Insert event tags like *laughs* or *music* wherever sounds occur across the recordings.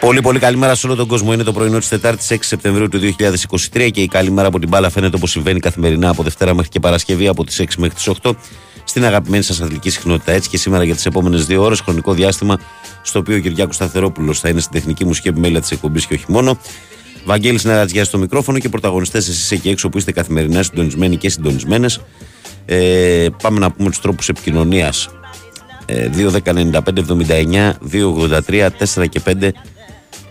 Πολύ πολύ καλημέρα σε όλο τον κόσμο. Είναι το πρωινό της Τετάρτης 6 Σεπτεμβρίου του 2023 και η καλημέρα από την μπάλα φαίνεται όπως συμβαίνει καθημερινά από Δευτέρα μέχρι και Παρασκευή από τις 6 μέχρι τις 8 στην αγαπημένη σας αθλητική συχνότητα. Έτσι και σήμερα για τις επόμενες δύο ώρες, χρονικό διάστημα στο οποίο ο Κυριάκος Σταθερόπουλος θα είναι στην τεχνική μουσική επιμέλεια τη εκπομπή και όχι μόνο. Βαγγέλης Νερατζιά στο μικρόφωνο και πρωταγωνιστές εσείς εκεί έξω που είστε καθημερινά συντονισμένοι και συντονισμένες. Ε, πάμε να πούμε τους τρόπους επικοινωνίας. Ε, 2.195.79, 2.83, 4 και 5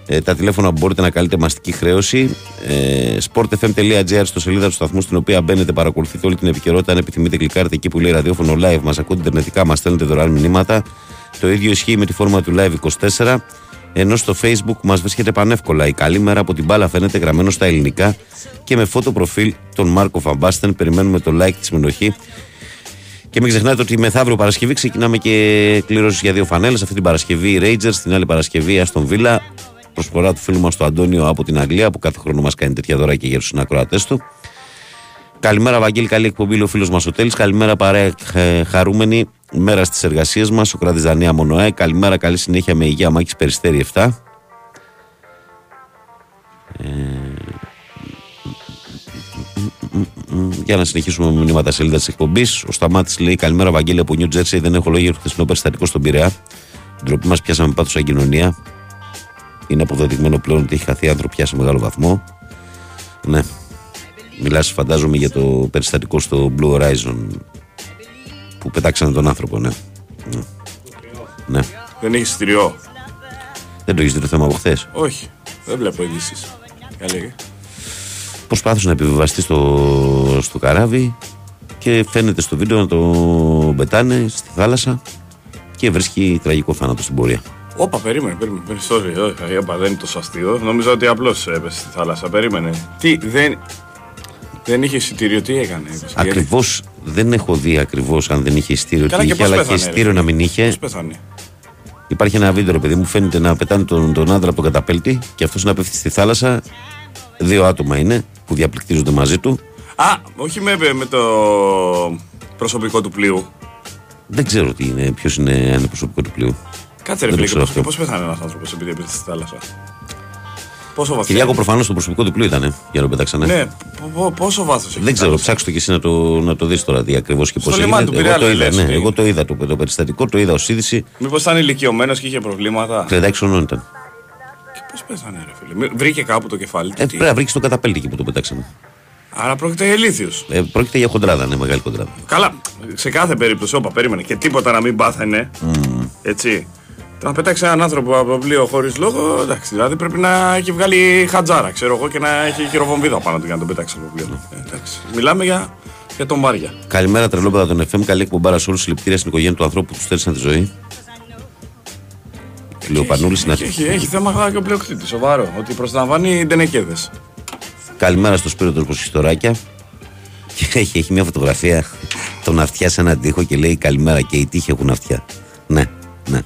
ε, τα τηλέφωνα που μπορείτε να καλείτε μαστική χρέωση. Ε, sportfm.gr στο σελίδα του σταθμού στην οποία μπαίνετε, παρακολουθείτε όλη την επικαιρότητα. Αν επιθυμείτε, κλικάρετε εκεί που λέει ραδιόφωνο live, μας ακούτε ιντερνετικά, μας στέλνετε δωρεάν μηνύματα. Το ίδιο ισχύει με τη φόρμα του live 24. Ενώ στο facebook μας βρίσκεται πανεύκολα. Η καλή μέρα από την μπάλα φαίνεται γραμμένο στα ελληνικά και με φώτο προφίλ τον Μάρκο Φαμπάστεν. Περιμένουμε το like, της συμμετοχή. Και μην ξεχνάτε ότι μεθαύριο Παρασκευή ξεκινάμε και κλήρωση για δύο φανέλες. Αυτή την Παρασκευή οι Rangers, την άλλη Παρασκευή Αστον Villa προσφορά του φίλου μας του Αντώνιο από την Αγγλία που κάθε χρόνο μας κάνει τέτοια δώρα και για του συνακροατές του. Καλημέρα, Βαγγέλη. Καλή εκπομπή, ο φίλος μας ο Τέλης. Καλημέρα, παρέα ε, χαρούμενη. Μέρα στις εργασίες μας. Ο κράτης Δανία Μονοέ. Καλημέρα, καλή συνέχεια με υγεία. Μάκης Περιστέρη 7. Ε... Για να συνεχίσουμε με μηνύματα σελίδα της εκπομπής. Ο Σταμάτης λέει: Καλημέρα, Βαγγέλη από New Jersey. Δεν έχω λόγια για το χθεσινό περιστατικό στον Πειραιά. Την τροπή μας πιάσαμε πάθο σαν κοινωνία. Είναι αποδεδειγμένο πλέον ότι έχει χαθεί ανθρωπιά σε μεγάλο βαθμό. Ναι. Μιλάς φαντάζομαι για το περιστατικό στο Blue Horizon που πετάξανε τον άνθρωπο, ναι. Ναι. ναι. Δεν έχεις στριό. Δεν το έχεις δει το θέμα από χθες; Όχι. Δεν βλέπω ειδήσεις. Καλή. Προσπάθησε να επιβιβαστεί στο, στο καράβι και φαίνεται στο βίντεο να το πετάνε στη θάλασσα και βρίσκει τραγικό θάνατο στην πορεία. Όπα, περίμενε, περίμενε. Sorry, όχι, όπα, δεν είναι τόσο αστείο. Νομίζω ότι απλώς έπεσε στη θάλασσα. Περίμενε. Τι, δεν, δεν είχε εισιτήριο, τι έκανε. Ακριβώς δεν έχω δει ακριβώς αν δεν είχε εισιτήριο. Καλά, τι και είχε, αλλά και εισιτήριο να μην είχε. Πώς πέθανε; Υπάρχει ένα βίντεο, ρε παιδί μου, φαίνεται να πετάνε τον, τον άντρα από τον καταπέλτη και αυτός να πέφτει στη θάλασσα. Δύο άτομα είναι που διαπληκτίζονται μαζί του. Α, όχι με, με το προσωπικό του πλοίου. Δεν ξέρω τι είναι, ποιος είναι, αν είναι προσωπικό του πλοίου. Κάτσε ρε Δεν το φίλε, ξέρω πώ αυτό. πέθανε ένας άνθρωπος επειδή έπεσε στη θάλασσα; Πόσο βαθύ. Κυριάκο, προφανώς το προσωπικό του πλοίου ήταν για να το πετάξανε. Ναι, πο- πο- πόσο βάθος έχει. Δεν η ξέρω, θάλασσα; ψάξτε το και εσύ να το, να το δεις τώρα τι ακριβώς και πώς Στο έγινε. λιμάνι του Εγώ Πειραιά, το είδα, λες, ναι, τι; εγώ το είδα το, το περιστατικό, το είδα ως είδηση. Μήπως ήταν ηλικιωμένος και είχε προβλήματα; 36 χρονών ήταν. Και πώς πέθανε, ρε φίλε; Μη- Βρήκε κάπου το κεφάλι του. Ε, τι; πρέπει να βρει τον καταπέλτη εκεί που το πετάξανε. Άρα πρόκειται για ηλίθιος. Ε, πρόκειται για χοντράδα, ναι, μεγάλη χοντράδα. Καλά, σε κάθε περίπτωση, όπα, περίμενε και τίποτα να μην πάθαινε. Έτσι. Το να πετάξει έναν άνθρωπο από πλοίο χωρίς λόγο, εντάξει, δηλαδή πρέπει να έχει βγάλει χατζάρα, ξέρω εγώ, και να έχει χειροβομβίδα πάνω του για να τον πετάξει από πλοίο. Ε, εντάξει. Μιλάμε για, για τον Μάρια. Καλημέρα, τρελόπεδα των FM. Καλή εκπομπάρα σε όλους. Συλληπιτήρια στην οικογένεια του ανθρώπου που τους στέλνησαν τη ζωή. Λέει ο Πανούλης στην Έχει, έχει, έχει θέμα και ο πλειοκτήτης, σοβαρό. Ότι προσλαμβάνει ντενεκέδες. Καλημέρα στο Σπύρο του Προσχιστοράκια. *laughs* Και έχει, έχει μια φωτογραφία τον αυτιά σε έναν τοίχο και λέει Καλημέρα και οι τείχοι έχουν αυτιά. Ναι, ναι.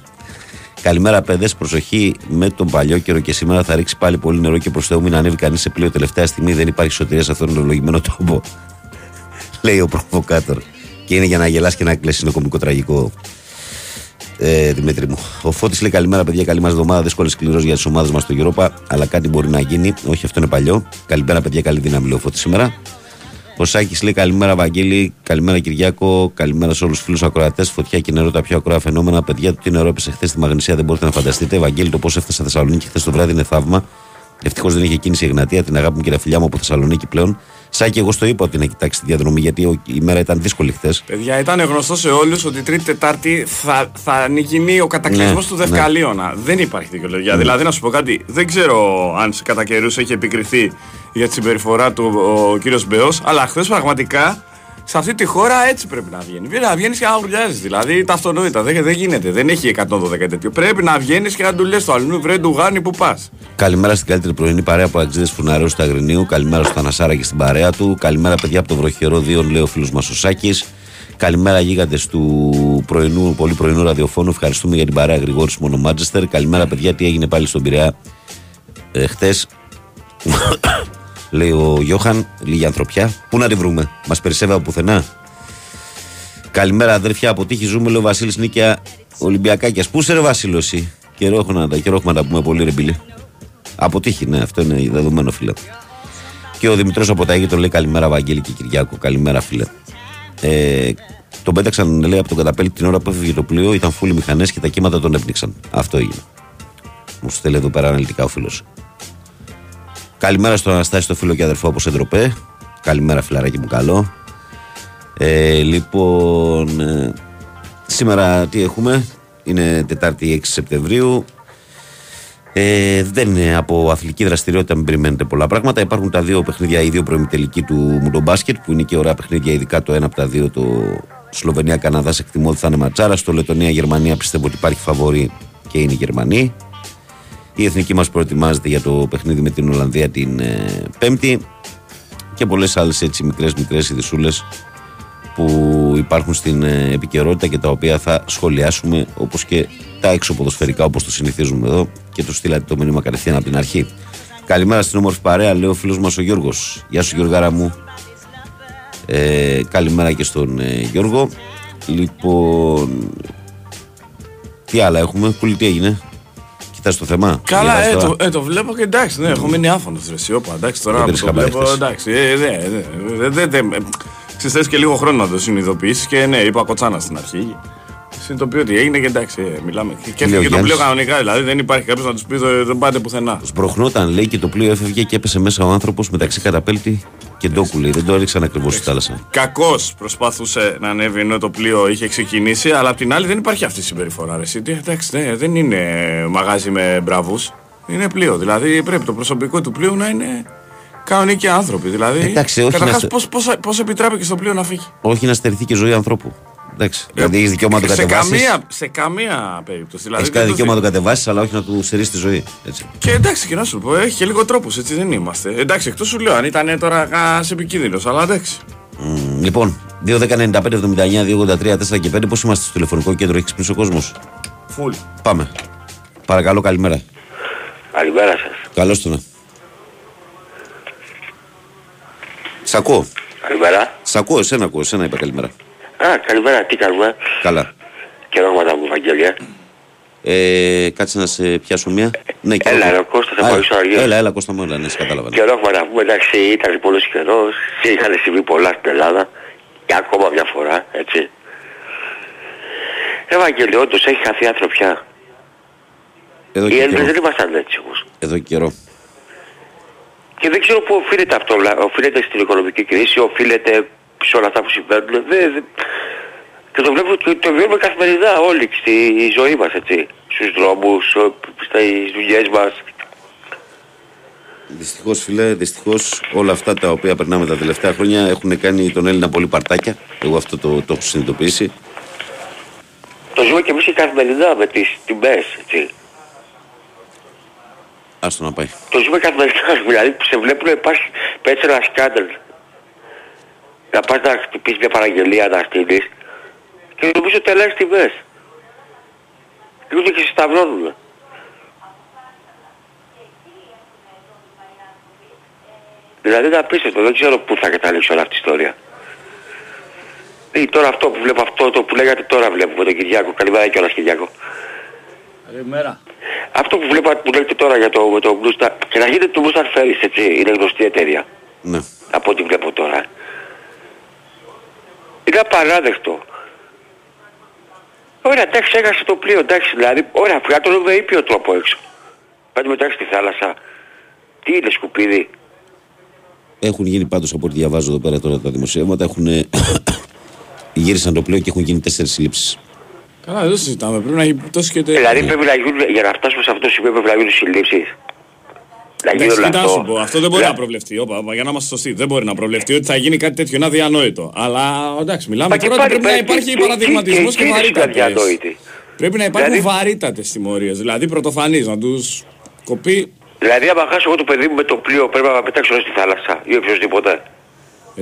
Καλημέρα, παιδες. Προσοχή με τον παλιό καιρό και σήμερα θα ρίξει πάλι πολύ νερό και προς Θεού μην ανέβει κανείς σε πλοίο τελευταία στιγμή. Δεν υπάρχει σωτηρία σε αυτόν τον ολογημένο τόπο. *laughs* λέει ο προβοκάτορ. Και είναι για να γελάς και να κλέσει. Είναι κομικό τραγικό. Ε, Δημήτρη μου. Ο Φώτης λέει καλημέρα, παιδιά. Καλή μας εβδομάδα. Δύσκολη σκληρός για τις ομάδες μας στο Europa. Αλλά κάτι μπορεί να γίνει. Όχι, αυτό είναι παλιό. Καλημέρα, παιδιά. Καλή δύναμη, λέει ο Φώτης σήμερα. Ο Σάκης λέει καλημέρα, Βαγγέλη. Καλημέρα, Κυριάκο. Καλημέρα σε όλους τους φίλους ακροατές. Φωτιά και νερό τα πιο ακραία φαινόμενα. Παιδιά, το τι νερό έπεσε χθες στη Μαγνησία δεν μπορείτε να φανταστείτε. Βαγγέλη, το πώς έφτασε στη Θεσσαλονίκη χθες το βράδυ είναι θαύμα. Ευτυχώς δεν είχε κίνηση η Εγνατία. Την αγάπη μου και τα φιλιά μου από Θεσσαλονίκη πλέον. Σάκη, εγώ στο είπα ότι να κοιτάξει τη διαδρομή γιατί ο- η μέρα ήταν δύσκολη χθες. Παιδιά, ήταν γνωστό σε όλους ότι Τρίτη Τετάρτη θα, θα γίνει ο κατακλυσμός Ναι, του ναι. Δευκαλίωνα. Δεν υπάρχει δικαιολογία. Δηλαδή, να σου πω κάτι, δεν ξέρω αν σε κατά καιρούς έχει επικριθεί για τη συμπεριφορά του ο κύριος Μπεό, αλλά χθες πραγματικά σε αυτή τη χώρα έτσι πρέπει να βγαίνει. Πρέπει να βγαίνεις και να γουρλιάζει. Δηλαδή, τα αυτονόητα. Δεν, δεν γίνεται. Δεν έχει 112 τέτοιο. Πρέπει να βγαίνεις και να του λε το αλλού, βρε του γάνι που πας. Καλημέρα στην καλύτερη πρωινή παρέα από Αγγλίδες Φουναρέου του Αγρινίου. Καλημέρα στον Θανασάρα και στην παρέα του. Καλημέρα, παιδιά από το βροχερό Δίον, λέει ο φίλος μας ο Σάκης. Καλημέρα, γίγαντες του πρωινού, πολύ πρωινού ραδιοφώνου. Ευχαριστούμε για την παρέα Γρηγόρης Μόνο Μάντζεστερ. Καλημέρα, παιδιά, τι έγινε πάλι στον Πειραιά ε, χτες. Λέει ο Γιώχαν, λίγη ανθρωπιά. Πού να τη βρούμε, μας περισσεύει από πουθενά. Καλημέρα, αδερφιά. Αποτύχει, ζούμε, λέει ο Βασίλης Νίκαια Ολυμπιακάκια. Πού είσαι, ρε Βασίλο, εσύ; Καιρό έχουμε να τα, καιρό έχουμε να τα πούμε πολύ, ρε Μπιλί. Αποτύχει, ναι, αυτό είναι δεδομένο, φίλε. Και ο Δημητρός από τα Αίγυπτο λέει καλημέρα, Βαγγέλη και Κυριάκο. Καλημέρα, φίλε. Ε, τον πέταξαν, λέει, από τον καταπέλτη την ώρα που έφυγε το πλοίο. Ήταν φούλοι μηχανές και τα κύματα τον έπνιξαν. Αυτό έγινε. Μου στέλνει εδώ πέρα αναλυτικά ο φίλος. Καλημέρα στον Αναστάση, το φίλο και αδερφό από Σεντροπέ. Καλημέρα, φιλαράκι μου, καλό. Ε, λοιπόν, ε, σήμερα τι έχουμε, είναι Τετάρτη 6 Σεπτεμβρίου. Ε, δεν είναι από αθλητική δραστηριότητα, μην περιμένετε πολλά πράγματα. Υπάρχουν τα δύο παιχνίδια, οι δύο προημιτελικοί του Μουντομπάσκετ, που είναι και ωραία παιχνίδια, ειδικά το ένα από τα δύο, το Σλοβενία-Καναδάς. Εκτιμώ ότι θα είναι ματσάρα. Στο Λετωνία-Γερμανία πιστεύω ότι υπάρχει φαβορή και είναι οι Γερμανοί. Η εθνική μας προετοιμάζεται για το παιχνίδι με την Ολλανδία την ε, Πέμπτη και πολλές άλλες έτσι μικρές μικρές ειδισούλε που υπάρχουν στην ε, επικαιρότητα και τα οποία θα σχολιάσουμε όπως και τα έξω ποδοσφαιρικά όπως το συνηθίζουμε εδώ και το στείλατε το μήνυμα κατευθείαν από την αρχή. Καλημέρα στην όμορφη παρέα, λέει ο φίλος μας ο Γιώργος. Γεια σου, Γιώργαρα μου. Ε, καλημέρα και στον ε, Γιώργο. Λοιπόν. Τι άλλα έχουμε, Κούλη, τι έγινε; Κοιτάς το θέμα; Καλά, ε, το, ε, το βλέπω και εντάξει, ναι, έχω μείνει άφωνος. Όπα, εντάξει, τώρα που το βλέπω, εντάξει. Ε, ναι, ναι, ναι, ναι, Ξέρεις, και λίγο χρόνο να το συνειδητοποιήσεις και ναι, είπα κοτσάνα στην αρχή. Συνειδητοποιώ ότι έγινε και εντάξει, ε, μιλάμε. Και έφυγε το πλοίο κανονικά, δηλαδή δεν υπάρχει κάποιος να τους πει δεν πάτε πουθενά. Σπροχνόταν λέει και το πλοίο έφευγε και έπεσε μέσα ο άνθρωπος μεταξύ καταπέλτη και ντόκου λέει. Δεν το έριξαν ακριβώς στη θάλασσα. Κακώς προσπαθούσε να ανέβει ενώ το πλοίο είχε ξεκινήσει, αλλά απ' την άλλη δεν υπάρχει αυτή η συμπεριφορά. Ρε. Εντάξει, ναι, δεν είναι μαγάζι με μπράβους. Είναι πλοίο. Δηλαδή πρέπει το προσωπικό του πλοίου να είναι κανονικοί άνθρωποι. Δηλαδή, Εντάξει, όχι καταρχάς, πώς, πώς, πώς επιτράπηκε στο πλοίο να φύγει; Όχι να στερηθεί και ζωή ανθρώπου. Εντάξει. Ε, δηλαδή έχεις δικαίωμα να το κατεβάσεις. Σε καμία, σε καμία περίπτωση. Δηλαδή, έχεις δικαίωμα να το κατεβάσεις, αλλά όχι να του στερήσει τη ζωή. Έτσι. Και εντάξει, και να σου πω, έχει και λίγο τρόπο, έτσι δεν είμαστε. Εντάξει, εκτός σου λέω, αν ήταν τώρα σε επικίνδυνος, αλλά εντάξει. Mm, λοιπόν, 2.195.79, 2.83, 4 και 5, πώ είμαστε στο τηλεφωνικό κέντρο, έχεις ξυπνήσει ο κόσμος; Φουλ. Πάμε. Παρακαλώ, καλημέρα. Καλημέρα σας. Καλώς το να. Σ' ακούω. Καλημέρα. Σ' ακούω, εσένα ακούω, εσένα είπα καλημέρα. Α, καλημέρα, τι κάνουμε; Καλά. Και ρόγματα μου, Βαγγέλια. Ε, κάτσε να σε πιάσω μία. Ναι, και έλα, ρε, Κώστα, θα πάω στο αργείο. Έλα, έλα, Κώστα μου, έλα, ναι, σε κατάλαβα. Και ρόγματα μου, εντάξει, ήταν πολύ καιρός, είχαν συμβεί πολλά στην Ελλάδα και ακόμα μια φορά, έτσι. Ευαγγέλιο, όντως έχει χαθεί ανθρωπιά. Εδώ Οι και Έλληνες καιρό. δεν ήμασταν έτσι όμως. Εδώ και καιρό. Και δεν ξέρω πού οφείλεται αυτό. δηλαδή, Οφείλεται στην οικονομική κρίση, οφείλεται σε όλα αυτά που συμβαίνουν. Δεν, δεν... Και το βλέπω και το βιώνουμε καθημερινά όλοι στη ζωή μας, έτσι. Στους δρόμους, στις δουλειές μας. Δυστυχώς, φίλε, δυστυχώς όλα αυτά τα οποία περνάμε τα τελευταία χρόνια έχουν κάνει τον Έλληνα πολύ παρτάκια. Εγώ αυτό το, το έχω συνειδητοποιήσει. Το ζούμε και εμείς και καθημερινά με τις τιμές, έτσι. Άστο να πάει. Το ζούμε καθημερινά, *laughs* δηλαδή σε βλέπουν να υπάρχει πέτσε ένα σκάνταλ. Να πας να χτυπήσεις μια παραγγελία να στείλεις και νομίζω ότι αλλάζει τιμές. Λίγο και σε σταυρώνουν. Δηλαδή είναι απίστευτο, δεν ξέρω πού θα καταλήξει όλη αυτή η ιστορία. Ή τώρα αυτό που βλέπω, αυτό το που λέγατε τώρα βλέπουμε τον Κυριάκο. Καλημέρα κιόλας Κυριάκο. Καλημέρα. Αυτό που βλέπω που λέτε τώρα για το, με το Blue Star, και να γίνεται το Blue Star Ferries, έτσι, είναι γνωστή εταιρεία. Ναι. Από ό,τι βλέπω τώρα. Είναι απαράδεκτο. Ωραία, εντάξει, έχασε το πλοίο, εντάξει, δηλαδή, ωραία, βγάλω το με ήπιο τρόπο έξω. Πάτε μετά στη θάλασσα. Τι είναι σκουπίδι; Έχουν γίνει πάντως από ό,τι διαβάζω εδώ πέρα τώρα τα δημοσιεύματα. Έχουν... *coughs* γύρισαν το πλοίο και έχουν γίνει τέσσερις συλλήψεις. Καλά, δεν το συζητάμε. Πρέπει να έχει πτώσει και Δηλαδή πρέπει να γίνουν, για να φτάσουμε σε αυτό το σημείο πρέπει να γίνουν συλλήψεις. Να γίνει Εντάξει, όλο κοιτά αυτό. σου πω, αυτό δεν μπορεί Λα- να προβλεφτεί. Όπα, όπα, για να είμαστε σωστοί, δεν μπορεί να προβλεφτεί ότι θα γίνει κάτι τέτοιο. Είναι αδιανόητο. Αλλά εντάξει, μιλάμε Μα και τώρα ότι πάλι πρέπει να πρέπει- υπάρχει τι- παραδειγματισμός τι- και τι είναι βαρύτατες. αδιανόητη. Πρέπει να υπάρχουν Δηλαδή- βαρύτατες τιμωρίες. Δηλαδή πρωτοφανείς να τους κοπεί. Δηλαδή άμα χάσω εγώ το παιδί μου με το πλοίο πρέπει να με πετάξω στη θάλασσα ή οποιοδήποτε.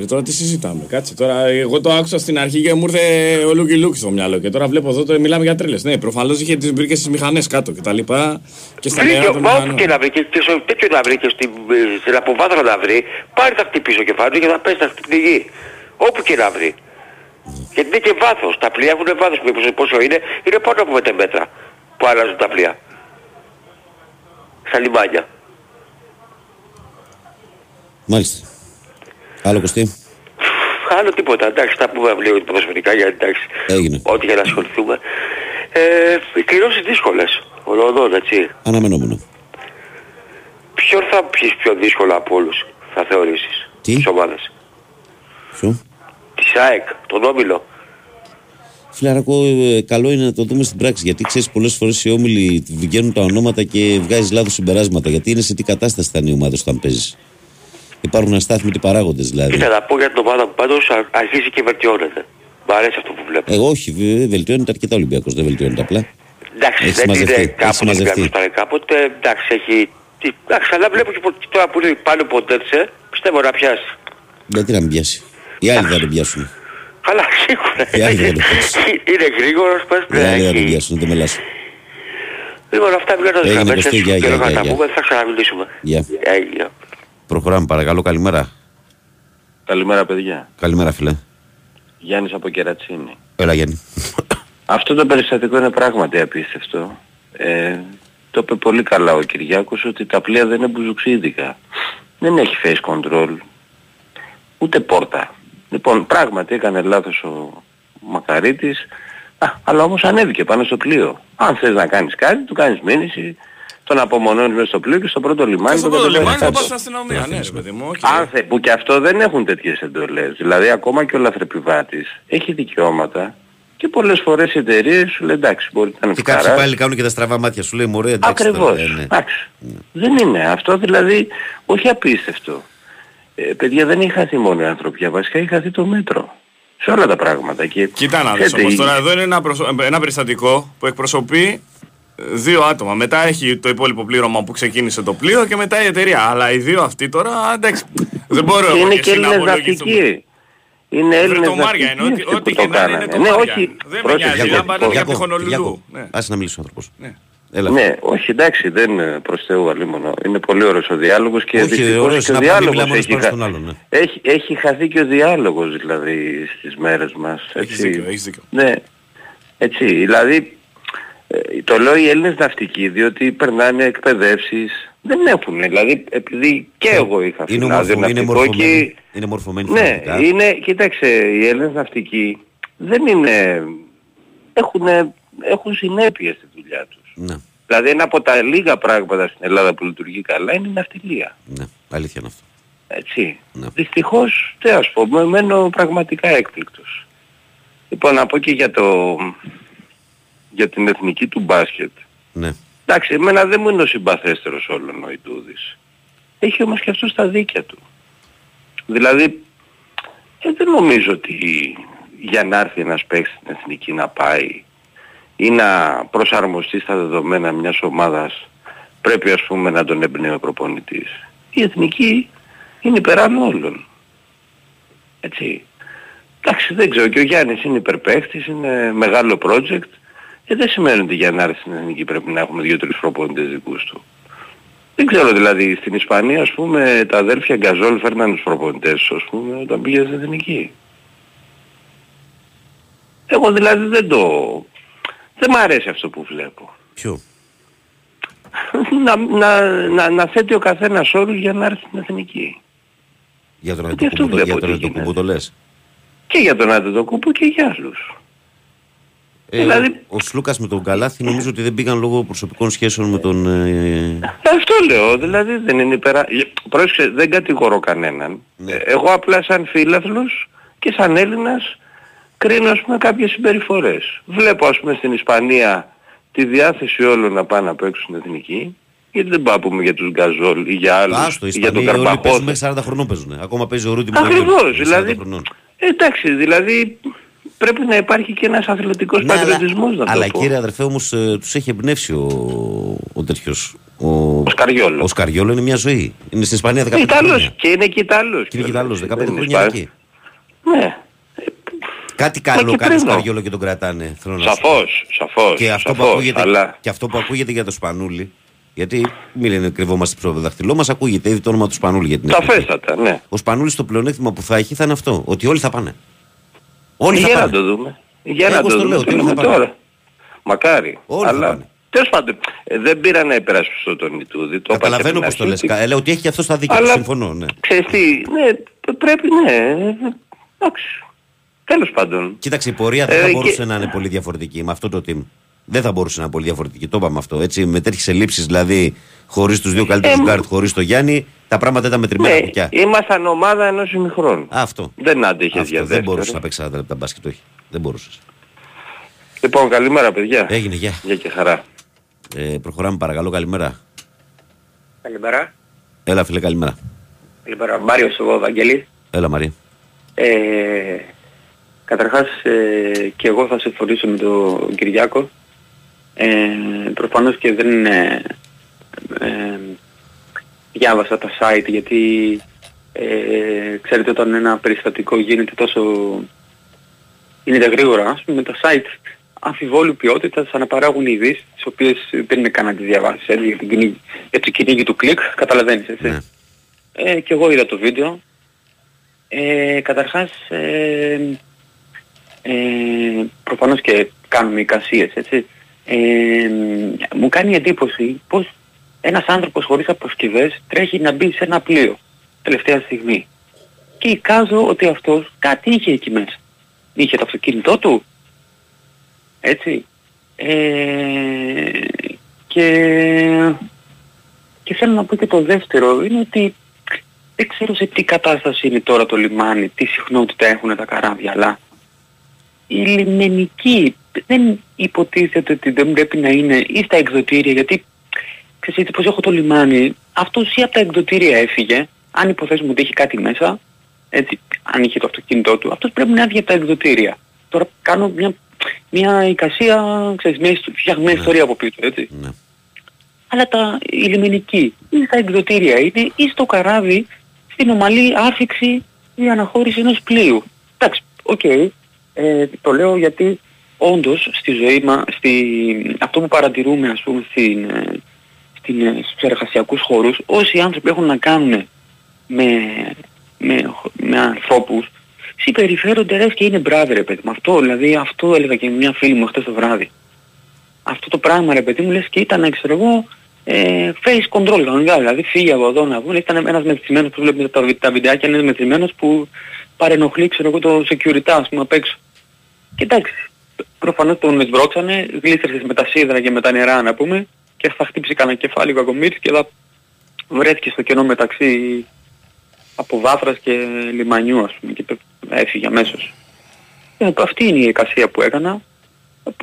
Ε, τώρα τι συζητάμε, κάτσε τώρα. Εγώ το άκουσα στην αρχή και μου ήρθε ο Λούκι Λούκι στο μυαλό. Και τώρα βλέπω εδώ το μιλάμε για τρέλες. Ναι, προφανώς είχε τις βρήκε στις μηχανές κάτω και τα λοιπά. Και στα νερά Βρήκε, των μα όπου μηχανών. και να βρει και και στο τέτοιο να βρει και στην, ε, στην αποβάθρα να βρει, πάρει θα χτυπήσει ο κεφάλι και θα πέσει θα χτυπήσει τη γη. Όπου και να βρει. Γιατί είναι και βάθος. Τα πλοία έχουν βάθος. Μήπως πόσο είναι. Είναι πάνω από 5 μέτρα που αλλάζουν τα πλοία. Στα λιμάνια. Μάλιστα. Άλλο Κωστή. Άλλο τίποτα. Εντάξει, θα πούμε λίγο ποδοσφαιρικά γιατί εντάξει. Έγινε. Ό,τι για να ασχοληθούμε. Ε, οι κληρώσεις δύσκολες. Ολοδόν, έτσι. Αναμενόμενο. Ποιον θα πεις πιο δύσκολα από όλους, θα θεωρήσεις, Τι; τις ομάδες; Ποιο; Της ΑΕΚ, τον Όμιλο. Φιλαρακό, ε, καλό είναι να το δούμε στην πράξη. Γιατί ξέρεις, πολλές φορές οι όμιλοι βγαίνουν τα ονόματα και βγάζεις λάθος συμπεράσματα. Γιατί είναι σε τι κατάσταση θα είναι η ομάδα σου όταν παίζεις. Υπάρχουν αστάθμιτοι παράγοντες δηλαδή. Κοίτα να πω για την ομάδα που πάντως α- αρχίζει και βελτιώνεται. Μ' αρέσει αυτό που βλέπω. Ε, όχι, βε- βελτιώνεται αρκετά ο Ολυμπιακός. Δεν βελτιώνεται απλά. εντάξει, έχει δεν συμμαζευτεί, είναι έχει κάπου συμμαζευτεί. που ήταν κάποτε. Εντάξει, έχει... τι- Εντάξει, αλλά βλέπω και πο- και τώρα που είναι πάνω ποτέτσε, πιστεύω να πιάσει. Γιατί να μην πιάσει; Οι άλλοι θα τον πιάσουν. Αλλά σίγουρα. Οι άλλοι δεν το πιάσουν. *laughs* είναι γρήγορος, πες Οι άλλοι θα τον έχει. πιάσουν, δεν το μελάσουν. Λοιπόν, αυτά μιλάω Έγινε, γραμμές, Κωστή, έτσι, γεια, καιρό γεια, να γεια, τα γεια. πούμε, θα ξαναμιλήσουμε. Γεια. Έγινε. Προχωράμε παρακαλώ. Καλημέρα. Καλημέρα παιδιά. Καλημέρα, φιλέ. Γιάννης από Κερατσίνη. Έλα, Γιάννη. Αυτό το περιστατικό είναι πράγματι απίστευτο. Ε, το είπε πολύ καλά ο Κυριάκος ότι τα πλοία δεν είναι μπουζουξίδικα. Δεν έχει face control. Ούτε πόρτα. Λοιπόν, πράγματι έκανε λάθος ο Μακαρίτης. Α, αλλά όμως ανέβηκε πάνω στο πλοίο. Αν θες να κάνεις κάτι, του κάνεις μήνυση, τον απομονώνεις μέσα στο πλοίο και στο πρώτο Και λιμάνι στο τον πρώτο κατεβαίνεις λιμάνι θα κάτω. πας στην αστυνομία. Ναι, ρε παιδί μου. οκ. Αν θες, που και αυτό δεν έχουν τέτοιες εντολές. Δηλαδή ακόμα και ο λαθρεπιβάτης έχει δικαιώματα και πολλές φορές οι εταιρείες σου λένε εντάξει μπορείτε να Και είναι κάποιοι πάλι κάνουν και τα στραβά μάτια. Σου λέει μωρέ, εντάξει. Ακριβώς. τώρα, ε, ναι. Εντάξει. Δεν είναι. Αυτό δηλαδή όχι απίστευτο. Ε, παιδιά δεν έχει χαθεί μόνο η ανθρωπιά. Βασικά έχει χαθεί το μέτρο. Σε όλα τα πράγματα. Και, Κοίτα να δεις ξέρετε, όμως η- τώρα εδώ είναι ένα, προσω... ένα περιστατικό που εκπροσωπεί ε, δύο άτομα. Μετά έχει το υπόλοιπο πλήρωμα που ξεκίνησε το πλοίο και μετά η εταιρεία. Αλλά οι δύο αυτοί τώρα εντάξει. Δεν μπορώ Και εγώ είναι και και εσύ να Έλληνες απολογηθούμε. ναυτικοί. Είναι Βρε Έλληνες το Μάρια είναι, ναυτικοί ό,τι- αυτοί ό,τι που το και να είναι, κάνανε. είναι το Ναι, Μάρια. όχι. Δεν με πρόσεξε, νοιάζει, Γιάκο, λάμπα είναι για τη Γιάκο, Χονολουλού. Γιάκο, Ναι. Άσε να μιλήσει ο άνθρωπος. Ναι. Έλα. Ναι, όχι εντάξει, δεν ε, προς Θεού αλίμονο. Είναι πολύ ωραίος ο διάλογος και Όχι, δυστυχώς ωραίος και ο είναι να μην διάλογος μιλάμε ένας έχει, πάνω χα- στον άλλον, ναι. έχει, έχει χαθεί και ο διάλογος δηλαδή στις μέρες μας. Έχεις έτσι. δίκιο, έχεις δίκιο. Ναι, έτσι, δηλαδή ε, το λέω οι Έλληνες ναυτικοί διότι περνάνε εκπαιδεύσεις, δεν έχουν, δηλαδή επειδή και εγώ είχα Είναι, φυλάδιο μορφω, είναι, ναυτικό μορφωμένοι, και... είναι μορφωμένοι Ναι, φανατικά. είναι, κοίταξε, οι Έλληνες ναυτικοί δεν είναι, έχουν, έχουν συνέπειες στη δουλειά τους. Ναι, Δηλαδή ένα από τα λίγα πράγματα στην Ελλάδα που λειτουργεί καλά είναι η ναυτιλία. ναι, αλήθεια είναι αυτό. Έτσι. Ναι. Δυστυχώς, τι ας πω, μένω πραγματικά έκπληκτος. Λοιπόν, να πω και για, το, για την εθνική του μπάσκετ. Ναι. Εντάξει, εμένα δεν μου είναι ο συμπαθέστερος όλων ο Ιτούδης. Έχει όμως και αυτό στα δίκια του. Δηλαδή, ε, δεν νομίζω ότι για να έρθει ένας παίκτης στην εθνική να πάει ή να προσαρμοστεί στα δεδομένα μιας ομάδας πρέπει ας πούμε να τον εμπνέει ο προπονητής. Η εθνική είναι υπεράνω όλων. Έτσι. Εντάξει δεν ξέρω και ο Γιάννης είναι υπερπαίχτης, είναι μεγάλο project. Ε, δεν σημαίνει ότι για να έρθει στην εθνική πρέπει να έχουμε δύο-τρεις προπονητές δικούς του. Δεν ξέρω δηλαδή στην Ισπανία ας πούμε τα αδέρφια Γκαζόλ φέρναν τους προπονητές ας πούμε όταν πήγε στην εθνική. Εγώ δηλαδή δεν το... Δεν μ' αρέσει αυτό που βλέπω. Ποιο; *laughs* να, να, να, να θέτει ο καθένας όρους για να έρθει στην εθνική. Για τον Γιατί αυτό Αντετοκούμπο το- βλέπω για ότι τον Αντετοκούμπο το λες. Και για τον Αντετοκούμπο και για άλλους. Ε, Δηλαδή- ο Σλούκας με τον Καλάθι νομίζω ότι δεν πήγαν λόγω προσωπικών σχέσεων με τον... Ε, Αυτό λέω, δηλαδή δεν είναι υπερα... Ε, Πρόσεξε, δεν κατηγορώ κανέναν. Ναι. Ε, Εγώ απλά σαν φίλαθλος και σαν Έλληνας κρίνω ας πούμε κάποιες συμπεριφορές. Βλέπω ας πούμε στην Ισπανία τη διάθεση όλων να πάνε να παίξουν στην εθνική. Γιατί δεν πάμε πούμε για τους Γκαζόλ ή για άλλους Άστο, οι ή για τον Ισπανοί όλοι παίζουν Καρπαχώθ. μέχρι 40 χρονών παίζουν. Ακόμα παίζει ο Ρούντι Ακριβώς, δηλαδή, εντάξει, δηλαδή πρέπει να υπάρχει και ένας αθλητικός Ναι, αλλά, πατριωτισμός να το αλλά πω. κύριε αδερφέ όμως ε, τους έχει εμπνεύσει ο, ο τέτοιος ο, Ο Σκαριόλο. ο Σκαριόλο είναι μια ζωή. Είναι στην Ισπανία 15 Είναι Ιταλός χρόνια. και είναι και Ιταλός. Και είναι και Ιταλός, 15 Δεν είναι χρόνια Ισπανός. εκεί. Ναι, Κάτι Μα καλό και κάνει ο πριν, Σκαριόλο και τον κρατάνε. Θέλω να σου πω. σαφώς, σαφώς, Και αυτό, που σαφώς, ακούγεται, αλλά και αυτό που ακούγεται για το Σπανούλι, γιατί μην λένε κρυβόμαστε πίσω από το δαχτυλό μας, ακούγεται ήδη το όνομα του Σπανούλι για την εθνική. σαφέστατα, ναι. Ο Σπανούλης το πλεονέκτημα που θα έχει θα είναι αυτό, ότι όλοι θα πάνε. Όλοι θα Για να πάνε. το δούμε. Για να Εγώ το στο δούμε. λέω, το ότι όλοι λέμε θα πάνε. τώρα. Μακάρι. Όλοι θα Αλλά πάνε. τέλος πάντων ε, δεν πήρα να υπερασπιστώ τον Ιτούδη. Το είπα και Καταλαβαίνω από πώς την το λες. αρχή ότι- Λέω ότι έχει και αυτό στα δίκαια. του, Αλλά- Συμφωνώ, ναι. Ξέρεις τι, ναι, π- πρέπει, ναι, ε, εντάξει. Τέλος πάντων. Κοίταξε, η πορεία δεν Ε, θα και- μπορούσε να είναι πολύ διαφορετική με αυτό το team. Δεν θα μπορούσε να είναι πολύ διαφορετική. Το είπαμε αυτό. Έτσι, με τέτοιες ελλείψεις δηλαδή, χωρίς τους δύο καλύτερους Ε, γκάρτ, χωρίς το Γιάννη, τα πράγματα ήταν μετρημένα Ναι, κουκιά. ήμασταν ομάδα ενός ημιχρόνου. Αυτό. Δεν άντεχες αυτό για δεν μπορούσες δεύτερο. να παίξεις 40 λεπτά μπάσκετ, όχι. Δεν μπορούσες. Λοιπόν, καλημέρα παιδιά. Έγινε, γεια. Γεια και χαρά. Ε, προχωράμε παρακαλώ, καλημέρα. Καλημέρα. Έλα, φίλε, καλημέρα. Καλημέρα. Μάριος εγώ, Βαγγέλη. Έλα, Μαρία. Ε, καταρχάς ε, και εγώ θα συμφωνήσω με τον Κυριάκο. Ε, προφανώς και δεν ε, ε, διάβασα τα site γιατί ε, ξέρετε όταν ένα περιστατικό γίνεται τόσο γίνεται γρήγορα ας πούμε τα site αμφιβόλου ποιότητας αναπαράγουν ειδήσεις τις οποίες δεν είναι καν να τις διαβάσεις έτσι, για, την κυνήγη, για το κυνήγι του κλικ καταλαβαίνεις έτσι. Ναι. Ε, και εγώ είδα το βίντεο. Ε, καταρχάς, ε, ε, προφανώς και κάνουμε εικασίες, έτσι. Ε, μου κάνει εντύπωση πως ένας άνθρωπος χωρίς αποσκευές τρέχει να μπει σε ένα πλοίο τελευταία στιγμή. Και εικάζω ότι αυτός κάτι είχε εκεί μέσα. Είχε το αυτοκίνητό του. Έτσι. Ε, και, και θέλω να πω και το δεύτερο είναι ότι δεν ξέρω σε τι κατάσταση είναι τώρα το λιμάνι, τι συχνότητα έχουν τα καράβια, αλλά η λιμενική δεν υποτίθεται ότι δεν πρέπει να είναι ή στα εκδοτήρια, γιατί ξέρεις έτσι πως έχω το λιμάνι, αυτός ή από τα εκδοτήρια έφυγε, αν υποθέσουμε ότι έχει κάτι μέσα, έτσι, αν είχε το αυτοκίνητό του, αυτός πρέπει να έβγε από τα εκδοτήρια. Τώρα κάνω μια, μια εικασία, ξέρεις, μια ιστο- φτιαγμένη Ναι. ιστορία από πίσω, έτσι Ναι. αλλά τα, η λιμενική ή στα εκδοτήρια είναι ή στο καράβι στην ομαλή άφηξη ή αναχώρηση ενός πλοίου. Εντάξει, οκ. Ε, το λέω γιατί όντως στη ζωή μας, στη, αυτό που παρατηρούμε ας πούμε στην, ε, στην, ε, στους εργασιακούς χώρους, όσοι άνθρωποι έχουν να κάνουν με, με, με ανθρώπους, συμπεριφέρονται λες και είναι μπράβοι ρε παιδί μου. Αυτό, δηλαδή αυτό έλεγα και με μια φίλη μου χτες το βράδυ. Αυτό το πράγμα ρε παιδί μου λες και ήταν ξέρω εγώ ε, face control κανονικά δηλαδή φύγε από εδώ να βγουν. Ήταν ένας μεθυσμένος που βλέπετε τα, βι- τα βιντεάκια είναι μεθυσμένος που παρενοχλεί ξέρω εγώ το security ας πούμε απ' έξω. Και εντάξει προφανώς τον εσβρώξανε γλίστρησες με τα σίδερα και με τα νερά να πούμε και θα χτύψει κανένα κεφάλι ο Κακομύρης και θα βρέθηκε στο κενό μεταξύ από βάθρας και λιμανιού ας πούμε και πε- έφυγε αμέσως ε, αυτή είναι η εικασία που έκανα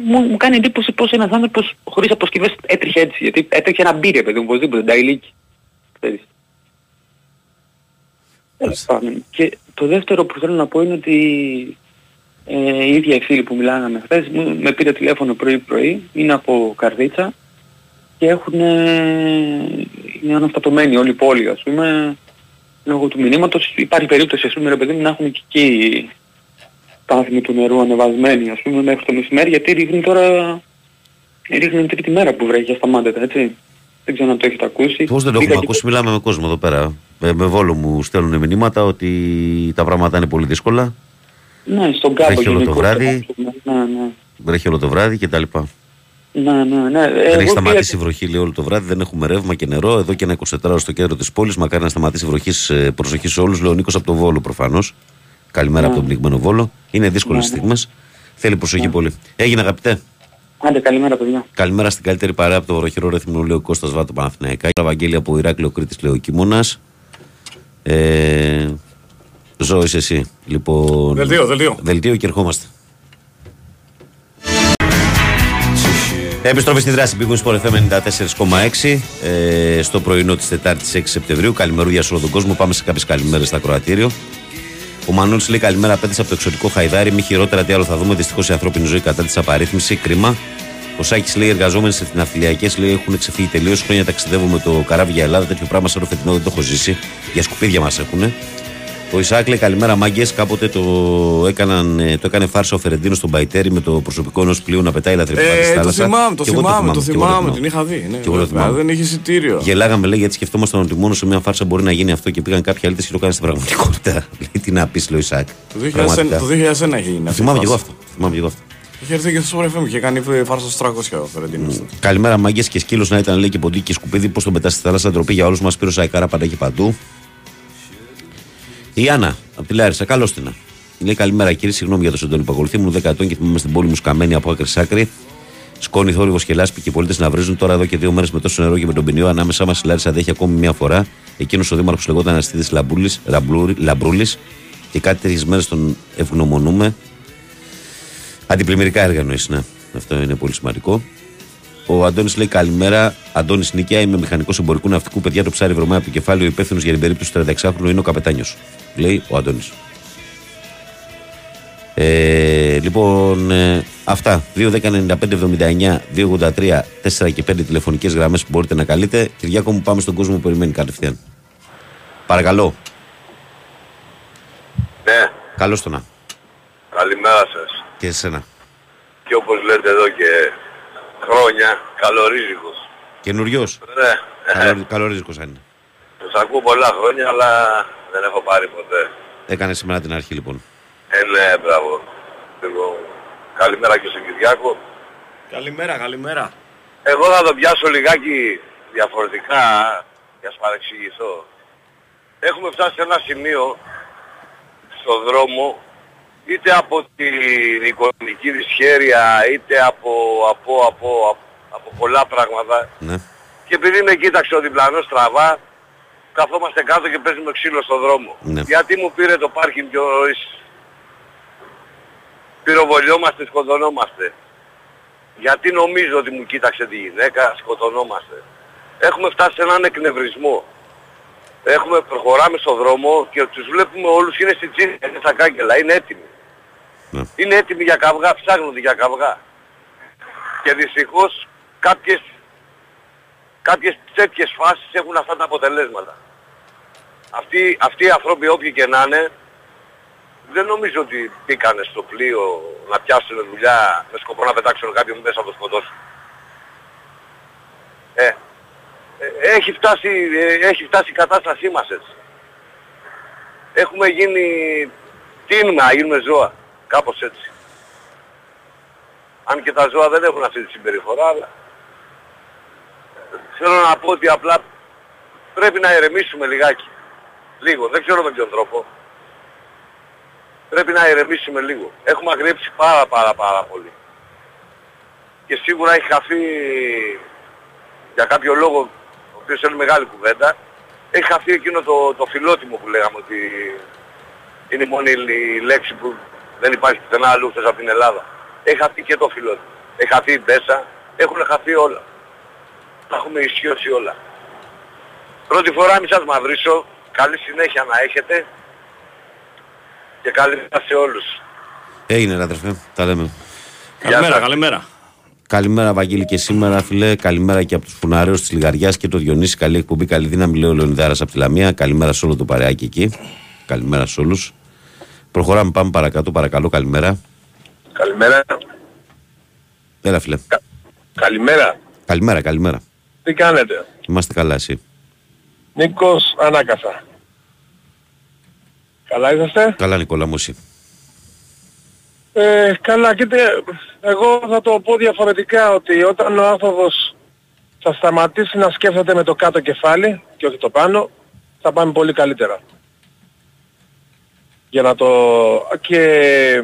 μου, μου κάνει εντύπωση πως ένας άνθρωπος χωρίς αποσκευές έτρεχε έτσι. Γιατί έτρεχε ένα μπύρε παιδί μου, οπωσδήποτε, νταϊλίκι. Ξέρεις. Τέλος πάντων. Και το δεύτερο που θέλω να πω είναι ότι ε, η ίδια η φίλη που μιλάγαμε χθες μου, με πήρε τηλέφωνο πρωί-πρωί, είναι από Καρδίτσα και έχουν, είναι αναστατωμένοι όλη η πόλη ας πούμε λόγω του μηνύματος. Υπάρχει περίπτωση ας πούμε ρε παιδί μου να έχουν και εκεί στάθμη του νερού ανεβασμένη ας πούμε μέχρι το μεσημέρι γιατί ρίχνει τώρα ρίχνει τρίτη μέρα που βρέχει ασταμάτητα έτσι. Δεν ξέρω αν το έχετε ακούσει. Πώς δεν το Πήγα έχουμε και- ακούσει, μιλάμε με κόσμο εδώ πέρα. Ε, με βόλο μου στέλνουν μηνύματα ότι τα πράγματα είναι πολύ δύσκολα. Ναι, στον κάμπο Βρέχει όλο το γενικώς, βράδυ. ας πούμε. Ναι, ναι. Βρέχει όλο το βράδυ κτλ. Ναι, ναι, ναι. Ε, Δεν εγώ έχει σταματήσει η πήγα- βροχή λέει όλο το βράδυ, δεν έχουμε ρεύμα και νερό. Εδώ και ένα 24 ώρα στο κέντρο της πόλης. Μακάρι να σταματήσει η βροχή. σε- Προσοχή σε όλους. Λέω Νίκος από το Βόλο προφανώς. Καλημέρα Ναι. από τον πνιγμένο Βόλο. Είναι δύσκολες Ναι, ναι. στιγμές. Θέλει προσοχή πολύ. Έγινε αγαπητέ. Άντε, καλημέρα παιδιά. Καλημέρα στην καλύτερη παρέα από το βροχερό ρεθμό λέει ο Κώστας Βάτο Παναθηναϊκά. Ευαγγέλια από Ηράκλειο Κρήτης λέει ο Κιμώνας. Ε, Ζω είσαι εσύ. Λοιπόν, Δελτίο, δελτίο. Δελτίο και ερχόμαστε. Επιστροφή στη δράση Big Wings Sport FM 94,6 ε, στο πρωινό της Τετάρτης 6 Σεπτεμβρίου. Καλημερούδια σε όλο τον κόσμο. Πάμε σε κάποιες καλημέρες στα Κροατήριο. Ο Μανούλη λέει καλημέρα απέναντι από το εξωτικό Χαϊδάρι. Μη χειρότερα τι άλλο θα δούμε. Δυστυχώς η ανθρώπινη ζωή κατά της απαρίθμηση. Κρίμα. Ο Σάκης λέει: Εργαζόμενοι σε ναυτιλιακέ λέει έχουν ξεφύγει τελείως. Χρόνια ταξιδεύω με το καράβι για Ελλάδα. Τέτοιο πράγμα σαν το φετινό δεν το έχω ζήσει. Για σκουπίδια μας έχουν. Ο Ισάκ λέει καλημέρα μάγκες. Κάποτε το, έκαναν, ε, το έκανε φάρσα ο Φερεντίνος στον Παϊτέρη με το προσωπικό ενός πλοίου να πετάει λαθρεπικά στη Ε, το θάλασσας. θυμάμαι, το Και εγώ θυμάμαι, το και εγώ θυμάμαι, την είχα δει. Ναι, Και εγώ το βέβαια, θυμάμαι. δεν είχε εισιτήριο. Γελάγαμε λέει γιατί σκεφτόμασταν ότι μόνος σε μια φάρσα μπορεί να γίνει αυτό και πήγαν κάποιοι αλήτε και το κάνανε στην πραγματικότητα. *laughs* λέει τι να πεις, λέει ο Ισάκ. Το 2001 Πραγματικά. το 2001 έχει γίνει. Το αυτή η θυμάμαι και εγώ φάση. αυτό. Θυμάμαι και εγώ αυτό. Είχε έρθει και στο Sport FM και κάνει φάρσα στο 300 ο Φερεντίνος. Καλημέρα, μάγκες και σκύλος να ήταν λέει και ποντί και σκουπίδι. Πώς τον πετάς στη θάλασσα, ντροπή για όλους μας. Πήρε ο Σαϊκάρα πάντα έχει παντού. Η Άννα, από τη Λάρισα, καλώς την. Λέει καλημέρα κύριε, συγγνώμη για το σεντόνι που ακολουθεί. Ήμουν 10 ετών και θυμάμαι στην πόλη μου σκαμμένη από άκρη σ' άκρη. Σκόνη, θόρυβο και λάσπη και οι πολίτες να βρίζουν τώρα εδώ και δύο μέρες με τόσο νερό και με τον ποινιό. Ανάμεσά μας η Λάρισα αντέχει ακόμη μια φορά. Εκείνος ο Δήμαρχος λεγόταν Αναστήδη Λαμπρούλης και κάτι τέτοιε μέρες τον ευγνωμονούμε. Αντιπλημμυρικά έργα εννοείς, ναι. Αυτό είναι πολύ σημαντικό. Ο Αντώνης λέει καλημέρα. Αντώνης Νίκια, είμαι μηχανικός εμπορικού ναυτικού. Παιδιά, το ψάρι βρωμάει από το κεφάλι. Ο υπεύθυνος για την περίπτωση του 36χρονου είναι ο καπετάνιος. Λέει ο Αντώνης. Ε, λοιπόν, ε, αυτά. 2.10.95.79, 2.83, 4 και 5 τηλεφωνικές γραμμές που μπορείτε να καλείτε. Κυριάκο μου, πάμε στον κόσμο που περιμένει κατευθείαν. Παρακαλώ. Ναι, Καλώς το να. καλημέρα σας. Και εσένα. Και όπως λέτε εδώ και χρόνια, καλορίζικος. Καινουριο. Ναι, Καλό, καλό ρίσκο αν είναι. τους ακούω πολλά χρόνια, αλλά δεν έχω πάρει ποτέ. Έκανε σήμερα την αρχή λοιπόν. Ε, ναι, μπράβο. Λοιπόν, καλημέρα και στον Κυριάκο. Καλημέρα, καλημέρα. Εγώ θα το πιάσω λιγάκι διαφορετικά για να σας παρεξηγηθώ. Έχουμε φτάσει σε ένα σημείο στον δρόμο είτε από την οικονομική δυσχέρεια είτε από, από, από, από, από πολλά πράγματα Ναι. και επειδή με κοίταξε ο διπλανός στραβά καθόμαστε κάτω και παίζουμε ξύλο στον δρόμο. Ναι. Γιατί μου πήρε το πάρκινγκ πιο νωρίς. Πυροβολιόμαστε, σκοτωνόμαστε. Γιατί νομίζω ότι μου κοίταξε τη γυναίκα, σκοτωνόμαστε. Έχουμε φτάσει σε έναν εκνευρισμό. Έχουμε, προχωράμε στον δρόμο και τους βλέπουμε όλους είναι στην τσίνη, είναι στα κάγκελα, είναι έτοιμοι. Ναι. Είναι έτοιμοι για καυγά, ψάχνονται για καυγά. Και δυστυχώς κάποιες, κάποιες τέτοιες φάσεις έχουν αυτά τα αποτελέσματα. Αυτοί, αυτοί οι άνθρωποι όποιοι και να είναι, δεν νομίζω ότι μπήκανε στο πλοίο να πιάσουν δουλειά με σκοπό να πετάξουν κάποιον μέσα από το σκοτώσουν. Ε, ε, έχει φτάσει, ε, έχει φτάσει η κατάστασή μας έτσι. Έχουμε γίνει, τίνουμε να γίνουμε ζώα, κάπως έτσι. Αν και τα ζώα δεν έχουν αυτή τη συμπεριφορά, αλλά θέλω να πω ότι απλά πρέπει να ηρεμήσουμε λιγάκι. Λίγο, δεν ξέρω με ποιον τρόπο. Πρέπει να ηρεμήσουμε λίγο. Έχουμε αγριέψει πάρα πάρα πάρα πολύ. Και σίγουρα έχει χαθεί για κάποιο λόγο, ο οποίος είναι μεγάλη κουβέντα, έχει χαθεί εκείνο το, το φιλότιμο που λέγαμε ότι είναι η μόνη η λέξη που δεν υπάρχει πουθενά αλλού εκτός από την Ελλάδα. Έχει χαθεί και το φιλότιμο. Έχει χαθεί η Μπέσα, έχουν χαθεί όλα. Τα έχουμε ισιώσει όλα. Πρώτη φορά μη σας μαυρίσω, καλή συνέχεια να έχετε και καλή μέρα σε όλους. Έγινε, ρε αδερφέ. Τα λέμε. Καλημέρα, σας. καλημέρα. Καλημέρα, Βαγγέλη, και σήμερα, φίλε. Καλημέρα και από τους Φουναρέου της Λιγαριάς και το Διονύση. Καλή εκπομπή, καλή δύναμη, λέει ο Λεωνιδάρας από τη Λαμία. Καλημέρα σε όλο το παρεάκι εκεί. Καλημέρα σε όλους. Προχωράμε, πάμε παρακάτω. Παρακαλώ, καλημέρα. Καλημέρα. Έλα, φίλε. Καλημέρα. Καλημέρα, καλημέρα. Τι κάνετε; Είμαστε καλά, εσύ. Νίκος Ανάκασα. Καλά είσαστε; Καλά, Νικόλα μου, εσύ. Ε, καλά, κοίτα, εγώ θα το πω διαφορετικά ότι όταν ο άνθρωπος θα σταματήσει να σκέφτεται με το κάτω κεφάλι και όχι το πάνω, θα πάμε πολύ καλύτερα. Για να το... και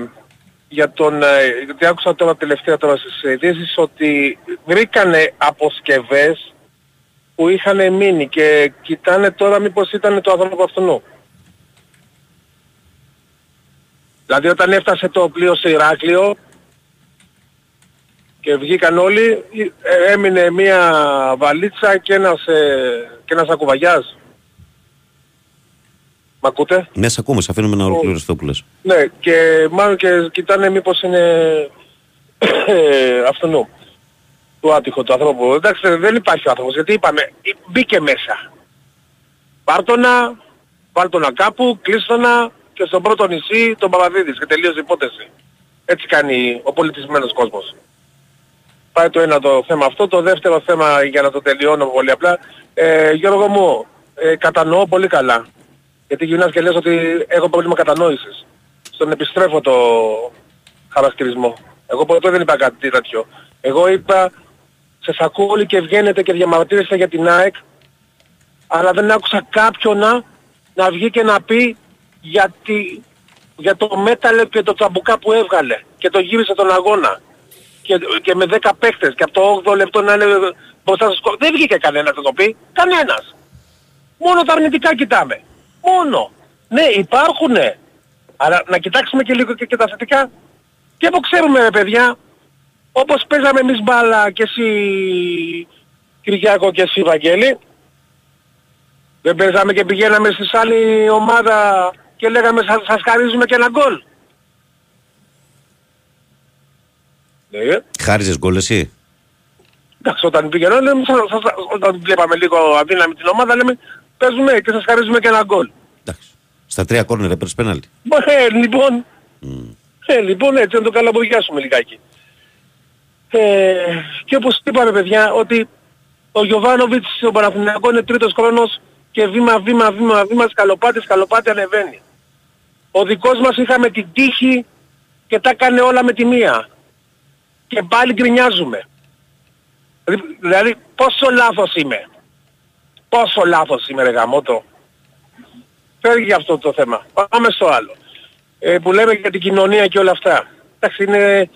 για τον... ε, γιατί άκουσα τώρα τελευταία τώρα στις ειδήσεις ότι βρήκανε αποσκευές που είχαν μείνει και κοιτάνε τώρα μήπως ήταν το άνθρωπο αυτού. Δηλαδή όταν έφτασε το πλοίο στο Ηράκλειο και βγήκαν όλοι, ε, έμεινε μία βαλίτσα και ένας, ε, και ένας ακουβαγιάς. Μ' ακούτε; Ναι, σε ακούμε, σε αφήνουμε να ολοκληρώσει αυτό που λες. Ναι, και μάλλον και κοιτάνε μήπως είναι ε, *coughs* αυτού του άτυχου του ανθρώπου. Εντάξει δεν υπάρχει ο άνθρωπος γιατί είπαμε μπήκε μέσα. Πάρτονα, βάλ τον κάπου, κλείστονα και στον πρώτο νησί τον Παπαδίδης και τελείωσε η υπόθεση. Έτσι κάνει ο πολιτισμένος κόσμος. Πάει το ένα το θέμα αυτό. Το δεύτερο θέμα για να το τελειώνω πολύ απλά. Ε, Γιώργο μου, ε, κατανοώ πολύ καλά. Γιατί γυρνάς και λες ότι έχω πρόβλημα κατανόησης. Στον επιστρέφω το χαρακτηρισμό. Εγώ ποτέ δεν είπα κάτι τέτοιο. Εγώ είπα, σε ακούω όλοι και βγαίνετε και διαμαρτύρεστε για την ΑΕΚ, αλλά δεν άκουσα κάποιον να, να βγει και να πει για, τη, για το μέταλλο και το τσαμπουκά που έβγαλε και το γύρισε τον αγώνα. Και, και με 10 παίχτες και από το 8 λεπτό να είναι μπροστά στο σκορ. Δεν βγήκε κανένας να το πει. Κανένας. Μόνο τα αρνητικά κοιτάμε. Μόνο. Ναι, υπάρχουνε. Αλλά να κοιτάξουμε και λίγο και, και τα θετικά. Και από ξέρουμε ρε παιδιά, όπως παίζαμε εμείς μπάλα και εσύ Κυριάκο και εσύ Βαγγέλη, δεν παίζαμε και πηγαίναμε στη άλλη ομάδα και λέγαμε σας, σας χαρίζουμε και ένα γκολ. Ναι. Χάριζες γκολ εσύ; Εντάξει, όταν πήγαινα, λέμε, σας, σας, όταν βλέπαμε λίγο αδύναμη την ομάδα, λέμε παίζουμε και σας χαρίζουμε και ένα γκολ. Εντάξει. Στα τρία κόρνερ έπαιρνες πέναλτι. Ε, λοιπόν, mm. ε, λοιπόν έτσι να το καλαμποδιάσουμε λιγάκι. Ε, και όπως είπαμε παιδιά, ότι ο Γιωβάνοβιτς ο Παναθηναϊκός είναι τρίτος χρόνος και βήμα, βήμα, βήμα, βήμα, σκαλοπάτι, σκαλοπάτι ανεβαίνει. Ο δικός μας είχαμε την τύχη και τα έκανε όλα με τη μία. Και πάλι γκρινιάζουμε. Δηλαδή πόσο λάθος είμαι. Πόσο λάθος είμαι ρε γαμότο. Φεύγει αυτό το θέμα. Πάμε στο άλλο. Ε, που λέμε για την κοινωνία και όλα αυτά. Εντάξει είναι...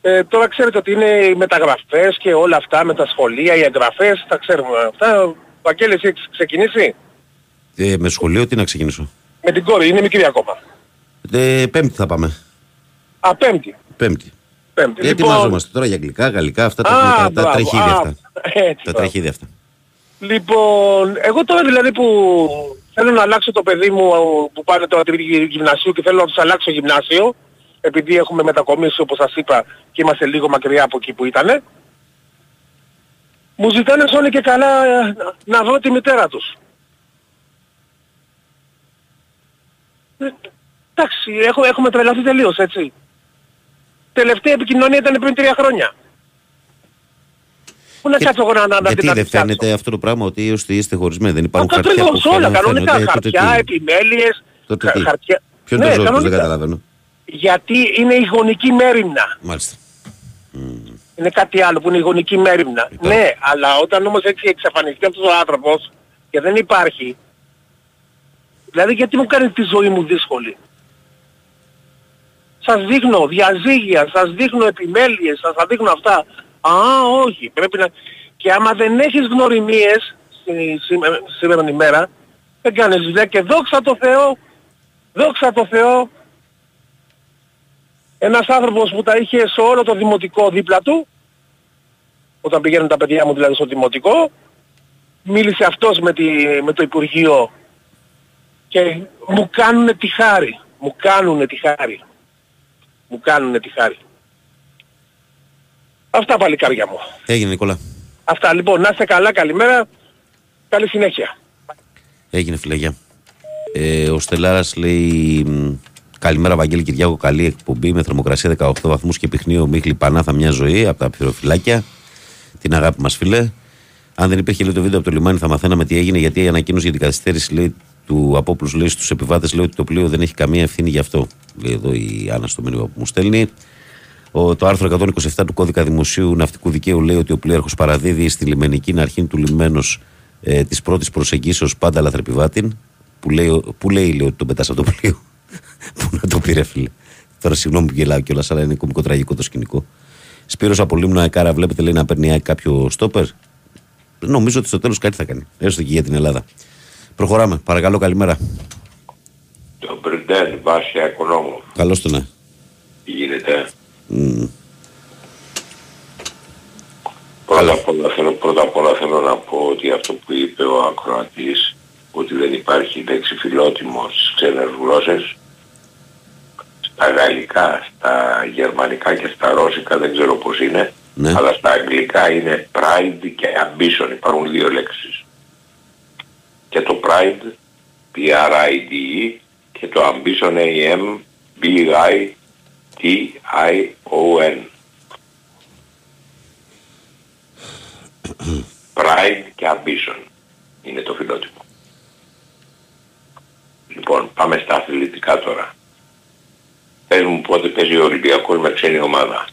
Ε, τώρα ξέρετε ότι είναι οι μεταγραφές και όλα αυτά με τα σχολεία, οι εγγραφές, τα ξέρουμε αυτά. Ο Βαγγέλης έχεις ξεκινήσει; Ε, με σχολείο τι να ξεκινήσω; Με την κόρη, είναι μικρή ακόμα. Ε, πέμπτη θα πάμε. Α, πέμπτη. Πέμπτη. Πέμπτη. Ε, ετοιμάζομαστε τώρα για αγγλικά, γαλλικά, αυτά τα, Α, τα, τα μπράβο. τραχίδια Α, αυτά. έτσι, Τα μπράβο. τραχίδια αυτά. Λοιπόν, εγώ τώρα δηλαδή που θέλω να αλλάξω το παιδί μου που πάνε τώρα την γυμνασίου και θέλω να τους αλλάξω γυμνάσιο, επειδή έχουμε μετακομίσει όπως σας είπα και είμαστε λίγο μακριά από εκεί που ήτανε, μου ζητάνε σώνει και καλά ε, να δω τη μητέρα τους. Ε, Εντάξει, έχω, έχουμε τρελαθεί τελείως, έτσι. Τελευταία επικοινωνία ήταν πριν τρία χρόνια. Πού να Και- κάτσω εγώ να, να, να Γιατί να δεν την κάτσω. φαίνεται αυτό το πράγμα ότι έως είστε χωρισμένοι, δεν υπάρχουν χαρτιά που Ακριβώς όλα, φαίνονται, κανονικά φαίνονται, τότε χαρτιά, τι; επιμέλειες, Τότε χα- τι; χαρτιά. Ποιο είναι Ναι, το ζώο τους, δεν κανονικά. καταλαβαίνω. Γιατί είναι η γονική μέρημνα. Μάλιστα. Είναι κάτι άλλο που είναι η γονική μέρημνα. Υπάρχει. Ναι, αλλά όταν όμως έτσι εξαφανιστεί αυτός ο άνθρωπος και δεν υπάρχει, δηλαδή γιατί μου κάνει τη ζωή μου δύσκολη; Σας δείχνω διαζύγια, σας δείχνω επιμέλειες, σας τα δείχνω αυτά. Α, όχι, πρέπει να... Και άμα δεν έχεις γνωριμίες στη, σήμε- σήμερα ημέρα, δεν κάνεις δουλειά και δόξα τω Θεώ, δόξα τω Θεώ, ένας άνθρωπος που τα είχε σε όλο το δημοτικό δίπλα του, όταν πηγαίνουν τα παιδιά μου δηλαδή στο δημοτικό, μίλησε αυτός με, τη, με το Υπουργείο και μου κάνουνε τη χάρη. Μου κάνουνε τη χάρη. Μου κάνουνε τη χάρη. Αυτά παλικάρια μου. Έγινε Νικόλα. Αυτά λοιπόν. Να είστε καλά. Καλημέρα. Καλή συνέχεια. Έγινε φιλεγιά. Ε, ο Στελάρας λέει μ, Καλημέρα Βαγγέλη Κυριάκο, καλή εκπομπή με θερμοκρασία 18 βαθμούς και πιχνίο Μίχλη Πανάθα μια ζωή από τα πυροφυλάκια. Την αγάπη μας φίλε. Αν δεν υπήρχε λέει, το βίντεο από το λιμάνι θα μαθαίναμε τι έγινε γιατί η ανακοίνωση για την καθυστέρηση λέει, του Απόπλους λέει στους επιβάτες λέει ότι το πλοίο δεν έχει καμία ευθύνη γι' αυτό. Λέει εδώ η Άννα στο μήνυμα που μου στέλνει. Ο, το άρθρο 127 του Κώδικα Δημοσίου Ναυτικού Δικαίου λέει ότι ο πλοίαρχος παραδίδει στη λιμενική αρχή του λιμένου ε, της πρώτης προσεγγίσεως πάντα λαθρεπιβάτην. Που λέει, που λέει, λέει ότι τον πετά από το πλοίο. *laughs* που να το πήρε, φίλε. Τώρα συγγνώμη που γελάω κιόλας, αλλά είναι κομικό τραγικό το σκηνικό. Σπύρος από Λίμνο Αεκάρα, βλέπετε λέει να παίρνει η ΑΕΚ κάποιο στόπερ. Νομίζω ότι στο τέλος κάτι θα κάνει. Έστω και για την Ελλάδα. Προχωράμε. Παρακαλώ, καλημέρα. Το Μπριντέν, Βάσια Οικονόμου. Καλώς το ναι. Τι γίνεται; Μμ, Πρώτα απ, όλα θέλω, πρώτα απ' όλα θέλω να πω ότι αυτό που είπε ο ακροατής ότι δεν υπάρχει λέξη φιλότιμο στις ξένες γλώσσες στα γαλλικά, στα γερμανικά και στα ρώσικα δεν ξέρω πώς είναι Ναι. αλλά στα αγγλικά είναι pride και ambition υπάρχουν δύο λέξεις. Και το pride P-R-I-D-E και το Ambition A-M B-I-T-I-O-N. Pride και Ambition είναι το φιλότιμο. Λοιπόν, πάμε στα αθλητικά τώρα. Πες μου πότε παίζει ο Ολυμπιακός με ξένη ομάδα.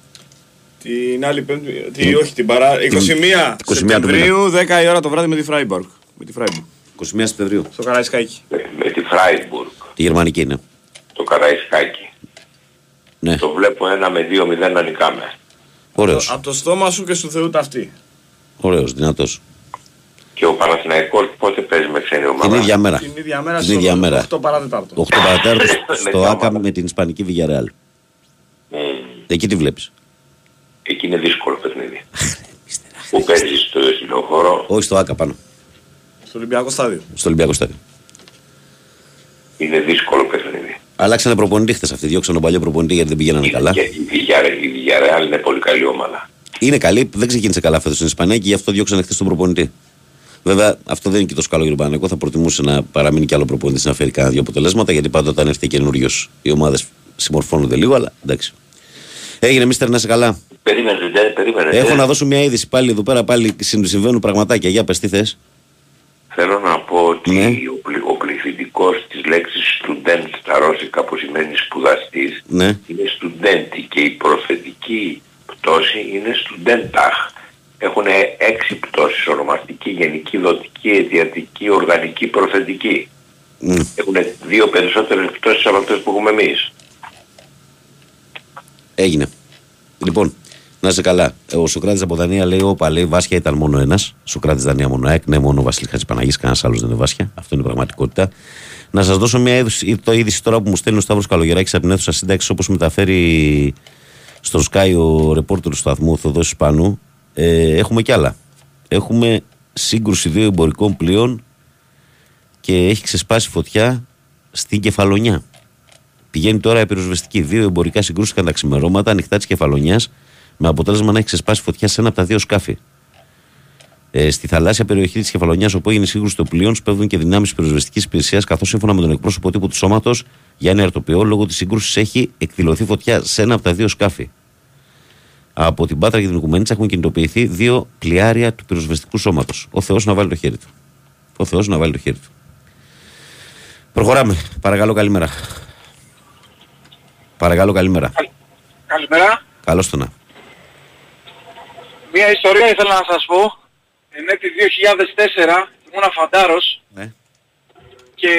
Την άλλη πέμπτη, τι, όχι την παρά, 21, 21 του Σεπτεμβρίου, 10 η ώρα το βράδυ με τη Φράιμπουργκ. Με τη Φράιμπουργκ. 21 Σεπτεμβρίου. Στο Καραϊσκάκι. Με, με τη Φράιμπουργκ, Τη γερμανική είναι. το Καραϊσκάκι. Ναι. Το βλέπω ένα με 2-0 να νικάμε. Ωραίος. Από το στόμα σου και σου Θεού ταυτή. Ωραίος, δυνατός. Και ο Παναθηναϊκός πότε παίζει με ξένη ομάδα; Την ίδια μέρα. Την ίδια μέρα Την ίδια μέρα. 8 παρατετάρτο. 8 παρατέταρτο Με στο ποια ΆΚΑ ομάδα; με την Ισπανική Villarreal. Μμμ. Εκεί τη βλέπεις. Εκεί είναι δύσκολο παιχνίδι. Που παίζεις στο λεωφόρο Όχι στο ΆΚΑ πάνω. Στο Ολυμπιακό στάδιο. Στο Ολυμπιακό Στάδιο. είναι δύσκολο παιχνίδι. Αλλάξανε προπονητή χθες αυτοί. Διώξαν τον παλιό προπονητή γιατί δεν πηγαίνανε καλά. Και η Villarreal- η Villarreal είναι πολύ καλή ομάδα. Είναι καλή, δεν ξεκίνησε καλά φέτος στην Ισπανία και γι' αυτό διώξανε χθες τον προπονητή. Βέβαια, αυτό δεν είναι και τόσο καλό για τον Παναγενικό. Θα προτιμούσε να παραμείνει κι άλλο προπονητής να φέρει κανένα δύο αποτελέσματα γιατί πάντα όταν έρθει καινούριο οι ομάδες συμμορφώνονται λίγο, αλλά εντάξει. Έγινε, μίστερ, να είσαι καλά. Περίμενε, δεν περίμενε. Έχω δεν. να δώσω μια είδηση πάλι εδώ πέρα, πάλι συν- συμβαίνουν πραγματάκια. Για πες τι θες. Θέλω να πω ότι Ναι. ο, πλη, ο πληθυντικός της λέξης student στα ρώσικα που σημαίνει σπουδαστής Ναι. είναι studenti και η προθετική πτώση είναι studentach. Έχουν έξι πτώσεις, ονομαστική, γενική, δοτική, αιτιατική, οργανική, προθετική. Μμ. Έχουν δύο περισσότερες πτώσεις από αυτές που έχουμε εμείς. Έγινε. Λοιπόν, να είσαι καλά. Ε, Ο Σοκράτης από Δανία λέει: Όπα, λέει, Βάσια ήταν μόνο ένας. Σοκράτης Δανία μόνο ΑΕΚ. Ναι, μόνο ο Βασίλης Χατζηπαναγής, κανένας άλλος δεν είναι Βάσια. Αυτό είναι η πραγματικότητα. Να σας δώσω μια είδηση, το είδηση τώρα που μου στέλνει ο Σταύρος Καλογεράκης από την αίθουσα σύνταξης, όπως μεταφέρει στο Sky ο ρεπόρτερ του σταθμού, ο Θοδό Ισπανού. Ε, έχουμε κι άλλα. Έχουμε σύγκρουση δύο εμπορικών πλοίων και έχει ξεσπάσει φωτιά στην κεφαλονιά. Πηγαίνει τώρα η πυροσβεστική. Δύο εμπορικά συγκρούστηκαν τα ξημερώματα ανοιχτά της κεφαλονιάς με αποτέλεσμα να έχει ξεσπάσει φωτιά σε ένα από τα δύο σκάφη. Ε, στη θαλάσσια περιοχή της Κεφαλονιάς, όπου έγινε σύγκρουση των πλοίων, σπέβδουν και δυνάμεις πυροσβεστικής υπηρεσίας, καθώς σύμφωνα με τον εκπρόσωπο τύπου του σώματος, Γιάννη Αρτοπιό, λόγω της σύγκρουσης έχει εκδηλωθεί φωτιά σε ένα από τα δύο σκάφη. Από την Πάτρα και την Οικουμενίτσα έχουν κινητοποιηθεί δύο πλοιάρια του πυροσβεστικού σώματος. Ο Θεός να βάλει το χέρι του. Ο Θεός να βάλει το χέρι του. Προχωράμε. Παρακαλώ, καλημέρα. Παρακαλώ, καλημέρα. Καλημέρα. Καλώς το να. Μία ιστορία ήθελα να σας πω. Εν έτη 2004 ήμουν φαντάρος Ναι. και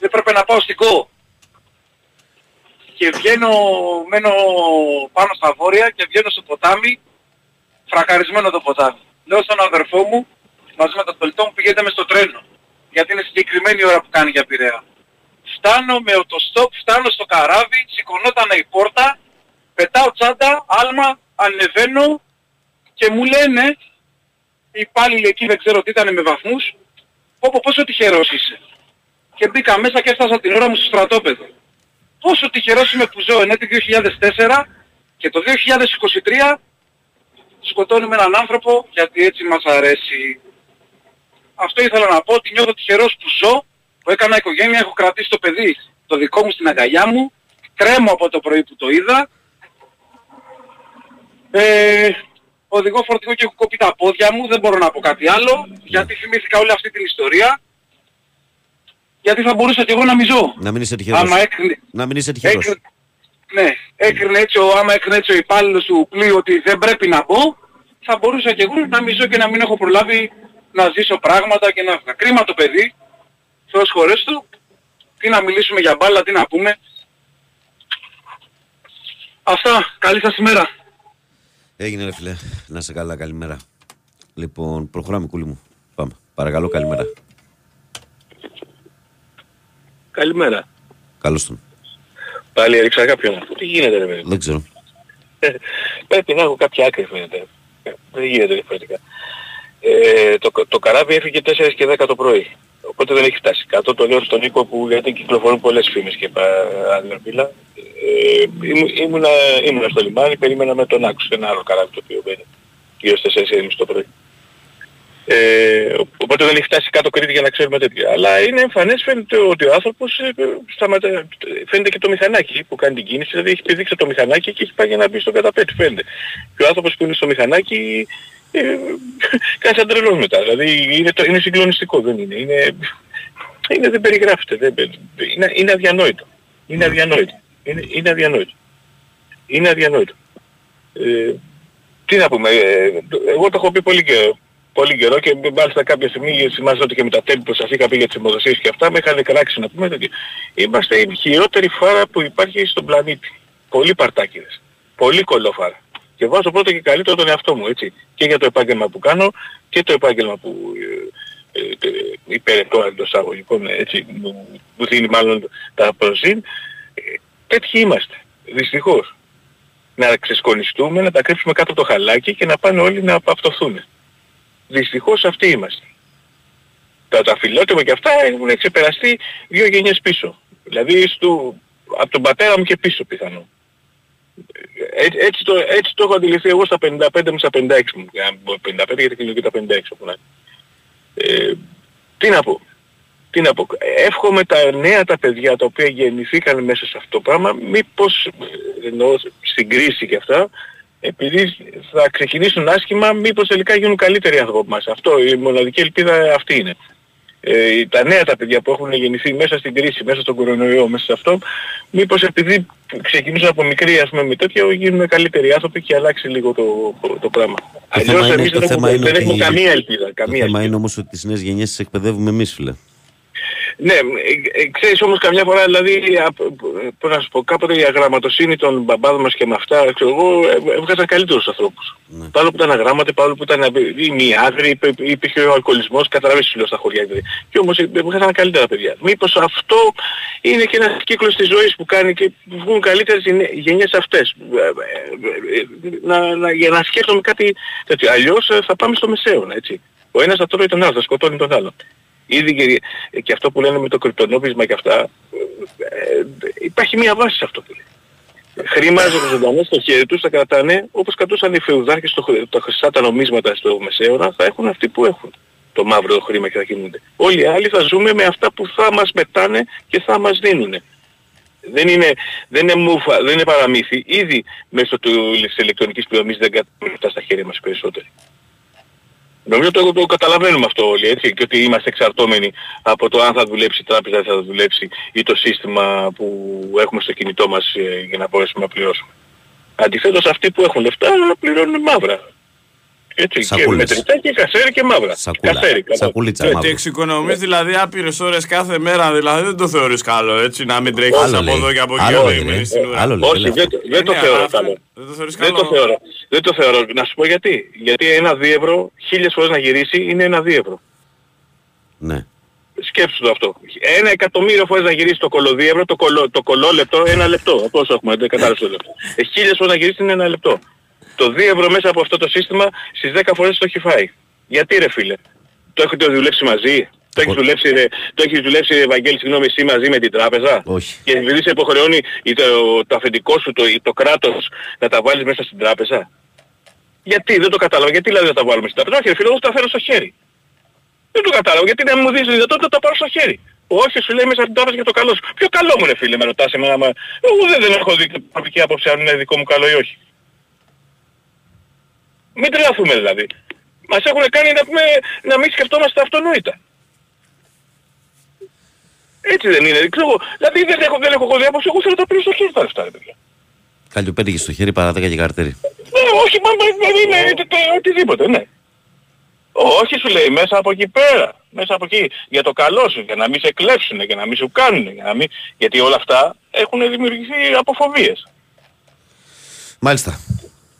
έπρεπε να πάω στην ΚΟ. Και βγαίνω, μένω πάνω στα βόρεια και βγαίνω στο ποτάμι, φρακαρισμένο το ποτάμι. Λέω στον αδερφό μου, μαζί με τον κολλητό μου, πηγαίνετε μες στο τρένο. Γιατί είναι συγκεκριμένη η ώρα που κάνει για Πειραιά. Φτάνω με οτοστόπ, φτάνω στο καράβι, σηκωνόταν η πόρτα, πετάω τσάντα, άλμα, ανεβαίνω και μου λένε οι υπάλληλοι εκεί δεν ξέρω τι ήταν με βαθμούς, πω πω πόσο τυχερός είσαι. Και μπήκα μέσα και έφτασα την ώρα μου στο στρατόπεδο. Πόσο τυχερός είμαι που ζω εν έτη 2004 και το 2023 σκοτώνουμε έναν άνθρωπο γιατί έτσι μας αρέσει. Αυτό ήθελα να πω ότι νιώθω τυχερός που ζω, που έκανα οικογένεια, έχω κρατήσει το παιδί το δικό μου στην αγκαλιά μου, τρέμω από το πρωί που το είδα. Ε, οδηγώ φορτηγό και έχω κοπεί τα πόδια μου, δεν μπορώ να πω κάτι άλλο, γιατί θυμήθηκα όλη αυτή την ιστορία. Γιατί θα μπορούσα και εγώ να μη ζω. Να μην είσαι τυχερός. Άμα έκρινε, Να μην είσαι τυχερός. έκρινε, ναι, έκρινε έτσι, ο, άμα έκρινε έτσι ο υπάλληλος του πλοίου ότι δεν πρέπει να μπω, θα μπορούσα και εγώ να μη ζω και να μην έχω προλάβει να ζήσω πράγματα και να... Κρίμα το παιδί, Θεός χωρές του, τι να μιλήσουμε για μπάλα, τι να πούμε. Αυτά, καλή σας ημέρα. Έγινε ρε φίλε. Να είσαι καλά, καλημέρα. Λοιπόν, προχωράμε κούλι μου. Πάμε. Παρακαλώ, καλημέρα. Καλημέρα. Καλώς τον. Πάλι έριξα κάποιον. Τι γίνεται ρε παιδί. Δεν ξέρω. Πρέπει να έχω κάποια άκρη φαίνεται. Ε, Δεν γίνεται διαφορετικά. Ε, το, το καράβι έφυγε 4 και 10 το πρωί. Οπότε δεν έχει φτάσει. Κάτω το λέω στον Νίκο που γιατί κυκλοφορούν πολλές φήμες και αδερφίλα. Ε, ήμου- ήμουνα, ήμουνα στο λιμάνι, περίμενα με τον Άκους, ένα άλλο καράβι το οποίο μπαίνει. Γύρω στις 4.30 το πρωί. Ε, οπότε δεν έχει φτάσει κάτω Κρήτη για να ξέρουμε τέτοια. Αλλά είναι εμφανές φαίνεται ότι ο άνθρωπος ε, σταματά, φαίνεται και το μηχανάκι που κάνει την κίνηση, δηλαδή έχει πηδήξει το μηχανάκι και έχει πάει για να μπει στο καταπέτη φαίνεται. Και ο άνθρωπος που είναι στο μηχανάκι ε, κάνει σαν τρελός μετά. Δηλαδή είναι, το, είναι συγκλονιστικό, δεν είναι. Είναι, είναι δεν περιγράφεται. Δεν, είναι, είναι αδιανόητο. Είναι αδιανόητο. Είναι, είναι αδιανόητο. Είναι αδιανόητο. Ε, τι να πούμε, ε, εγώ το έχω πει πολύ καιρό, πολύ καιρό και μάλιστα κάποια στιγμή θυμάστε ότι και με τα τέμπη που σας είχα πει για τις αιμοδοσίες και αυτά με είχαν κράξει να πούμε ότι είμαστε η χειρότερη φάρα που υπάρχει στον πλανήτη. Πολύ παρτάκιδες. Πολύ κολόφαρα. Και βάζω πρώτο και καλύτερο τον εαυτό μου, έτσι. Και για το επάγγελμα που κάνω και το επάγγελμα που ε, ε, υπηρετώ εντός αγωγικών, έτσι, μου, μου δίνει μάλλον τα προζήν. Ε, τέτοιοι είμαστε. Δυστυχώς. Να ξεσκονιστούμε, να τα κρύψουμε κάτω από το χαλάκι και να πάνε όλοι να απαυτοθούν. Δυστυχώς αυτοί είμαστε. Τα, τα φιλότιμα και αυτά έχουν ξεπεραστεί δύο γενιές πίσω. Δηλαδή στο, από τον πατέρα μου και πίσω πιθανό. Έτσι, έτσι, το, έτσι το έχω αντιληφθεί εγώ στα 55 μου, στα 56 μου. 55 γιατί κλείνω και τα 56 όπου να ε, Τι να πω. Τι να πω. Εύχομαι τα νέα τα παιδιά τα οποία γεννηθήκαν μέσα σε αυτό το πράγμα, μήπως εννοώ στην κρίση και αυτά, επειδή θα ξεκινήσουν άσχημα, μήπως τελικά γίνουν καλύτεροι άνθρωποι από μας. Αυτό, η μοναδική ελπίδα αυτή είναι. Ε, τα νέα τα παιδιά που έχουν γεννηθεί μέσα στην κρίση, μέσα στον κορονοϊό, μέσα σε αυτό, μήπως επειδή ξεκινήσουν από μικρή ας πούμε με τέτοια, γίνουν καλύτεροι άνθρωποι και αλλάξει λίγο το, το πράγμα. Το Αλλιώς θέμα είναι- εμείς το δεν, θέμα έχουμε, είναι δεν έχουμε ότι- καμία ελπίδα. Το Καμία θέμα ελπίδα. είναι όμως ότι τις νέες γενιές τις εκπαιδεύουμε εμείς φίλε. Ναι, ε, ε, ξέρεις όμως καμιά φορά δηλαδή, α, πώς να σου πω, κάποτε η αγραμματοσύνη των μπαμπάδων μας και με αυτά, ξέρω εγώ, ε, έβγαζαν καλύτερους ανθρώπους. Ναι. Παρόλο που ήταν αγράμματοι, παρόλο που ήταν ε, ή μη άγριοι, υπέ- υπήρχε ο αλκοολισμός, καταλαβαίνεις τι λέω στα χωριά δηλαδή. Και όμως ε, έβγαζαν καλύτερα παιδιά. Μήπως αυτό είναι και ένας κύκλος της ζωής που κάνει και βγουν καλύτερες γενιέ- γενιές αυτές. Ε, ε, ε, Να, να, για να σκέφτομαι κάτι τέτοιο. Αλλιώς ε, θα πάμε στο μεσαίωνα, έτσι. Ο ένας θα τρώει τον άλλο, θα σκοτώνει τον άλλο. Ήδη και, και αυτό που λένε με το κρυπτονόμισμα και αυτά, ε, ε, υπάρχει μια βάση σε αυτό που λέει. Χρήμα ζωντανό στο χέρι τους θα κρατάνε όπως κρατούσαν οι φεουδάρχες στο, χρ- τα χρυσά τα νομίσματα στο Μεσαίωνα, θα έχουν αυτοί που έχουν το μαύρο χρήμα και θα κινούνται. Όλοι οι άλλοι θα ζούμε με αυτά που θα μας μετάνε και θα μας δίνουν. Δεν είναι, δεν είναι μούφα, δεν είναι παραμύθι. Ήδη μέσω του, της ηλεκτρονικής πληρωμής δεν καταφέρνουν στα χέρια μας περισσότεροι. Νομίζω το, το καταλαβαίνουμε αυτό όλοι, έτσι, και ότι είμαστε εξαρτώμενοι από το αν θα δουλέψει η τράπεζα, δεν θα δουλέψει ή το σύστημα που έχουμε στο κινητό μας ε, για να μπορέσουμε να πληρώσουμε. Αντιθέτως αυτοί που έχουν λεφτά πληρώνουν μαύρα. Έτσι, και Σακούλες. μετρητά και κασέρι και μαύρα. Σακούλα. Κασέρι, κατά- Σακούλιτσα Ε, μαύρο. Τι εξοικονομείς δηλαδή άπειρες ώρες κάθε μέρα, δηλαδή δεν το θεωρείς καλό έτσι, να μην τρέχεις Άλλο από λέει. εδώ και από εκεί Άλλο να λέει, μείνεις ρε. στην ουρά. Άλλο λέει. Όχι, λέει δεν, αυτό. το- δεν το Ε, ναι, θεωρώ αλλά αυτό καλό. Δεν το θεωρείς Δεν καλό. το θεωρώ. Δεν το θεωρώ. Να σου πω γιατί. Γιατί ένα δίευρο χίλιες φορές να γυρίσει είναι ένα δίευρο. Ναι. Σκέψου το αυτό. Ένα εκατομμύριο φορές να γυρίσει το κολοδίευρο, το, κολο, το κολόλεπτο, ένα λεπτό. Πόσο έχουμε, δεν κατάλαβες το λεπτό. Ε, χίλιες φορές να γυρίσει είναι ένα λεπτό. Το δίευρο μέσα από αυτό το σύστημα στις 10 φορές το έχει φάει. Γιατί ρε φίλε; Το έχετε δουλέψει μαζί; Το έχεις Όχι. δουλέψει, ρε, το έχεις δουλέψει Ευαγγέλη, συγγνώμη, εσύ μαζί με την τράπεζα; Όχι. Και επειδή σε υποχρεώνει ή το, το αφεντικό σου, το, το κράτος, να τα βάλεις μέσα στην τράπεζα; Γιατί, δεν το κατάλαβα. Γιατί δηλαδή να τα βάλουμε στην τράπεζα; Όχι ρε φίλε, εγώ τα φέρω στο χέρι. Δεν το κατάλαβα. Γιατί δεν μου δίνεις τη δυνατότητα να τα πάρω στο χέρι; Όχι, σου λέει μέσα στην τράπεζα για το καλό σου. Ποιο καλό μου ρε φίλε, με ρωτάς εμένα. Μα... Εγώ δεν, δεν έχω δει προσωπική άποψη αν είναι δικό μου καλό ή όχι. Μην τρελαθούμε δηλαδή. Μας έχουν κάνει να, πούμε, να μην σκεφτόμαστε αυτονόητα. Έτσι δεν είναι. Ξέρω, εγώ. δηλαδή δεν έχω, δεν έχω εγώ διάποψη, εγώ θέλω να τα πήρω στο χέρι τα λεφτά ρε παιδιά. Καλλιοπέτυχε στο χέρι παράδεκα και καρτέρι. Ε, όχι, μα, μα, μα, είναι είτε- τε- οτιδήποτε, ναι. Όχι σου λέει, μέσα από εκεί πέρα. Μέσα από εκεί. Για το καλό σου, για να μην σε κλέψουν, για να μην σου κάνουν. Για να μην... Γιατί όλα αυτά έχουν δημιουργηθεί από φοβίες. Μάλιστα.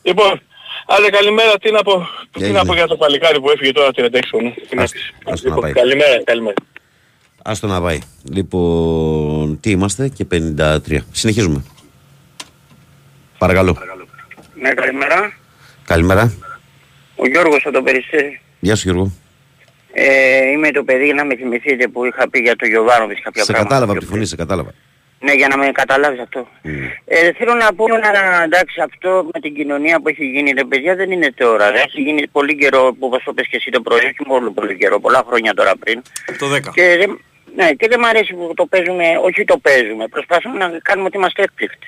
Λοιπόν, άντε καλημέρα, τι να πω, τι έγινε. να πω για το παλικάρι που έφυγε τώρα 36 χρονών. Τι να Άστο, πεις. άστο να Λοιπόν, πάει. καλημέρα, καλημέρα. Άστο να πάει. Λοιπόν, τι είμαστε και 53. Συνεχίζουμε. Παρακαλώ. Ναι, καλημέρα. Καλημέρα. Ο Γιώργος από το Περιστέρι. Γεια σου Γιώργο. Ε, είμαι το παιδί να με θυμηθείτε που είχα πει για το Γιωβάνοβιτς κάποια Σε πράγματα. κατάλαβα από πιο τη φωνή, σε κατάλαβα. Πριν. Ναι, για να με καταλάβεις αυτό. Ε, θέλω να πω να εντάξει αυτό με την κοινωνία που έχει γίνει, ρε παιδιά δεν είναι τώρα. Ρε. Έχει γίνει πολύ καιρό που όπως το πες και εσύ το πρωί, όχι μόνο πολύ καιρό, πολλά χρόνια τώρα πριν. Το 10. Και δεν, ναι, και δεν μου αρέσει που το παίζουμε, όχι το παίζουμε, προσπαθούμε να κάνουμε ότι είμαστε έκπληκτοι.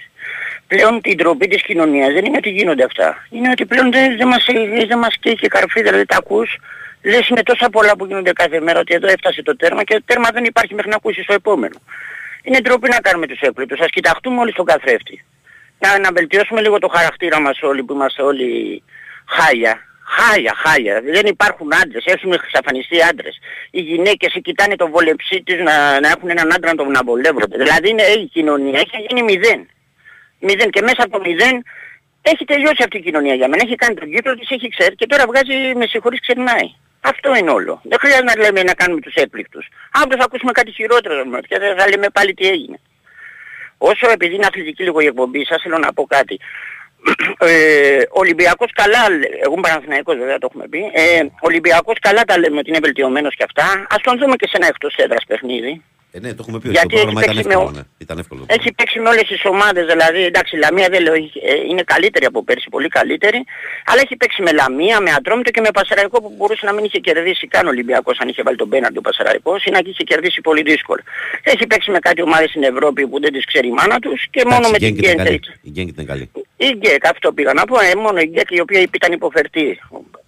Πλέον την τροπή της κοινωνίας δεν είναι ότι γίνονται αυτά. Είναι ότι πλέον δεν, δεν μας, δεν μας καίει καρφί, δηλαδή τα ακούς, λες είναι τόσα πολλά που γίνονται κάθε μέρα ότι εδώ έφτασε το τέρμα και το τέρμα δεν υπάρχει μέχρι να ακούσεις το επόμενο. Είναι ντροπή να κάνουμε τους έκπληκτους, ας κοιταχτούμε όλοι στον καθρέφτη. Να, να βελτιώσουμε λίγο το χαρακτήρα μας όλοι που είμαστε όλοι χάλια. Χάλια, χάλια. Δεν υπάρχουν άντρες, έχουν εξαφανιστεί άντρες. Οι γυναίκες κοιτάνε το βολεψί τους να, να έχουν έναν άντρα να τον βολεύονται. Δηλαδή είναι η κοινωνία, έχει γίνει μηδέν. Μηδέν και μέσα από το μηδέν έχει τελειώσει αυτή η κοινωνία για μένα. Έχει κάνει τον κύκλο της, έχει ξέρει και τώρα βγάζει με συγχωρείς ξερνάει. Αυτό είναι όλο. Δεν χρειάζεται να λέμε να κάνουμε τους έπληκτους. Αύριο θα ακούσουμε κάτι χειρότερο και δεν θα λέμε πάλι τι έγινε. Όσο επειδή είναι αθλητική λίγο η εκπομπή σας θέλω να πω κάτι. *clears throat* Ε, Ολυμπιακός καλά, εγώ είμαι Παναθηναϊκός βέβαια το έχουμε πει, ε, Ολυμπιακός καλά τα λέμε ότι είναι βελτιωμένος και αυτά. Ας τον δούμε και σε ένα εκτός έδρας παιχνίδι. Ε, ναι, το έχουμε πει. Γιατί το πρόγραμμα έχει ήταν παίξει με εύκολο. ο- Ναι. Ήταν εύκολο. Έχει παίξει με όλες τις ομάδες, δηλαδή εντάξει η Λαμία δεν λέω, έχει- ε, είναι καλύτερη από πέρσι, πολύ καλύτερη, αλλά έχει παίξει με Λαμία, με Ατρόμητο και με Πασαραϊκό που μπορούσε να μην είχε κερδίσει καν ο Ολυμπιακός αν είχε βάλει τον πέναντι ο Πασαραϊκός ή να είχε κερδίσει πολύ δύσκολα. Έχει παίξει με κάτι ομάδες στην Ευρώπη που δεν τις ξέρει η μάνα τους και μόνο Εντάξει, με η την Γκένκ ήταν Γκέντ καλή. Η Γκένκ ήταν καλή. η Γκέκ, αυτό πήγα να πω, ε, μόνο η Γκέκ η οποία ήταν υποφερτή,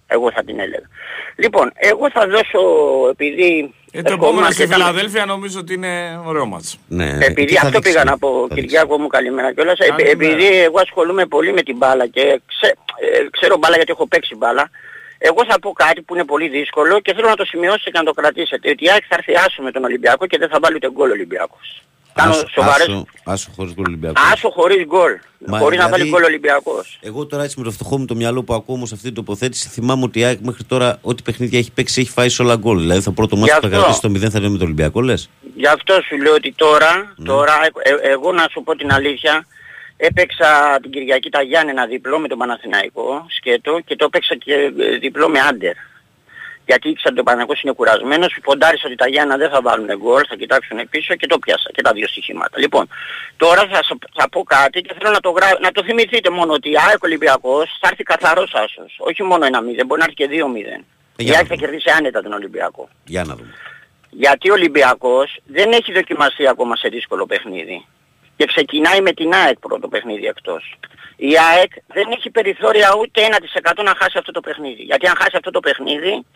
εγώ θα την έλεγα. Λοιπόν, εγώ θα δώσω, επειδή... Ε, το ερχόμουν επόμενο στη αρκετά- Φιλαδέλφια νομίζω ότι είναι ωραίο μάτς. Ναι, επειδή εκεί θα αυτό δείξει. πήγα να πω, Θα δείξει. Κυριάκο μου καλημέρα κιόλας, επει- Καλημέρα. επειδή εγώ ασχολούμαι πολύ με την μπάλα και ξέ- ε, ξέρω μπάλα γιατί έχω παίξει μπάλα, εγώ θα πω κάτι που είναι πολύ δύσκολο και θέλω να το σημειώσετε και να το κρατήσετε, ότι η ΑΕΚ θα έρθει άσο με τον Ολυμπιακό και δεν θα βάλει ούτε γκολ ο Ολυμπιακός. Κάνω Άσο- σοβαρές... άσο- Άσο χωρίς γκολ Ολυμπιακός. Άσο χωρίς γκολ, Μα, χωρίς να δηλαδή- βάλει γκολ ο Ολυμπιακός. Εγώ τώρα έτσι με το φτωχό μου το μυαλό που ακούω όμως αυτή την τοποθέτηση θυμάμαι ότι η ΑΕΚ μέχρι τώρα ό,τι παιχνίδια έχει παίξει έχει φάει σε όλα γκολ. Δηλαδή το πρώτο μάτι που θα αυτό. κρατήσει το 0 θα είναι με το Ολυμπιακό λες. Γι' αυτό σου λέω ότι τώρα, Ναι. τώρα ε, ε, εγώ να σου πω την αλήθεια, έπαιξα την Κυριακή τα Γιάννενα διπλό με τον Παναθηναϊκό, σκέτο, και το έπαιξα και ε, διπλό με άντερ. Γιατί ήξερα ότι ο Παναθηναϊκός είναι κουρασμένος, ποντάρισα ότι τα Γιάννα δεν θα βάλουν γκολ, θα κοιτάξουν πίσω και το πιάσα και τα δύο στοιχήματα. Λοιπόν, τώρα θα, σα- θα πω κάτι και θέλω να το, γρά... να το θυμηθείτε μόνο ότι η ΑΕΚ Ολυμπιακός θα έρθει καθαρός άσος. Όχι μόνο ένα 0, μπορεί να έρθει και 2-0. Ε, Η για να ΑΕΚ θα δούμε. κερδίσει άνετα τον Ολυμπιακό. Για να δούμε. Γιατί ο Ολυμπιακός δεν έχει δοκιμαστεί ακόμα σε δύσκολο παιχνίδι. Και ξεκινάει με την ΑΕΚ πρώτο παιχνίδι εκτός. Η ΑΕΚ δεν έχει περιθώρια ούτε 1% να χάσει αυτό το παιχνίδι. Γιατί αν χάσει αυτό το παιχνίδι,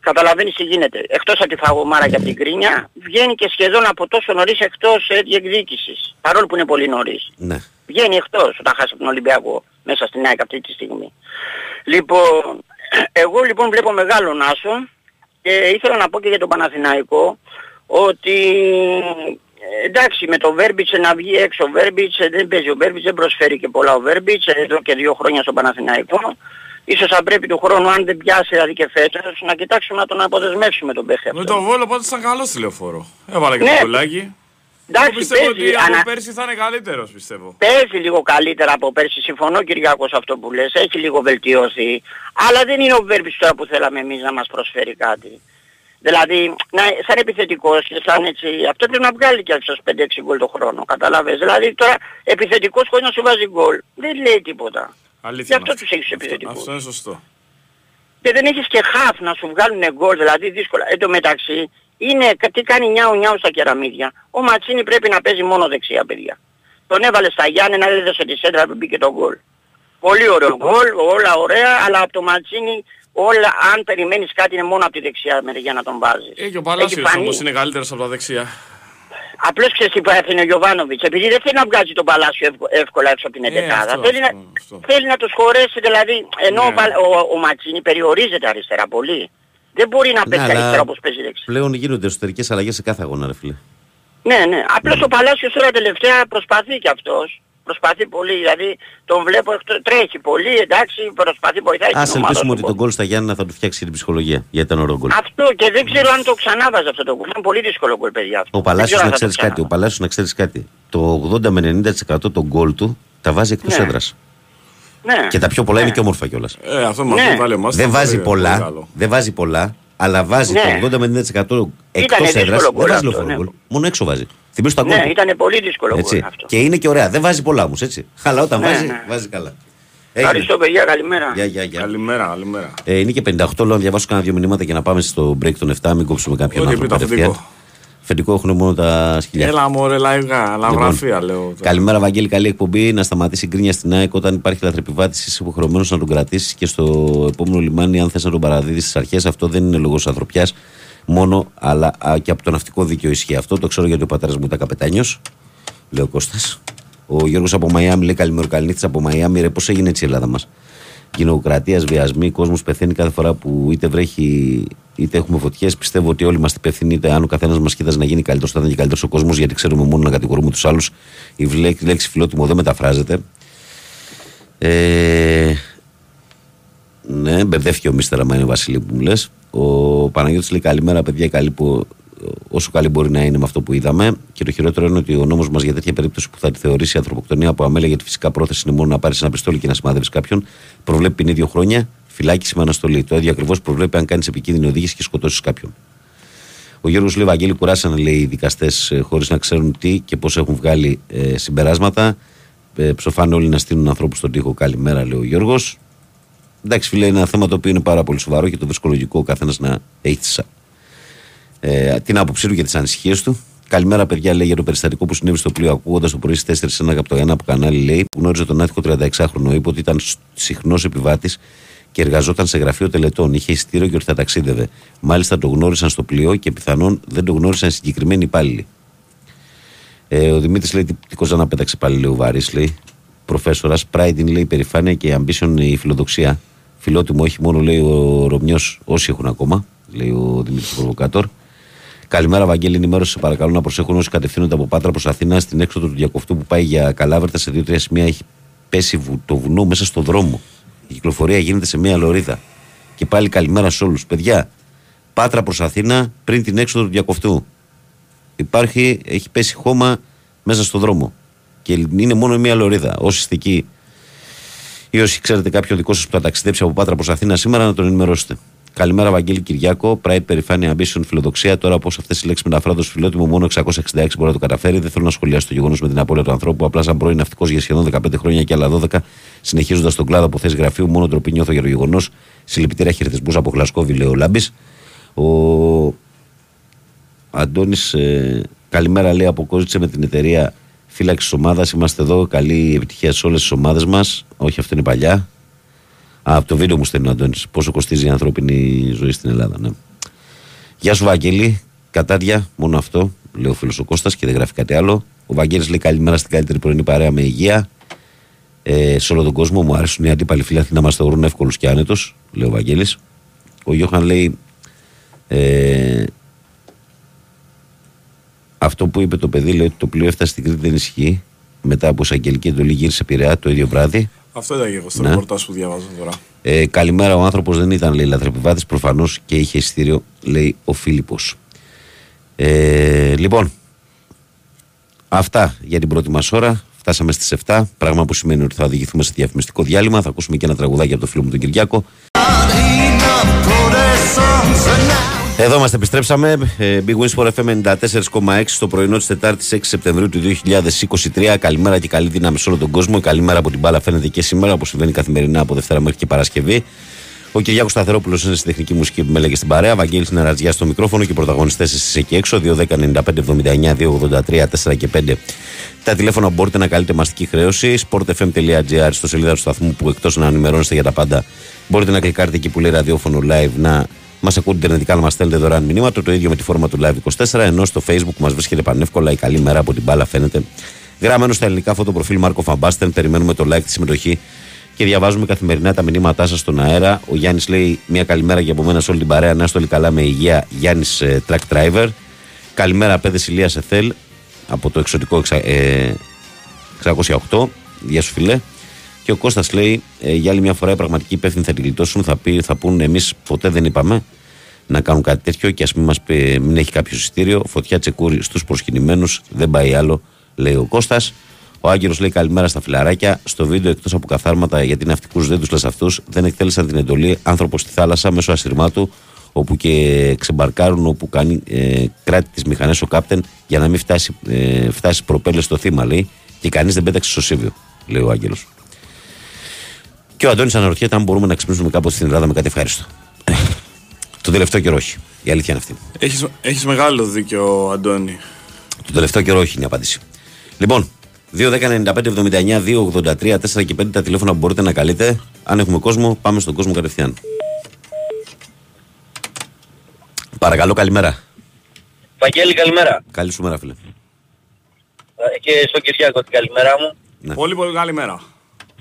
καταλαβαίνεις τι γίνεται. Εκτός από τη φαγωμάρα και από την κρίνια, βγαίνει και σχεδόν από τόσο νωρίς εκτός ε, διεκδίκησης. Παρόλο που είναι πολύ νωρίς. Ναι. Βγαίνει εκτός όταν χάσει από τον Ολυμπιακό μέσα στην ΑΕΚ αυτή τη στιγμή. Λοιπόν, εγώ λοιπόν βλέπω μεγάλο Άσο και ήθελα να πω και για τον Παναθηναϊκό ότι ε, εντάξει με το Βέρμπιτσε να βγει έξω ο Βέρμπιτσε δεν παίζει ο Βέρμπιτσε δεν προσφέρει και πολλά ο Βέρμπιτσε εδώ και δύο χρόνια στον Παναθηναϊκό ίσως θα πρέπει του χρόνου αν δεν πιάσει δηλαδή και φέτος να κοιτάξουμε να τον αποδεσμεύσουμε τον παίχτη Με αυτό. το Βόλο πάντως ήταν καλός στη λεωφόρο. Έβαλε και Ναι. το κουλάκι. Εντάξει Πιστεύω παίζει, ότι από ανα- πέρσι θα είναι καλύτερος πιστεύω. Παίζει λίγο καλύτερα από πέρσι, συμφωνώ Κυριακός σε αυτό που λες, έχει λίγο βελτιώσει. Αλλά δεν είναι ο Βέρμπης τώρα που θέλαμε εμείς να μας προσφέρει κάτι. Δηλαδή, να, σαν επιθετικός και σαν έτσι, αυτό πρέπει να βγάλει και αυτός 5-6 γκολ το χρόνο, καταλάβες. Δηλαδή τώρα επιθετικός χωρίς να σου βάζει γκολ, δεν λέει τίποτα. Αλήθεια. Γι' αυτό είναι τους έχεις Αυτό- επιθετικούς. Αυτό είναι σωστό. Και δεν έχεις και χαφ να σου βγάλουν γκολ, δηλαδή δύσκολα. Εν τω μεταξύ, είναι, τι κάνει νιάου νιάου στα κεραμίδια. Ο Ματσίνη πρέπει να παίζει μόνο δεξιά, παιδιά. Τον έβαλε στα Γιάννενα, έδωσε τη σέντρα που μπήκε το γκολ. Πολύ ωραίο γκολ, όλα ωραία, αλλά από το Ματσίνη όλα, αν περιμένεις κάτι είναι μόνο από τη δεξιά μεριά να τον βάζεις. Ε, και ο Παλάσιος φανεί. όμως είναι καλύτερος από τα δεξιά. Απλώς ξέρεις τι πάθαινε ο Γιωβάνοβιτς, επειδή δεν θέλει να βγάζει τον Παλάσιο εύκο- εύκολα έξω από την Ε, εντεκάδα. αυτό, θέλει, αυτό, να, αυτό. θέλει να τους χωρέσει, δηλαδή, ενώ Ναι. ο, Παλ- ο, ο Ματσίνη περιορίζεται αριστερά πολύ. Δεν μπορεί να παίξει Ναι, αλλά αριστερά όπως παίζει δεξιά. Πλέον γίνονται εσωτερικές αλλαγές σε κάθε αγώνα, ρε φίλε. Ναι, ναι. Απλώς ο Παλάσιος τώρα τελευταία προσπαθεί κι αυτός. Προσπαθεί πολύ, δηλαδή τον βλέπω, εκτό- τρέχει πολύ, εντάξει, προσπαθεί, βοηθάει Ας την ομάδα ελπίσουμε του. ότι τον γκολ στα Γιάννα θα του φτιάξει και την ψυχολογία. Γιατί ήταν ωραίο γκολ. Αυτό και δεν ξέρω αν το ξανάβαζε αυτό το γκολ. Είναι πολύ δύσκολο γκολ, παιδιά. αυτό. Ο Δεν Παλάσιος ξέρω να αν θα το ξέρεις κάτι. Ο ξανάβαζε. Παλάσιος να ξέρεις κάτι. Το 80 με 90% των γκολ του τα βάζει εκτός Ναι. έδρας. Ναι. Και τα πιο πολλά Ναι. είναι και όμορφα κιόλας. Ε, αυτό μας Ναι. ναι. βάλει εμάς. Δεν θα βάζει πάρει πολύ πολλά, καλό. δεν βάζει πολλά, αλλά βάζει Ναι. το 80 με 90% εκτός δύσκολο έδρας δεν γκολ βάζει αυτό, λεωφορείο ναι. γκολ. Μόνο έξω βάζει. Θυμίζω τα γκολ. Ναι, του. ήταν πολύ δύσκολο γκολ Έτσι. αυτό. Και είναι και ωραία. Δεν βάζει πολλά όμως, έτσι. Αλλά όταν Ναι, βάζει, ναι. βάζει καλά. Έγινε. Ευχαριστώ παιδιά, καλημέρα. Γεια, γεια, γεια. Καλημέρα, καλημέρα. Ε, είναι και 58 λέω να διαβάσω κάνα δύο μηνύματα και να πάμε στο break των 7. Μην κόψουμε κάποιον Ό,τι άνθρωπο Φεντικό έχουν μόνο τα σκυλιά. Έλα μωρέ λαϊκά, λαογραφία λέω. τώρα. Καλημέρα, Βαγγέλη. Καλή εκπομπή. Να σταματήσει η γκρίνια στην ΑΕΚ όταν υπάρχει λαθρεπιβάτηση. Είσαι υποχρεωμένος να τον κρατήσεις και στο επόμενο λιμάνι, αν θες να τον παραδίδεις στις αρχές. Αυτό δεν είναι λόγος ανθρωπιάς μόνο, αλλά α, και από το ναυτικό δίκαιο ισχύει αυτό. Το ξέρω γιατί ο πατέρας μου ήταν καπετάνιος. Λέει ο Κώστας. Ο Γιώργος από Μαϊάμι λέει καλημέρα, καληνύχτα από Μαϊάμι. Ρε, πώς έγινε έτσι η Ελλάδα μας; Κοινοκρατίας, βιασμοί, κόσμος πεθαίνει κάθε φορά που είτε βρέχει είτε έχουμε φωτιές. Πιστεύω ότι όλοι είμαστε υπεύθυνοι. Είτε αν ο καθένας μας κοίταζε να γίνει καλύτερος, θα ήταν και καλύτερος ο κόσμος, γιατί ξέρουμε μόνο να κατηγορούμε τους άλλους. Η βλέ- λέξη φιλότιμο δεν μεταφράζεται. Ε, ναι, μπερδεύτηκε ο Μίστερ, άμα είναι Βασίλη που μου λες. Ο Παναγιώτης λέει καλημέρα, παιδιά, καλή που, όσο καλή μπορεί να είναι με αυτό που είδαμε. Και το χειρότερο είναι ότι ο νόμος μας για τέτοια περίπτωση που θα τη θεωρήσει ανθρωποκτονία από αμέλεια, γιατί φυσικά πρόθεση είναι μόνο να πάρεις ένα πιστόλι και να σημαδεύεις κάποιον, προβλέπει ποινή δύο χρόνια, φυλάκιση με αναστολή. Το ίδιο ακριβώς προβλέπει αν κάνεις επικίνδυνη οδήγηση και σκοτώσεις κάποιον. Ο Γιώργος λέει: Βαγγέλη, κουράσανε λέει οι δικαστές χωρίς να ξέρουν τι και πώς έχουν βγάλει ε, συμπεράσματα. Ε, ψοφάνε όλοι να στείλουν ανθρώπους στον τοίχο. Καλημέρα, λέει ο Γιώργος. Εντάξει, φίλε, είναι ένα θέμα το οποίο είναι πάρα πολύ σοβαρό και το βρίσκω λογικό ο καθένας να έχει τις, ε, την άποψή του και τις ανησυχίες του. Καλημέρα, παιδιά, λέει για το περιστατικό που συνέβη στο πλοίο. Ακούγοντας το πρωί στις 4 ένα από το ένα από κανάλι, λέει, που γνώριζε τον άτυχο 36χρονο, είπε ότι ήταν συχνός επιβάτης και εργαζόταν σε γραφείο τελετών. Είχε εισιτήριο και ότι θα ταξίδευε. Μάλιστα το γνώρισαν στο πλοίο και πιθανόν δεν το γνώρισαν οι συγκεκριμένοι υπάλληλοι. Ε, ο Δημήτρης λέει: Τι, τι κοζάνα πέταξε πάλι, λέει ο Βαρύς, λέει. Προφέσορας. Pride είναι, λέει, η περηφάνεια και ambition η φιλοδοξία. Φιλότιμο, όχι μόνο, λέει ο Ρωμιός, όσοι έχουν ακόμα, λέει ο Δημήτρης Προβοκάτορ. Καλημέρα, Βαγγέλη. Ενημέρωση, σε παρακαλώ να προσέχουν όσοι κατευθύνονται από Πάτρα προς Αθήνα στην έξοδο του διακοφτού που πάει για Καλάβερτα σε δύο-τρία σημεία. Έχει πέσει βου- το βουνό μέσα στο δρόμο. Η κυκλοφορία γίνεται σε μία λωρίδα. Και πάλι καλημέρα σε όλους. Παιδιά, Πάτρα προς Αθήνα πριν την έξοδο του διακοφτού. Υπάρχει, έχει πέσει χώμα μέσα στο δρόμο. Και είναι μόνο μία λωρίδα. Όσοι είστε εκεί ή όσοι ξέρετε κάποιον δικό σας που θα ταξιδέψει από Πάτρα προς Αθήνα σήμερα, να τον ενημερώσετε. Καλημέρα, Βαγγέλη Κυριάκο. Pride, περηφάνεια, ambition, φιλοδοξία. Τώρα, πώ αυτές οι λέξεις μεταφράζονται στο φιλότιμο, μόνο 666 μπορεί να το καταφέρει. Δεν θέλω να σχολιάσω το γεγονός με την απώλεια του ανθρώπου. Απλά, σαν πρώην ναυτικός για σχεδόν 15 χρόνια και άλλα 12, συνεχίζοντας τον κλάδο από θέση γραφείου, μόνο ντροπή νιώθω για το γεγονός. Συλληπιτήρια χαιρετισμού από Γλασκόβη, λέει ο Λάμπης. Ο Αντώνης, ε, καλημέρα, λέει από Κόζιτσε με την εταιρεία φύλαξης ομάδας. Είμαστε εδώ. Καλή επιτυχία σε όλες τις ομάδες μας. Όχι, αυτό είναι παλιά. Α, από το βίντεο μου στέλνει ο Αντώνης. Πόσο κοστίζει η ανθρώπινη ζωή στην Ελλάδα, ναι. Γεια σου, Βαγγέλη. Κατάδια, μόνο αυτό, λέει ο φίλος ο Κώστας και δεν γράφει κάτι άλλο. Ο Βαγγέλης λέει καλημέρα στην καλύτερη πρωινή παρέα με υγεία. Ε, σε όλο τον κόσμο μου αρέσουν οι αντίπαλοι φίλαθλοι να μας θεωρούν εύκολους και άνετο, λέει ο Βαγγέλης. Ο Γιώχαν λέει. Ε, αυτό που είπε το παιδί λέει ότι το πλοίο έφτασε στην Κρήτη δεν ισχύει. Μετά από εισαγγελική εντολή γύρισε Πειραιά το ίδιο βράδυ. Αυτό ήταν και εγώ στο Ναι. ρεπορτάζ που διαβάζω τώρα. Ε, καλημέρα, ο άνθρωπος δεν ήταν λέει λαθρεπιβάτης, προφανώς και είχε εισιτήριο, λέει ο Φίλιππος. Ε, λοιπόν, αυτά για την πρώτη μας ώρα. Φτάσαμε στις 7, πράγμα που σημαίνει ότι θα οδηγηθούμε σε διαφημιστικό διάλειμμα. Θα ακούσουμε και ένα τραγουδάκι από το φίλο μου τον Κυριάκο. Εδώ είμαστε, επιστρέψαμε. Ε, Big Wins for FM 94,6 στο πρωινό της Τετάρτης 6 Σεπτεμβρίου του 2023. Καλημέρα και καλή δύναμη σε όλο τον κόσμο. Καλημέρα από την μπάλα φαίνεται και σήμερα, όπως συμβαίνει καθημερινά από Δευτέρα μέχρι και Παρασκευή. Ο Κυριάκος Σταθερόπουλος είναι στη τεχνική μουσική που με λέγε στην παρέα. Βαγγέλης είναι ρατζιά στο μικρόφωνο και οι πρωταγωνιστές εσείς εκεί έξω. 2.10.95.79, 2.83, 4 και 5. Τα τηλέφωνα που μπορείτε να καλείτε μαστική χρέωση. sportfm.gr στο σελίδα τους σταθμού που εκτός να ενημερώνεστε για τα πάντα μπορείτε να κλικάρετε εκεί που λέει ραδιόφωνο live να μας ακούτε ιντερνετικά να μας στέλνετε δωρεάν μηνύματα. Το ίδιο με τη φόρμα του Live 24. Ενώ στο Facebook μας βρίσκεται πανεύκολα η καλή μέρα από την μπάλα φαίνεται. Γραμμένο στα ελληνικά φωτοπροφίλ Μάρκο Φαμπάστεν. Περιμένουμε το like, τη συμμετοχή και διαβάζουμε καθημερινά τα μηνύματά σας στον αέρα. Ο Γιάννης λέει μια καλημέρα και από μένα σε όλη την παρέα. Να είστε όλοι καλά με υγεία. Γιάννης ε, Truck Driver. Καλημέρα, παιδες Ηλίας Εθέλ από το εξωτικό εξα- ε, 608. Γεια σου, φιλέ. Και ο Κώστας λέει: ε, Για άλλη μια φορά οι πραγματικοί υπεύθυνοι θα τη γλιτώσουν. Θα, πει, θα πούν: Εμείς ποτέ δεν είπαμε να κάνουν κάτι τέτοιο και ας μην, μας πει, μην έχει κάποιο εισιτήριο. Φωτιά τσεκούρι στους προσκυνημένους. Δεν πάει άλλο, λέει ο Κώστας. Ο Άγγελος λέει: Καλημέρα στα φιλαράκια. Στο βίντεο, εκτός από καθάρματα γιατί ναυτικού δεν τους λες αυτούς, δεν εκτέλεσαν την εντολή άνθρωπος στη θάλασσα μέσω ασυρμάτου. όπου και ξεμπαρκάρουν, όπου κάνει ε, κράτη τις μηχανές ο κάπτεν για να μην φτάσει, ε, φτάσει προπέλες στο θύμα, λέει. Και κανείς δεν πέταξε στο Σίβιο, λέει ο Άγγελος. Και ο Αντώνης αναρωτιέται αν μπορούμε να ξυπνήσουμε κάποτε στην Ελλάδα με κάτι ευχάριστο. *laughs* Το τελευταίο καιρό όχι. Η αλήθεια είναι αυτή. Έχεις, έχεις μεγάλο δίκιο, Αντώνη. Το τελευταίο καιρό όχι είναι η απάντηση. Λοιπόν, 2-10-95-79-2-83, 4 και 5 τα τηλέφωνα που μπορείτε να καλείτε. Αν έχουμε κόσμο, πάμε στον κόσμο κατευθείαν. Παρακαλώ, καλημέρα. Βαγγέλη, καλημέρα. Καλή σου μέρα, φίλε. Ε, Και στον Κυριάκο την καλημέρα μου. Ναι. Πολύ πολύ καλημέρα.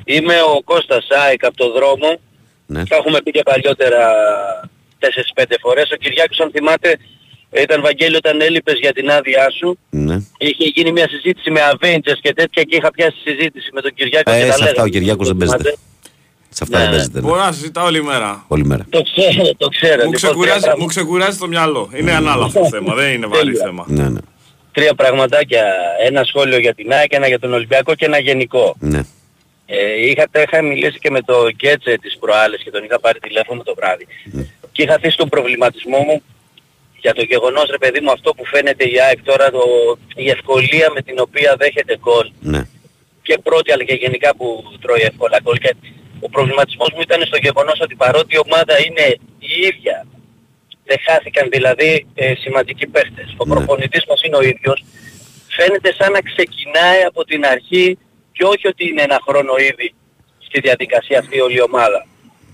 Είμαι ο Κώστας Σάικ από το δρόμο. Ναι. Τα έχουμε πει και παλιότερα 4-5 φορές. Ο Κυριάκος, αν θυμάται, ήταν Βαγγέλη όταν έλειπες για την άδειά σου. ναι. Είχε γίνει μια συζήτηση με Avengers και τέτοια και είχα πιάσει συζήτηση με τον Κυριάκο. Ε, και σε τα αυτά λέγαμε. ο Κυριάκος δεν παίζεται. Θυμάται; Σε αυτά Ναι. δεν παίζεται. ναι. Μπορώ να συζητάω όλη μέρα. Όλη μέρα. Το ξέρω, το ξέρω. Μου Λοιπόν, ξεκουράζει, τρία μου ξεκουράζει το μυαλό. Είναι ανάλαφο θέμα, δεν είναι βαρύ Τέλεια. θέμα. Ναι, ναι. τρία πραγματάκια. Ένα σχόλιο για την ΑΕΚ, ένα για τον Ολυμπιακό και ένα γενικό. ναι. Ε, είχα, είχα μιλήσει και με το Γκέτσε τις προάλλες και τον είχα πάρει τηλέφωνο το βράδυ. Και είχα θέσει τον προβληματισμό μου για το γεγονός ρε παιδί μου αυτό που φαίνεται η ΑΕΚ τώρα, το, η ευκολία με την οποία δέχεται γκολ ναι. και πρώτη αλλά και γενικά που τρώει εύκολα γκολ. Και ο προβληματισμός μου ήταν στο γεγονός ότι παρότι η ομάδα είναι η ίδια, δεν χάθηκαν δηλαδή ε, σημαντικοί παίχτες. Ο Ναι. προπονητής μας είναι ο ίδιος. Φαίνεται σαν να ξεκινάει από την αρχή και όχι ότι είναι ένα χρόνο ήδη στη διαδικασία αυτή όλη η ομάδα.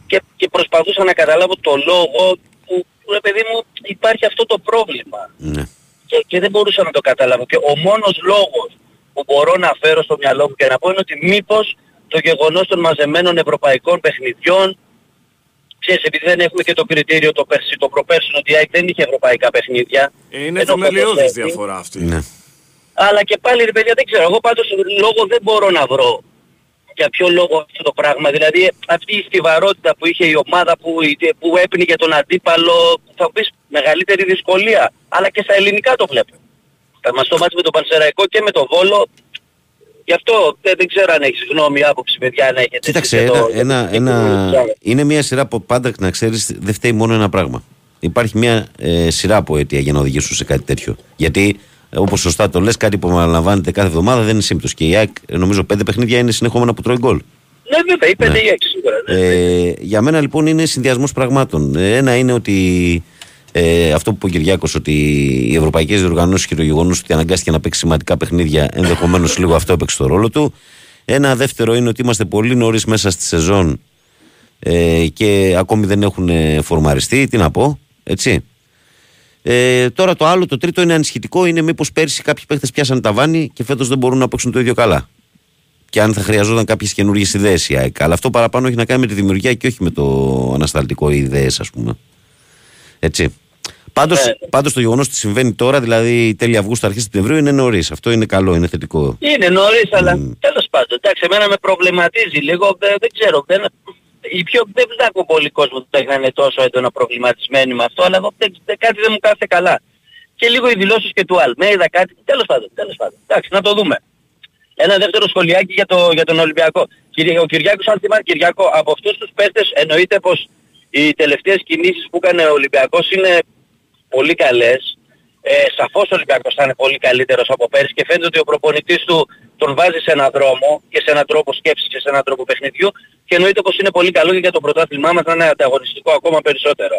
Και, και προσπαθούσα να καταλάβω το λόγο που, που ρε παιδί μου υπάρχει αυτό το πρόβλημα ναι. και, και δεν μπορούσα να το καταλάβω. Και ο μόνος λόγος που μπορώ να φέρω στο μυαλό μου και να πω είναι ότι μήπως το γεγονός των μαζεμένων ευρωπαϊκών παιχνιδιών Ξέρεις, επειδή δεν έχουμε και το κριτήριο το, περσι, το προπέρσινο ότι η ΑΕΚ δεν είχε ευρωπαϊκά παιχνίδια. Ε, Είναι ενώ θεμελιώδης ποδοσφαίρι, διαφορά αυτή. ναι. Αλλά και πάλι ρε παιδιά δεν ξέρω. Εγώ πάντως λόγο δεν μπορώ να βρω για ποιο λόγο αυτό το πράγμα. Δηλαδή αυτή η στιβαρότητα που είχε η ομάδα που, που έπνιγε τον αντίπαλο θα πεις μεγαλύτερη δυσκολία. Αλλά και στα ελληνικά το βλέπω. Θα μας το μάτς με τον Πανσεραϊκό και με τον Βόλο. Γι' αυτό δεν, δεν ξέρω αν έχεις γνώμη, άποψη παιδιά να έχετε. Κοίταξε, εσείς ένα, εδώ. ένα, ένα, είναι μια σειρά από πάντα να ξέρεις, δεν φταίει μόνο ένα πράγμα. Υπάρχει μια ε, σειρά από αίτια για να οδηγήσουν σε κάτι τέτοιο. Γιατί, όπως σωστά το λες, κάτι που αναλαμβάνεται κάθε εβδομάδα δεν είναι σύμπτωση. Και η ΑΕΚ, ε, νομίζω, πέντε παιχνίδια είναι συνεχόμενα που τρώει γκολ. Ναι βέβαια, ή 5 Ναι. ή 6 σίγουρα. ναι. Ε, για μένα λοιπόν είναι συνδυασμός πραγμάτων. Ε, ένα είναι ότι ε, αυτό που είπε ο Κυριάκος, ότι οι ευρωπαϊκές διοργανώσεις και το γεγονός ότι αναγκάστηκε να παίξει σημαντικά παιχνίδια, ενδεχομένως λίγο αυτό έπαιξε το ρόλο του. Ένα δεύτερο είναι ότι είμαστε πολύ νωρίς μέσα στη σεζόν ε, και ακόμη δεν έχουν ε, φορμαριστεί. Τι να πω, έτσι. Ε, τώρα το άλλο, το τρίτο είναι ανησυχητικό, είναι μήπως πέρσι κάποιοι παίχτε πιάσαν τα βάνη και φέτος δεν μπορούν να παίξουν το ίδιο καλά. Και αν θα χρειαζόταν κάποιες καινούργιες ιδέες η ΑΕΚ. Αλλά αυτό παραπάνω έχει να κάνει με τη δημιουργία και όχι με το ανασταλτικό ιδέες, ας πούμε. Έτσι. Πάντως Ναι. πάντως το γεγονός ότι συμβαίνει τώρα, δηλαδή τέλη Αυγούστου, αρχές Σεπτεμβρίου, είναι νωρίς. Αυτό είναι καλό, είναι θετικό. Είναι νωρίς, αλλά τέλος πάντων. Εντάξει, εμένα με προβληματίζει λίγο, δεν, δεν ξέρω. Δεν, οι πιο, δεν βλέπω πολύ κόσμο που θα είναι τόσο έντονα προβληματισμένοι με αυτό, αλλά εγώ δεν, δεν- κάτι δεν μου κάθεται καλά. Και λίγο οι δηλώσεις και του Αλμέιδα, κάτι, τέλος πάντων, τέλος πάντων. Εντάξει, να το δούμε. Ένα δεύτερο σχολιάκι για, το, για τον Ολυμπιακό. Κύριε, ο Κυριάκος, αν θυμάται, Κυριακό, από αυτούς τους παίχτες εννοείται πως οι τελευταίες κινήσεις που έκανε ο Ολυμπιακός είναι πολύ καλές. Ε, σαφώς ο Ολυμπιακός θα είναι πολύ καλύτερος από πέρυσι και φαίνεται ότι ο προπονητής του τον βάζει σε έναν δρόμο και σε έναν τρόπο σκέψης και σε έναν τρόπο παιχνιδιού και εννοείται πως είναι πολύ καλό και για το πρωτάθλημά μας να είναι ανταγωνιστικό ακόμα περισσότερο.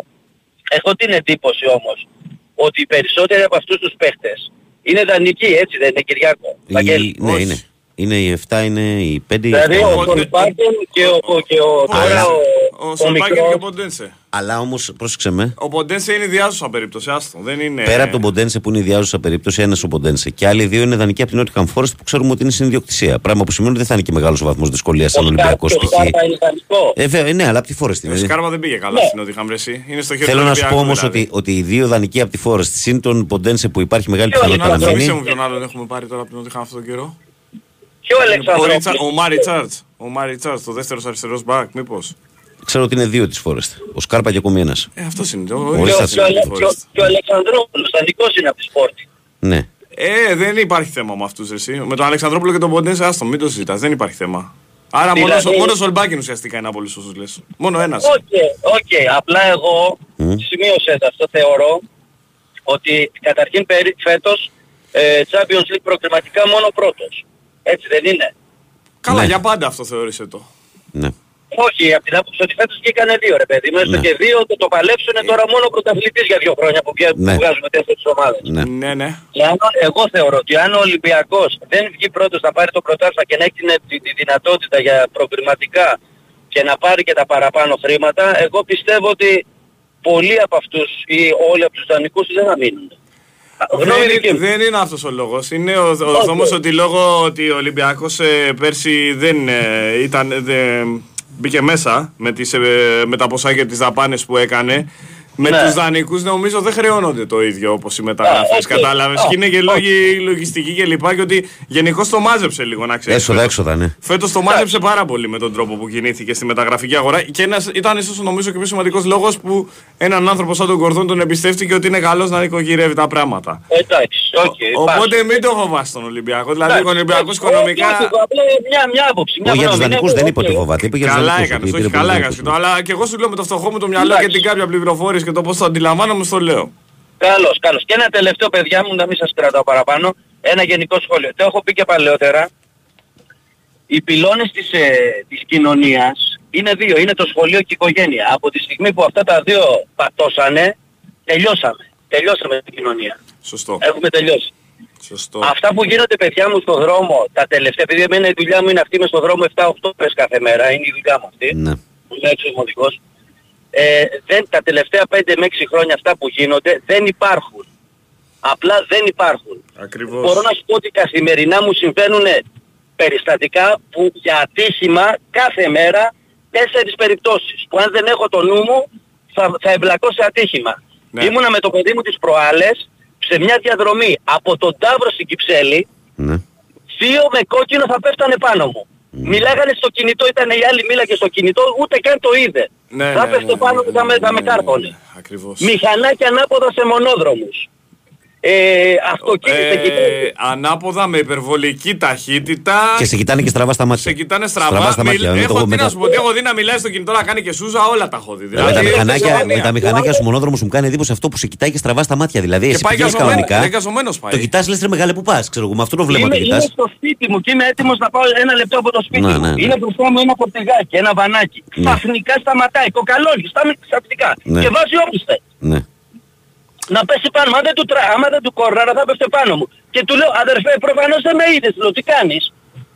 Έχω την εντύπωση όμως ότι οι περισσότεροι από αυτούς τους παίχτες είναι δανεικοί, έτσι δεν είναι Κυριάκο; Βαγγέλη. Η, ναι, όχι. είναι. Είναι οι 7, είναι οι 5. Δηλαδή ο Οπότε- Κολπάκεν και ο, και ο, τώρα Αλλά- ο, Ο ο Σολμπάκεν και ο μικρός Ποντένσε. Αλλά όμως, πρόσεξε με, Ο Ποντένσε είναι διάσωσα περίπτωση, άστο. Δεν είναι... Πέρα από τον Ποντένσε που είναι ιδιάζουσα περίπτωση, ένας ο Ποντένσε. Και άλλοι δύο είναι δανεικοί από την Nottingham Forest που ξέρουμε ότι είναι συνδιοκτησία. Πράγμα που σημαίνει ότι δεν θα είναι και μεγάλος ο βαθμός δυσκολίας σαν ο Ολυμπιακό Σκάρπα- ο π.χ. Σκάρπα είναι δανεικό. Ε, βέβαια, ναι, αλλά από τη Forest Ο είναι. Σκάρμα δεν πήγε καλά Ναι. στην Νότιχαμ Ρεσί. Είναι στο χέρι Θέλω του να σου πω Ολυμπιακού, όμως δηλαδή. ότι, ότι οι δύο δανεικοί από τη Forest συν τον Ποντένσε που υπάρχει μεγάλη Ποιο είναι πιθανότητα να αυτό, Θυμήσε μείνει. μου ποιον άλλον έχουμε πάρει τώρα από την Νότιχαμ αυτόν τον καιρό; Και ο Ο, Αλεξανδρόπουλος. Ρίτσα- ο Μάρι Τσάρτς. Ο Μάρι Τσάρτς, το δεύτερος αριστερός μπακ, μήπως. Ξέρω ότι είναι δύο τη Forest. Ο Σκάρπα και ακόμη ένας. Ε, αυτός είναι. Ο Ορίστε, Ρίτσαρτς Και ο- είναι και από τη ο- Forest. και ο Αλεξανδρόπουλος, δανεικός είναι από τη Σπόρτη. Ναι. Ε, δεν υπάρχει θέμα με αυτούς εσύ. Με τον Αλεξανδρόπουλο και τον Ποντένσε, άστο, μην το συζητάς. Δεν υπάρχει θέμα. Άρα Δηλαδή- μόνος, μόνος ο Ολμπάκιν ουσιαστικά είναι από όλους όσους λες. Μόνο ένας. Οκ, οκ. Απλά εγώ σημείωσε αυτό, θεωρώ ότι καταρχήν περί, φέτος ε, Champions League προκριματικά μόνο πρώτος. Έτσι δεν είναι; Καλά, Ναι. για πάντα αυτό θεώρησε το. Ναι. Όχι, από την άποψη ότι φέτος βγήκανε δύο ρε παιδί. Μέσα Ναι. και δύο το, το παλέψουν τώρα μόνο πρωταθλητής για δύο χρόνια που, βγα- Ναι. που βγάζουμε τέσσερις ομάδες. Ναι. Ναι, ναι. Και αν, εγώ θεωρώ ότι αν ο Ολυμπιακός δεν βγει πρώτος να πάρει το πρωτάθλημα και να έχει την, τη, τη δυνατότητα για προκριματικά και να πάρει και τα παραπάνω χρήματα, εγώ πιστεύω ότι πολλοί από αυτούς ή όλοι από τους δανεικούς δεν θα μείνουν. Γνώμη Δεν, δική είναι- μου. δεν είναι αυτός ο λόγος. Είναι ο, ο δρόμος ότι λόγω ότι ο Ολυμπιακός ε, πέρσι δεν ε, ήταν, δεν μπήκε μέσα με, τις, ε, με τα ποσά και τις δαπάνες που έκανε. Με Ναι. τους δανεικούς νομίζω δεν χρεώνονται το ίδιο όπως οι Α, μεταγραφές. οκ. Κατάλαβες; Α, Και είναι και οκ. λόγοι λογιστικοί και λοιπά και ότι γενικώς το μάζεψε λίγο να ξέρεις. Έσοδα, έξοδα, ναι. Φέτος το μάζεψε πάρα πολύ με τον τρόπο που κινήθηκε στη μεταγραφική αγορά και ένας, ήταν ίσως νομίζω και πιο σημαντικός λόγος που έναν άνθρωπο σαν τον Κορδόν τον εμπιστεύτηκε ότι είναι καλός να νοικοκυρεύει τα πράγματα. Εντάξει, οκ. Οπότε πας. μην το φοβάσαι τον Ολυμπιακό. Δηλαδή ο Εντάξει, Ολυμπιακός όχι, οικονομικά... όχι, απλά μια, μια άποψη. Μια Όχι για τους γνώμη. δανεικούς Ναι, δεν είπε οκ. ότι φοβάται. Είπε για τους Καλά δανεικούς. έκανες, όχι καλά έκανες. και το- Αλλά και εγώ σου λέω με το φτωχό μου το μυαλό και Εντάξει. την κάποια πληροφόρηση και το πώς το αντιλαμβάνομαι σ' το λέω. Καλώς, καλώς. Και ένα τελευταίο παιδιά μου, να μην σας κρατάω παραπάνω, ένα γενικό σχόλιο. Το έχω πει και παλαιότερα. Οι πυλώνες της, ε, της κοινωνίας είναι δύο. Είναι το σχολείο και η οικογένεια. Από τη στιγμή που αυτά τα δύο πατώσανε, τελειώσαμε. Τελειώσαμε την κοινωνία. Σωστό. Έχουμε τελειώσει. Σωστό. Αυτά που γίνονται παιδιά μου στον δρόμο, τα τελευταία, επειδή εμένα η δουλειά μου είναι αυτή με στον δρόμο 7-8 πες κάθε μέρα, είναι η δουλειά μου αυτή Ναι. που είναι έξω οδηγός, ε, δεν, τα τελευταία 5 με 6 χρόνια αυτά που γίνονται δεν υπάρχουν. Απλά δεν υπάρχουν. Ακριβώς. Μπορώ να σου πω ότι καθημερινά μου συμβαίνουν περιστατικά που για ατύχημα κάθε μέρα τέσσερις περιπτώσεις που αν δεν έχω το νου μου θα, θα εμπλακώ σε ατύχημα. Ναι. Ήμουνα με το παιδί μου τις προάλλες σε μια διαδρομή από τον Ταύρο στην Κυψέλη Ναι. Δύο με κόκκινο θα πέφτανε πάνω μου. Μιλάγανε στο κινητό, ήταν η άλλη μίλαγε στο κινητό, ούτε καν το είδε. Ναι, θα ναι, πέφτει ναι, πάνω ναι, μου, θα με, θα με ναι, ναι, κάρφωνε. ναι, Ακριβώς. Μηχανάκια ανάποδα σε μονόδρομους. Ε, αυτοκίνητα Ε, ανάποδα με υπερβολική ταχύτητα. Και σε κοιτάνε και στραβά στα μάτια. Σε κοιτάνε Στραβά στραβά. στα μάτια. Μιλ- είναι το Έχω τι με να τα- σου πω, τι έχω δει να μιλάει στο κινητό να κάνει και σούζα, όλα τα έχω δει. Με τα, Δηλαδή, μηχανάκια, είναι με τα μηχανάκια σου μονόδρομος μου κάνει εντύπωση αυτό που σε κοιτάει και στραβά στα μάτια. Δηλαδή, εσύ πάει πηγαίνεις γκαζωμένο- κανονικά. ε, γκαζωμένος πάει. Το κοιτάς, λες ρε μεγάλε που πας. Ξέρω εγώ, με αυτό το βλέμμα είμαι, το είμαι κοιτάς. στο σπίτι μου και είμαι έτοιμος να πάω ένα λεπτό από το σπίτι Ναι, μου. ναι, ναι. Είναι μπροστά μου ένα φορτηγάκι, ένα βανάκι. Ναι. Ξαφνικά σταματάει, κοκαλώνει, σταματάει ξαφνικά. Ναι. Και βάζει όπιστε. Ναι. Να πέσει πάνω, άμα δεν του, τρα... άμα δεν του κόρναρα θα πέφτει πάνω μου. Και του λέω, αδερφέ, προφανώς δεν με είδες, λέω, τι κάνεις;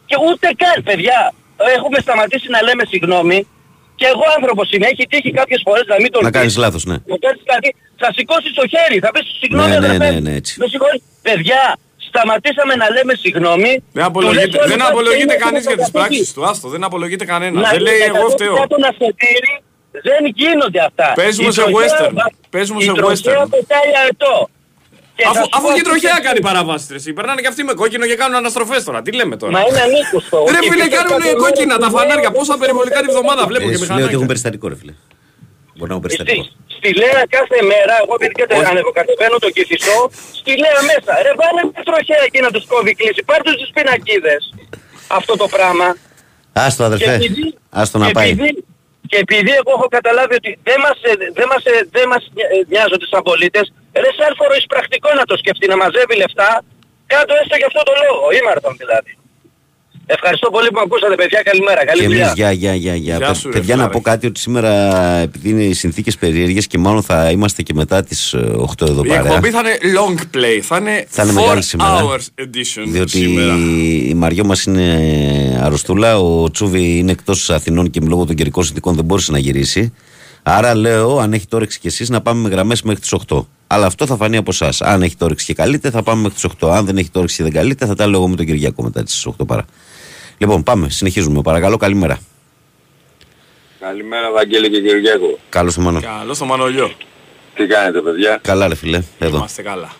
Και ούτε καν, παιδιά, έχουμε σταματήσει να λέμε συγγνώμη. Και εγώ άνθρωπος είμαι, έχει τύχει κάποιες φορές να μην τον Να πεις. κάνει λάθος, ναι. Να κάνεις κάτι, θα σηκώσεις το χέρι, θα πεις συγγνώμη Ναι, ναι, αδερφέ. ναι, ναι, έτσι. Με συγχωρείς. Παιδιά, σταματήσαμε να λέμε συγγνώμη. Δεν απολογείται, Του λες δεν όλοι απολογείται κάτι, κανείς είναι για τις καταφύγει. πράξεις του. Άστο, δεν απολογείται κανένας. Να Δεν λέει είναι εγώ εκατό φταίω. κάτω να σωτήρι, δεν γίνονται αυτά. Πες μου Η σε τροχέα- western. Πες μου σε Η τροχέα western. πετάει αετό. Και θα Αφού, σου αφού πω και η τι τροχέα θα- κάνει παραβάσεις ρε εσύ. Περνάνε και αυτοί με κόκκινο και κάνουν αναστροφές τώρα. Τι λέμε τώρα; Μα είναι ανήκουστο. Ρε φίλε κάνουν κόκκινα τα φανάρια. Πόσα περιβολικά τη βδομάδα βλέπω Ε, και σου λέω ότι έχουν μηχανάκια. περιστατικό, ρε φίλε. Μπορεί να έχουν Στη, περιστατικό. στη Λέα κάθε μέρα, εγώ επειδή και Όχι. ανεβοκατεβαίνω το κεφισό, στη Λέα μέσα. Ρε βάλε μια τροχέα εκεί να τους κόβει κλίση. Πάρ' τους τις πινακίδες. Αυτό το πράγμα. Άστο, αδερφέ. επειδή- Άστο να και πάει. Επειδή- Και επειδή εγώ έχω καταλάβει ότι δεν μας, ε, δεν μας, ε, δεν μας ε, νοιάζονται σαν πολίτες, ρε σάλφορο εις πρακτικό να το σκεφτεί, να μαζεύει λεφτά, κάτω έστω για αυτό το λόγο. Ήμαρτον δηλαδή. Ευχαριστώ πολύ που με ακούσατε παιδιά, καλημέρα, καλή Και εμείς, δουλειά. γεια, γεια, γεια. γεια. Γεια Παι- σου, ρε, Παιδιά, να φιλάρε. πω κάτι ότι σήμερα, επειδή είναι οι συνθήκες περίεργες και μάλλον θα είμαστε και μετά τις 8 εδώ Η παρέα. εκπομπή θα είναι long play. Θα είναι Θα είναι 4 μεγάλη σήμερα. hours edition Διότι σήμερα. η Μαριό μας είναι αρρωστούλα, ο Τσούβι είναι εκτός Αθηνών και λόγω των καιρικών συνθήκων δεν μπόρεσε να γυρίσει. Άρα λέω, αν έχετε όρεξη κι εσείς, να πάμε με γραμμές μέχρι τις 8. Αλλά αυτό θα φανεί από εσάς. Αν έχετε όρεξη και καλείτε, θα πάμε μέχρι τις 8. Αν δεν έχετε όρεξη και δεν καλείτε, θα τα λέω εγώ με τον Κυριακό μετά τις 8 παρά. Λοιπόν, πάμε, συνεχίζουμε. Παρακαλώ, καλημέρα. Καλημέρα Βαγγέλη και Κυριάκο. Καλώς το μανώ. Καλό στο Μανολιό. Τι κάνετε παιδιά; Καλά, ρε φιλέ, εδώ. Είμαστε καλά.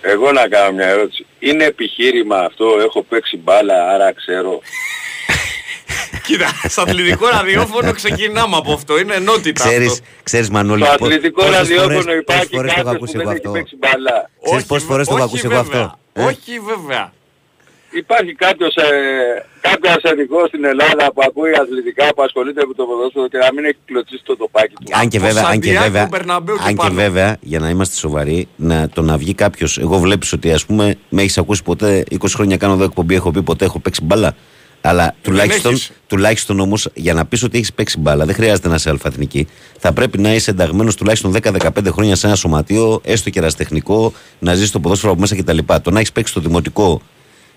Εγώ να κάνω μια ερώτηση. Είναι επιχείρημα αυτό, έχω παίξει μπάλα άρα ξέρω. *laughs* Κοίτα, στο αθλητικό ραδιόφωνο ξεκινάμε από αυτό. Είναι ενότητα Ξέρεις, αυτό. ξέρεις Μανώλη, Στο πο- αθλητικό πόσες ραδιόφωνο φορές- υπάρχει πόσες φορές το έχω κάποιος που ακούσει δεν εγώ έχει αυτό; παίξει μπάλα. Ξέρεις Όχι, πόσες φορές το έχω όχι ακούσει εγώ βέβαια. αυτό. Ε; Όχι βέβαια. Υπάρχει κάποιος, ε, κάποιος ασθενικός στην Ελλάδα που ακούει αθλητικά, που ασχολείται με το ποδόσφαιρο και να μην έχει κλωτσίσει το τοπάκι του. Αν και βέβαια, αν και Σαντιάκο, βέβαια, Μπερναμπέου και αν και πάνω. βέβαια, για να είμαστε σοβαροί, να, το να βγει κάποιος. Εγώ βλέπεις ότι ας πούμε με έχεις ακούσει ποτέ 20 χρόνια κάνω εδώ εκπομπή, έχω πει ποτέ έχω παίξει μπάλα. Αλλά τουλάχιστον, έχεις. τουλάχιστον όμως για να πεις ότι έχεις παίξει μπάλα, δεν χρειάζεται να είσαι αλφαθνική. Θα πρέπει να είσαι ενταγμένος τουλάχιστον 10-15 χρόνια σε ένα σωματείο, έστω και ερασιτεχνικό, να ζεις το ποδόσφαιρο από μέσα κτλ. Το να έχεις παίξει στο δημοτικό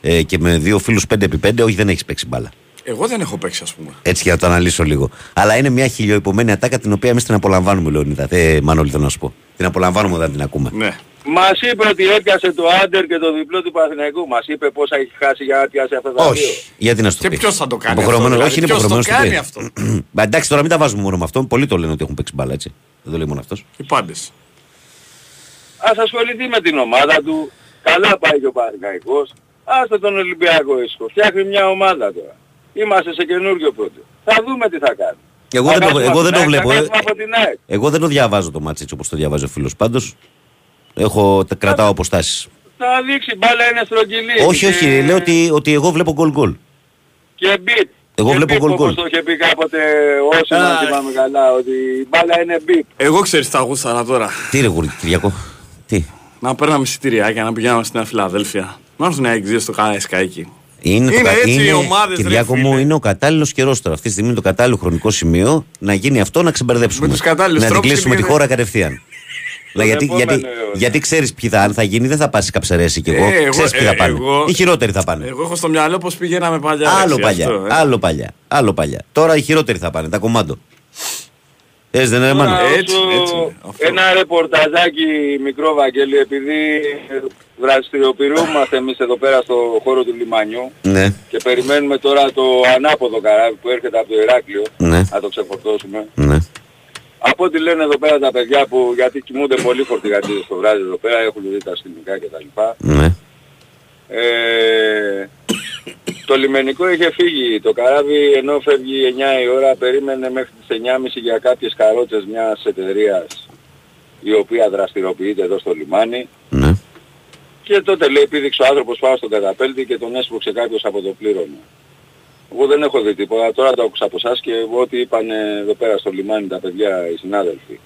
ε, και με δύο φίλους 5x5, όχι δεν έχεις παίξει μπάλα. Εγώ δεν έχω παίξει ας πούμε. Έτσι για να το αναλύσω λίγο. Αλλά είναι μια χιλιοϊπωμένη ατάκα την οποία εμείς την απολαμβάνουμε, Λεωνίδα. Ε, Μανώλη, θέλω να σου πω. Την απολαμβάνουμε όταν την ακούμε. Ναι. Μας είπε ότι έπιασε το άντερ και το διπλό του Παναθηναϊκού. Μας είπε πόσα έχει χάσει για να πιάσει αυτά τα δύο. Όχι. Γιατί να σου το Και πει. ποιος θα το κάνει Υποχρεωμένος- αυτό, όχι, είναι δηλαδή, ποιος το υποχρεωμένο κάνει αυτό; *clears throat* Μα εντάξει, τώρα μην τα βάζουμε μόνο με αυτό. Πολλοί το λένε ότι έχουν παίξει μπάλα, έτσι. Δεν το λέει μόνο αυτός. Οι πάντες. Ας ασχοληθεί με την ομάδα του. Καλά πάει και ο Παναθηναϊκός. Άστε τον Ολυμπιακό ήσυχο. Φτιάχνει μια ομάδα τώρα. Είμαστε σε καινούριο πρώτο. Θα δούμε τι θα κάνει. Εγώ Θα δεν το- χάσουμε εγώ από δεν την το ΑΕΚ, βλέπω, Θα ε. χάσουμε από την ΑΕΚ. Εγώ δεν το διαβάζω το μάτσι έτσι όπως το διαβάζει ο φίλος. Πάντως έχω, τα κρατάω αποστάσεις. Θα δείξει μπάλα είναι στρογγυλή. όχι, Και- όχι, λέω ότι, ότι εγώ βλέπω γκολ γκολ. Και μπιτ. Εγώ Και βλέπω μπιτ, γκολ όπως γκολ. το είχε πει κάποτε όσοι Α, να θυμάμαι καλά ότι η μπάλα είναι μπιτ. Εγώ ξέρεις τα γούσταρα τώρα. Τι ρε γουρ, Κυριακό. Τι. Να παίρναμε εισιτηριάκια να πηγαίναμε στην Φιλαδέλφια. Να έρθουν να εκδίδες το κανένα σκάκι. Είναι, το Είναι κα- έτσι είναι, οι ομάδες, ρε Κυριάκο φίλε. μου, είναι ο κατάλληλος καιρός τώρα. Αυτή τη στιγμή είναι το κατάλληλο χρονικό σημείο να γίνει αυτό να ξεμπερδέψουμε. Με τους κατάλληλους να την τρόπους κλείσουμε και τη πήγαινε- χώρα κατευθείαν. Λα, γιατί επόμενο γιατί, αιώνα. γιατί ξέρεις ποιοι θα, αν θα γίνει, δεν θα πας καψερέσει κι εγώ. Ε, εγώ- ξέρεις ποιοι ε, θα πάνε. εγώ- Οι χειρότεροι θα πάνε. Εγώ έχω στο μυαλό πως πηγαίναμε παλιά. άλλο ρε, παλιά. αυτό, ε. Άλλο παλιά. Άλλο παλιά. Τώρα οι χειρότεροι θα πάνε. Τα κομμάντο. Έτσι δεν είναι, Τώρα, μάνα. Έτσι, όσο έτσι είναι. Αυτό. Ένα ρεπορταζάκι μικρό Βαγγέλη επειδή δραστηριοποιούμαστε εμείς εδώ πέρα στο χώρο του λιμανιού Ναι, και περιμένουμε τώρα το ανάποδο καράβι που έρχεται από το Ηράκλειο ναι, να το ξεφορτώσουμε. ναι. Από ό,τι λένε εδώ πέρα τα παιδιά που γιατί κοιμούνται πολύ φορτηγατζίδες το βράδυ εδώ πέρα έχουν δει τα σκηνικά κτλ. ναι. Ε, το λιμενικό είχε φύγει. Το καράβι ενώ φεύγει 9 η ώρα περίμενε μέχρι τις 9.30 για κάποιες καρότσες μιας εταιρείας η οποία δραστηριοποιείται εδώ στο λιμάνι. ναι. Και τότε λέει πήδηξε ο άνθρωπος πάνω στον καταπέλτη και τον έσπρωξε κάποιος από το πλήρωμα. Εγώ δεν έχω δει τίποτα, τώρα το άκουσα από εσάς και ό,τι είπαν εδώ πέρα στο λιμάνι τα παιδιά, οι συνάδελφοι.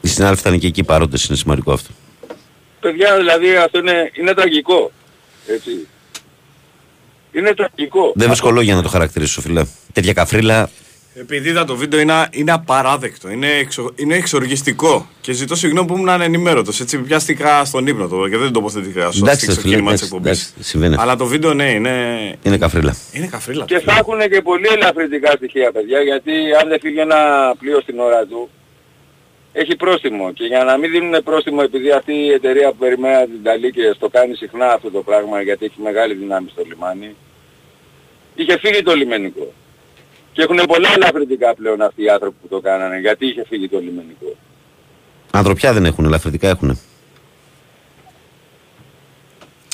Οι συνάδελφοι ήταν και εκεί παρόντες, είναι σημαντικό αυτό. Παιδιά δηλαδή αυτό είναι, είναι τραγικό. Έτσι. Είναι τραγικό. Δεν βρίσκω λόγια να το χαρακτηρίσω, φίλε. Τέτοια καφρίλα. Επειδή είδα το βίντεο είναι, είναι απαράδεκτο, είναι, εξο, είναι εξοργιστικό και ζητώ συγγνώμη που ήμουν ανενημέρωτος, έτσι πιάστηκα στον ύπνο το και δεν τοποθετήθηκα στο Εντάξει, στο φίλε, ξεκίνημα της εντάξει, εκπομπής. εντάξει, συμβαίνει αυτό. Αλλά το βίντεο ναι, είναι, Είναι καφρίλα. είναι καφρίλα. Και θα έχουν και πολύ ελαφρυντικά στοιχεία παιδιά γιατί αν δεν φύγει ένα πλοίο στην ώρα του έχει πρόστιμο και για να μην δίνουν πρόστιμο επειδή αυτή η εταιρεία που περιμένει να την ταλεί και στο κάνει συχνά αυτό το πράγμα γιατί έχει μεγάλη δύναμη στο λιμάνι είχε φύγει το λιμενικό. Και έχουν πολλά ελαφρυντικά πλέον αυτοί οι άνθρωποι που το κάνανε γιατί είχε φύγει το λιμενικό. Ανθρωπιά δεν έχουν, ελαφρυντικά έχουν.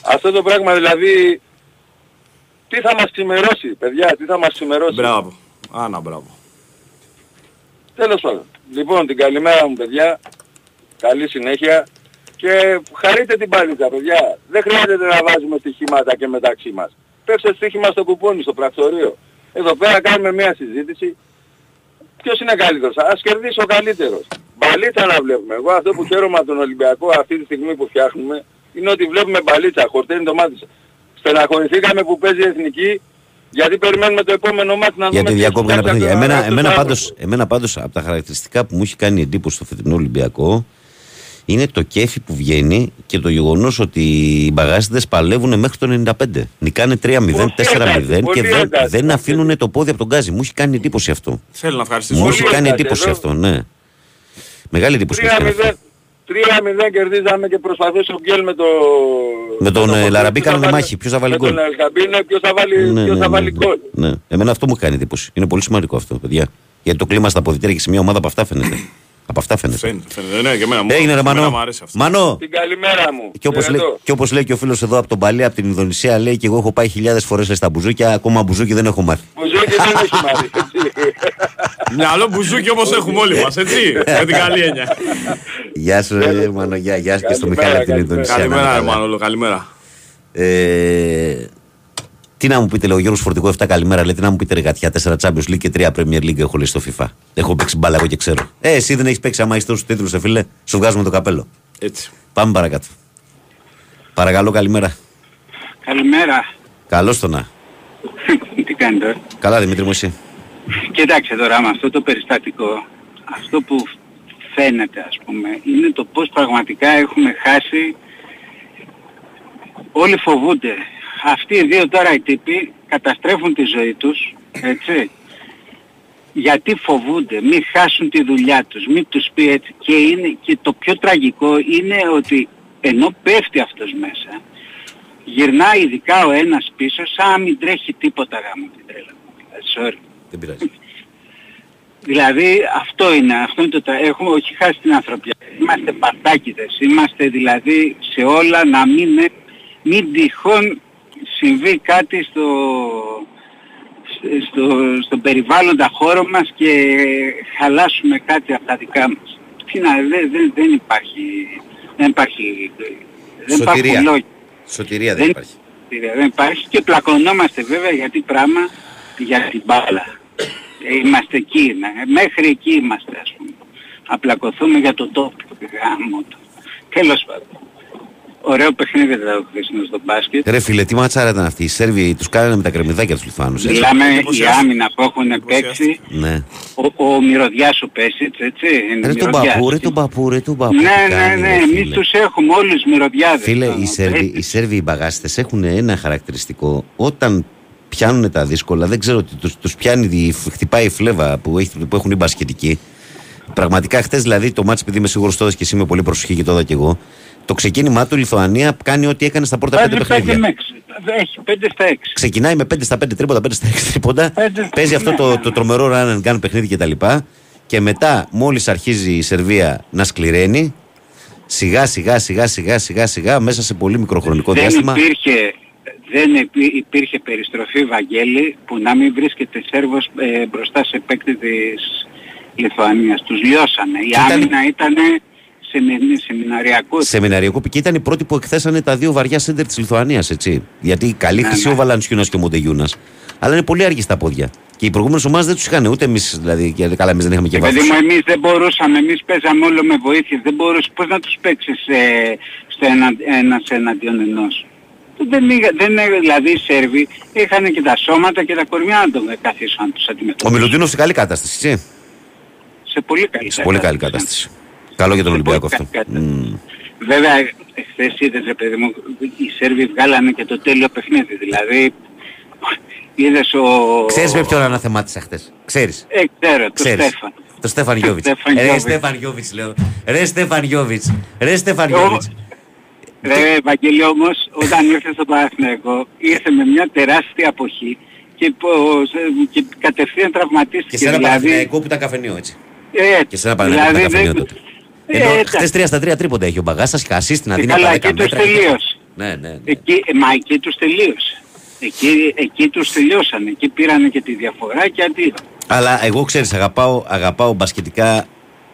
Αυτό το πράγμα δηλαδή τι θα μας ξημερώσει παιδιά, τι θα μας ξημερώσει; Μπράβο. Άνα, μπράβο. Τέλος πάντων. Λοιπόν, την καλημέρα μου παιδιά. Καλή συνέχεια. Και χαρείτε την παλίτσα παιδιά. Δεν χρειάζεται να βάζουμε στοιχήματα και μεταξύ μας. Πέφτε στοίχημα στο κουπόνι, στο πρακτορείο. Εδώ πέρα κάνουμε μια συζήτηση. Ποιος είναι καλύτερος. Ας κερδίσει ο καλύτερος. Μπαλίτσα να βλέπουμε. Εγώ αυτό που χαίρομαι από τον Ολυμπιακό αυτή τη στιγμή που φτιάχνουμε είναι ότι βλέπουμε μπαλίτσα. Χορταίνει το μάτι. Στεναχωρηθήκαμε που παίζει η εθνική γιατί περιμένουμε το επόμενο μάτι να δούμε Γιατί ποιος διακόπηκαν φτιάξει παιχνίδια. αυτό- Εμένα, αυτός εμένα, ο πάντως, άνθρωπος. εμένα πάντως από τα χαρακτηριστικά που μου έχει κάνει εντύπωση στο φετινό Ολυμπιακό είναι το κέφι που βγαίνει και το γεγονός ότι οι μπαγάζιδες παλεύουν μέχρι το 95. Νικάνε 3-0, 4-0 πολύ και δεν, εντάξει. δεν αφήνουν το πόδι από τον γκάζι. Μου έχει κάνει εντύπωση αυτό. Θέλω να ευχαριστήσω. Μου Πολύ έχει κάνει εντάξει, εντύπωση εδώ. αυτό, ναι. Μεγάλη εντύπωση μου έχει κάνει 3-0 αυτό. 3-0 κερδίζαμε και προσπαθούσε ο Γκέλ με το... Με τον, το- ε, Λαραμπή ποιος θα κάνανε βάλει- μάχη. Ποιος θα βάλει με γκολ; τον Ελκαμπίνε, ποιος θα βάλει, Ναι, ποιος ναι, θα ναι, βάλει ναι, γκολ. ναι. Εμένα αυτό μου έχει κάνει εντύπωση. Είναι πολύ σημαντικό αυτό, παιδιά. Γιατί το κλίμα στα αποδητήρια και σε μια ομάδα από αυτά φαίνεται. Από αυτά φαίνεται. Φαίνεται, φαίνεται. Ναι, και εμένα μου Έγινε ρε εμένα Μανώ. μου αρέσει αυτό. Μανώ. Την καλημέρα μου. Και όπως, λέει, Χαιρετώ. και όπως λέει και ο φίλος εδώ από τον Παλί, από την Ινδονησία, λέει και εγώ έχω πάει χιλιάδες φορές λέει, στα μπουζούκια, ακόμα μπουζούκι δεν έχω μάθει. Μπουζούκι δεν έχει *laughs* μάθει. έτσι. Μυαλό μπουζούκι όπως έχουμε όλοι μας, έτσι. Με την καλή έννοια. Γεια σου ρε Μανώ, γεια, γεια σου και στο Καλημέρα, Μιχάλη από την καλημέρα. Ινδονησία. Καλημέρα, να ρε είναι καλά. Μανώλο, καλημέρα. Ε, Τι να μου πείτε, λέει ο Γιώργος Φορτικό 7 καλημέρα. Λέει τι να μου πείτε, ρεγατιά 4 Champions League και 3 Premier League έχω λέει στο FIFA. Έχω παίξει μπάλα εγώ και ξέρω. Ε, εσύ δεν έχεις παίξει άμα είσαι τόσους τίτλους, φίλε. Σου βγάζουμε το καπέλο. Έτσι. Πάμε παρακάτω. Παρακαλώ, καλημέρα. Καλημέρα. Καλώς το να. Τι κάνετε. ε; Καλά, Δημήτρη μου, εσύ. Κοιτάξτε τώρα με αυτό το περιστατικό, αυτό που φαίνεται ας πούμε, είναι το πώς πραγματικά έχουμε χάσει, όλοι φοβούνται. Αυτοί οι δύο τώρα οι τύποι καταστρέφουν τη ζωή τους, έτσι. Γιατί φοβούνται, μην χάσουν τη δουλειά τους, μην τους πει έτσι. Και, είναι, και το πιο τραγικό είναι ότι ενώ πέφτει αυτός μέσα, γυρνάει ειδικά ο ένας πίσω σαν να μην τρέχει τίποτα γάμο την τρέλα. μου. Ε, Sorry. Δεν πειράζει. Δηλαδή αυτό είναι, αυτό είναι το τα... Έχουμε όχι χάσει την ανθρωπιά. Είμαστε παρτάκιδες, είμαστε δηλαδή σε όλα να μην, μην τυχόν συμβεί κάτι στο, στο, στο περιβάλλοντα χώρο μας και χαλάσουμε κάτι από τα δικά μας. Τι να, δεν, δεν, δεν υπάρχει, δεν υπάρχει, δεν Σωτηρία. υπάρχουν λόγια. Σωτηρία δεν Δεν- υπάρχει. Δεν υπάρχει και πλακωνόμαστε βέβαια γιατί πράγμα για την μπάλα. Ε, Είμαστε εκεί, ναι. μέχρι εκεί είμαστε ας πούμε. Απλακωθούμε για το τόπο, γάμο του. Τέλος πάντων. Ωραίο παιχνίδι ήταν το χθεσινό στο μπάσκετ. Ρε φίλε, τι ματσάρα ήταν αυτή; Οι Σέρβοι τους κάνανε με τα κρεμμυδάκια τους Λιθουάνους. Μιλάμε για εντυπωσιάστηκε. άμυνα που έχουν παίξει. Ναι. Ο, ο Μυρωδιάς ο Πέσιτς, έτσι. Είναι Ρε τον Μυρωδιάς. παππού, ρε τον παππού, ρε τον παππού. Ναι, τι ναι, κάνει, ναι, ρε, εμείς φίλε. τους έχουμε όλους μυρωδιάδες. Φίλε, τώρα. οι Σέρβοι, οι Σέρβοι οι μπαγάστες έχουν ένα χαρακτηριστικό. Όταν πιάνουν τα δύσκολα, δεν ξέρω τι τους, τους πιάνει, η- χτυπάει η φλέβα που, έχει, που έχουν οι μπασκετικοί. Πραγματικά χθε δηλαδή το μάτς επειδή είμαι σίγουρος το έδωσες και εσύ με πολύ προσοχή και το είδα και εγώ. Το ξεκίνημά του η Λιθουανία κάνει ό,τι έκανε στα πρώτα πέντε Βάζει πέντε παιχνίδια. με έξι. Έχει 5 στα 6. Ξεκινάει με 5 στα 5 τρίποντα, 5 στα 6 τρίποντα. Πέντε- Παίζει αυτό ναι, το, ναι. το τρομερό run and gun παιχνίδι κτλ. Και μετά, μόλις αρχίζει η Σερβία να σκληραίνει, σιγά σιγά σιγά σιγά σιγά σιγά μέσα σε πολύ μικρό χρονικό δεν διάστημα. υπήρχε, δεν υπή- υπήρχε περιστροφή Βαγγέλη που να μην βρίσκεται Σέρβος ε, μπροστά σε παίκτη της Λιθουανίας. Τους λιώσανε. Η ήταν- άμυνα ήταν σε, μι- σεμιναριακό. Σεμιναριακό και ήταν οι πρώτοι που εκθέσανε τα δύο βαριά σέντερ της Λιθουανίας, έτσι. Γιατί καλή Ναι, χρυσή ναι. ο Βαλανσιούνα και ο Μοντεγιούνας. Αλλά είναι πολύ αργοί στα πόδια. Και οι προηγούμενες ομάδες δεν τους είχαν ούτε εμείς, δηλαδή. Και καλά, εμείς δεν είχαμε και Ε, παιδί βάθος. μου, εμείς δεν μπορούσαμε, εμείς παίζαμε όλο με βοήθεια. Δεν μπορούσε, πώς να τους παίξεις ε, στο ένα, ένας εναντίον ενός; Δεν, είχα, δεν, είχα- δηλαδή οι Σέρβοι είχαν και τα σώματα και τα κορμιά να τον καθίσουν να τους Ο αντιμετωπίσουν. Μιλουτίνο σε καλή κατάσταση, έτσι. Σε πολύ καλή Σε πολύ καλή κατάσταση. Καλό για τον Σε Ολυμπιακό πολύ αυτό. καλή Μμμ. Βέβαια, χθες είδες ρε παιδί μου, οι Σέρβοι βγάλανε και το τέλειο παιχνίδι. Δηλαδή, είδες ο... Ξέρεις με ποιον αναθεμάτισα χτε. Ξέρεις. Ε, ξέρω, το Ξέρεις. Στέφαν. Το Στέφαν Γιώβιτς. Στέφαν Ρε Γιώβιτς. Στέφαν Γιώβιτς, λέω. Ρε Στέφαν Γιώβιτς. Ρε Στέφαν Εγώ- Γιώβιτς. Ρε Βαγγέλη όμως, όταν ήρθε στο Παναθηναϊκό, ήρθε με μια τεράστια αποχή και, πω- σε- και κατευθείαν τραυματίστηκε. Και σε ένα δηλαδή, Παναθηναϊκό που ήταν καφενείο, έτσι. ε, Και σε ένα Παναθηναϊκό που ήταν δηλαδή, καφενείο δεν- τότε. Ε, Ενώ εντάξει. χτε 3 στα 3 τρίποντα έχει ο Μπαγάστα, χασί στην Ε, Αντίνα καλά, τα 10 εκεί τους μέτρα. τελείωσε. Ναι, ναι. ναι. Εκεί, ε, μα εκεί τους τελείωσε. Εκεί, εκεί τους τελειώσανε. Εκεί πήρανε και τη διαφορά και αντίο. Αλλά εγώ ξέρεις, αγαπάω, αγαπάω μπασκετικά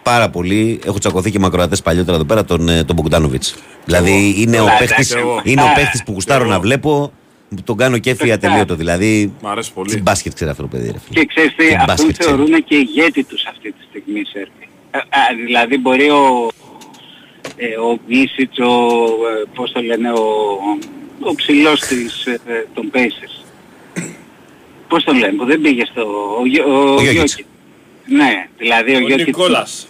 πάρα πολύ. Έχω τσακωθεί και με ακροατές παλιότερα εδώ πέρα τον, ε, τον Μπογκδάνοβιτς. Δηλαδή είναι ο Καλά, παίχτη εντάξει, είναι ο α, παίχτης που γουστάρω εγώ. να βλέπω. που Τον κάνω κέφι Φυσικά. ατελείωτο. Δηλαδή. Μ' αρέσει Τι πολύ. μπάσκετ ξέρει αυτό το παιδί, ρε φίλε. Και ξέρεις τι, Τι αυτόν μπάσκετ ξέρει. θεωρούν και ηγέτη τους αυτή τη στιγμή οι Σέρβοι. Ε, α, δηλαδή μπορεί ο, ε, ο Μίσιτς, ο, ε, πώς το λένε, ο, ο ψηλός της, ε, ε, των Pacers. Πώς το λένε, που δεν πήγε στο... Ο, Γιο- ο, Ο Γιώκητς. Γιώκητς. Ναι, δηλαδή ο, Ο Γιώκητς Νικόλας.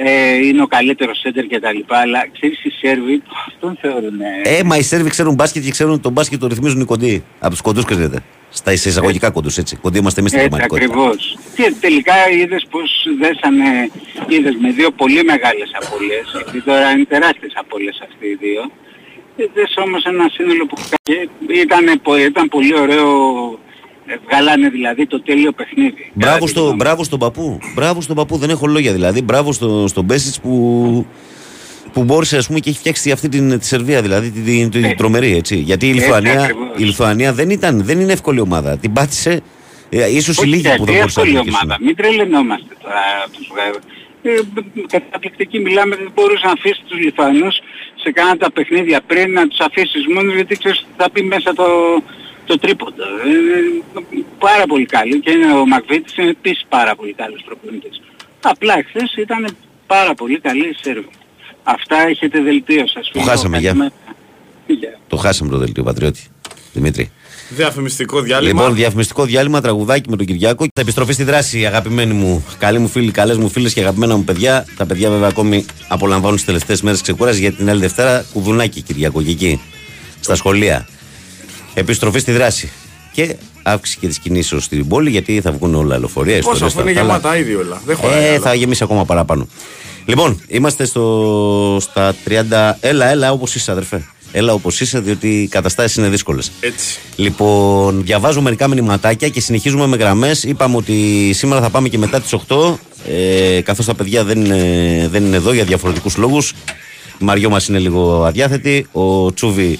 Ε, είναι ο καλύτερος σέντερ και τα λοιπά, αλλά ξέρεις οι Σέρβοι αυτόν θεωρούν... Ε, Ε, μα οι Σέρβοι ξέρουν μπάσκετ και ξέρουν τον μπάσκετ το ρυθμίζουν οι κοντοί. Από τους κοντούς ξέρετε. Στα εισαγωγικά κοντούς έτσι. Κοντοί είμαστε εμείς στην Έτσι πραγματικότητα. ακριβώς. Και τελικά είδες πως δέσανε, είδες με δύο πολύ μεγάλες απώλειες, γιατί τώρα είναι τεράστιες απώλειες αυτοί οι δύο. Είδες όμως ένα σύνολο που και ήταν, πο- ήταν πολύ ωραίο, ε, βγάλανε δηλαδή το τέλειο παιχνίδι. Μπράβο, Κατά τη στο, γνώμη μου. μπράβο στον παππού. Μπράβο στον παππού, δεν έχω λόγια δηλαδή. Μπράβο στο, στον Μπέσιτς που, που μπόρεσε ας πούμε, και έχει φτιάξει αυτή την, τη Σερβία, δηλαδή την, την, την Ε, τρομερή. Έτσι. Γιατί η Λιθουανία, ακριβώς. η Λιθουανία δεν, ήταν, δεν είναι εύκολη ομάδα. Την πάτησε ε, ίσως οι Όχι, λίγοι που δεν γιατί μπορούσαν να εύκολη νικήσουν. ομάδα. Μην τρελαινόμαστε τώρα τους βγάζω. Ε, καταπληκτική μιλάμε, δεν μπορούσε να αφήσει τους Λιθουανούς σε κάνα τα παιχνίδια πριν να τους αφήσεις μόνος γιατί ξέρεις ότι θα πει μέσα το, το τρίποντο. Ε, πάρα πολύ καλή και είναι, ο Μακβίτης είναι επίσης πάρα πολύ καλός προπονητής. Απλά χθες ήταν πάρα πολύ καλή η Σέρβη. Αυτά έχετε δελτίο σας. Το χάσαμε, γεια. Καλημέρα. Το χάσαμε το δελτίο, Πατριώτη. Δημήτρη. Διαφημιστικό διάλειμμα. Λοιπόν, διαφημιστικό διάλειμμα, τραγουδάκι με τον Κυριάκο. Θα επιστροφή στη δράση, αγαπημένοι μου, καλοί μου φίλοι, καλές μου φίλες και αγαπημένα μου παιδιά. Τα παιδιά, βέβαια, ακόμη απολαμβάνουν τις τελευταίες μέρες ξεκούραση για την άλλη Δευτέρα. Κουδουνάκι Κυριακογική στα σχολεία. Επιστροφή στη δράση. Και αύξηση και της κινήσεως στην πόλη, γιατί θα βγουν όλα λεωφορεία. Πώς ιστορίες, αφού είναι τα άλλα. γεμάτα ήδη όλα. Δεν χωράει Ε, άλλο. θα γεμίσει ακόμα παραπάνω. Λοιπόν, είμαστε στο, στα 30. Έλα, έλα, όπως είσαι, αδερφέ. Έλα, όπως είσαι, διότι οι καταστάσεις είναι δύσκολες. Έτσι. Λοιπόν, διαβάζω μερικά μηνυματάκια και συνεχίζουμε με γραμμές. Είπαμε ότι σήμερα θα πάμε και μετά τις 8, ε, καθώς τα παιδιά δεν είναι, δεν είναι εδώ για διαφορετικούς λόγους. Η Μαριό μας είναι λίγο αδιάθετη. Ο Τσούβι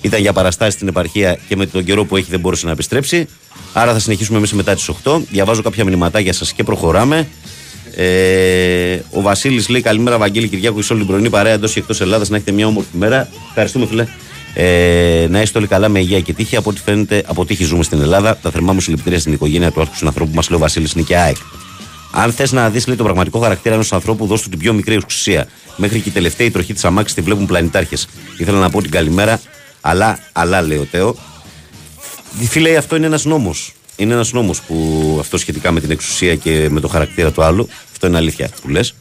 ήταν για παραστάσεις στην επαρχία και με τον καιρό που έχει δεν μπόρεσε να επιστρέψει. Άρα θα συνεχίσουμε εμείς μετά τις 8. Διαβάζω κάποια μηνυματάκια σας και προχωράμε. Ε, ο Βασίλης λέει: Καλημέρα, Βαγγέλη Κυριάκου, σε όλη την πρωινή παρέα εντός και εκτός Ελλάδας. Να έχετε μια όμορφη μέρα. Ευχαριστούμε, φίλε. Ε, να είστε όλοι καλά με υγεία και τύχη. Από ό,τι φαίνεται, από τύχη ζούμε στην Ελλάδα. Τα θερμά μου συλληπιτήρια στην οικογένεια του άρχους ανθρώπου μας λέει ο Βασίλης είναι και ΑΕΚ. Αν θες να δεις τον πραγματικό χαρακτήρα ενός ανθρώπου, δώσ' του την πιο μικρή εξουσία. Μέχρι και οι τελευταίοι τροχοί της αμάξης τη βλέπουν πλανητάρχες. Ήθελα να πω την καλημέρα, αλλά, αλλά λέει ο Τέο. Φίλε, αυτό είναι ένας νόμος. Είναι ένας νόμος που αυτό σχετικά με την εξουσία και με το χαρακτήρα του άλλου. Αυτό είναι αλήθεια που λες.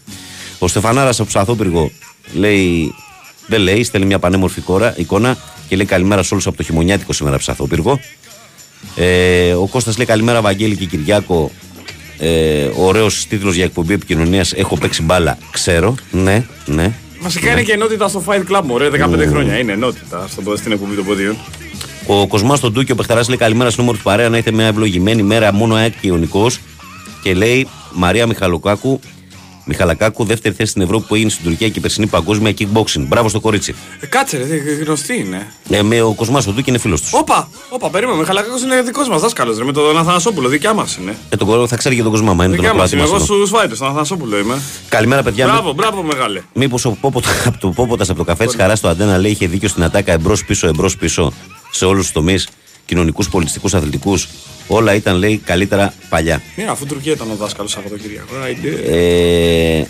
Ο Στεφανάρας από Σαθόπυργο λέει. Δεν λέει, στέλνει μια πανέμορφη κόρα, εικόνα και λέει καλημέρα σε όλους από το χειμωνιάτικο σήμερα Ψαθόπυργο. Ε, ο Κώστας λέει καλημέρα Βαγγέλη και Κυριάκο. Ε, Ωραίος τίτλος για εκπομπή επικοινωνίας. Έχω παίξει μπάλα. Ξέρω. Ναι, ναι. Βασικά είναι και ενότητα στο Fight Club, μωρέ. 15 χρόνια είναι ενότητα στο, στην εκπομπή των ποδίων. Ο Κοσμάς στον Τούκιο Πεχταράς λέει καλημέρα στην όμορφη παρέα να είστε μια ευλογημένη μέρα μόνο ΑΕΚ και Ιωνικός. Και λέει Μαρία Μιχαλοκάκου, Μιχαλακάκου, δεύτερη θέση στην Ευρώπη που έγινε στην Τουρκία και η περσινή παγκόσμια kickboxing. Μπράβο στο κορίτσι. Ε, κάτσε, ρε, δε- γνωστή είναι. Ε, με ο Κοσμάς στον Τούκιο είναι φίλος τους. Όπα, όπα, περίμενε. Χαλακάκο είναι δικός μας δάσκαλος, ρε. Με τον Αθανασόπουλο, δικιά μας είναι. Ε, τον κορό θα ξέρει και τον Κοσμά, μα είναι τον Δικιά μας ακροατή είναι. μας Εγώ εδώ. στου φάιτε, τον Αθανασόπουλο είμαι. Καλημέρα, παιδιά. Μπράβο, μπράβο, μεγάλε. Μήπως ο Πόποτας *laughs* από το Πόποτας από το καφέ της Χαράς στο Αντένα λέει είχε δίκιο στην ατάκα εμπρός πίσω, εμπρός πίσω σε όλους τους τομείς κοινωνικούς, πολιτιστικούς, αθλητικούς. Όλα ήταν, λέει, καλύτερα παλιά. Ναι, αφού Τουρκία ήταν ο δάσκαλος Σαββατοκύριακο. Άιντε. Ε,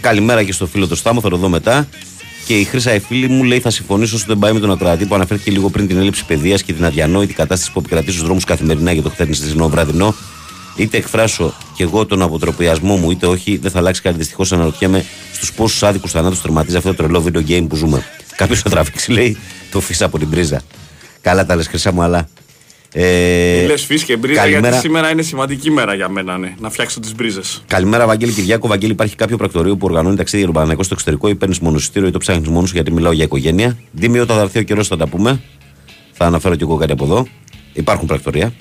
καλημέρα και στο φίλο του Στάμο, θα το δω μετά. Και η Χρύσα, η φίλη μου, λέει: Θα συμφωνήσω όσο δεν πάει με τον ακροατή που αναφέρθηκε λίγο πριν την έλλειψη παιδείας και την αδιανόητη κατάσταση που επικρατεί στους δρόμους καθημερινά για το χθερινιστικό βραδινό. Είτε εκφράσω και εγώ τον αποτροπιασμό μου, είτε όχι, δεν θα αλλάξει κάτι. Δυστυχώς αναρωτιέμαι στους πόσους άδικους θανάτους τερματίζει αυτό το τρελό video game που ζούμε. Κάποιος θα τραβήξει, λέει, το φύσα από την πρίζα. Καλά τα λες, Χρυσά μου, αλλά. Ε, Λες φύση και μπρίζα καλημέρα. γιατί σήμερα είναι σημαντική μέρα για μένα, ναι. Να φτιάξω τις μπρίζες. Καλημέρα, Βαγγέλη Κυριάκο. Βαγγέλη, υπάρχει κάποιο πρακτορείο που οργανώνει ταξίδια για τον Παναγικό στο εξωτερικό ή παίρνεις μόνο εισιτήριο ή το ψάχνεις μόνος σου γιατί μιλάω για οικογένεια; Δήμη, όταν θα έρθει ο καιρός θα τα πούμε. Θα αναφέρω κι εγώ κάτι από εδώ. Υπάρχουν πρακτορεία.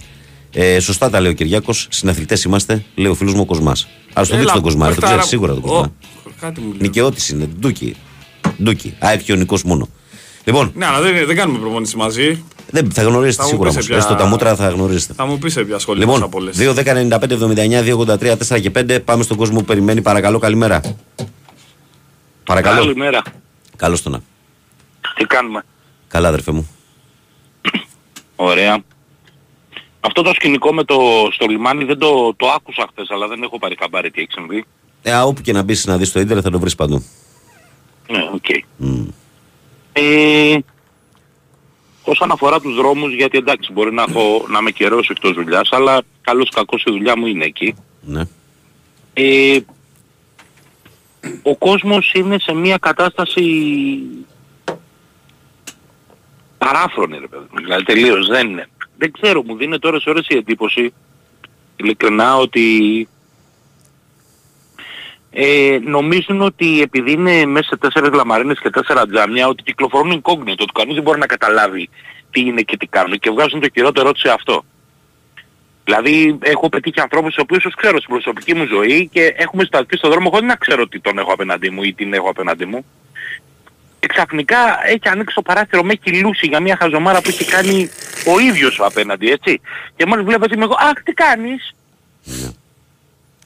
Ε, σωστά τα λέει ο Κυριάκος. Συναθλητές είμαστε, λέει ο φίλος μου ο Κοσμάς. Α το δείξει τον Κοσμά, ρε, το ξέρεις σίγουρα τον Κοσμά. Κάτι μου λέει. Νικαιώτης είναι, ντούκι. Ντούκι. ΑΕΚ και ο Νικός μόνο. Λοιπόν, Ναι, αλλά δεν, δεν κάνουμε προπόνηση μαζί. δεν, θα γνωρίζετε Θα μου σίγουρα πεις όμως. σε ποια- Έστω τα μούτρα θα γνωρίζετε. Θα μου πεις σε ποια σχολεία Λοιπόν, από όλες. 2, 10, 95, 79, 283, 4 και 5. Πάμε στον κόσμο που περιμένει. Παρακαλώ, καλημέρα. Παρακαλώ. Καλημέρα. Καλώς το να. Τι κάνουμε; Καλά, αδερφέ μου. Ωραία. Αυτό το σκηνικό με το στο λιμάνι δεν το, το άκουσα χθες, αλλά δεν έχω πάρει χαμπάρι τι έχει συμβεί. Ε, α, όπου και να μπεις να δεις το ίντερνετ θα το βρεις παντού. Ναι, οκ. Μμ. Ε, όσον αφορά τους δρόμους, γιατί εντάξει μπορεί να, έχω, να είμαι καιρός εκτός δουλειάς, αλλά καλώς κακώς η δουλειά μου είναι εκεί. Ναι. Ε, ο κόσμος είναι σε μια κατάσταση παράφρονη ρε παιδί μου, δηλαδή τελείως δεν είναι. Δεν ξέρω, μου δίνει τώρα ώρες η εντύπωση, ειλικρινά, ότι ε, νομίζουν ότι επειδή είναι μέσα σε τέσσερις λαμαρίνες και τέσσερα τζάμια, ότι κυκλοφορούν incognito, ότι κανείς δεν μπορεί να καταλάβει τι είναι και τι κάνουν και βγάζουν το κυριότερο σε αυτό. Δηλαδή έχω πετύχει ανθρώπους τους οποίους τους ξέρω στην προσωπική μου ζωή και έχουμε σταθεί στον δρόμο χωρίς να ξέρω τι τον έχω απέναντί μου ή την έχω απέναντί μου. Και ξαφνικά έχει ανοίξει το παράθυρο, με έχει λούσει για μια χαζομάρα που έχει κάνει ο ίδιος ο απέναντι, έτσι. Και μόλις βλέπω είμαι εγώ, αχ τι κάνεις;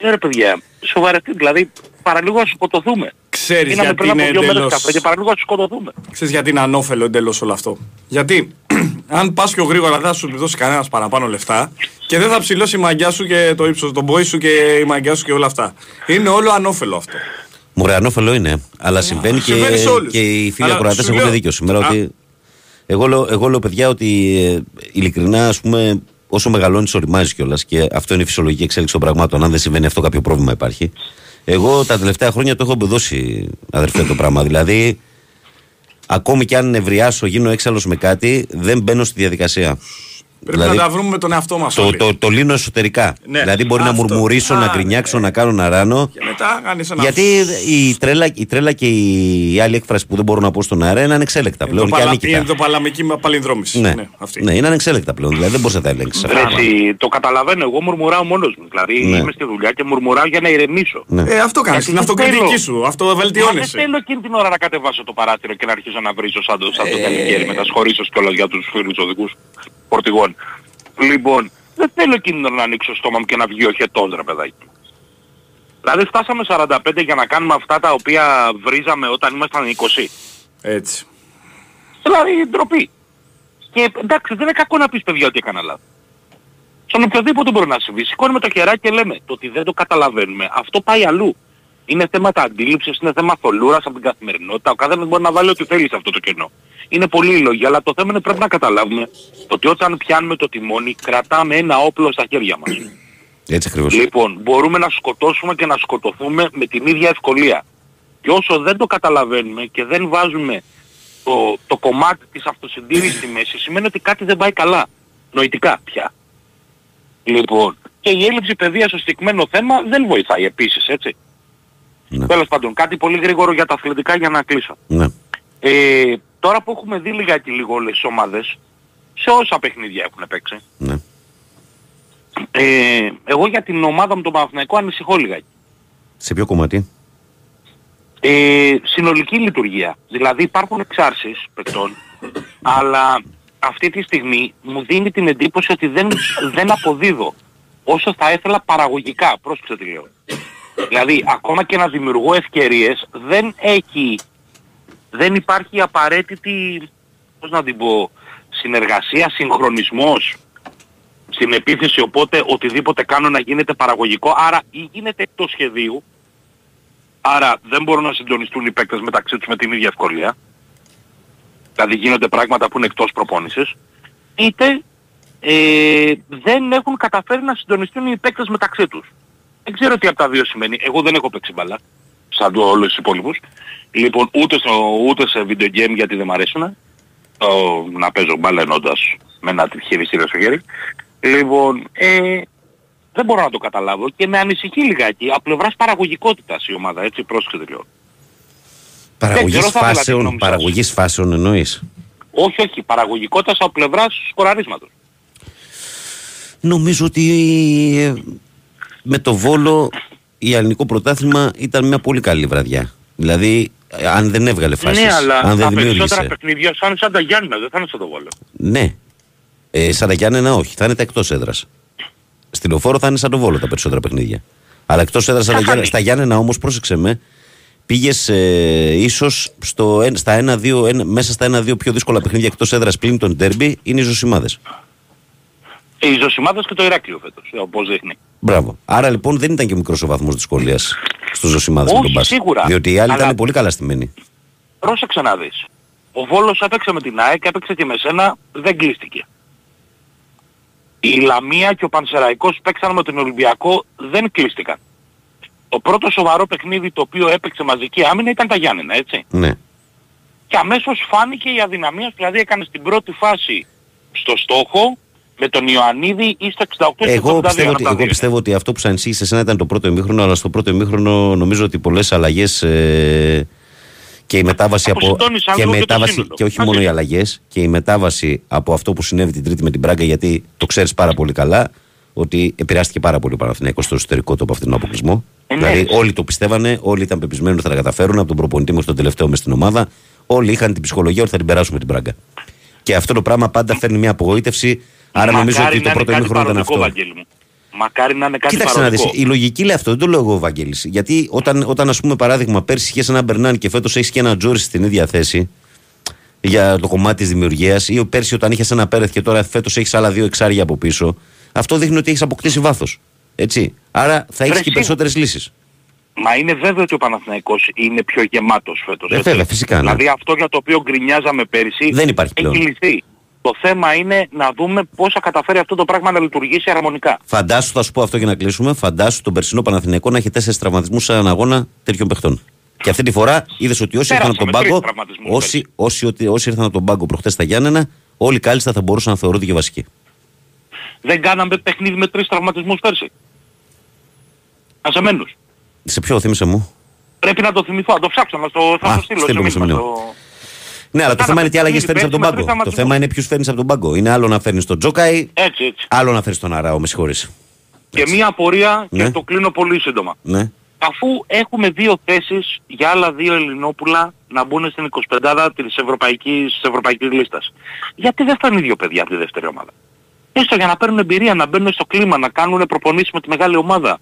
Ναι ρε παιδιά, σοβαρευτεί, δηλαδή παραλίγο να σκοτωθούμε. Ξέρεις Πίναμε γιατί πριν από είναι δύο μέρες εντελώς- καφέ και παραλίγο να σκοτωθούμε. Ξέρεις γιατί είναι ανώφελο εντελώς όλο αυτό. Γιατί *clears throat* αν πας πιο γρήγορα δεν θα σου δώσει κανένας παραπάνω λεφτά και δεν θα ψηλώσει η μαγιά σου και το ύψος, τον πόη σου και η μαγιά σου και όλα αυτά. Είναι όλο ανώφελο αυτό. Μωρέ, ανώφελο είναι. Αλλά συμβαίνει και, συμβαίνει σε όλους. και οι φίλοι Αλλά ακροατές σου έχουν λέω- δίκιο σήμερα. Α. Ότι εγώ, λέω, εγώ λέω, παιδιά, ότι ε, ειλικρινά, ας πούμε, όσο μεγαλώνεις, οριμάζει κιόλας και αυτό είναι η φυσιολογική εξέλιξη των πραγμάτων. Αν δεν συμβαίνει αυτό, κάποιο πρόβλημα υπάρχει. Εγώ τα τελευταία χρόνια το έχω εμπεδώσει, αδερφέ, το πράγμα. Δηλαδή, ακόμη κι αν νευριάσω, γίνω έξαλλος με κάτι, δεν μπαίνω στη διαδικασία. Πρέπει να τα βρούμε με τον εαυτό μας Δηλαδή, το, όλοι. το, το λύνω εσωτερικά. Ναι. δηλαδή, μπορεί να Αυτό. μουρμουρίσω, να Α, γκρινιάξω, να κάνω, να ράνω. Και μετά κάνεις ένα... Γιατί η τρέλα, η τρέλα και η άλλη έκφραση που δεν μπορώ να πω στον αέρα είναι ανεξέλεκτα πλέον το, και παλα... ανίκητα. είναι το παλαμική με παλινδρόμηση. Ναι. Ναι, αυτή. ναι, είναι ανεξέλεκτα πλέον. Δηλαδή δεν μπορείς να τα ελέγξεις. Ρε, εσύ, το καταλαβαίνω, εγώ μουρμουράω μόνος μου. Δηλαδή Ναι. είμαι στη δουλειά και μουρμουράω για να ηρεμήσω. Ναι. Ε, αυτό κάνεις, Γιατί την δεν αυτοκριτική θέλω. σου, αυτό Μα δεν βελτιώνεσαι. θέλω εκείνη την ώρα να κατεβάσω το παράθυρο και να αρχίσω να βρίζω σαν το, σαν το Ε. καλοκαίρι με τα σχωρίσεως κιόλας για τους φίλους οδικούς φορτηγών. Λοιπόν, δεν θέλω εκείνη την ώρα να ανοίξω το στόμα μου και να βγει ο χετός ρε παιδάκι. Δηλαδή φτάσαμε 45 για να κάνουμε αυτά τα οποία βρίζαμε όταν ήμασταν 20. Έτσι. Δηλαδή ντροπή. Και εντάξει δεν είναι κακό να πεις παιδιά ότι έκανα λάθος. Στον οποιοδήποτε μπορεί να συμβεί. Σηκώνουμε το χεράκι και λέμε το ότι δεν το καταλαβαίνουμε. Αυτό πάει αλλού. Είναι θέματα αντίληψης, είναι θέμα θολούρας από την καθημερινότητα. Ο καθένας μπορεί να βάλει ό,τι θέλει σε αυτό το κενό. Είναι πολύ λόγια, αλλά το θέμα είναι πρέπει να καταλάβουμε ότι όταν πιάνουμε το τιμόνι κρατάμε ένα όπλο στα χέρια μας. *clears throat* Έτσι ακριβώς. Λοιπόν, μπορούμε να σκοτώσουμε και να σκοτωθούμε με την ίδια ευκολία. Και όσο δεν το καταλαβαίνουμε και δεν βάζουμε το, το κομμάτι της αυτοσυντήρησης στη μέση, σημαίνει ότι κάτι δεν πάει καλά. Νοητικά πια. Λοιπόν, και η έλλειψη παιδείας στο συγκεκριμένο θέμα δεν βοηθάει επίσης, έτσι. Ναι. Τέλος πάντων, κάτι πολύ γρήγορο για τα αθλητικά για να κλείσω. Ναι. Ε, τώρα που έχουμε δει λιγάκι λίγο όλες τις ομάδες, σε όσα παιχνίδια έχουν παίξει, Ναι. ε, εγώ για την ομάδα μου τον Παναθηναϊκό ανησυχώ λιγάκι. Σε ποιο κομμάτι; Ε, συνολική λειτουργία. Δηλαδή υπάρχουν εξάρσεις παικτών, αλλά αυτή τη στιγμή μου δίνει την εντύπωση ότι δεν, δεν αποδίδω όσο θα ήθελα παραγωγικά. Πρόσεξε τι λέω. Δηλαδή ακόμα και να δημιουργώ ευκαιρίες δεν έχει, δεν υπάρχει απαραίτητη, πώς να την πω, συνεργασία, συγχρονισμός στην επίθεση οπότε οτιδήποτε κάνω να γίνεται παραγωγικό άρα ή γίνεται εκτός σχεδίου Άρα δεν μπορούν να συντονιστούν οι παίκτες μεταξύ τους με την ίδια ευκολία. Δηλαδή γίνονται πράγματα που είναι εκτός προπόνησης. Είτε ε, δεν έχουν καταφέρει να συντονιστούν οι παίκτες μεταξύ τους. Δεν ξέρω τι από τα δύο σημαίνει. Εγώ δεν έχω παίξει μπαλά. Σαν το όλους τους υπόλοιπους. Λοιπόν, ούτε, στο, ούτε σε video game γιατί δεν μ' αρέσουν. Το, να παίζω μπάλα ενώντας με ένα χειριστήριο στο χέρι. Λοιπόν, ε, δεν μπορώ να το καταλάβω και με ανησυχεί λιγάκι από πλευράς παραγωγικότητας η ομάδα, έτσι πρόσεχε τι λέω. Παραγωγής ξέρω, θα ήθελα τη φάσεων, γνώμη σας. παραγωγής φάσεων εννοείς; Όχι, όχι, παραγωγικότητας από πλευράς σκοραρίσματος. Νομίζω ότι ε, με το Βόλο η ελληνικό πρωτάθλημα ήταν μια πολύ καλή βραδιά. Δηλαδή, ε, αν δεν έβγαλε φάσεις, ναι, αλλά αν δεν τα περισσότερα δημιούργησε. παιχνίδια σαν σαν τα Γιάννηνα, δεν θα είναι σαν το Βόλο. Ναι. Ε, σαν τα Γιάννενα όχι, θα είναι τα εκτός έδρας. Στη λεωφόρο θα είναι σαν το Βόλο τα περισσότερα παιχνίδια. Αλλά εκτός έδρας στα, Γιάννενα- στα Γιάννενα όμως, πρόσεξε με, πήγες ε, ίσως στα ένα-δύο, ένα, μέσα στα ένα-δύο πιο δύσκολα παιχνίδια εκτός έδρας πλην των Ντέρμπι είναι οι Ζωσιμάδες. Ε, οι Ζωσιμάδες και το Ηράκλειο φέτος, ε, όπως δείχνει. Μπράβο. Άρα λοιπόν δεν ήταν και μικρός ο βαθμός δυσκολίας στους Ζωσιμάδες με Όχι, τον Μπάσκετ. σίγουρα. Διότι οι άλλοι Αλλά- ήταν πολύ καλά στημένοι. Πρόσεξε να δεις. Ο Βόλος έπαιξε με την ΑΕΚ, έπαιξε και με σένα, δεν κλείστηκε. Η Λαμία και ο Πανσεραϊκός παίξαν με τον Ολυμπιακό, δεν κλείστηκαν. Το πρώτο σοβαρό παιχνίδι το οποίο έπαιξε μαζική άμυνα ήταν τα Γιάννενα, έτσι. Ναι. Και αμέσως φάνηκε η αδυναμία, σου, δηλαδή έκανε στην πρώτη φάση στο στόχο, με τον Ιωαννίδη ή στο 68 ή στο Εγώ 82 πιστεύω, ότι, από τα εγώ δύο. πιστεύω ότι αυτό που σε ανησύχησε εσένα ήταν το πρώτο ημίχρονο, αλλά στο πρώτο ημίχρονο νομίζω ότι πολλές αλλαγές ε, και η μετάβαση από. Αποσυντώνησαν Και, λίγο και το μετάβαση, σύνολο. και όχι Μαζί. μόνο οι αλλαγές, και η μετάβαση από αυτό που συνέβη την Τρίτη με την Πράγκα, γιατί το ξέρεις πάρα πολύ καλά, ότι επηρεάστηκε πάρα πολύ ο Παναθηναϊκός στο εσωτερικό του από αυτόν τον αποκλεισμό. Ε, ναι, δηλαδή, έτσι. όλοι το πιστεύανε, όλοι ήταν πεπισμένοι ότι θα τα καταφέρουν από τον προπονητή μέχρι τον τελευταίο μες στην ομάδα. Όλοι είχαν την ψυχολογία ότι θα την περάσουμε την Πράγκα. Και αυτό το πράγμα πάντα φέρνει μια απογοήτευση. Άρα νομίζω Μακάρι ότι να το είναι πρώτο κάτι ημίχρονο ήταν παροδικό, αυτό. Βαγγέλη μου. Μακάρι να είναι κάτι Κοίταξε να δεις, παροδικό. η λογική λέει αυτό, δεν το λέω εγώ Βαγγέλης. Γιατί όταν, όταν ας πούμε παράδειγμα πέρσι είχε έναν Μπερνάν και φέτος έχεις και έναν Τζόρι στην ίδια θέση, για το κομμάτι της δημιουργίας, ή πέρσι όταν είχες ένα πέρεθ και τώρα φέτος έχεις άλλα δύο εξάρια από πίσω, αυτό δείχνει ότι έχεις αποκτήσει βάθος. Έτσι. Άρα θα έχεις Βρε, και περισσότερες λύσεις. Μα είναι βέβαιο ότι ο Παναθηναϊκός είναι πιο γεμάτος φέτος. Ε, έτσι. βέβαια, φυσικά, ναι. Δηλαδή αυτό για το οποίο γκρινιάζαμε πέρυσι Δεν υπάρχει πλέον. έχει λυθεί. Το θέμα είναι να δούμε πώς θα καταφέρει αυτό το πράγμα να λειτουργήσει αρμονικά. Φαντάσου, θα σου πω αυτό για να κλείσουμε, φαντάσου τον περσινό Παναθηναϊκό να έχει τέσσερις τραυματισμούς σε έναν αγώνα τέτοιων παιχτών. Και αυτή τη φορά είδες ότι όσοι ήρθαν από τον Πέρασαμε τρεις πάγκο, τραυματισμούς όσοι, όσοι, όσοι, όσοι ήρθαν από τον πάγκο προχτές στα Γιάννενα, όλοι κάλλιστα θα μπορούσαν να θεωρούνται και βασικοί. Δεν κάναμε παιχνίδι με τρεις τραυματισμούς πέρσι. Ασεμένους. Σε ποιο, θύμισε μου. Πρέπει να το θυμηθώ, να το ψάξω, να στο, θα Α, το στείλω. στείλ' σε Ναι, αλλά το Κάναμε θέμα είναι τι άλλαγες παιχνίδι φέρνεις από τον πέρσι με πάγκο. τρεις Το τραυματισμούς. θέμα είναι ποιους φέρνεις από τον πάγκο. Είναι άλλο να φέρνεις τον Τζόκαη, Έτσι, έτσι. άλλο να φέρνεις τον Αράο, με συγχωρείς. Και μία απορία Ναι. και το κλείνω πολύ σύντομα. Ναι. Αφού έχουμε δύο θέσεις για άλλα δύο Ελληνόπουλα να μπουν στην 25 της ευρωπαϊκής, της ευρωπαϊκής λίστας. Γιατί δεν φτάνει δύο παιδιά από τη δεύτερη ομάδα; Έστω για να παίρνουν εμπειρία, να μπαίνουν στο κλίμα, να κάνουν προπονήσεις με τη μεγάλη ομάδα.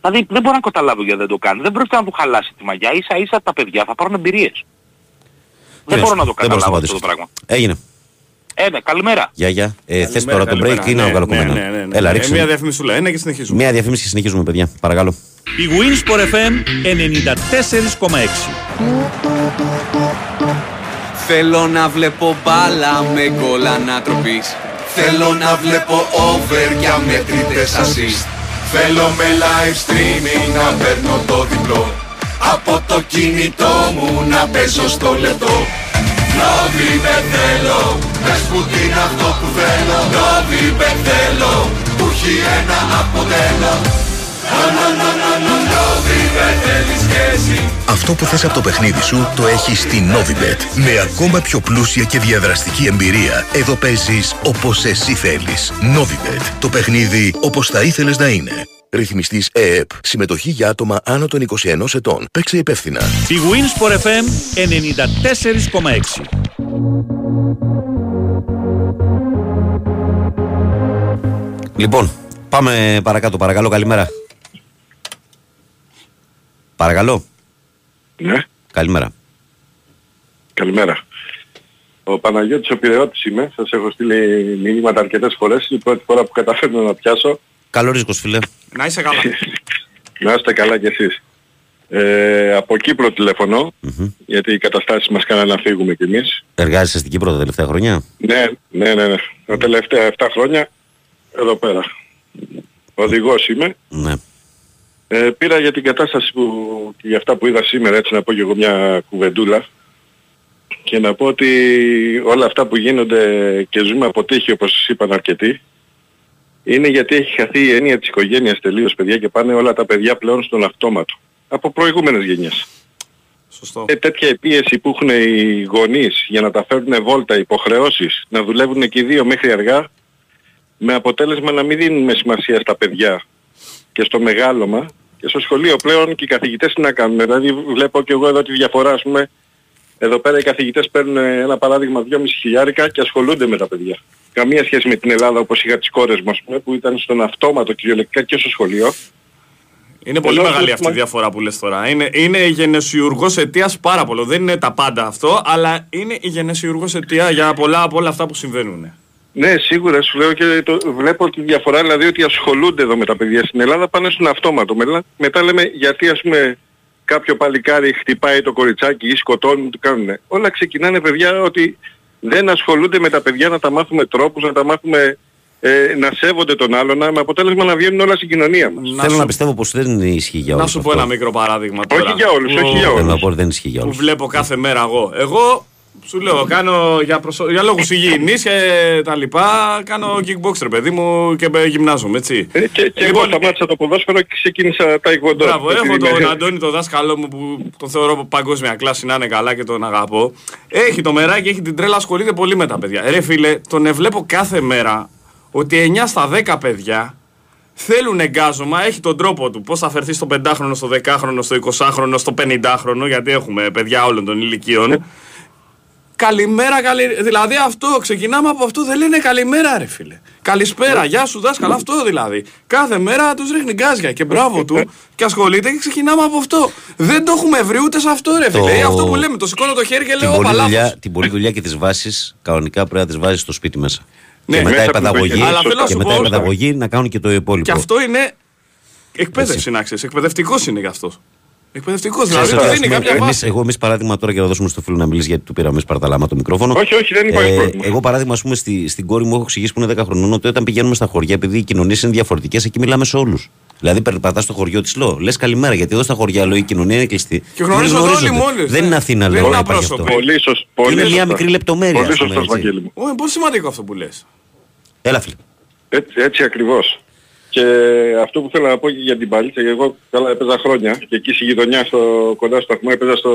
Δηλαδή δεν μπορώ να καταλάβω γιατί δεν το κάνει. Δεν πρόκειται να του χαλάσει τη μαγιά. Ίσα ίσα τα παιδιά θα πάρουν εμπειρίες. Δεν μπορώ να το Δεν μπορώ καταλάβω απαντήσω. αυτό το πράγμα. Έγινε. Ε, ναι, καλημέρα. Γεια, γεια. Ε, Θες Καλημέρα, τώρα το break καλημέρα. ή να Ναι, βγάλω ναι, κομμένα; ναι, ναι, ναι. Έλα, Ε, ρίξε. Μία διαφήμιση ένα και συνεχίζουμε. Μία διαφήμιση και συνεχίζουμε, παιδιά. Παρακαλώ. Η Winsport FM 94,6 Θέλω να βλέπω μπάλα με γκολ ανατροπής Θέλω να βλέπω over για μετρητές assist Θέλω με live streaming να παίρνω το διπλό Από το κινητό μου να παίζω στο λεπτό Νόβιμπετ θέλω, πες που είναι αυτό που θέλω Νόβιμπετ θέλω, που έχει ένα αποτέλο Νόβιμπετ θέλεις και εσύ Αυτό που θες από το παιχνίδι σου το έχεις στη Novibet. Με ακόμα πιο πλούσια και διαδραστική εμπειρία. Εδώ παίζεις όπως εσύ θέλεις. Novibet. Το παιχνίδι όπως θα ήθελες να είναι. Ρυθμιστής ΕΕΠ. Συμμετοχή για άτομα άνω των 21 ετών. Παίξε υπεύθυνα. Η Winsport FM 94,6 Λοιπόν, πάμε παρακάτω. Παρακαλώ, καλημέρα. Παρακαλώ. Ναι, Καλημέρα. καλημέρα. Ο Παναγιώτης ο Πειραιώτης είμαι. Σας έχω στείλει μηνύματα αρκετές φορές. Είναι η πρώτη φορά που καταφέρνω να πιάσω. Καλό ρίσκος, φίλε. Να είσαι καλά. Να είστε καλά κι εσείς. Ε, από Κύπρο τηλεφωνώ, γιατί οι καταστάσεις μας κάνανε να φύγουμε κι εμείς. Εργάζεσαι στην Κύπρο τα τελευταία χρόνια; Ναι, ναι, ναι, ναι. Τα τελευταία 7 χρόνια εδώ πέρα. Οδηγός είμαι. Ναι. Ε, πήρα για την κατάσταση που, και για αυτά που είδα σήμερα, έτσι να πω και εγώ μια κουβεντούλα και να πω ότι όλα αυτά που γίνονται και ζούμε από τύχη όπως σας είπαν αρκετοί είναι γιατί έχει χαθεί η έννοια της οικογένειας τελείως παιδιά και πάνε όλα τα παιδιά πλέον στον αυτόματο από προηγούμενες γενιές. Σωστό. Ε, τέτοια επίεση που έχουν οι γονείς για να τα φέρουν βόλτα, υποχρεώσεις, να δουλεύουν και οι δύο μέχρι αργά, με αποτέλεσμα να μην δίνουμε σημασία στα παιδιά και στο μεγάλωμα και στο σχολείο πλέον και οι καθηγητές τι να κάνουν. Δηλαδή βλέπω και εγώ εδώ τη διαφορά, ας πούμε, εδώ πέρα οι καθηγητές παίρνουν ένα παράδειγμα 2,5 χιλιάρικα και ασχολούνται με τα παιδιά. Καμία σχέση με την Ελλάδα όπως είχα τις κόρες μου, ας πούμε, που ήταν στον αυτόματο κυριολεκτικά και στο σχολείο. Είναι πολύ Ενώ μεγάλη το- αυτή η διαφορά που λες τώρα. Είναι, είναι η γενεσιουργός αιτίας πάρα πολύ. Δεν είναι τα πάντα αυτό, αλλά είναι η γενεσιουργός αιτία για πολλά από όλα αυτά που συμβαίνουν. Ναι, σίγουρα σου λέω και το, βλέπω τη διαφορά δηλαδή ότι ασχολούνται εδώ με τα παιδιά στην Ελλάδα πάνε στον αυτόματο. Μετά, μετά λέμε γιατί ας πούμε κάποιο παλικάρι χτυπάει το κοριτσάκι ή σκοτώνουν, τι κάνουνε. Όλα ξεκινάνε παιδιά ότι δεν ασχολούνται με τα παιδιά να τα μάθουμε τρόπους, να τα μάθουμε ε, να σέβονται τον άλλον, να- με αποτέλεσμα να βγαίνουν όλα στην κοινωνία μας. Θέλω να πιστεύω πως δεν ισχύει για όλους. Να σου πω ένα μικρό παράδειγμα τώρα. Όχι για όλους, όχι για Θέλω όλους. να πω ότι δεν ισχύει για Που όλους. βλέπω κάθε μέρα εγώ. Εγώ σου λέω, κάνω για, προσω... για λόγους υγιεινής και τα λοιπά, κάνω kickbox ρε παιδί μου και ε, γυμνάζομαι, έτσι. Ε, και, και εγώ σταμάτησα το ποδόσφαιρο και ξεκίνησα τα οικοντό. Μπράβο, έχω τον Αντώνη τον δάσκαλό μου που τον θεωρώ παγκόσμια κλάση να είναι καλά και τον αγαπώ. Έχει το μεράκι, έχει την τρέλα, ασχολείται πολύ με τα παιδιά. Ρε φίλε, τον βλέπω κάθε μέρα ότι 9 στα 10 παιδιά θέλουν εγκάζωμα, έχει τον τρόπο του. Πώς θα φερθείς στο 5χρονο, στο 10χρονο, στο 20χρονο, στο 50χρονο, γιατί έχουμε παιδιά όλων των ηλικιών. Καλημέρα, καλη... δηλαδή αυτό, ξεκινάμε από αυτό, δεν λένε καλημέρα ρε φίλε. Καλησπέρα, γεια σου δάσκαλα, αυτό δηλαδή. Κάθε μέρα τους ρίχνει γκάζια και μπράβο *laughs* του και ασχολείται και ξεκινάμε από αυτό. Δεν το έχουμε βρει ούτε σε αυτό ρε φίλε. Ε, Αυτό που λέμε, το σηκώνω το χέρι και Την λέω πολλή, «Όπα, δουλειά, λάθος». την πολλή δουλειά και τις βάσεις κανονικά πρέπει να τις βάζεις στο σπίτι μέσα. Ναι, και μετά μέσα η από την παιδαγωγή, οικογένεια. Αλλά θέλω να και σου μετά πω- η παιδαγωγή να κάνουν και το υπόλοιπο. Και αυτό είναι εκπαίδευση να ξέρεις, εκπαιδευτικός είναι γι' αυτό. Εκπαιδευτικός, δηλαδή Ξέρεις του ότι, δίνει ας πούμε, κάποια εμείς- βάση. εγώ, εμείς παράδειγμα τώρα για να δώσουμε στο φίλο να μιλήσει γιατί του πήραμε σπαρταλάμα το μικρόφωνο. Όχι, όχι, δεν υπάρχει πρόβλημα. Εγώ παράδειγμα, ας πούμε, στη, στην κόρη μου έχω εξηγήσει που είναι 10 χρονών ότι όταν πηγαίνουμε στα χωριά, επειδή οι κοινωνίες είναι διαφορετικές, εκεί μιλάμε σε όλους. Δηλαδή, περπατάς στο χωριό της ΛΟ, λες καλημέρα, γιατί εδώ στα χωριά ΛΟ η κοινωνία είναι κλειστή. Και γνωρίζονται Δεν όλοι γνωρίζονται. μόλις, Δεν ναι. είναι Αθήνα, Δεν λέω, είναι να υπάρχει αυτό. απρόσωπο. Πολύ σωστό. Πολύ είναι μια σωστά. μικρή λεπτομέρεια. Πολύ ας πούμε, σωστός, έτσι. Βαγγέλη μου. Ω, είναι πολύ σημαντικό αυτό που λες. Έλα, φίλε. Έτσι, έτσι ακριβώς. Και αυτό που θέλω να πω και για την παλίτσα, γιατί εγώ καλά έπαιζα χρόνια και εκεί στη γειτονιά στο, κοντά στο σταθμό έπαιζα στο,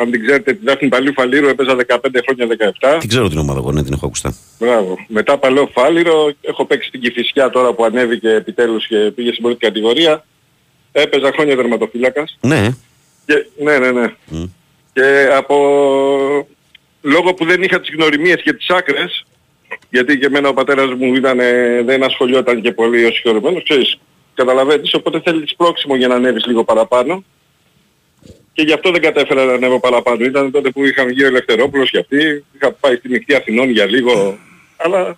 αν την ξέρετε, τη Δάφνη Παλίου Φαλήρου έπαιζα 15 χρόνια 17. Την ξέρω την ομάδα εγώ, ναι, την έχω ακουστά. Μπράβο. Μετά παλαιό Φάληρο, έχω παίξει στην Κηφισιά τώρα που ανέβηκε επιτέλους και πήγε στην πρώτη κατηγορία. Έπαιζα χρόνια τερματοφύλακας. Ναι. Και, ναι, ναι, ναι. Και από λόγω που δεν είχα τις γνωριμίες και τις άκρες, γιατί και εμένα ο πατέρας μου ήταν, ε, δεν ασχολιόταν και πολύ ως συγχωρημένος, ξέρεις, καταλαβαίνεις, οπότε θέλεις σπρώξιμο για να ανέβεις λίγο παραπάνω. Και γι' αυτό δεν κατέφερα να ανέβω παραπάνω. Ήταν τότε που είχαμε γύρω Ελευθερόπουλος και αυτοί, είχα πάει στη νυχτή Αθηνών για λίγο, αλλά Δεν,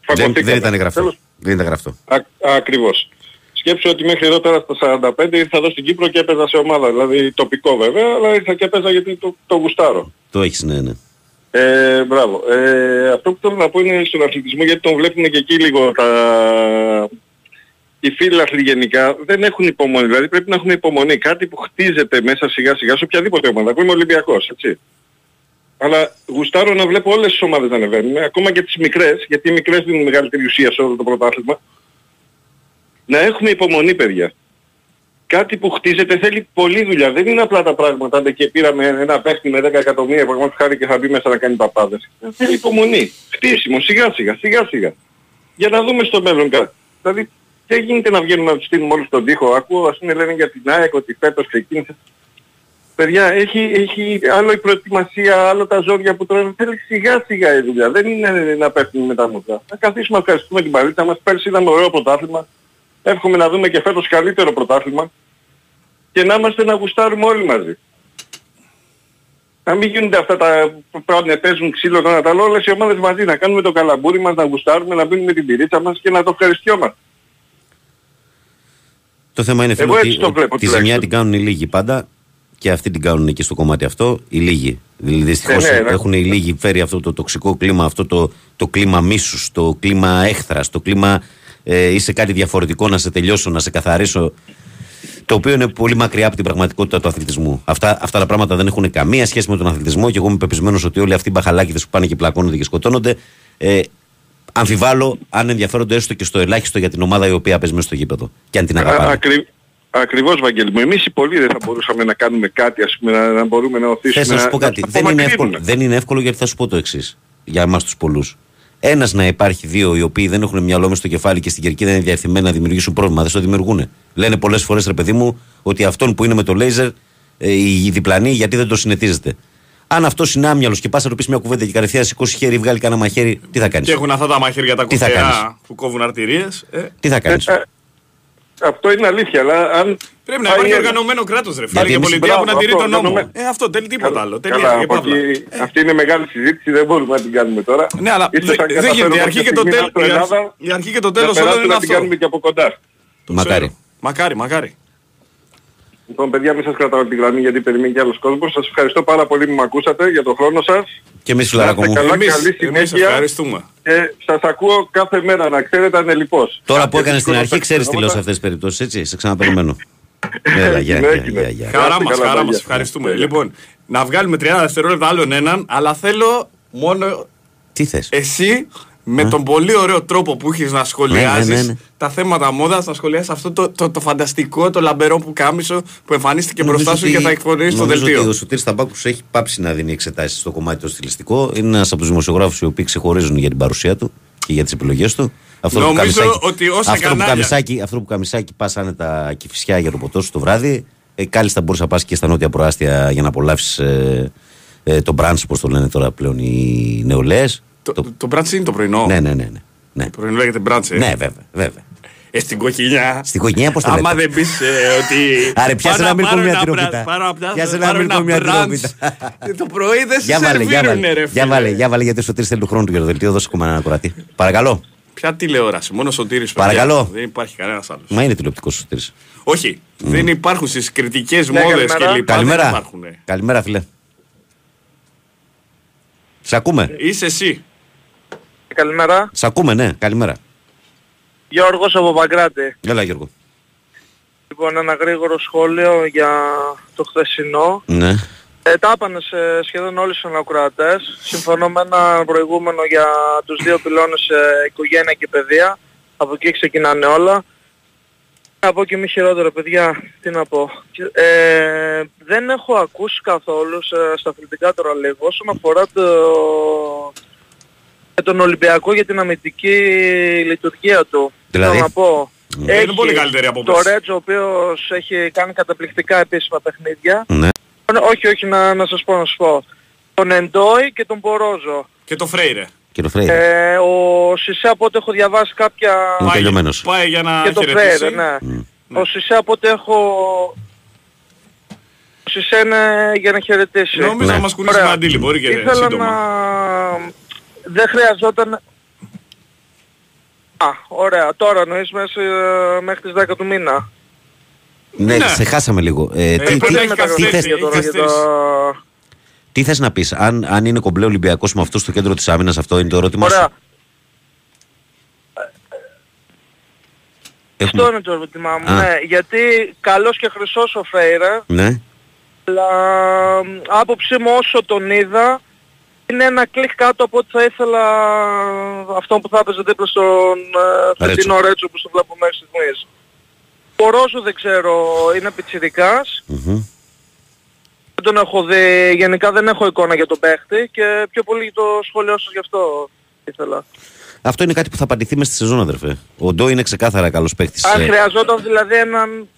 φαγωθήκαμε. δεν ήταν γραφτό. Τέλος, Δεν ήταν γραφτό. Α, ακριβώς. Σκέψου ότι μέχρι εδώ τώρα στα 45 ήρθα εδώ στην Κύπρο και έπαιζα σε ομάδα, δηλαδή τοπικό βέβαια, αλλά ήρθα και έπαιζα γιατί το, το γουστάρω. Το έχεις, ναι, ναι. Ε, μπράβο. Ε, αυτό που θέλω να πω είναι στον αθλητισμό γιατί τον βλέπουν και εκεί λίγο τα... Οι φίλαθλοι γενικά δεν έχουν υπομονή. Δηλαδή πρέπει να έχουμε υπομονή. Κάτι που χτίζεται μέσα σιγά σιγά σε οποιαδήποτε ομάδα. Εγώ είμαι Ολυμπιακός, έτσι. Αλλά γουστάρω να βλέπω όλες τις ομάδες να ανεβαίνουν, ακόμα και τις μικρές, γιατί οι μικρές δίνουν μεγαλύτερη ουσία σε όλο το πρωτάθλημα. Να έχουμε υπομονή παιδιά. Κάτι που χτίζεται θέλει πολλή δουλειά. Δεν είναι απλά τα πράγματα. Αν και πήραμε ένα παίχτη με 10 εκατομμύρια πραγματικά χάρη και θα μπει μέσα να κάνει παπάδες. Θέλει υπομονή. Χτίσιμο. Σιγά σιγά. Σιγά σιγά. Για να δούμε στο μέλλον κάτι. Δηλαδή δεν γίνεται να βγαίνουμε να τους στείλουμε όλους στον τοίχο. Ακούω ας πούμε λένε για την ΑΕΚ ότι φέτος ξεκίνησε. Παιδιά, έχει, έχει άλλο η προετοιμασία, άλλο τα ζόρια που τρώνε. Θέλει σιγά σιγά η δουλειά. Δεν είναι να πέφτουμε με τα μούτρα. Να καθίσουμε να ευχαριστούμε την παλίτσα μας. Πέρσι είδαμε ωραίο πρωτάθλημα. Εύχομαι να δούμε και φέτος καλύτερο πρωτάθλημα και να είμαστε να γουστάρουμε όλοι μαζί. Να μην γίνονται αυτά τα που πάνε, παίζουν ξύλο το ένα τα άλλο, όλες οι ομάδες μαζί, να κάνουμε το καλαμπούρι μας, να γουστάρουμε, να μπίνουμε την πυρίτσα μας και να το ευχαριστιόμαστε. Το θέμα είναι φίλε, Εγώ έτσι ότι, το ότι βλέπω τη τουλάχιστον. ζημιά την κάνουν οι λίγοι πάντα και αυτοί την κάνουν και στο κομμάτι αυτό οι λίγοι. Δηλαδή δυστυχώς Ναι, ναι, ναι. έχουν οι λίγοι φέρει αυτό το τοξικό κλίμα, αυτό το, το κλίμα μίσους, το κλίμα έχθρας, το κλίμα ε, είσαι κάτι διαφορετικό να σε τελειώσω, να σε καθαρίσω. Το οποίο είναι πολύ μακριά από την πραγματικότητα του αθλητισμού. Αυτά, αυτά τα πράγματα δεν έχουν καμία σχέση με τον αθλητισμό και εγώ είμαι πεπισμένος ότι όλοι αυτοί οι μπαχαλάκιδε που πάνε και πλακώνονται και σκοτώνονται, ε, αμφιβάλλω αν ενδιαφέρονται έστω και στο ελάχιστο για την ομάδα η οποία παίζει μέσα στο γήπεδο. Και αν την αγαπάνε. Α, ακρι... Ακριβώς Βαγγέλη μου. Εμείς οι πολλοί δεν θα μπορούσαμε να κάνουμε κάτι, ας πούμε, να, να μπορούμε να οθήσουμε. Θες να σου πω κάτι. τα Δεν είναι, απομακρύνουμε. εύκολο, δεν είναι εύκολο γιατί θα σου πω το εξής. Για εμάς τους πολλούς. Ένας να υπάρχει, δύο οι οποίοι δεν έχουν μυαλό μες στο κεφάλι και στην κερκίδα είναι διαρθυμένοι να δημιουργήσουν πρόβλημα. Δεν το δημιουργούν. Λένε πολλές φορές, ρε παιδί μου, ότι αυτόν που είναι με το λέιζερ, ε, η διπλανή, γιατί δεν το συνετίζεται. Αν αυτός είναι άμυαλος και πας να του πεις μια κουβέντα και κατευθείαν σηκώσει χέρι, βγάλει κανένα μαχαίρι, τι θα κάνεις; Και έχουν αυτά τα μαχαίρια τα Τι θα κουφιά κάνεις; που κόβουν αρτηρίες. Ε, Τι θα κάνεις; Ε, ε, αυτό είναι αλήθεια, αλλά αν... πρέπει να πάει υπάρχει ένα- οργανωμένο κράτος ρε φίλε Γιατί και εμείς- πολιτεία που να μπράβο, τηρεί αυτό, τον νόμο. οργανωμένο. Ε, αυτό τέλει τίποτα άλλο. Τελεία Καλά, και από παύλα. εκεί- αυτή είναι μεγάλη συζήτηση, δεν μπορούμε να την κάνουμε τώρα. Ναι, αλλά Ίσως δεν θα δεν γίνεται. Η καταφέρουμε αρχή και κάποια το στιγμή τέλος- στην η αρχή- Ελλάδα η αρχή και το να τέλος όλων περάσουμε είναι να την αυτό. κάνουμε και από κοντά. Το Μακάρι. ξέρω. Μακάρι, μακάρι. Λοιπόν, παιδιά, μην σας κρατάω την γραμμή γιατί περιμένει και άλλος κόσμος. Σας ευχαριστώ πάρα πολύ που με ακούσατε για τον χρόνο σας. Και εμείς, φιλαράκο Να μου. είστε καλά, Εμείς- καλή εμείς συνέχεια. ευχαριστούμε. Και σας ακούω κάθε μέρα, να ξέρετε, ανελιπώς. Τώρα που Κάποια έκανες στην δύσκολα αρχή, ξέρεις τι λέω σε πράγματα. αυτές τις περιπτώσεις, έτσι. Σε ξαναπεριμένω. *laughs* Έλα, γεια, Ναι, γεια, ναι. γεια, γεια. Χαρά Είστε μας, καλά, χαρά παιδιά. μας. Ευχαριστούμε. Λοιπόν, να βγάλουμε 30 δευτερόλεπτα άλλον έναν, αλλά θέλω μόνο Τι θες; εσύ με τον πολύ ωραίο τρόπο που έχεις να σχολιάζεις Ναι, ναι, ναι. τα θέματα μόδας, να σχολιάσεις αυτό το, το, το φανταστικό, το λαμπερό που κάμισο που εμφανίστηκε μπροστά σου και θα εκφωνήσεις στο Νομίζω ότι δελτίο. ο Σωτήρης Ταμπάκους έχει πάψει να δίνει εξετάσεις στο κομμάτι το στιλιστικό. Είναι ένας από τους δημοσιογράφους οι οποίοι ξεχωρίζουν για την παρουσία του και για τις επιλογές του. Αυτό το Νομίζω καμισάκι- ότι όσα αυτό, που κανάλια- καμισάκι, αυτό που καμισάκι πας άνετα κυφισιά για το ποτός σου το βράδυ. Ε, κάλλιστα μπορείς να πας και στα νότια προάστια για να απολαύσεις ε, ε, το brunch, πώ το λένε τώρα πλέον οι νεολαίες. Το, το... το brunch είναι το πρωινό. Ναι, ναι, ναι. ναι. ναι. Το πρωινό λέγεται brunch. Ε. Ναι, βέβαια. βέβαια. Ε, στην κοκκινιά. Στην κοκκινιά πώς το Άμα λέτε; δεν πεις ε, ότι. Άρε, πιάσε πάρω- ένα μίλκο πάρω μια ένα τυρόπιτα. μπραντ, Πάρω απλά. Πιάσε ένα πάρω μίλκο μια brunch. τυρόπιτα. Ε, Το πρωί δεν σε Για βάλε, για σερβίρουνε, βάλε. ρε Για φίλε. βάλε, για βάλε, γιατί ο Σωτήρης θέλει του χρόνου του γεροδελτίου. Δώσε ακόμα έναν ακροατή. Παρακαλώ. Ποια τηλεόραση, μόνο σωτήρης παιδιά. Παρακαλώ. Δεν υπάρχει κανένας άλλος. Μα είναι τηλεοπτικός ο Σωτήρης. Όχι, δεν υπάρχουν στις κριτικές Ναι, μόδες καλημέρα. και λοιπά. Δεν Καλημέρα. υπάρχουν. Καλημέρα, φίλε. Σε ακούμε. Είσαι εσύ. Καλημέρα. Σε ακούμε, ναι. Καλημέρα. Γιώργος από Παγκράτη. Έλα, Γιώργο. Λοιπόν, ένα γρήγορο σχόλιο για το χθεσινό. Ναι. Ε, τα είπανε σε σχεδόν όλοι τους ανακροατές. Συμφωνώ με ένα προηγούμενο για τους δύο πυλώνες ε, οικογένεια και παιδεία. Από εκεί ξεκινάνε όλα. Να πω και μη χειρότερο παιδιά, τι να πω. Ε, δεν έχω ακούσει καθόλου σε, στα αθλητικά τώρα λίγο όσον αφορά το, ε, τον Ολυμπιακό για την αμυντική λειτουργία του. Δηλαδή; Θέλω να πω. Ε, είναι πολύ καλύτερη από το πέρσι. Ρέτζο ο οποίος έχει κάνει καταπληκτικά επίσημα παιχνίδια. Ναι. Ε, Όχι, όχι, να, να σας πω, να σας πω. Τον Εντόι και τον Πορόζο. Και το Φρέιρε. Και το Φρέιρε. Ε, ο Σισε από ό,τι έχω διαβάσει κάποια... Είναι τελειωμένος. Πάει για να Και το χαιρετήσει. Φρέιρε, ναι. Ο Σισε από ό,τι έχω... Ο Σισε είναι για να χαιρετήσει. Νόμιζα να μας κουνήσει Ωραία. με αντίλη, μπορεί και Ήθελα σύντομα. να... Δεν χρειαζόταν... Α, ωραία. Τώρα νοείς μέσα, ε, μέχρι τις 10 του μήνα. Ναι, σε χάσαμε λίγο. Ε, τι, Πότε τι, είναι τι, μεταγραφή θες, για τώρα, για τα- τι θες να πεις, αν, αν είναι κομπλέ Ολυμπιακός με αυτό στο κέντρο της άμυνας, αυτό είναι το ερώτημα Ωραία. σου. Έχουμε- Αυτό είναι το ερώτημά μου. Α. Ναι, γιατί καλός και χρυσός ο Φέιρα, Ναι. αλλά μ, άποψή μου όσο τον είδα, είναι ένα κλικ κάτω από ό,τι θα ήθελα αυτό που θα έπαιζε δίπλα στον ε, Ρέτσο. φετινό Ρέτσο που στο βλέπω μέχρι στιγμής. Ο Ρόζο δεν ξέρω, είναι πιτσιρικάς. Μμμ. Δεν τον έχω δει, γενικά δεν έχω εικόνα για τον παίχτη και πιο πολύ το σχόλιο σας γι' αυτό ήθελα. Αυτό είναι κάτι που θα απαντηθεί μέσα στη σεζόν, αδερφέ. Ο Ντό είναι ξεκάθαρα καλός παίκτης. Αν ε, χρειαζόταν δηλαδή έναν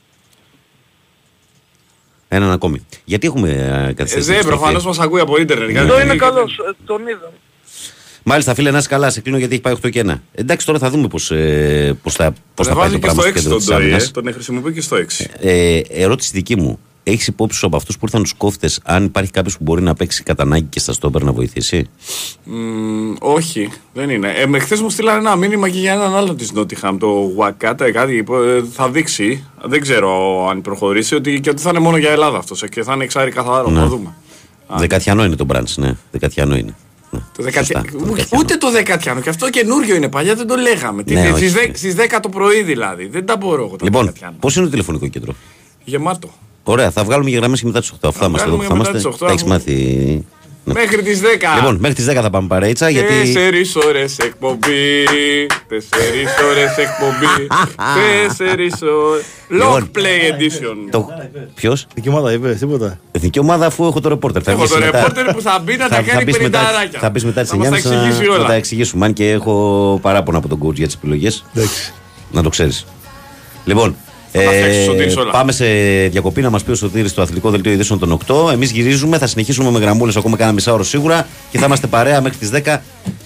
έναν ακόμη. Γιατί έχουμε ε, Ε, καθυστερήσει. δεν, την προφανώς επιστροφή; μας ακούει από ίντερνετ. Ναι. γιατί Εδώ είναι είναι- καλός, ε, τον είδα. Μάλιστα, φίλε, να είσαι καλά. Σε κλείνω γιατί έχει πάει 8 και 1. Εντάξει, τώρα θα δούμε πώς, ε, πώς θα, πώς Τον θα πάει το βάζει και πράγμα στο στο 6 κέντρο τον της Ντόι, ε. άμυνας. τον χρησιμοποιεί και στο 6. Ε, ερώτηση δική μου. Έχεις υπόψη σου από αυτούς που ήρθαν τους κόφτες, αν υπάρχει κάποιος που μπορεί να παίξει κατά ανάγκη και στα στόπερ να βοηθήσει; Μ, όχι, δεν είναι. Ε, με χθες μου στείλανε ένα μήνυμα και για έναν άλλο της Νότιχαμ, το Wakata, κάτι ε, θα δείξει, δεν ξέρω αν προχωρήσει, ότι, και ότι θα είναι μόνο για Ελλάδα αυτός ε, και θα είναι εξάρι καθαρό, Ναι. θα δούμε. Δεκατιανό είναι το μπραντ, ναι. Δεκατιανό είναι. Ναι. Το δεκατια... Σωστά, το Ούτε- δεκατιανό. Ούτε το δεκατιανό, και αυτό καινούριο είναι, παλιά δεν το λέγαμε. Τι- Ναι, στις, όχι. δε- στις 10 το πρωί δηλαδή, δεν τα μπορώ εγώ τα Λοιπόν, δεκατιανά. πώς είναι το τηλεφωνικό κέντρο; Γεμάτο. Ωραία, θα βγάλουμε για γραμμές και μετά τις 8. Αυτά είμαστε εδώ βγάλουμε που θα μετά είμαστε. τις 8, Τα έχεις αφού- μάθει. Ναι. Μέχρι τις 10. Λοιπόν, μέχρι τις 10 θα πάμε παρέτσα γιατί. Τέσσερις ώρες εκπομπή, τέσσερις ώρες εκπομπή, *laughs* τέσσερις ώρες... Long Λοιπόν, play edition. Το... Ποιος; Εθνική ομάδα είπε, τίποτα. Εθνική ομάδα αφού έχω το ρεπόρτερ. Θα Έχω βγεις το μετά. ρεπόρτερ που θα μπει να τα θα κάνει πεις μετά- πενηνταράκια. Θα πει μετά τις Θα μας 9.30 τα εξηγήσει να, όλα. να τα εξηγήσουμε. Αν και έχω παράπονα από τον coach για τις επιλογές. Να το ξέρεις. Λοιπόν, τα φτιάξει ο Σωτήρης όλα. πάμε σε διακοπή να μας πει ο Σωτήρης στο αθλητικό δελτίο ειδήσεων των 8. Εμείς γυρίζουμε, θα συνεχίσουμε με γραμμούλες ακόμα κάνα μισά ώρα σίγουρα και θα είμαστε παρέα μέχρι τις 10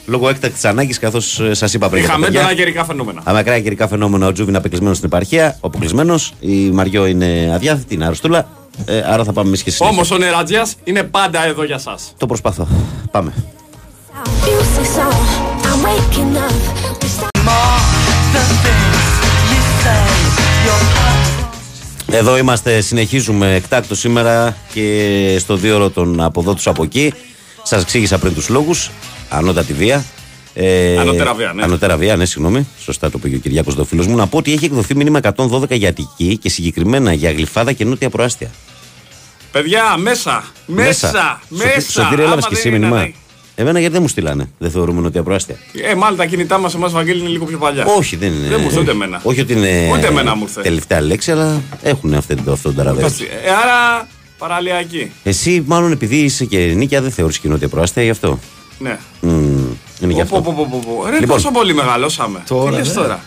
λόγω έκτακτης ανάγκης καθώς σας είπα πριν. για τα Είχαμε παιδιά. έντονα καιρικά φαινόμενα. Α, μακριά καιρικά φαινόμενα. Ο Τζούβι είναι απεκλεισμένος στην επαρχία. Ο αποκλεισμένος. Η Μαριό είναι αδιάθετη, είναι αρρωστούλα. Ε, άρα θα πάμε εμείς και συνέχεια. Όμως ο Νερατζιάς είναι πάντα εδώ για σας. Το προσπαθώ. Πάμε. I'm waking up. Εδώ είμαστε, συνεχίζουμε εκτάκτο σήμερα και στο δύο των από εδώ του από εκεί. Σας εξήγησα πριν τους λόγους. Ανώτατη βία. Ε, Ανώτερα βία, ναι. Ανώτερα βία, ναι, συγγνώμη. Σωστά το είπε και ο Κυριάκος το φίλο μου. Να πω ότι έχει εκδοθεί μήνυμα 112 για Αττική και συγκεκριμένα για Γλυφάδα και Νότια Προάστια. Παιδιά, μέσα, μέσα, μέσα. Σωτήρη, έλαβες Άμα και δεν εσύ είναι μήνυμα; Να- Εμένα γιατί δεν μου στείλανε. Δεν θεωρούμε Νότια Προάστια. Ε, μάλλον τα κινητά μας εμάς Βαγγέλη είναι λίγο πιο παλιά. Όχι, δεν είναι. Δεν μου ήρθε ούτε εμένα. Όχι ότι είναι Ούτε εμένα μου ήρθε. τελευταία λέξη, αλλά έχουν αυτό το αυτό το ταραβέρι. Ε, άρα παραλιακή. Εσύ, μάλλον επειδή είσαι και νίκια, δεν θεωρείς και Νότια Προάστια γι' αυτό; Ναι. Μμμ, είναι γι' Πω, αυτό. πω, πω, πω, πω. Ρε, Λοιπόν. τόσο πολύ μεγαλώσαμε. Τώρα, Τι λες ναι. τώρα;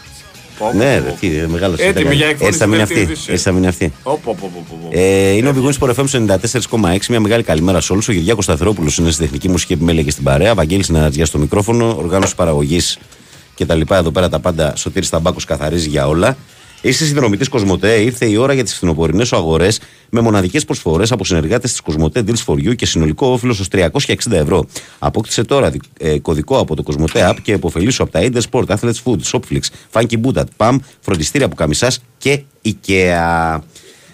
Ναι, ρε, τι, ε, μεγάλος Έτοιμη για εκφώνηση Έτσι θα μείνει στη δεύτερη αυτή. δύση. Έτσι θα μείνει αυτή. Ωπ, ωπ, ωπ, ωπ, ωπ. Ε, είναι ο Big Wings Sport FM στο 94,6. Μια μεγάλη καλημέρα σε όλους. Ο Κυριάκο Σταθερόπουλος είναι στη τεχνική μουσική επιμέλεια και στην παρέα. Βαγγέλης Συναρατζιά στο μικρόφωνο. Οργάνωση παραγωγής και τα λοιπά. Εδώ πέρα τα πάντα. Σωτήρη Ταμπάκο καθαρίζει για όλα. Είσαι συνδρομητή Κοσμοτέ. Ήρθε η ώρα για τις φθινοπορεινές αγορές με μοναδικές προσφορές από συνεργάτες της Κοσμοτέ Deals for You και συνολικό όφελο ω 360 ευρώ. Απόκτησε τώρα δι- ε, κωδικό από το Κοσμοτέ App και υποφελήσου από τα Inter Sport, Athletes Food, Shopflix, Funky Bootat, PAM, φροντιστήρια από καμισάς και IKEA.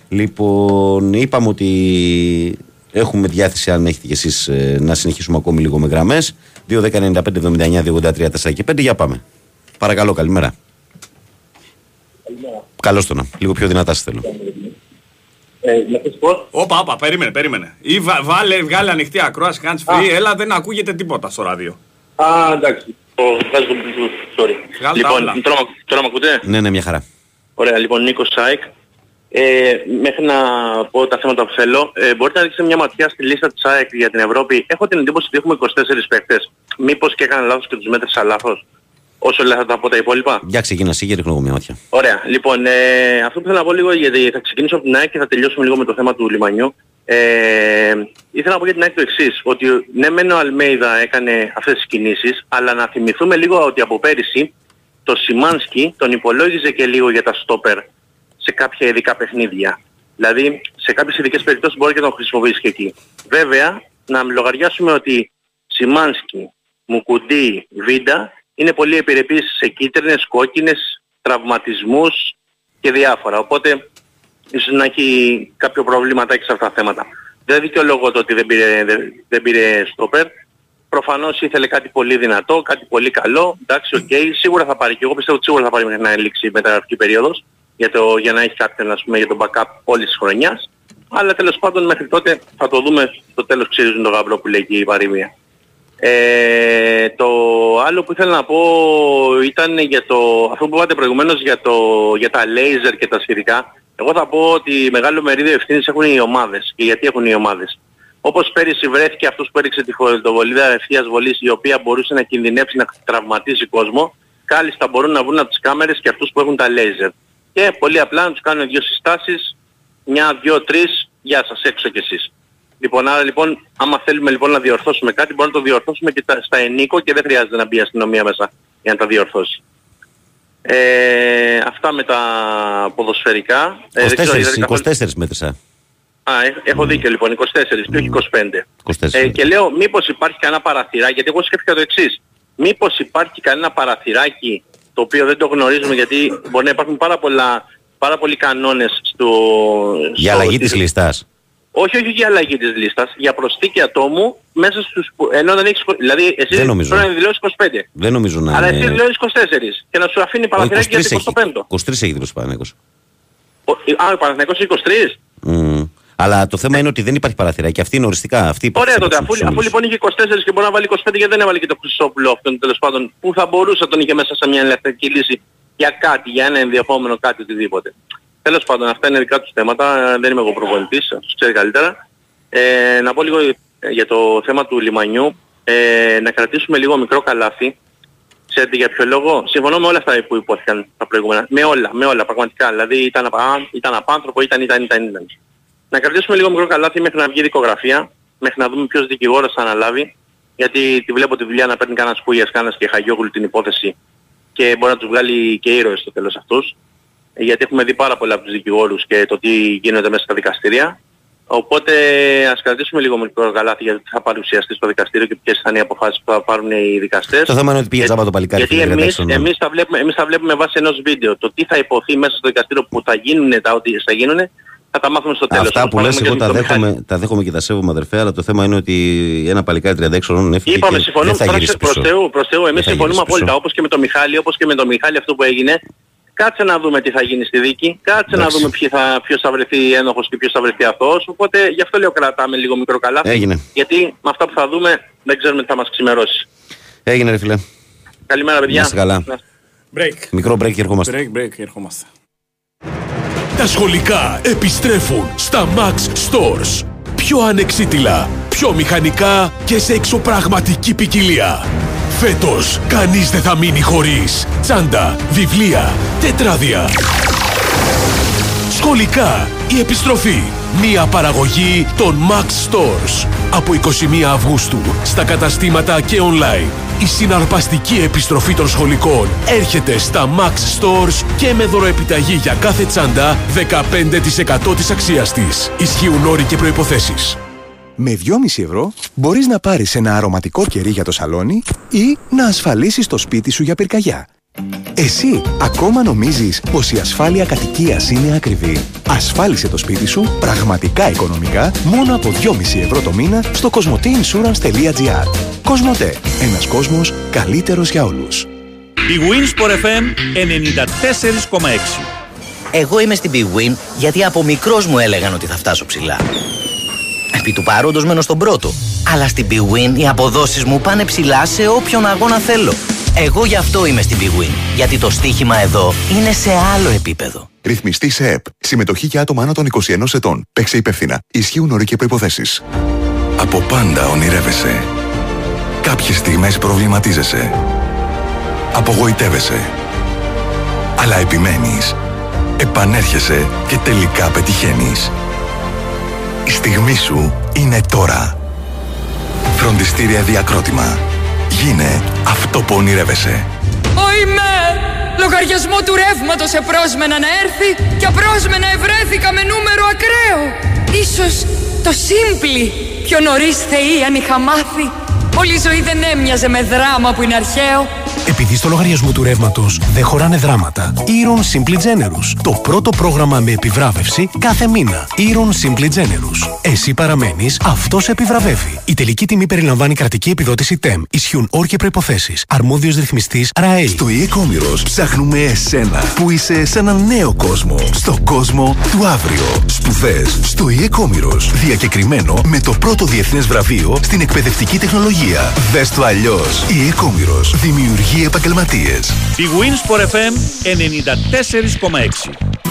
Λοιπόν, είπαμε ότι έχουμε διάθεση, αν έχετε κι εσείς, να συνεχίσουμε ακόμη λίγο με γραμμές. 2-10-95-79-283-4 και 5. Για πάμε. Παρακαλώ, καλημέρα. Καλώ το να. Λίγο πιο δυνατά σας θέλω. Όπα, όπα, περίμενε, περίμενε. Ή βα- βάλε, βγάλε ανοιχτή ακρόαση, hands free, έλα δεν ακούγεται τίποτα στο ράδιο. Α, εντάξει. Το βγάζω το Bluetooth, sorry. Βγάλ' τα όλα. Λοιπόν, τώρα, μ' ακου- τώρα με ακούτε; Ναι, ναι, μια χαρά. Ωραία, λοιπόν, Νίκος Σάικ. Ε, μέχρι να πω τα θέματα που θέλω, ε, μπορείτε να ρίξετε μια ματιά στη λίστα της ΑΕΚ για την Ευρώπη. Έχω την εντύπωση ότι έχουμε 24 παίκτες. Μήπως και έκανα λάθος και τους μέτρησα λάθος; Όσο λέω θα τα πω τα υπόλοιπα. Για ξεκινά, εσύ και ρίχνω εγώ μια ματιά. Ωραία. Λοιπόν, ε, αυτό που θέλω να πω λίγο, γιατί θα ξεκινήσω από την ΑΕΚ και θα τελειώσουμε λίγο με το θέμα του λιμανιού. Ε, ήθελα να πω για την ΑΕΚ το εξής, ότι ναι μεν ο Αλμέιδα έκανε αυτές τις κινήσεις, αλλά να θυμηθούμε λίγο ότι από πέρυσι το Σιμάνσκι τον υπολόγιζε και λίγο για τα στόπερ σε κάποια ειδικά παιχνίδια. Δηλαδή σε κάποιες ειδικές περιπτώσεις μπορεί και να τον χρησιμοποιήσει και εκεί. Βέβαια, να λογαριάσουμε ότι Σιμάνσκι, Μουκουντή, Βίντα είναι πολύ επιρρεπείς σε κίτρινες, κόκκινες, τραυματισμούς και διάφορα. Οπότε ίσως να έχει κάποιο προβληματάκι σε αυτά τα θέματα. Δεν δικαιολογώ το ότι δεν πήρε, δεν, δεν πήρε στόπερ. Προφανώς ήθελε κάτι πολύ δυνατό, κάτι πολύ καλό. Εντάξει, οκ. Σίγουρα θα πάρει και εγώ πιστεύω ότι σίγουρα θα πάρει μέχρι να λήξει η μεταγραφική περίοδος για, το, για να έχει κάποιον ας πούμε, για τον backup όλης της χρονιάς. Αλλά τέλος πάντων μέχρι τότε θα το δούμε στο τέλος ξυρίζουν το γαμπρό που λέει και η παροιμία. Ε, το άλλο που ήθελα να πω ήταν για το, αυτό που είπατε προηγουμένως για, το, για τα laser και τα σχετικά. Εγώ θα πω ότι μεγάλο μερίδιο ευθύνης έχουν οι ομάδες. Και γιατί έχουν οι ομάδες. Όπως πέρυσι βρέθηκε αυτός που έριξε τη χωρητοβολίδα ευθείας βολής η οποία μπορούσε να κινδυνεύσει να τραυματίσει κόσμο, κάλλιστα μπορούν να βρουν από τις κάμερες και αυτούς που έχουν τα laser. Και πολύ απλά να τους κάνουν δύο συστάσεις, μια, δύο, τρεις, γεια σας έξω κι εσείς. Λοιπόν, άρα λοιπόν, άμα θέλουμε λοιπόν να διορθώσουμε κάτι, μπορούμε να το διορθώσουμε και τα, στα ενίκο και δεν χρειάζεται να μπει η αστυνομία μέσα για να τα διορθώσει. Ε, αυτά με τα ποδοσφαιρικά. Ε, δεν ξέρω, 24, είδατε καθόλου- 24 μέτρησα. Α, έχ- έχω δίκιο λοιπόν, 24 και όχι 25. 24. Ε, και λέω μήπως υπάρχει κανένα παραθυράκι, γιατί εγώ σκέφτηκα το εξής. Μήπως υπάρχει κανένα παραθυράκι το οποίο δεν το γνωρίζουμε γιατί μπορεί να υπάρχουν πάρα, πολλά, πάρα πολλοί κανόνες στο... Για στο- αλλαγή της λίστα. Όχι, όχι για αλλαγή της λίστας, για προσθήκη ατόμου μέσα στους... που- ενώ δεν έχεις... Δηλαδή εσύ Δεν νομίζω. πρέπει να δηλώσεις 25. Δεν νομίζω να Αλλά εσύ είναι. δηλώσεις 24 και να σου αφήνει Ο 23 παραθυράκι για έχει, το 25ο. 23 έχει δηλώσει ο Παναγιώτος. Ο- Α, ο Παναθηναϊκός είναι 23. Μμμ. Αλλά το θέμα είναι ότι δεν υπάρχει παραθυράκι. Αυτή είναι οριστικά. Αυτή υπάρχει Ωραία σε τότε, αφού, τους αφού ομίλους. λοιπόν είχε 24 και μπορεί να βάλει 25 γιατί δεν έβαλε και το Χρυσόπουλο αυτόν τέλος πάντων που θα μπορούσε να τον είχε μέσα σε μια ελευθερική λύση για κάτι, για ένα ενδιαφόμενο κάτι οτιδήποτε. Τέλος πάντων αυτά είναι δικά τους θέματα, δεν είμαι εγώ προπονητής, αυτός ξέρει καλύτερα. Ε, να πω λίγο ε, για το θέμα του λιμανιού, ε, να κρατήσουμε λίγο μικρό καλάθι. Ξέρετε για ποιο λόγο; Συμφωνώ με όλα αυτά που υπόθηκαν τα προηγούμενα. Με όλα, με όλα πραγματικά. Δηλαδή ήταν, απα, ήταν απάνθρωπο, ήταν, ήταν, ήταν, ήταν. Να κρατήσουμε λίγο μικρό καλάθι μέχρι να βγει δικογραφία, μέχρι να δούμε ποιος δικηγόρος θα αναλάβει. Γιατί τη βλέπω τη δουλειά να παίρνει κανένας Κούγιας, κανένας και Χαγιόγλου την υπόθεση και μπορεί να τους βγάλει και ήρωες στο τέλος αυτούς. Ε, Γιατί έχουμε δει πάρα πολλά από τους δικηγόρους και το τι γίνεται μέσα στα δικαστήρια. Οπότε ας κρατήσουμε λίγο μικρό καλάθι γιατί θα παρουσιαστεί στο δικαστήριο και ποιες θα είναι οι αποφάσεις που θα πάρουν οι δικαστές. Το θέμα είναι ότι πήγε τζάμπα το παλικάρι. Γιατί φίλε, εμείς, εντάξει, εμείς, θα βλέπουμε, εμείς θα βλέπουμε βάσει ενός βίντεο. Το τι θα υποθεί μέσα στο δικαστήριο που θα γίνουν τα ό,τι θα γίνουν, θα τα μάθουμε στο τέλος. Αυτά Όπως που λες μάθαμε εγώ και τα με τον Μιχάλη. δέχομαι, τα δέχομαι και τα σέβομαι αδερφέ, αλλά το θέμα είναι ότι ένα παλικάρι 36 χρόνων έφυγε Είπαμε, και συμφωνούμε, δεν θα προς, γυρίσει προς πίσω. Θεού, προς Θεού, Δεν εμείς θα συμφωνούμε γυρίσει πίσω. απόλυτα, όπως και με τον Μιχάλη, όπως και με τον Μιχάλη αυτό που έγινε. Κάτσε να δούμε τι θα γίνει στη δίκη, κάτσε να Εντάξει. δούμε ποιοι θα, ποιος θα βρεθεί ένοχος και ποιος θα βρεθεί αθώος, οπότε γι' αυτό λέω κρατάμε λίγο μικρό καλάθι, Έγινε. γιατί με αυτά που θα δούμε δεν ξέρουμε τι θα μας ξημερώσει. Έγινε ρε φίλε. Καλημέρα παιδιά. Να είστε καλά. Να- Break. Μικρό break και ερχόμαστε. Break, break, ερχόμαστε. Τα σχολικά επιστρέφουν στα Max Stores. Πιο ανεξίτηλα, πιο μηχανικά και σε εξωπραγματική ποικιλία. Φέτος, κανείς δεν θα μείνει χωρίς τσάντα, βιβλία, τετράδια. Σχολικά, η επιστροφή. Μία παραγωγή των Max Stores. Από 21 Αυγούστου, στα καταστήματα και online. Η συναρπαστική επιστροφή των σχολικών έρχεται στα Max Stores και με δωροεπιταγή για κάθε τσάντα 15% της αξίας της. Ισχύουν όροι και προϋποθέσεις. Με 2,5 ευρώ μπορείς να πάρεις ένα αρωματικό κερί για το σαλόνι ή να ασφαλίσεις το σπίτι σου για πυρκαγιά. Εσύ ακόμα νομίζεις πως η ασφάλεια κατοικίας είναι ακριβή. Ασφάλισε το σπίτι σου πραγματικά οικονομικά μόνο από 2,5 ευρώ το μήνα στο cosmoteinsurance.gr Κοσμοτέ. Ένας κόσμος καλύτερος για όλους. Η Winsport FM 94,6. Εγώ είμαι στην Big Win γιατί από μικρός μου έλεγαν ότι θα φτάσω ψηλά. Επί του παρόντος μένω στον πρώτο. Αλλά στην Big Win οι αποδόσεις μου πάνε ψηλά σε όποιον αγώνα θέλω. Εγώ γι' αυτό είμαι στην Big Win. Γιατί το στοίχημα εδώ είναι σε άλλο επίπεδο. Ρυθμιστή σε ΕΠ. Συμμετοχή για άτομα άνω των 21 ετών. Παίξε υπεύθυνα. Ισχύουν όροι και προποθέσει. Από πάντα ονειρεύεσαι. Κάποιες στιγμές προβληματίζεσαι. Απογοητεύεσαι. Αλλά επιμένεις. Επανέρχεσαι και τελικά πετυχαίνεις. Η στιγμή σου είναι τώρα. Φροντιστήρια Διακρότημα. Γίνε αυτό που ονειρεύεσαι. Ωιμέ! Λογαριασμό του ρεύματος επρόσμενα να έρθει και απρόσμενα ευρέθηκα με νούμερο ακραίο. Ίσως το σύμπλη πιο νωρίς θεή αν είχα μάθει. Όλη η ζωή δεν έμοιαζε με δράμα που είναι αρχαίο. Επειδή στο λογαριασμό του ρεύματος δεν χωράνε δράματα. Iron Simply Generous. Το πρώτο πρόγραμμα με επιβράβευση κάθε μήνα. Iron Simply Generous. Εσύ παραμένεις, αυτός επιβραβεύει. Η τελική τιμή περιλαμβάνει κρατική επιδότηση TEM. Ισχύουν όροι και προποθέσει. Αρμόδιος ρυθμιστής RAE. Στο e-commerce ψάχνουμε εσένα που είσαι σε έναν νέο κόσμο. Στο κόσμο του αύριο. Σπουδές στο e-commerce. Διακεκριμένο με το πρώτο διεθνές βραβείο στην εκπαιδευτική τεχνολογία. Δες το αλλιώς. Η e-commerce δημιουργεί επαγγελματίες. Η Winsport FM 94,6.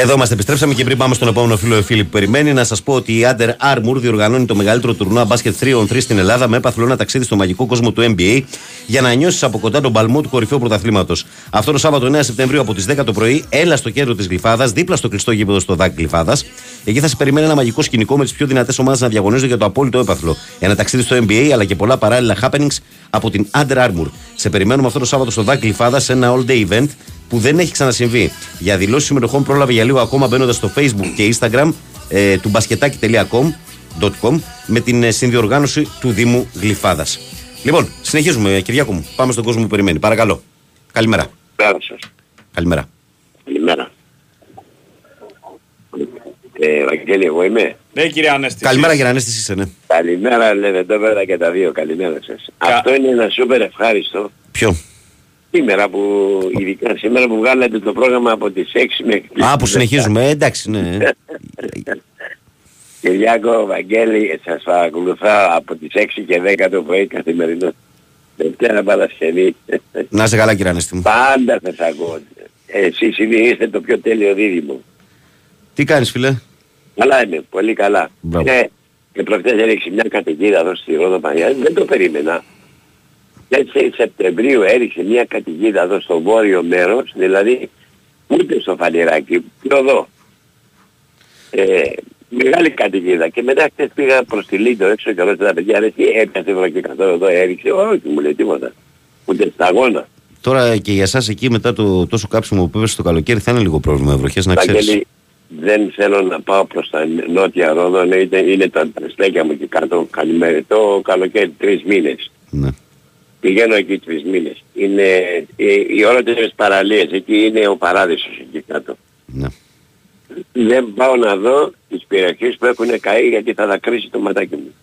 Εδώ είμαστε, επιστρέψαμε και πριν πάμε στον επόμενο φίλο φίλη που περιμένει να σας πω ότι η Under Armour διοργανώνει το μεγαλύτερο τουρνουά μπάσκετ 3 on 3 στην Ελλάδα με παθλώνα ταξίδι στο μαγικό κόσμο του NBA για να νιώσεις από κοντά τον παλμό του κορυφαίου πρωταθλήματος. Αυτό το Σάββατο 9 Σεπτεμβρίου από τις 10 το πρωί, έλα στο κέντρο της Γλυφάδας, δίπλα στο κλειστό γήπεδο στο ΔΑΚ Γλυφάδας. Εκεί θα σε περιμένει ένα μαγικό σκηνικό με τις πιο δυνατές ομάδες να διαγωνίζονται για το απόλυτο έπαθλο. Ένα ταξίδι στο NBA αλλά και πολλά παράλληλα happenings από την Under Armour. Σε περιμένουμε αυτό το Σάββατο στο ΔΑΚ Γλυφάδας σε ένα all day event που δεν έχει ξανασυμβεί. Για δηλώσεις συμμετοχών πρόλαβε για λίγο ακόμα μπαίνοντας στο Facebook και Instagram ε, του μπασκετάκι.com με την ε, συνδιοργάνωση του Δήμου Γλυφάδας. Λοιπόν, συνεχίζουμε, ε, Κυριάκο μου. Πάμε στον κόσμο που περιμένει. Παρακαλώ. Καλημέρα. Καλημέρα σας. Καλημέρα. Καλημέρα. Ε, Βαγγέλη, εγώ είμαι. Ναι, κύριε Ανέστη. Καλημέρα, κύριε Ανέστη, είσαι, ναι. Καλημέρα, λέτε εδώ και τα δύο. Καλημέρα σας. Αυτό είναι ένα σούπερ ευχάριστο. Ποιο; Σήμερα που, ειδικά σήμερα που βγάλατε το πρόγραμμα από τις 6 μέχρι τις Α, που συνεχίζουμε, ε, εντάξει, ναι. *laughs* Κυριάκο, Βαγγέλη, σας παρακολουθώ από τις 6 και 10 το πρωί καθημερινό. Δευτέρα Παρασκευή. Να είσαι καλά, κύριε Ανέστη μου. Πάντα θα σας ακούω. Εσείς είναι, είστε το πιο τέλειο δίδυμο. Τι κάνεις, φίλε; Καλά είμαι, πολύ καλά. Μπράβο. Ε, και προχτές έριξε μια καταιγίδα εδώ στη Ρόδο Παναγιά, δεν το περίμενα. 4 Σεπτεμβρίου έριξε μια καταιγίδα εδώ στο βόρειο μέρος, δηλαδή ούτε στο Φανηράκι, πιο εδώ. Ε, μεγάλη καταιγίδα και μετά χθες πήγα προς τη Λίντο έξω και ρώτησα τα παιδιά, ρε τι έπιασε εδώ και καθόλου εδώ έριξε, όχι μου λέει τίποτα, ούτε σταγόνα. Τώρα και για εσάς εκεί μετά το τόσο κάψιμο που έπεσε το καλοκαίρι θα είναι λίγο πρόβλημα βροχές να ξέρεις. Βαγγέλη, δεν θέλω να πάω προς τα νότια Ρόδο, ναι, είναι, είναι τα τρεστέκια μου και κάτω καλημέρα, το καλοκαίρι τρεις μήνες. Ναι. Πηγαίνω εκεί τρεις μήνες. Είναι οι, οι όλες παραλίες, εκεί είναι ο παράδεισος εκεί κάτω. Ναι. Δεν πάω να δω τις περιοχές που έχουν καεί γιατί θα δακρύσει το ματάκι μου.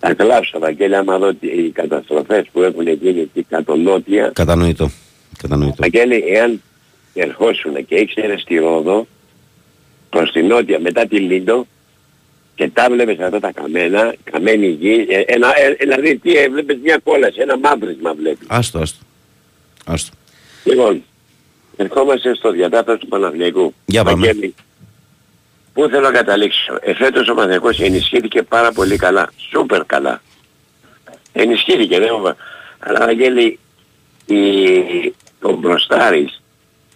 Θα κλάψω Βαγγέλη άμα δω τι- οι καταστροφές που έχουν γίνει εκεί κάτω νότια. Κατανοητό. Κατανοητό. Βαγγέλη, εάν ερχόσουν και ήξερες τη Ρόδο προς τη νότια μετά τη Λίντο και τα βλέπεις αυτά τα καμένα, καμένη γη, ε, ένα, ε, δηλαδή τι έβλεπες μια κόλαση, ένα μαύρισμα βλέπεις. Άστο, άστο. Άστο. Λοιπόν, ερχόμαστε στο διατάφτα του Παναθηναϊκού. Για πάμε. Βαγγέλη, Πού θέλω να καταλήξω. Εφέτος ο Παναθηναϊκός ενισχύθηκε πάρα πολύ καλά. Σούπερ καλά. Ενισχύθηκε, δεν μου Αλλά Βαγγέλη, η, ο μπροστάρης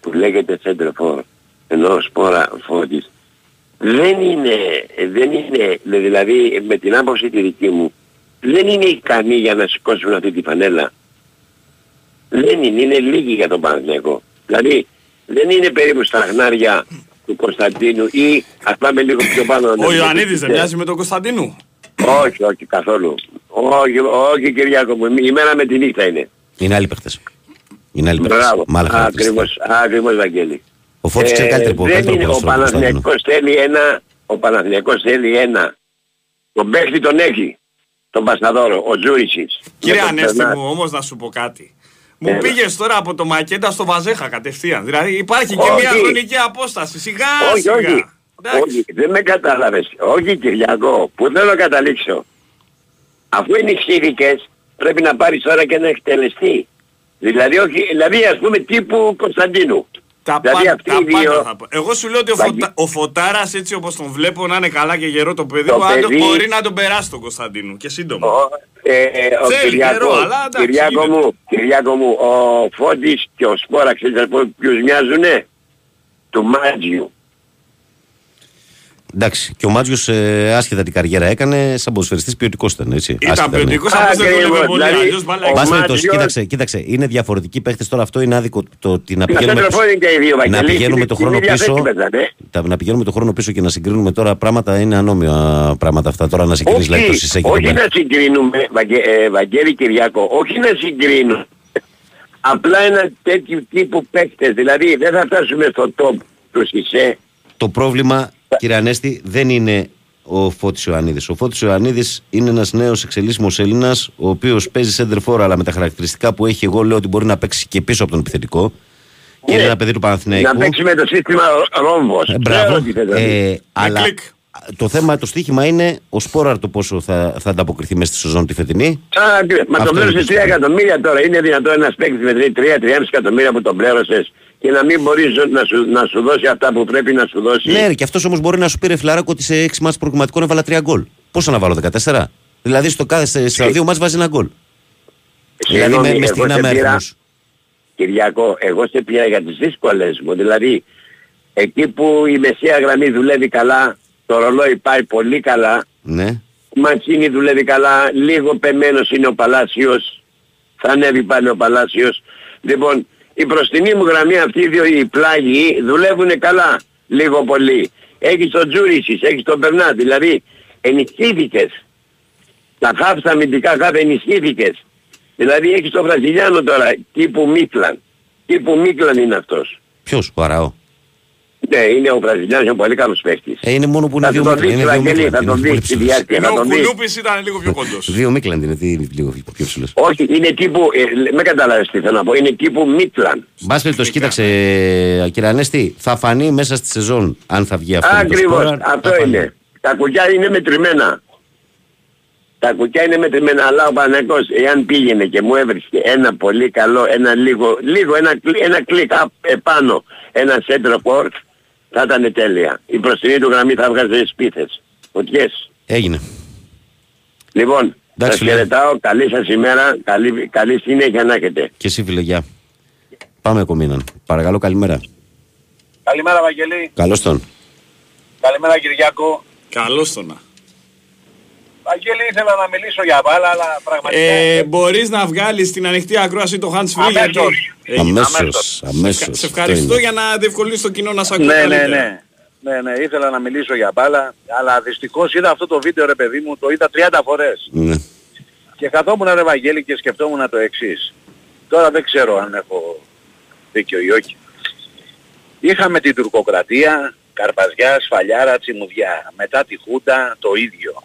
που λέγεται center for, ενώ σπόρα φώτης, δεν είναι, δεν είναι, δηλαδή με την άποψη τη δική μου, δεν είναι ικανοί για να σηκώσουν αυτή τη φανέλα. Δεν είναι, είναι λίγοι για τον Παναθηναϊκό. Δηλαδή δεν είναι περίπου στα χνάρια του Κωνσταντίνου ή ας πάμε λίγο πιο πάνω. Ο Ιωαννίδης δεν μοιάζει με τον Κωνσταντίνου; Όχι, όχι καθόλου. Όχι, όχι Κυριάκο μου, η μέρα με τη νύχτα είναι. Είναι άλλοι παίχτες. Είναι άλλοι παίχτες. Μπράβο, Με άλλα χαρακτηριστικά. ακριβώς, ακριβώς Βαγγέλη. Ο Φώτης ξέρει καλύτερα από δεν καλύτερο είναι, ο ποδόσφαιρο από τον Κωνσταντίνο. Παναθηναϊκός θέλει ένα, ο Παναθηναϊκός θέλει ένα. Τον παίχτη τον έχει, τον Πασταδόρο, ο Τζούρισης. Κύριε Με τον Ανέστη Μπερνάρ. μου, όμως να σου πω κάτι. Μου Έλα. πήγες τώρα από το Μακέτα στο Βαζέχα κατευθείαν. Δηλαδή υπάρχει και Όχι. μια χρονική απόσταση. Σιγά Όχι, σιγά. όχι. Όχι, δεν με κατάλαβες. Όχι Κυριακό, που θέλω να καταλήξω. Αφού ενισχύθηκες, πρέπει να πάρεις τώρα και ένα εκτελεστή. Δηλαδή, όχι, δηλαδή ας πούμε τύπου Κωνσταντίνου. Τα, δηλαδή πάντα, αυτοί τα οι δύο... πάντα θα πω. Εγώ σου λέω ότι ο, Βαγγέ- Φωτα... ο Φωτάρας έτσι όπως τον βλέπω να είναι καλά και γερό το παιδί Το μου, αν το- παιδί- μπορεί να τον περάσει τον Κωνσταντίνου και σύντομα. Ε, ο Θέλει Κυριάκο, καιρό, αλλά εντάξει, Κυριάκο γίνεται. μου, Κυριάκο μου, ο Φώτης και ο Σπόρα, ξέρεις από ποιους μοιάζουνε; Του Μάτζιου. Εντάξει, και ο Μάτζιος ε, άσχετα την καριέρα έκανε, σαν ποδοσφαιριστής ποιοτικός ήταν, έτσι. Ήταν Άσχετα, ναι. ποιοτικός, απλώς δεν Ακριβώς, δούλευε πολύ. δηλαδή, Αλλιώς μπάλα ο Πάση περιπτώσει, Μάτζιος- κοίταξε, κοίταξε, είναι διαφορετικοί παίχτες τώρα. Αυτό είναι άδικο το ότι να Τα πηγαίνουμε, σέντροφορ είναι και οι δύο, να Βαγγέλη. πηγαίνουμε Στην- το στην χρόνο ίδια θέση πίσω. παίζανε. Τα, να πηγαίνουμε το χρόνο πίσω και να συγκρίνουμε τώρα πράγματα είναι ανώμια πράγματα αυτά. Τώρα να συγκρίνεις δηλαδή το Όχι, Σισέ και τον όχι Μπέρ. να συγκρίνουμε, Βαγγέ, ε, Βαγγέλη Κυριακό, όχι να συγκρίνουμε. Απλά ένα τέτοιο τύπου παίκτες, δηλαδή δεν θα φτάσουμε στο top του Σισε. Το πρόβλημα, *laughs* κύριε Ανέστη, δεν είναι ο Φώτης Ιωαννίδης. Ο Φώτης Ιωαννίδης είναι ένας νέος εξελίσσιμος Έλληνας, ο οποίος παίζει center for, αλλά με τα χαρακτηριστικά που έχει, εγώ λέω ότι μπορεί να παίξει και πίσω από τον επιθετικό. Και είναι ένα παιδί του Παναθηναϊκού. Ναι. Να παίξει με το σύστημα ρόμβος. Ε, μπράβο. Ξέρω τι θες να πεις. Ε, αλλά το θέμα, το στοίχημα είναι ο Σπόραρ το πόσο θα, θα ανταποκριθεί μέσα στη σεζόν τη φετινή. Α, τι- Μα Αυτό τον είναι πλήρωσες το 3 εκατομμύρια τώρα. Είναι δυνατόν ένας παίκτης με 3-3,5 εκατομμύρια που τον πλήρωσες και να μην μπορείς να σου, να σου δώσει αυτά που πρέπει να σου δώσει. Ναι, ρε, και αυτός όμως μπορεί να σου πει ρε φιλαράκο ότι σε 6 μάτς προγραμματικών έβαλα 3 γκολ. Πόσα να βάλω, 14. Δηλαδή στο κάθε, στα δύο μάτς βάζει ένα γκολ. Δηλαδή Συγγνώμη, με, με εγώ στιγνά σε με πήρα- αριθμούς. Κυριακό, εγώ σε πήρα για τις δύσκολες μου. Δηλαδή, εκεί που η μεσαία γραμμή δουλεύει καλά, το ρολόι πάει πολύ καλά, Ναι. ο Μαντσίνη δουλεύει καλά, λίγο πεμένος είναι ο Παλάσιος, θα ανέβει πάλι ο Παλάσιος. Λοιπόν, η μπροστινή μου γραμμή αυτή οι δύο οι πλάγοι δουλεύουν καλά, λίγο πολύ. Έχεις τον Τζούρισις, έχεις τον Περνά, δηλαδή ενισχύθηκες. Τα χαφ, τα αμυντικά χαφ ενισχύθηκες. Δηλαδή έχεις τον Βραζιλιάνο τώρα, τύπου Μίτλαν. Τύπου Μίτλαν είναι αυτός. Ποιος, ο Αραώ; Ναι, είναι ο Βραζιλιάνος, είναι πολύ καλός παίκτης. Ε, είναι μόνο που είναι Θα δύο τον Μίκλαντ. δεις, Είναι δύο Βαγγέλη, Μίκλαντ. θα είναι τον πολύ δεις στη ψηλός. διάρκεια. Ενώ Θα ο τον δεις. Κουνούπης ήταν λίγο πιο κοντός. Δύο Μίκλαντ είναι, τι είναι λίγο πιο ψηλός. Όχι, είναι τύπου, ε, με καταλάβεις τι θέλω να πω, είναι τύπου Μίτλαν. Μπας περιπτώσει, κοίταξε, κύριε Ανέστη, θα φανεί μέσα στη σεζόν αν θα βγει αυτό. με το Ακριβώς, Σπόραρ, αυτό θα φανεί. είναι. Τα κουκιά είναι μετρημένα. Τα κουκιά είναι μετρημένα, αλλά ο Παναγικός, εάν πήγαινε και μου έβρισκε ένα πολύ καλό, ένα λίγο, λίγο, ένα, κλι- ένα κλικ απ- επάνω, ένα center forward, θα ήταν τέλεια. Η προστινή του γραμμή θα βγάζει σπίθες. Φωτιές. Έγινε. Λοιπόν, Εντάξει, σας φίλε. χαιρετάω, καλή σας ημέρα, καλή, καλή συνέχεια να έχετε. Και εσύ φίλε, γεια. Πάμε κομμίναν. Παρακαλώ, καλημέρα. Καλημέρα Βαγγελή. Καλώς τον. Καλημέρα Κυριάκο. Καλώς το να. Βαγγέλη ήθελα να μιλήσω για μπάλα, αλλά πραγματικά... Ε, μπορείς να βγάλεις την ανοιχτή ακρόαση το hands free γιατί... Αμέσως. Έγινε. Αμέσως, αμέσως. Σε Αυτό ευχαριστώ είναι; για να διευκολύνεις το κοινό να σ' ακούει Ναι, ναι, καλύτερα. ναι. Ναι, ναι, ήθελα να μιλήσω για μπάλα, αλλά δυστυχώς είδα αυτό το βίντεο ρε παιδί μου, το είδα 30 φορές. Ναι. Και καθόμουν ρε Βαγγέλη και σκεφτόμουν το εξής. Τώρα δεν ξέρω αν έχω δίκιο ή όχι. Είχαμε την τουρκοκρατία, Καρπαζιά, Σφαλιάρα, Τσιμουδιά. Μετά τη Χούντα το ίδιο.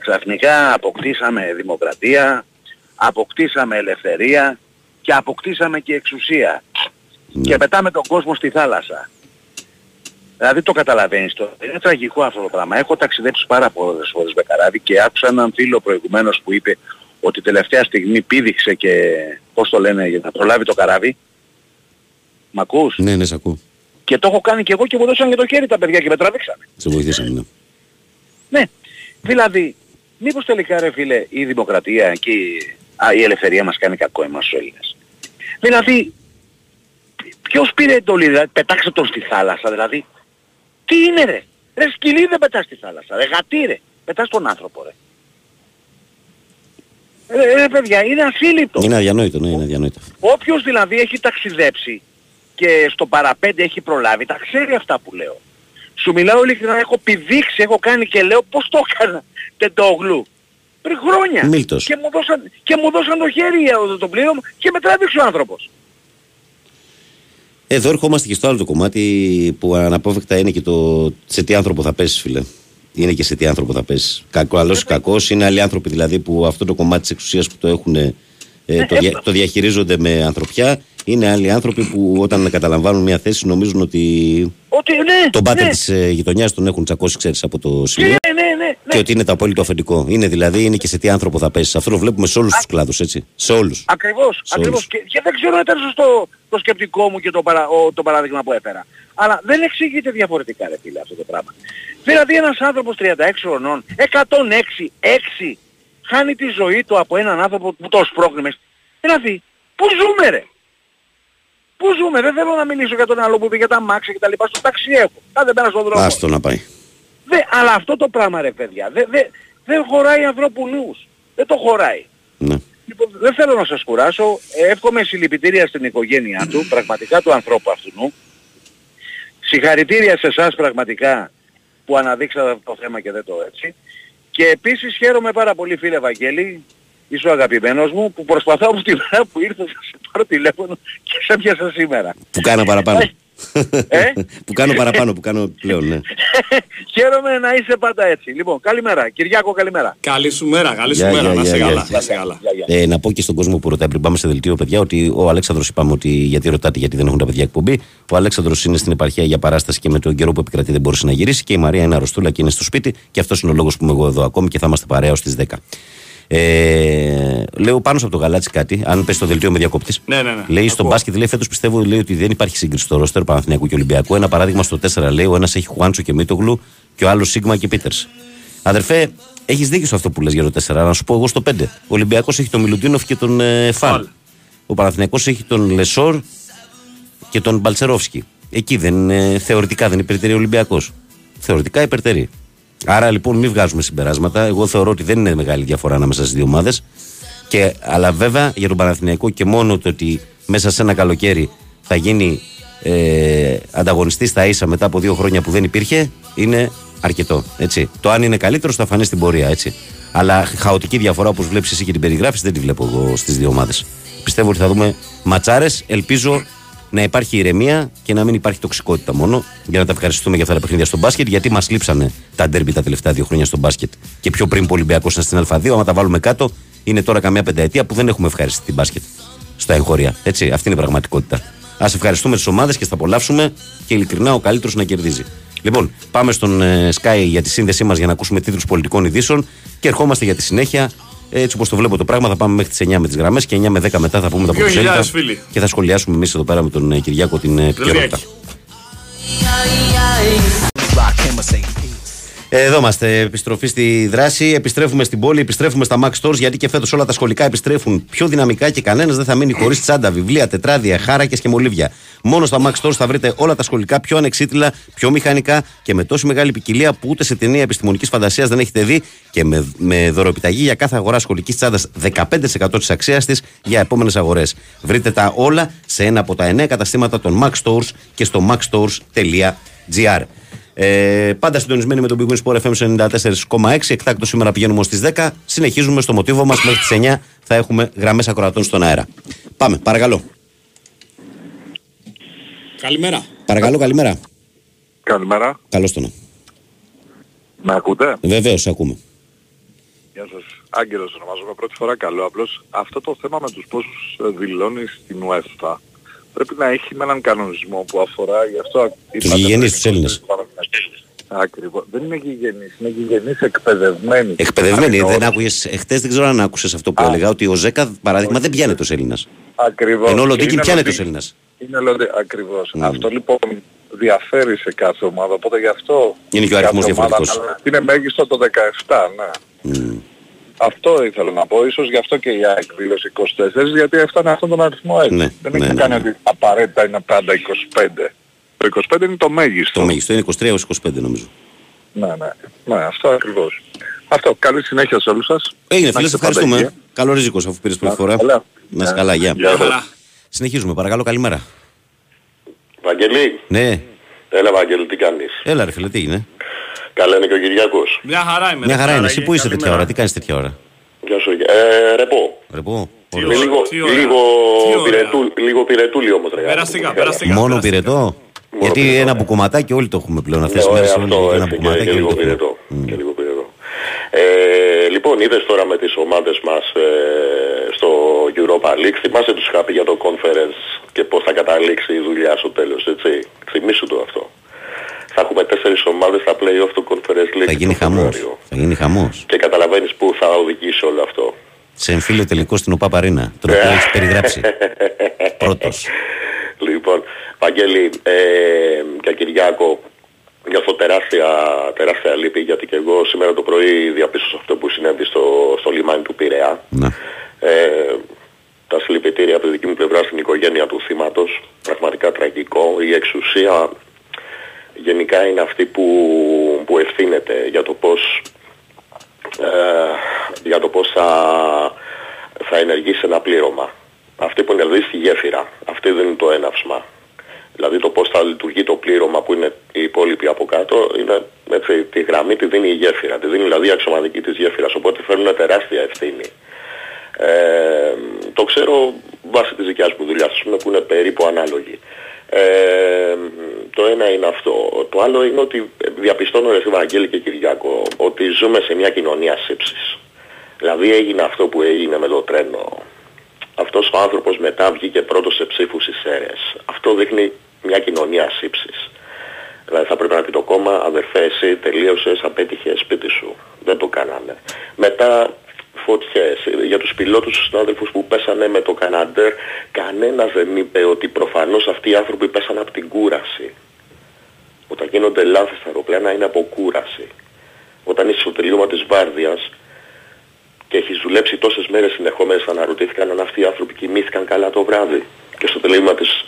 Ξαφνικά αποκτήσαμε δημοκρατία, αποκτήσαμε ελευθερία και αποκτήσαμε και εξουσία. Και πετάμε τον κόσμο στη θάλασσα. Δηλαδή το καταλαβαίνεις το. Είναι τραγικό αυτό το πράγμα. Έχω ταξιδέψει πάρα πολλές φορές με καράβι και άκουσα έναν φίλο προηγουμένως που είπε ότι τελευταία στιγμή πήδηξε και πώς το λένε για να προλάβει το καράβι. Μ' ακούς; Ναι, ναι, σε ακούω. Και το έχω κάνει και εγώ και μου δώσαν και το χέρι τα παιδιά και με τραβήξανε. Σε βοηθήσαμε, ναι. Ναι. Δηλαδή, μήπως τελικά ρε φίλε η δημοκρατία και η, α, η ελευθερία μας κάνει κακό εμάς τους Έλληνες; Δηλαδή, ποιος πήρε εντολή, δηλαδή, πετάξε τον στη θάλασσα, δηλαδή; Τι είναι ρε; Ρε σκυλί δεν πετάς στη θάλασσα, ρε γατί ρε. Πετάς τον άνθρωπο ρε. Ρε, ρε παιδιά, είναι ασύλληπτο. Είναι αδιανόητο, ναι, είναι αδιανόητο. Όποιος δηλαδή έχει ταξιδέψει και στο παραπέντε έχει προλάβει, τα ξέρει αυτά που λέω. Σου μιλάω ειλικρινά, έχω πηδήξει, έχω κάνει και λέω πώς το έκανα τεντόγλου. Πριν χρόνια. Μίλτος. Και μου, δώσαν, και μου δώσαν το χέρι για το, το πλοίο μου και με τράβηξε ο άνθρωπος. Εδώ ερχόμαστε και στο άλλο το κομμάτι που αναπόφευκτα είναι και το σε τι άνθρωπο θα πέσεις, φίλε. Είναι και σε τι άνθρωπο θα πέσεις. Κακό, άλλος ή κακός. Είναι άλλοι άνθρωποι δηλαδή που αυτό το κομμάτι της εξουσίας που το έχουν. Ε, το, δια- το διαχειρίζονται με ανθρωπιά. Είναι άλλοι άνθρωποι που όταν καταλαμβάνουν μια θέση νομίζουν ότι Ότι ναι, τον πάτερ ναι, της ε, γειτονιάς τον έχουν τσακώσει, ξέρεις, από το σημείο. ναι, ναι, ναι, ναι. Και ότι είναι το απόλυτο αφεντικό. Είναι δηλαδή είναι και σε τι άνθρωπο θα πέσεις. Αυτό το βλέπουμε σε όλους τους κλάδους, έτσι. Σε όλους. Ακριβώς, Σε ακριβώς. όλους. Και, και δεν ξέρω αν ήταν σωστό το σκεπτικό μου και το, παρα, ο, το παράδειγμα που έφερα. Αλλά δεν εξηγείται διαφορετικά ρε φίλε αυτό το πράγμα. Δηλαδή ένας άνθρωπος 36 χρονών, 106, 6, χάνει τη ζωή του από έναν άνθρωπο που το σπρώχνει. Δηλαδή, πού ζούμε ρε; Πού ζούμε, δεν θέλω να μιλήσω για τον άλλο που είπε για τα μάξια και τα λοιπά. Στο ταξί έχω. Κάθε μέρα στον δρόμο. Άστο να πάει. Δε, αλλά αυτό το πράγμα ρε παιδιά, δεν δε, δεν χωράει ανθρώπου νους. Δεν το χωράει. Ναι. Λοιπόν, δεν θέλω να σας κουράσω. Ε, Εύχομαι συλληπιτήρια στην οικογένειά του, πραγματικά του ανθρώπου αυτού. Συγχαρητήρια σε εσάς πραγματικά που αναδείξατε αυτό το θέμα και δεν το έτσι. Και επίσης χαίρομαι πάρα πολύ φίλε Βαγγέλη, είσαι ο αγαπημένος μου, που προσπαθώ από τη μέρα που ήρθα να σε πάρω τηλέφωνο και σε πιάσα σήμερα. Που κάνω παραπάνω. Ε; *laughs* που κάνω παραπάνω, που κάνω πλέον, ναι. *laughs* Χαίρομαι να είσαι πάντα έτσι. Λοιπόν, καλημέρα. Κυριάκο, καλημέρα. Καλή σου μέρα, καλή σου Γεια, μέρα. γεια, Να είσαι γεια, καλά. γεια. Να είσαι καλά. Ε, να πω και στον κόσμο που ρωτάει πριν πάμε σε δελτίο, παιδιά, ότι ο Αλέξανδρος είπαμε ότι γιατί ρωτάτε γιατί δεν έχουν τα παιδιά εκπομπή. Ο Αλέξανδρος είναι στην επαρχία για παράσταση και με τον καιρό που επικρατεί δεν μπορούσε να γυρίσεις και η Μαρία είναι αρρωστούλα και είναι στο σπίτι και αυτός είναι ο λόγος που είμαι εγώ εδώ ακόμη και θα είμαστε παρέα ως τις 10. Ε, λέω πάνω από το γαλάτσι κάτι, αν πέσει το δελτίο με διακόπτη. Ναι, ναι, ναι. Λέει στο μπάσκετ, λέει φέτος πιστεύω λέει, ότι δεν υπάρχει σύγκριση στο ρόστερ Παναθηναϊκού και Ολυμπιακού. Ένα παράδειγμα στο 4 λέει: Ο ένας έχει Χουάντσο και Μίτογλου και ο άλλος Σίγμα και Πίτερς. Αδερφέ, έχεις δίκιο σε αυτό που λες για το 4. Να σου πω εγώ στο 5. Ο Ολυμπιακός έχει τον Μιλουτίνοφ και τον ε, Φαλ. Ο Παναθηναϊκός έχει τον Λεσόρ και τον Μπαλτσερόφσκι. Εκεί δεν, ε, θεωρητικά δεν υπερτερεί ο Ολυμπιακός. Θεωρητικά υπερτερεί. Άρα λοιπόν μην βγάζουμε συμπεράσματα. Εγώ θεωρώ ότι δεν είναι μεγάλη διαφορά ανάμεσα στις δύο ομάδες. Αλλά βέβαια για τον Παναθηναϊκό και μόνο το ότι μέσα σε ένα καλοκαίρι θα γίνει ε, ανταγωνιστής στα ίσα μετά από δύο χρόνια που δεν υπήρχε είναι αρκετό. Έτσι. Το αν είναι καλύτερο θα φανεί στην πορεία. Έτσι. Αλλά χαοτική διαφορά όπως βλέπεις εσύ και την περιγράφεις δεν τη βλέπω εγώ στις δύο ομάδες. Πιστεύω ότι θα δούμε ματσάρες. Ελπίζω να υπάρχει ηρεμία και να μην υπάρχει τοξικότητα μόνο για να τα ευχαριστούμε για αυτά τα παιχνίδια στο μπάσκετ. Γιατί μας λείψανε τα ντέρμπι τα τελευταία δύο χρόνια στο μπάσκετ. Και πιο πριν που ο Ολυμπιακός ήταν στην Α2, άμα τα βάλουμε κάτω, είναι τώρα καμιά πενταετία που δεν έχουμε ευχαριστεί την μπάσκετ στα εγχώρια. Έτσι, αυτή είναι η πραγματικότητα. Α ευχαριστούμε τις ομάδες και θα απολαύσουμε και ειλικρινά ο καλύτερος να κερδίζει. Λοιπόν, πάμε στον ε, Sky για τη σύνδεσή μας για να ακούσουμε τίτλους πολιτικών ειδήσεων και ερχόμαστε για τη συνέχεια. Έτσι όπως το βλέπω το πράγμα, θα πάμε μέχρι τις 9 με τις γραμμές και 9 με 10 μετά θα πούμε τα 2.000 πρωτοσέλιδα φίλοι. και θα σχολιάσουμε εμείς εδώ πέρα με τον ε, Κυριάκο την ε, επικαιρότητα. Εδώ είμαστε. Επιστροφή στη δράση. Επιστρέφουμε στην πόλη, επιστρέφουμε στα Max Stores γιατί και φέτος όλα τα σχολικά επιστρέφουν πιο δυναμικά και κανένας δεν θα μείνει χωρίς τσάντα, βιβλία, τετράδια, χάρακες και μολύβια. Μόνο στα Max Stores θα βρείτε όλα τα σχολικά πιο ανεξίτηλα, πιο μηχανικά και με τόση μεγάλη ποικιλία που ούτε σε ταινία επιστημονικής φαντασίας δεν έχετε δει και με, με δωροπιταγή για κάθε αγορά σχολικής τσάντας 15% της αξίας της για επόμενες αγορές. Βρείτε τα όλα σε ένα από τα 9 καταστήματα των Max Stores και στο maxstores.gr. Ε, πάντα συντονισμένοι με τον Big Win Sport FM 94,6. Εκτάκτο σήμερα πηγαίνουμε στι 10. Συνεχίζουμε στο μοτίβο μας μέχρι τις 9. Θα έχουμε γραμμές ακροατών στον αέρα. Πάμε, παρακαλώ. Καλημέρα. Παρακαλώ, καλημέρα. Καλημέρα. Καλώς τον. Με ακούτε; Βεβαίως, ακούμε. Γεια σας. Άγγελος ονομάζομαι πρώτη φορά καλό. Απλώς αυτό το θέμα με τους πόσους ε, δηλώνεις στην UEFA πρέπει να έχει με έναν κανονισμό που αφορά γι' αυτό... Τους γηγενείς, τους Έλληνες. Ακριβώς. Δεν είναι γηγενείς, είναι γηγενείς εκπαιδευμένοι. Εκπαιδευμένοι, Είναι δεν όλοι. άκουγες. Εχθές δεν ξέρω αν άκουσες αυτό που έλεγα, ότι ο Ζέκα παράδειγμα δεν πιάνεται ω Έλληνα. Ακριβώς. Ενώ ο Και Λοντίκι είναι πιάνεται ω Λοντίκι. Έλληνα. Είναι Λοντι... Ακριβώς. Mm. Αυτό λοιπόν διαφέρει σε κάθε ομάδα, οπότε γι' αυτό Είναι και ο κάθε αριθμός ομάδα διαφορετικός. Είναι μέγιστο το 17, ναι. Αυτό ήθελα να πω, ίσως γι' αυτό και η ΑΕΚ δήλωσε 24, γιατί έφτανε αυτόν τον αριθμό έτσι. Ναι, Δεν ναι, έχει ναι. κάνει ότι απαραίτητα είναι πάντα 25. Το 25 είναι το μέγιστο. Το μέγιστο είναι 23 έως 25 νομίζω. Ναι, ναι, ναι, αυτό ακριβώς. Αυτό, καλή συνέχεια σε όλους σας. Έγινε Να φίλε, σε είστε πάντα ευχαριστούμε. υγεία. Καλό ρίζικος αφού πήρες πρώτη Να φορά. είστε καλά. Να είσαι Ναι. καλά, γεια. Γεια σας. Συνεχίζουμε, παρακαλώ, καλημέρα. Βαγγελή, Ναι, έλα Βαγγέλη, τι κάνεις; έλα ρε φίλε, τι είναι. Καλά είναι και ο Κυριάκος. Μια χαρά είμαι. Μια ρε, χαρά είναι. Άραγε, Εσύ που είσαι τέτοια καλημέρα. ώρα, τι κάνεις τέτοια ώρα; Γεια σου. Ε, ρεπό. Ρεπό. Με Ωραίος. λίγο, τι ωραία. λίγο, Τι ωραία. πυρετού, λίγο πυρετούλι όμως ρε. Περαστικά, περαστικά. Μόνο πυρετό. Γιατί ένα μπουκωματάκι όλοι το έχουμε πλέον αυτές τις Ναι, μέρες. ωραία, όλοι αυτό ένα έτσι και, μπουκωματάκι και όλοι λίγο το έχουμε. πυρετό. Και λίγο πυρετό. Ε, λοιπόν, είδες τώρα με τις ομάδες μας ε, στο Europa League. Θυμάσαι τους είχα πει για το conference και πώς θα καταλήξει η δουλειά στο τέλος, έτσι; Θυμήσου το αυτό. Θα έχουμε τέσσερις ομάδες στα play-off του Conference League. Θα γίνει το χαμός. Φεβρουάριο. Θα γίνει χαμός. Και καταλαβαίνεις πού θα οδηγήσει όλο αυτό. Σε εμφύλιο τελικό στην ΟΠΑ Παρίνα. Τον οποίο *laughs* έχεις περιγράψει. Πρώτος. Λοιπόν, Βαγγέλη ε, και Κυριάκο, νιώθω τεράστια, τεράστια λύπη γιατί και εγώ σήμερα το πρωί διαπίστωσα αυτό που συνέβη στο, στο λιμάνι του Πειραιά. Ναι. Ε, τα συλληπιτήρια από τη δική μου πλευρά στην οικογένεια του θύματος. Πραγματικά τραγικό. Η εξουσία γενικά είναι αυτή που, που ευθύνεται για το πώς ε, για το πώς θα, θα ενεργήσει ένα πλήρωμα. Αυτή που ενεργεί στη γέφυρα. Αυτή δεν είναι το έναυσμα. Δηλαδή το πώς θα λειτουργεί το πλήρωμα που είναι οι υπόλοιποι από κάτω είναι έτσι, τη γραμμή τη δίνει η γέφυρα. Τη δίνει δηλαδή η αξιωματική της γέφυρας. Οπότε φέρνουν τεράστια ευθύνη. Ε, το ξέρω βάσει της δικιάς μου δουλειάς ας πούμε, που είναι περίπου ανάλογη. Ε, το ένα είναι αυτό. Το άλλο είναι ότι διαπιστώνω ρε Βαγγέλη και Κυριάκο ότι ζούμε σε μια κοινωνία σύψης. Δηλαδή έγινε αυτό που έγινε με το τρένο. Αυτός ο άνθρωπος μετά βγήκε πρώτος σε ψήφους στις αίρες. Αυτό δείχνει μια κοινωνία σύψης. Δηλαδή θα πρέπει να πει το κόμμα, αδερφέ εσύ τελείωσες, απέτυχε σπίτι σου. Δεν το κάνανε. Μετά φωτιές. Για τους πιλότους τους συνάδελφους που πέσανε με το Καναντέρ, κανένας δεν είπε ότι προφανώς αυτοί οι άνθρωποι πέσανε από την κούραση. Όταν γίνονται λάθη στα αεροπλάνα είναι από κούραση. Όταν είσαι στο τελείωμα της βάρδιας και έχεις δουλέψει τόσες μέρες συνεχόμενες θα αναρωτήθηκαν αν αυτοί οι άνθρωποι κοιμήθηκαν καλά το βράδυ. Και στο τελείωμα της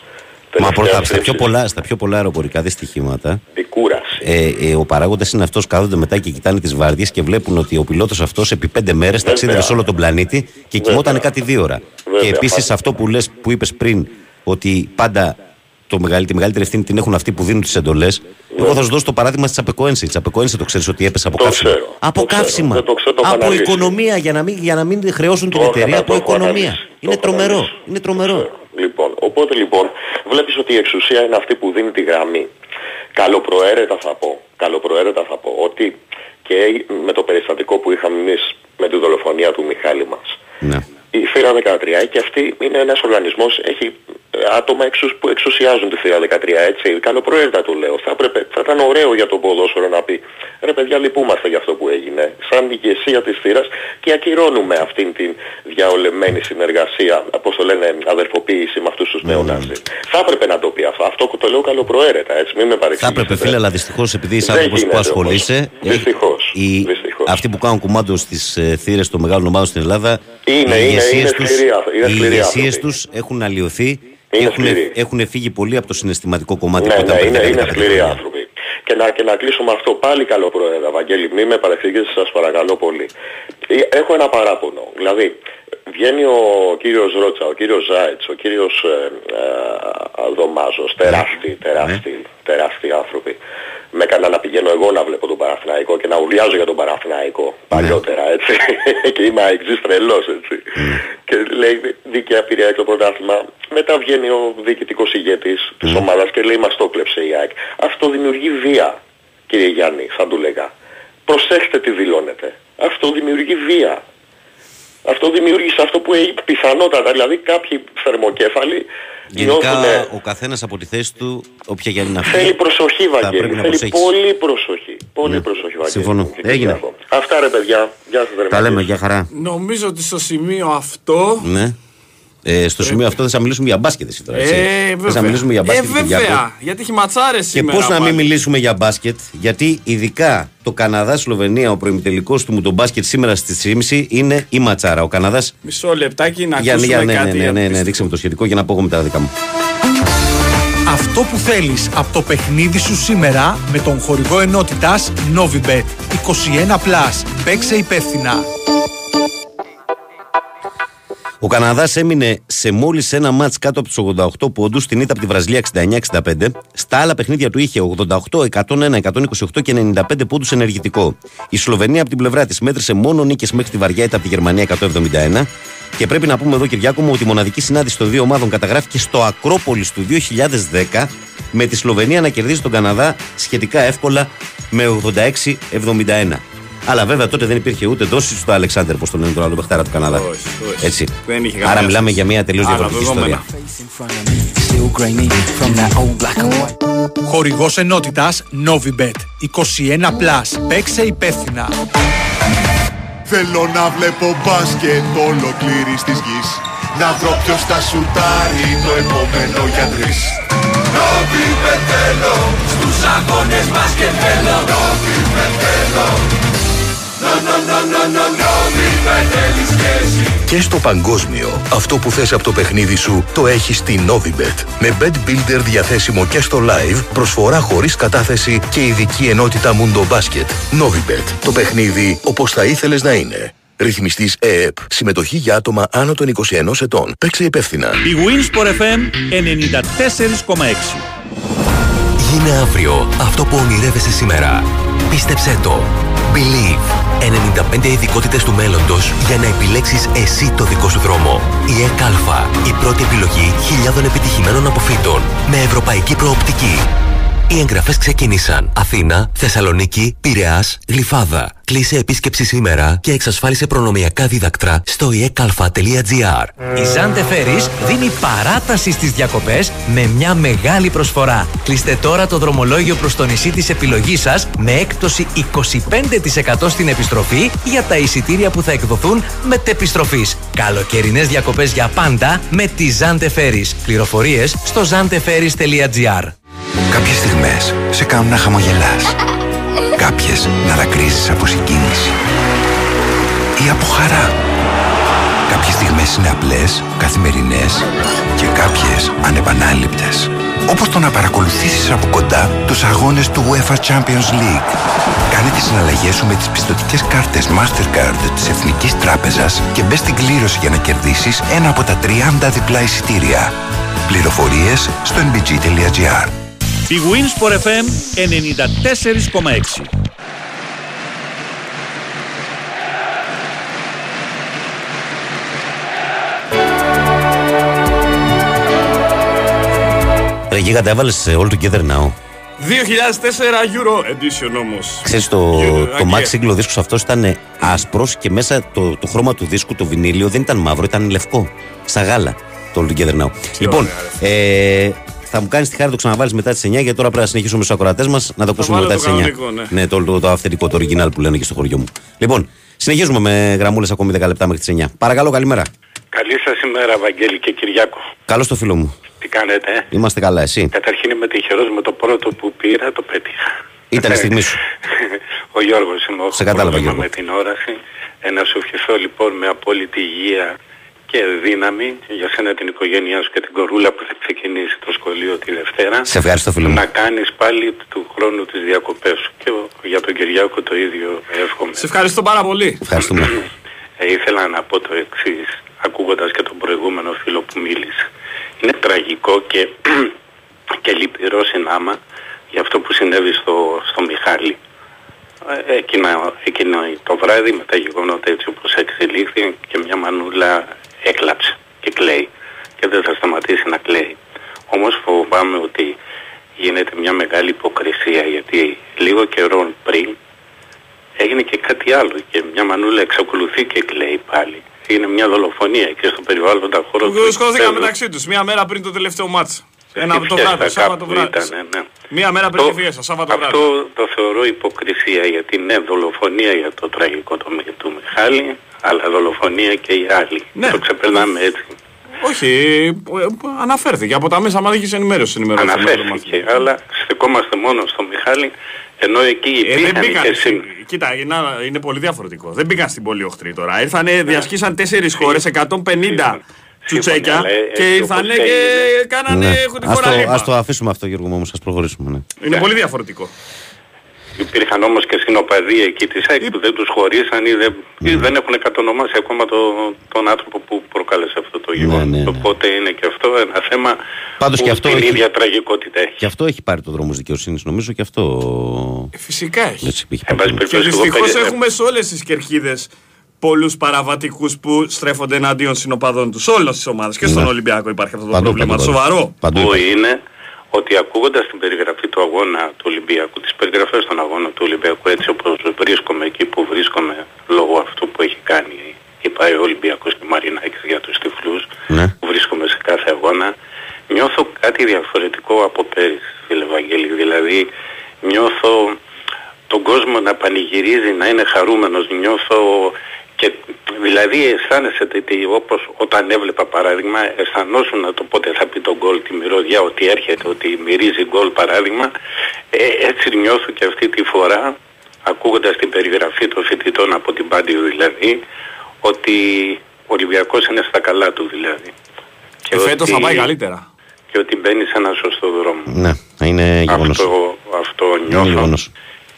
Μα τελευταίας πρώτα, στα πιο, θλίψης, πολλά, στα πιο πολλά αεροπορικά δυστυχήματα, η κούραση. ε, ε, ο παράγοντας είναι αυτός. Κάθονται μετά και κοιτάνε τις βάρδιες και βλέπουν ότι ο πιλότος αυτός επί πέντε μέρες ταξίδευε σε όλο τον πλανήτη και κοιμόταν κάτι δύο ώρα. Βέβαια, και επίσης πάντα. αυτό που, λες, που είπες πριν, ότι πάντα το μεγαλύτερη, τη μεγαλύτερη ευθύνη την έχουν αυτοί που δίνουν τις εντολές. Εγώ θα σου δώσω το παράδειγμα της Τσαπεκόενση. Η Τσαπεκόενση το ξέρεις ότι έπεσε από Το καύσιμα. ξέρω, Από το ξέρω. καύσιμα. Δεν το ξέρω, το έχω από αναλύσει. οικονομία για να, μην, για να μην χρεώσουν την Το εταιρεία. έχω- Από το έχω οικονομία. αναλύσει. Είναι Το έχω τρομερό. αναλύσει. Είναι τρομερό. Λοιπόν, οπότε λοιπόν βλέπεις ότι η εξουσία είναι αυτή που δίνει τη γραμμή. Καλοπροαίρετα θα πω, καλοπροαίρετα θα πω ότι και με το περιστατικό που είχαμε εμείς με τη δολοφονία του Μιχάλη μας. Ναι. Η θύρα 13 και αυτή είναι ένας οργανισμός, έχει ε, άτομα εξου, που εξουσιάζουν τη θύρα 13, έτσι. Καλοπροαίρετα το λέω. Θα, έπρεπε, θα ήταν ωραίο για το ποδόσφαιρο να πει ρε παιδιά λυπούμαστε για αυτό που έγινε. Σαν ηγεσία της θύρας και ακυρώνουμε αυτήν την διαολεμένη συνεργασία, όπως το λένε, αδερφοποίηση με αυτούς τους νεονάζι. Θα έπρεπε να το πει αυτό. Αυτό το λέω καλοπροαίρετα, έτσι. Μην με Θα παρεξηγήσετε. έπρεπε φίλε, αλλά δυστυχώς επειδή είσαι Δεν άνθρωπος που γίνεται ασχολείσαι. όμως. Δυστυχώς. οι- αυτοί που κάνουν κουμάντο στις ε, θύρες των μεγάλων ομάδων στην Ελλάδα. Είναι, οι είναι, ηγεσίες είναι τους- σκληροί άνθρωποι, είναι Οι σκληροί ηγεσίες άνθρωποι. τους έχουν αλλοιωθεί και Είναι έχουν, σκληροί. έχουν φύγει πολύ από το συναισθηματικό κομμάτι Ναι, που ήταν ναι, πριν είναι, 10-15 είναι σκληροί χρόνια. άνθρωποι. Και να, και να κλείσω με αυτό πάλι καλό πρόεδρε, Βαγγέλη, μην με παρεξηγήσετε σας παρακαλώ πολύ. Ε, Έχω ένα παράπονο. Δηλαδή, βγαίνει ο κύριος Ρότσα, ο κύριος Ζάιτς, ο κύριος ε, ε, Δωμάζος, τεράστιοι, τεράστιοι, τεράστιοι άνθρωποι. Με έκανα να πηγαίνω εγώ να βλέπω τον Παραθυναϊκό και να ουρλιάζω για τον Παραθυναϊκό παλιότερα, έτσι. *laughs* και είμαι αεξής τρελός, έτσι. Και λέει δίκαια πήρε το πρωτάθλημα. Μετά βγαίνει ο διοικητικός ηγέτης της ομάδας και λέει μας το κλέψε η ΑΕΚ. Αυτό δημιουργεί βία, κύριε Γιάννη, θα του λέγα. Προσέξτε τι δηλώνετε. Αυτό δημιουργεί βία. Αυτό δημιούργησε αυτό που έχει πιθανότατα. Δηλαδή κάποιοι θερμοκέφαλοι Γενικά νιώθουνε- ο καθένας από τη θέση του, όποια για είναι αυτή. Θέλει προσοχή, Θα Βαγγέλη. πρέπει να Θέλει προσέχεις. πολύ προσοχή. Πολύ προσοχή, Βαγγέλη. Συμφωνώ. Και Έγινε. Κυριάκο. Αυτά ρε παιδιά. Γεια σας ρε Τα λέμε, για χαρά. Νομίζω ότι στο σημείο αυτό Ναι. Ε, στο σημείο αυτό θα μιλήσουμε για μπάσκετ εσύ τώρα. έτσι. Ε, Θες βέβαια. να μιλήσουμε για Ε, μπάσκετ. Κυριάκο. βέβαια. Γιατί έχει ματσάρες Και σήμερα. πώς να μην πάλι. μιλήσουμε για μπάσκετ, γιατί ειδικά το Καναδά-Σλοβενία, ο προημιτελικός του μου το μπάσκετ σήμερα στις 3.30 είναι η ματσάρα. Ο Καναδά. Μισό λεπτάκι να Για, ακούσουμε για, ναι, κάτι. ναι, ναι, για ναι, το ναι, ρίξε μου το σχετικό για να πω εγώ μετά τα δικά μου. Αυτό που θέλεις από το παιχνίδι σου σήμερα με τον χορηγό ενότητας Novibet 21+. Παίξε υπεύθυνα. Ο Καναδάς έμεινε σε μόλις ένα μάτς κάτω από τους 88 πόντους στην ήττα από τη Βραζιλία 69-65. Στα άλλα παιχνίδια του είχε 88, 101, 128 και 95 πόντους ενεργητικό. Η Σλοβενία από την πλευρά της μέτρησε μόνο νίκες μέχρι τη βαριά ήττα από τη Γερμανία 171. Και πρέπει να πούμε εδώ, Κυριάκο μου, ότι η μοναδική συνάντηση των δύο ομάδων καταγράφηκε στο Ακρόπολης του 2010 με τη Σλοβενία να κερδίζει τον Καναδά σχετικά εύκολα με 86-71. Αλλά βέβαια τότε δεν υπήρχε ούτε δόση στο Αλεξάνδρ, πώ το λένε τον άλλο παιχτάρα του Καναδά. όχι. Έτσι. Δεν είχε Άρα καμία μιλάμε σχέση. για μια τελείως Άλλα διαφορετική δεδομένα. ιστορία. Χορηγός ενότητας Novibet 21+. Παίξε υπεύθυνα. Θέλω να βλέπω μπάσκετ ολοκλήρη της γης Να βρω ποιος θα σουτάρει το επόμενο για τρεις Νόβι θέλω, στους αγώνες μπάσκετ θέλω Νόβι θέλω, και εσύ Και στο παγκόσμιο, αυτό που θες από το παιχνίδι σου το έχεις στη Novibet. Με Bet Builder διαθέσιμο και στο live, προσφορά χωρίς κατάθεση και ειδική ενότητα Mundo Basket. Novibet. Το παιχνίδι όπως θα ήθελες να είναι. Ρυθμιστής ΕΕΠ. Συμμετοχή για άτομα άνω των 21 ετών. Παίξε υπεύθυνα. Η Winsport FM 94,6. Γίνε αύριο αυτό που ονειρεύεσαι σήμερα. Πίστεψέ το. Believe. 95 ειδικότητες του μέλλοντος για να επιλέξεις εσύ το δικό σου δρόμο. Η ΕΚΑΛΦΑ. Η πρώτη επιλογή χιλιάδων επιτυχημένων αποφύτων. Με ευρωπαϊκή προοπτική. Οι εγγραφές ξεκίνησαν. Αθήνα, Θεσσαλονίκη, Πειραιάς, Γλυφάδα. Κλείσε επίσκεψη σήμερα και εξασφάλισε προνομιακά δίδακτρα στο ekalfa.gr. Η Ζάντε Φέρις δίνει παράταση στις διακοπές με μια μεγάλη προσφορά. Κλείστε τώρα το δρομολόγιο προς το νησί της επιλογής σας με έκπτωση 25% στην επιστροφή για τα εισιτήρια που θα εκδοθούν μετεπιστροφής. Καλοκαιρινές διακοπές για πάντα με τη Ζάντε Φέρις. Πληροφορίες στο zanteferis.gr Κάποιες στιγμές σε κάνουν να χαμογελάς. *laughs* Κάποιες να δακρύζεις από συγκίνηση. Ή από χαρά. Κάποιες στιγμές είναι απλές, καθημερινές και κάποιες ανεπανάληπτες. Όπως το να παρακολουθήσεις από κοντά τους αγώνες του UEFA Champions League. Κάνε τις συναλλαγές σου με τις πιστοτικές κάρτες Mastercard της Εθνικής Τράπεζας και μπες στην κλήρωση για να κερδίσεις ένα από τα 30 διπλά εισιτήρια. Πληροφορίες στο nbg.gr Η Winsport FM 94,6. Ρε Γίγαντα, έβαλες All Together Now. 2004 Euro Edition όμως. Ξέρεις, το, Euro, το Αγγλία. Max Single ο δίσκος αυτός ήταν άσπρος και μέσα το, το χρώμα του δίσκου, το βινίλιο, δεν ήταν μαύρο, ήταν λευκό. Στα γάλα. Το All Together Now. λοιπόν, ε, θα μου κάνεις τη χάρη να το ξαναβάλεις μετά τις 9 γιατί τώρα πρέπει να συνεχίσουμε στους ακροατές μας να το ακούσουμε βάλω μετά το τις 9. κανονικό, ναι. το, το, το αυθεντικό, το original που λένε και στο χωριό μου. Λοιπόν, συνεχίζουμε με γραμμούλες ακόμη 10 λεπτά μέχρι τις 9. Παρακαλώ, καλημέρα. Καλή σας ημέρα, Βαγγέλη και Κυριάκο. Καλώς το φίλο μου. Τι κάνετε, ε; Είμαστε καλά, εσύ; Καταρχήν είμαι τυχερός με το πρώτο που πήρα, το πέτυχα. Ήταν η στιγμή σου. Ο Γιώργος είμαι, έχω Σε κατάλαβα, πρόβλημα Γιώργο. με την όραση. Ε, να σου ευχηθώ λοιπόν με απόλυτη υγεία και δύναμη για σένα την οικογένειά σου και την κορούλα που θα ξεκινήσει το σχολείο τη Δευτέρα. Σε ευχαριστώ, φίλο μου. Να κάνεις πάλι του χρόνου τις διακοπές σου. Και ο- για τον Κυριάκο το ίδιο εύχομαι. Σε ευχαριστώ πάρα πολύ. Ευχαριστούμε. *clears throat* Ε, ήθελα να πω το εξής, ακούγοντας και τον προηγούμενο φίλο που μίλησε. Είναι τραγικό και, *clears throat* και λυπηρό συνάμα για αυτό που συνέβη στο, στο Μιχάλη. Ε, εκείνα, εκείνο το βράδυ με τα γεγονότα έτσι όπως εξελίχθη και μια μανούλα έκλαψε και κλαίει και δεν θα σταματήσει να κλαίει. Όμως φοβάμαι ότι γίνεται μια μεγάλη υποκρισία γιατί λίγο καιρό πριν έγινε και κάτι άλλο και μια μανούλα εξακολουθεί και κλαίει πάλι. Είναι μια δολοφονία και στο περιβάλλοντα χώρο Που σκόθηκαν μεταξύ τους μία μέρα πριν το τελευταίο μάτς. Ένα από το βράδυ, Σάββατο βράδυ. ναι. Μία μέρα πριν τη Φιέστα, Σάββατο βράδυ. Αυτό το θεωρώ υποκρισία γιατί είναι δολοφονία για το τραγικό το, του Μιχάλη αλλά δολοφονία και οι άλλοι. Ναι. Το ξεπερνάμε έτσι. Όχι, ε, αναφέρθηκε από τα μέσα μαζικής ενημέρωσης ενημέρωση. Αναφέρθηκε, αλλά στεκόμαστε μόνο στο Μιχάλη, ενώ εκεί Ε, δεν υπήρχαν μπήκαν. και στην- Κοίτα, είναι, είναι πολύ διαφορετικό. Δεν μπήκαν στην πολύ οχτρή τώρα. Ήρθανε, διασχίσαν τέσσερις χώρες, 150 τσουτσέκια αλλά, ε, και έτσι ήρθανε όπως και έγινε. κάνανε Ναι. έχω τη Ας χώρα το, λίπα. ας το αφήσουμε αυτό Γιώργο μου όμως, ας προχωρήσουμε. Ναι. Είναι πολύ διαφορετικό. Υπήρχαν όμως και συνοπαδοί εκεί της ΑΕΚ που δεν τους χωρίσαν ή δεν, ή δεν έχουν κατονομάσει ακόμα το, τον άνθρωπο που προκάλεσε αυτό το γεγονός. ναι, ναι. Οπότε είναι και αυτό ένα θέμα Πάντως που και αυτό την έχει- ίδια τραγικότητα έχει. Και αυτό έχει πάρει το δρόμο της δικαιοσύνης νομίζω και αυτό... Φυσικά έχει. Έτσι, έχει Εν πάρει πάση το δρόμο. Και περιπτώσει, εγώ δυστυχώς περι- έχουμε σε όλες τις κερκίδες πολλούς παραβατικούς που στρέφονται εναντίον συνοπαδών τους. Σε όλες τις ομάδες. Και στον Ναι. Ολυμπιακό υπάρχει αυτό το Παντού, πρόβλημα. παντού, παντού. Σοβαρό. Παντού που υπάρχει. είναι ότι ακούγοντας την περιγραφή του αγώνα του Ολυμπιακού, τις περιγραφές των αγώνων του Ολυμπιακού έτσι όπως βρίσκομαι εκεί που βρίσκομαι λόγω αυτού που έχει κάνει η ΠΑΕ Ολυμπιακός και Μαρινάκης για τους τυφλούς Ναι. που βρίσκομαι σε κάθε αγώνα νιώθω κάτι διαφορετικό από πέρυσι φίλε Βαγγέλη δηλαδή νιώθω τον κόσμο να πανηγυρίζει, να είναι χαρούμενος, νιώθω και δηλαδή αισθάνεσαι ότι όπως όταν έβλεπα παράδειγμα αισθανόσουν το πότε θα πει τον γκολ τη μυρωδιά ότι έρχεται, ότι μυρίζει γκολ παράδειγμα ε, έτσι νιώθω και αυτή τη φορά ακούγοντας την περιγραφή των φοιτητών από την Πάντιο δηλαδή ότι ο Ολυμπιακός είναι στα καλά του δηλαδή. Και φέτος θα ότι- πάει καλύτερα. Και ότι μπαίνει σε ένα σωστό δρόμο. Ναι, θα είναι γεγονός. Αυτό, αυτό Είναι νιώθω. γεγονός.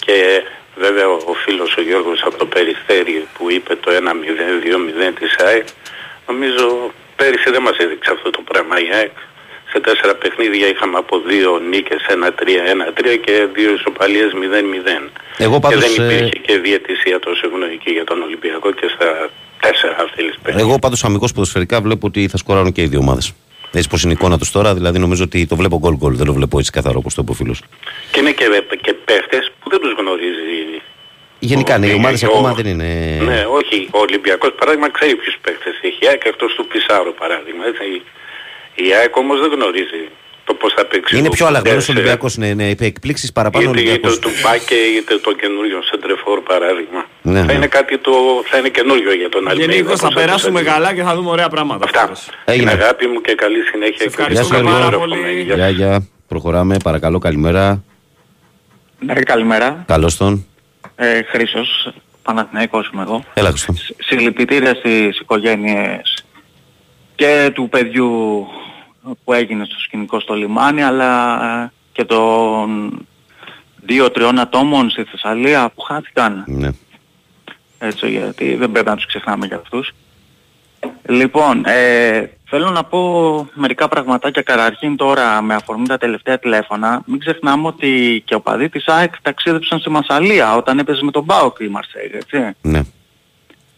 Και βέβαια ο φίλος ο Γιώργος από το Περιστέρι που είπε το 1-0-2-0 της ΑΕΚ νομίζω πέρυσι δεν μας έδειξε αυτό το πράγμα η ΑΕΚ. Σε τέσσερα παιχνίδια είχαμε από δύο νίκες 1-3-1-3 και δύο ισοπαλίες 0-0. Εγώ πάντως, και δεν ε, υπήρχε και διαιτησία τόσο ευνοϊκή για τον Ολυμπιακό και στα τέσσερα αν θέλεις παιχνίδια. Εγώ πάντως αμυγός ποδοσφαιρικά βλέπω ότι θα σκοράρουν και οι δύο ομάδες. Έτσι πως είναι η εικόνα τους τώρα, δηλαδή νομίζω ότι το βλέπω γκολ γκολ, δεν το βλέπω έτσι καθαρό όπως το είπε ο φίλος. Και είναι και, και παίχτες που δεν τους γνωρίζεις Γενικά ναι, οι Ο- ομάδες ο- ακόμα δεν είναι... Ναι, όχι. Ο Ολυμπιακός παράδειγμα ξέρει ποιους παίκτες έχει. Η ΑΕΚ εκτός του Πισάρο παράδειγμα. Έτσι. Η ΑΕΚ όμως δεν γνωρίζει το πώς θα παίξει. Είναι ο πιο αλλαγμένος ο Κουντέρσε, Ολυμπιακός, ναι, ναι, είπε εκπλήξεις παραπάνω ο Είτε, είτε Ολυμπιακός. το Μπάκε είτε το καινούριο Σεντρεφόρ παράδειγμα. Ναι, θα ναι. είναι κάτι το, θα είναι καινούριο για τον Αλμέιδα. Γενικώς θα πώς το περάσουμε θέλει. καλά και θα δούμε ωραία πράγματα. Αυτά. Έγινε. Την αγάπη μου και καλή συνέχεια. Γεια σου πάρα Γιώργο. πολύ. Γεια, γεια. Προχωράμε, παρακαλώ, καλημέρα. Ναι, καλημέρα. Καλώς τον. Ε, Χρήσος, Παναθηναϊκός είμαι εγώ. Έλα, Χριστό. Συλληπιτήρια στις οικογένειες και του παιδιού που έγινε στο σκηνικό στο λιμάνι, αλλά ε, και των δύο-τριών ατόμων στη Θεσσαλία που χάθηκαν. Ναι. Έτσι, γιατί δεν πρέπει να τους ξεχνάμε για αυτούς. Λοιπόν, ε, θέλω να πω μερικά πραγματάκια καταρχήν τώρα με αφορμή τα τελευταία τηλέφωνα. Μην ξεχνάμε ότι και ο παδί της ΑΕΚ ταξίδεψαν στη Μασαλία όταν έπαιζε με τον ΠΑΟΚ η Μαρσέγ, έτσι. Ναι.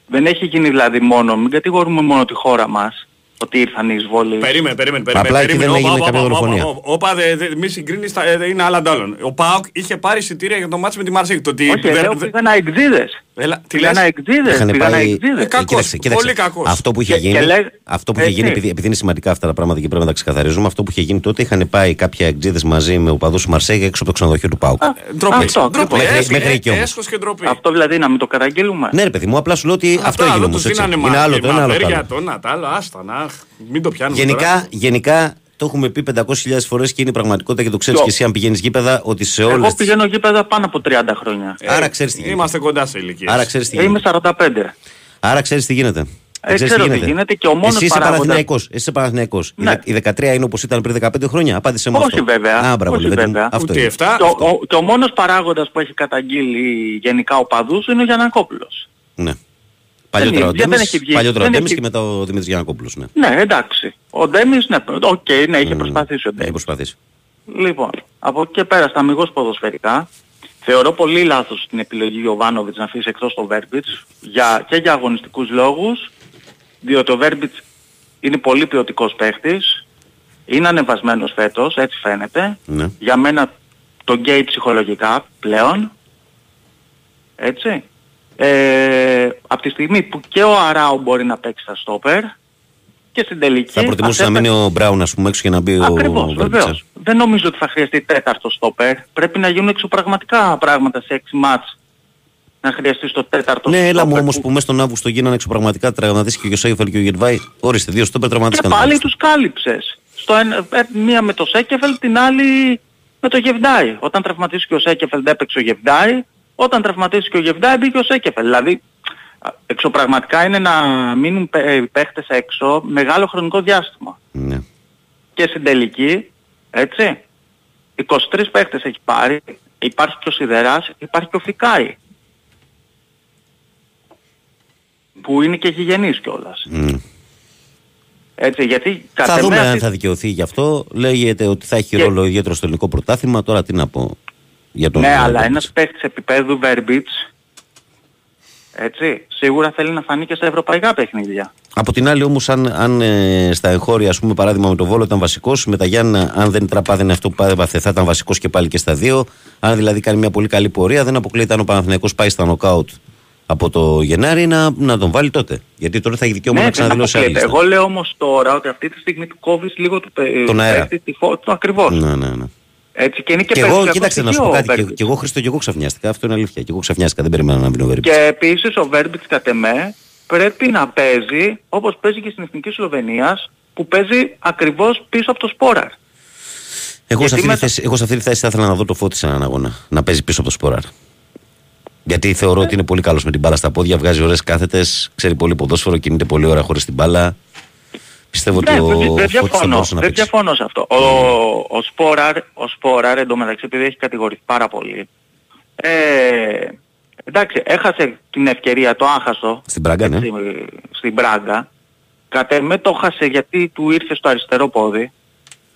Δεν έχει γίνει δηλαδή μόνο, μην κατηγορούμε μόνο τη χώρα μας ότι ήρθαν οι εισβολείς. Περίμενε, περίμενε, περίμενε. Απλά εκεί περίμενε. δεν Όπα, έγινε όπα, καμία όπα, δολοφονία. όπα, Όπα, δε- δε- μη συγκρίνεις, τα- ε, είναι άλλα αντάλλων. Ο ΠΑΟΚ είχε πάρει εισιτήρια για το μάτς με τη Μαρσέη. Το ότι Όχι, δεν- λέω δεν- πήγαν αεξίδες. Έλα, τι Πήγαν λες; αεξίδες, Είχαν πήγαν πάει... αεξίδες. Ε, κακός, κοίταξε, κοίταξε. πολύ κακός. Αυτό που είχε Και- γίνει, και λέγ- αυτό που είχε Έτσι. γίνει επειδή, επειδή είναι σημαντικά αυτά τα πράγματα και πρέπει να τα ξεκαθαρίζουμε, αυτό που είχε γίνει τότε είχαν πάει κάποια εκτζίδε μαζί με οπαδούς του Μαρσέγια έξω από το ξενοδοχείο του Πάουκ. Ντροπή. Αυτό, Ντροπή. Μέχρι- Έσχος- μέχρι εκεί όμως. Έσχος και ντροπή. Αυτό δηλαδή να μην το καταγγείλουμε. Ναι, ρε παιδί μου, απλά σου λέω ότι αυτό Αυτά, έγινε δεν όμως. τους δίνανε Είναι άλλο το ένα, άλλο το μαχαίρια, άλλο. το ένα, το άλλο, άστα να, μην το πιάνουμε τώρα. Γενικά, γενικά το έχουμε πει 500.000 φορές και είναι η πραγματικότητα και το ξέρεις Ποιο; και εσύ αν πηγαίνεις γήπεδα ότι σε Εγώ όλες. πηγαίνω γήπεδα πάνω από 30 χρόνια. Ε, Άρα ξέρεις τι γίνεται. Είμαστε κοντά σε ηλικίες. Άρα ξέρεις τι Ε, Είμαι γίνεται. 45. Άρα ξέρεις τι γίνεται. Ε, Ξέρεις ξέρω τι γίνεται και ο μόνος Εσύ είσαι παράγοντας- Παναθηναϊκός. Εσύ είσαι Παναθηναϊκός. Η Ναι. δε- Η 13 είναι όπως ήταν πριν 15 χρόνια. Απάντησε μου Όχι αυτό. βέβαια. Α, μπράβο, όχι Λεβέντη μου. βέβαια. Αυτό Ούτε είναι. 7. Και ο, ο, και ο μόνος παράγοντας που έχει καταγγείλει γενικά ο παδούς είναι ο Γιανακόπουλος. Ναι. Παλιότερα ο δεν Ντέμις, έχει βγει. παλιότερα ο Δεν Ντέμις έχει- και μετά ο Δημήτρης Γιανακόπουλος. Ναι. Ναι, εντάξει. Ο Ντέμις, ναι, οκ, ναι, είχε Μμμ. προσπαθήσει ο Έχει Ντέμις. προσπαθήσει. Λοιπόν, από εκεί και πέρα στα αμυγός ποδοσφαιρικά, θεωρώ πολύ λάθος την επιλογή Γιωβάνοβιτς να αφήσει εκτός το Βέρμπιτς για, και για αγωνιστικούς λόγους, διότι ο Βέρμπιτς είναι πολύ ποιοτικός παίχτης, είναι ανεβασμένος φέτος, έτσι φαίνεται. Ναι. Για μένα τον γκέι ψυχολογικά πλέον, έτσι. Ε, από τη στιγμή που και ο Αράου μπορεί να παίξει στα στόπερ και στην τελική... Θα προτιμούσε να ας μείνει ο Μπράουν, ας πούμε, έξω και να μπει ο Ακριβώς, Βέρμπιτς, βεβαίως. Δεν νομίζω ότι θα χρειαστεί τέταρτο στόπερ. Πρέπει να γίνουν εξωπραγματικά πράγματα σε έξι μάτς. να χρειαστεί το τέταρτο Ναι, έλα μου στόπερ όμως που- που μέσα στον Αύγουστο γίνανε εξωπραγματικά τραυματίσει και ο Σέιφελ και ο Γετβάη. Ορίστε, δύο στο Και τραυματίστηκαν. πάλι τους κάλυψες. Στο ένα, ε, μία με το Σέκεφελ, την άλλη με το Γεβδάη. Όταν τραυματίστηκε ο Σέκεφελ δεν έπαιξε ο Γεβδάη. Όταν τραυματίστηκε ο Γεβδάη μπήκε ο Σέκεφελ. Δηλαδή α, εξωπραγματικά είναι να μείνουν παι- ε, παίχτες έξω μεγάλο χρονικό διάστημα. Ναι. Και στην τελική, έτσι, 23 παίχτες έχει πάρει. Υπάρχει και ο Σιδεράς, υπάρχει και ο Φικάη. Που είναι και γηγενής κιόλας. Μμ. Έτσι, γιατί Θα κατ' δούμε εμέ αν αυτή- θα δικαιωθεί γι' αυτό. Λέγεται ότι θα έχει Και- ρόλο ιδιαίτερο στο ελληνικό πρωτάθλημα. Τώρα τι να πω για τον Ναι, Βέρμπιτς. αλλά ένας παίκτης επίπεδου Verbits, έτσι, σίγουρα θέλει να φανεί και στα ευρωπαϊκά παιχνίδια. Από την άλλη όμως αν, αν ε, στα εγχώρια ας πούμε παράδειγμα με τον Βόλο ήταν βασικός με τα Γιάννα αν δεν τραπάδαινε αυτό που πάθε θα ήταν βασικός και πάλι και στα δύο αν δηλαδή κάνει μια πολύ καλή πορεία δεν αποκλείεται αν ο Παναθηναϊκός πάει στα νοκάουτ από το Γενάρη να, να τον βάλει τότε γιατί τότε θα έχει δικαίωμα να ναι, δεν ξαναδηλώσει άλλη αποκλείεται. λίστα. Εγώ λέω όμως τώρα ότι αυτή τη στιγμή του κόβεις λίγο του παι- Τον αέρα. παίκτη τη φω- του ακριβώς. Ναι, ναι, ναι. Έτσι και είναι και, Και εγώ, περιουσιακό κοίταξε να σου πω στοιχείο κάτι, ο και, Verbits. και εγώ Χρήστο και εγώ ξαφνιάστηκα, αυτό είναι αλήθεια. Και εγώ ξαφνιάστηκα, δεν περίμενα να μπει ο Βέρμπιτς. Και επίσης ο Verbits κατ' εμέ πρέπει να παίζει όπως παίζει και στην Εθνική Σλοβενίας που παίζει ακριβώς πίσω από το Σπόραρ. Εγώ, σε αυτή, με τη θέση, εγώ σε αυτή τη θέση θα ήθελα να δω το φώτι σε έναν αγώνα. Να παίζει πίσω από το σποράρ. Γιατί θεωρώ ότι είναι πολύ καλός με την μπάλα στα πόδια, βγάζει ωραίες κάθετες, ξέρει πολύ ποδόσφαιρο, κινείται πολύ ώρα χωρίς την μπάλα. Πιστεύω Ναι, ότι ο δεν- δεν Φώτης θα διαφωνώ. μπορούσε να Δεν παίξει. διαφωνώ σε αυτό. Ο, ο Σπόραρ, ο Σπόραρ εντωμεταξύ επειδή έχει κατηγορηθεί πάρα πολύ. Ε, εντάξει, έχασε την ευκαιρία, το άχαστο Στην Πράγκα, ναι. έτσι, στην Πράγκα. Κατ' εμέ το χάσε γιατί του ήρθε στο αριστερό πόδι.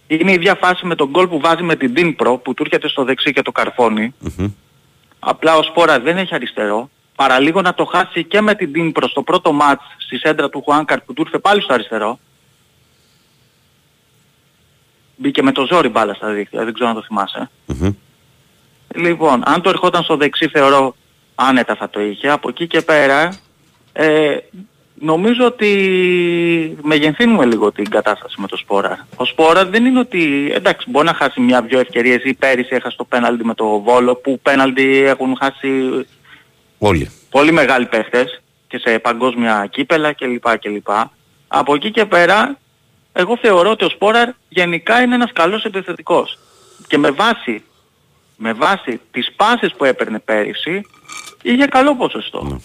Είναι η ίδια φάση με τον γκολ που βάζει με την Dynpro που του έρχεται στο δεξί και το καρφώνει. Μμμ. Απλά ο Σπόρα δεν έχει αριστερό. Παραλίγο να το χάσει και με την Dynpro στο πρώτο μάτς στη σέντρα του Χουάνκαρ που του ήρθε πάλι στο αριστερό. Μπήκε με το ζόρι μπάλα στα δίκτυα, δεν ξέρω αν το θυμάσαι. Μμμ. Λοιπόν, αν το ερχόταν στο δεξί θεωρώ άνετα θα το είχε. Από εκεί και πέρα ε, νομίζω ότι μεγενθύνουμε λίγο την κατάσταση με το Σπόρα. Ο Σπόρα δεν είναι ότι, εντάξει μπορεί να χάσει μια-δυο ευκαιρίες ή πέρυσι έχασε το πέναλτι με το Βόλο που πέναλτι έχουν χάσει Όλοι. πολύ μεγάλοι παίχτες και σε παγκόσμια κύπελα κλπ. κλπ. Από εκεί και πέρα εγώ θεωρώ ότι ο Σπόραρ γενικά είναι ένας καλός επιθετικός. Και με βάση, με βάση τις πάσες που έπαιρνε πέρυσι είχε καλό ποσοστό.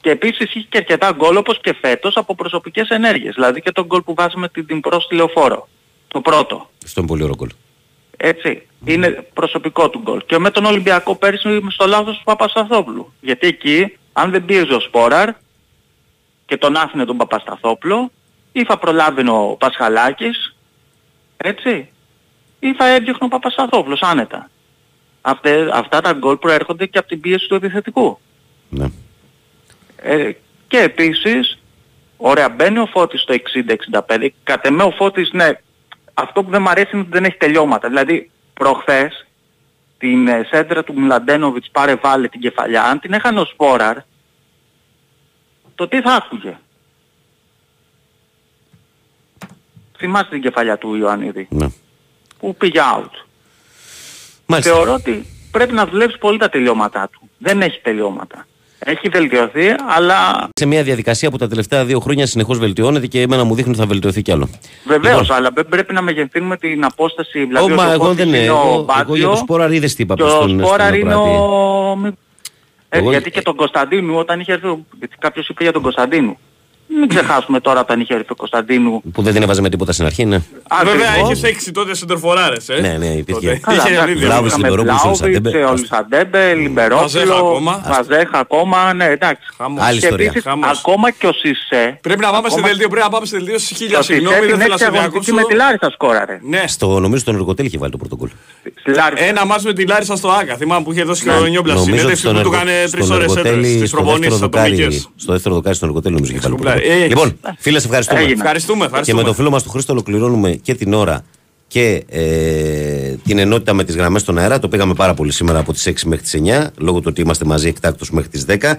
Και επίσης είχε και αρκετά γκολ όπως και φέτος από προσωπικές ενέργειες. Δηλαδή και τον γκολ που βάζει με την, την προς τηλεοφόρο. Το πρώτο. Αυτό είναι πολύ ωραίο γκολ. Έτσι. Είναι προσωπικό του γκολ. Και με τον Ολυμπιακό πέρυσι είμαι στο λάθος του Παπασταθόπουλου. Γιατί εκεί, αν δεν πίεζε ο Σπόραρ και τον άφηνε τον Παπασταθόπουλο, ή θα προλάβαινε ο Πασχαλάκης, έτσι, ή θα έδιωχνε ο Παπασταθόπουλος άνετα. Αυτέ, αυτά τα γκολ προέρχονται και από την πίεση του επιθετικού. Ναι. Ε, και επίσης, ωραία, μπαίνει ο Φώτης στο 60-65. Κατ' εμέ ο Φώτης, ναι, αυτό που δεν μου αρέσει είναι ότι δεν έχει τελειώματα. Δηλαδή, προχθές, την ε, σέντρα του Μλαντένοβιτς πάρε βάλε την κεφαλιά, αν την έχανε ο Σπόραρ, το τι θα άκουγε; Θυμάστε την κεφαλιά του Ιωαννίδη, Ναι. που πήγε out. Μάλιστα. Θεωρώ ότι πρέπει να δουλέψει πολύ τα τελειώματά του. Δεν έχει τελειώματα. Έχει βελτιωθεί, αλλά Σε μια διαδικασία που τα τελευταία δύο χρόνια συνεχώς βελτιώνεται και εμένα μου δείχνει ότι θα βελτιωθεί κι άλλο. βεβαίως, Λοιπόν. αλλά δεν πρέπει να μεγενθύνουμε την απόσταση. Δηλαδή, Ω, μα ο εγώ Φώτης δεν είναι είναι. ο Εγώ, εγώ για Μπάτζιο το Σπόραρ είδες τι είπα και πριν ο στον Σπόραρ στον είναι Ακροατή. ο... μη- Ε, Εγώ- γιατί και τον Κωνσταντίνου όταν είχε έρθει, ο- γιατί κάποιος είπε για τον Κωνσταντίνου. Μην ξεχάσουμε τώρα όταν είχε έρθει ο Κωνσταντίνου. Που δεν την έβαζε με τίποτα στην αρχή, ναι. Βέβαια Ακριβώς. έχεις έξι τότε σεντερφοράρες, ε. Ναι, ναι, υπήρχε. Τότε. Καλά, Είχε εντάξει, δίκιο. Βλάβης, είχαμε Λιμπερόπουλος, Βλάουβιτς, Ολυσαντέμπε. ε, Ολυσαντέμπε, Βαζέχα Λιμπερόπουλο, ακόμα. Βαζέχα ακόμα, ναι εντάξει. Χαμός. Άλλη Και ιστορία. επίσης Χαμός. ακόμα και ο Σισε. Πρέπει να πάμε σε ακόμα- δελτίο, πρέπει να πάμε σε δελτίο στις και χίλια ο Σισε συγγνώμη, δεν την θέλω να έξι σε αγωνιστική διακόψω. με τη Λάρισα σκόραρε. Ναι, Στο νομίζω τον Εργοτέλ είχε βάλει το πρωτοκόλλο. Στη Λάρισα. ένα μάτς με τη Λάρισα στο Άκα. Θυμάμαι που είχε δώσει και ο Νιόμπλας Νομίζω ότι συνέντευξη στον, που του Εργο- έκανε τρεις στον ώρες έντρες Εργοτέλη, στις στο δεύτερο, προπονήσεις δοκάρι, ατομικές. στο δεύτερο δοκάρι στον Εργοτέλη νομίζω είχε βάλει το Σκουμπλάρι. πρωτοκόλλο. Ε, Λοιπόν, φίλες, σε ευχαριστούμε. Έγινε. Ευχαριστούμε, Και ευχαριστούμε. με το φίλο μας του Χρήστο ολοκληρώνουμε και την ώρα και ε, την ενότητα με τις γραμμές στον αέρα. Το πήγαμε πάρα πολύ σήμερα από τις 6 μέχρι τις 9, λόγω του ότι είμαστε μαζί εκτάκτως μέχρι τις 10.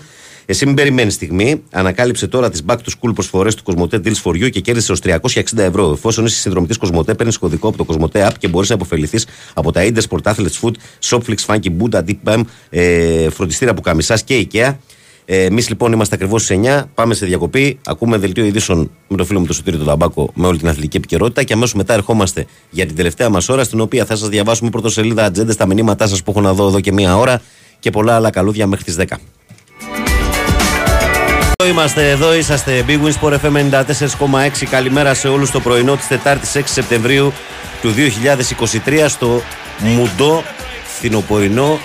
Εσύ μην περιμένεις στιγμή. Ανακάλυψε τώρα τις back to school προσφορές του Κοσμοτέ Deals for You και κέρδισε ως 360 ευρώ. Εφόσον είσαι συνδρομητής Κοσμοτέ, παίρνεις κωδικό από το Κοσμοτέ App και μπορείς να αποφεληθεί από τα Indes Sport Athletes Food, Shopflix, Funky Buddha, Deep Bam, ε, φροντιστήρα που καμισά και IKEA. Ε, Εμείς λοιπόν είμαστε ακριβώς στις 9. Πάμε σε διακοπή. Ακούμε δελτίο ειδήσεων με το φίλο μου τον Σωτήριο τον Ταμπάκο με όλη την αθλητική επικαιρότητα. Και αμέσως μετά ερχόμαστε για την τελευταία μας ώρα, στην οποία θα σας διαβάσουμε πρωτοσελίδα ατζέντε, τα μηνύματά σας που έχω να δω εδώ και μία ώρα και πολλά άλλα καλούδια μέχρι τις 10. Εδώ είμαστε, εδώ είσαστε. Big Wins Sport FM 94,6. Καλημέρα σε όλους το πρωινό της Τετάρτης 6 Σεπτεμβρίου του 2023 στο μουντό φθινοπορεινό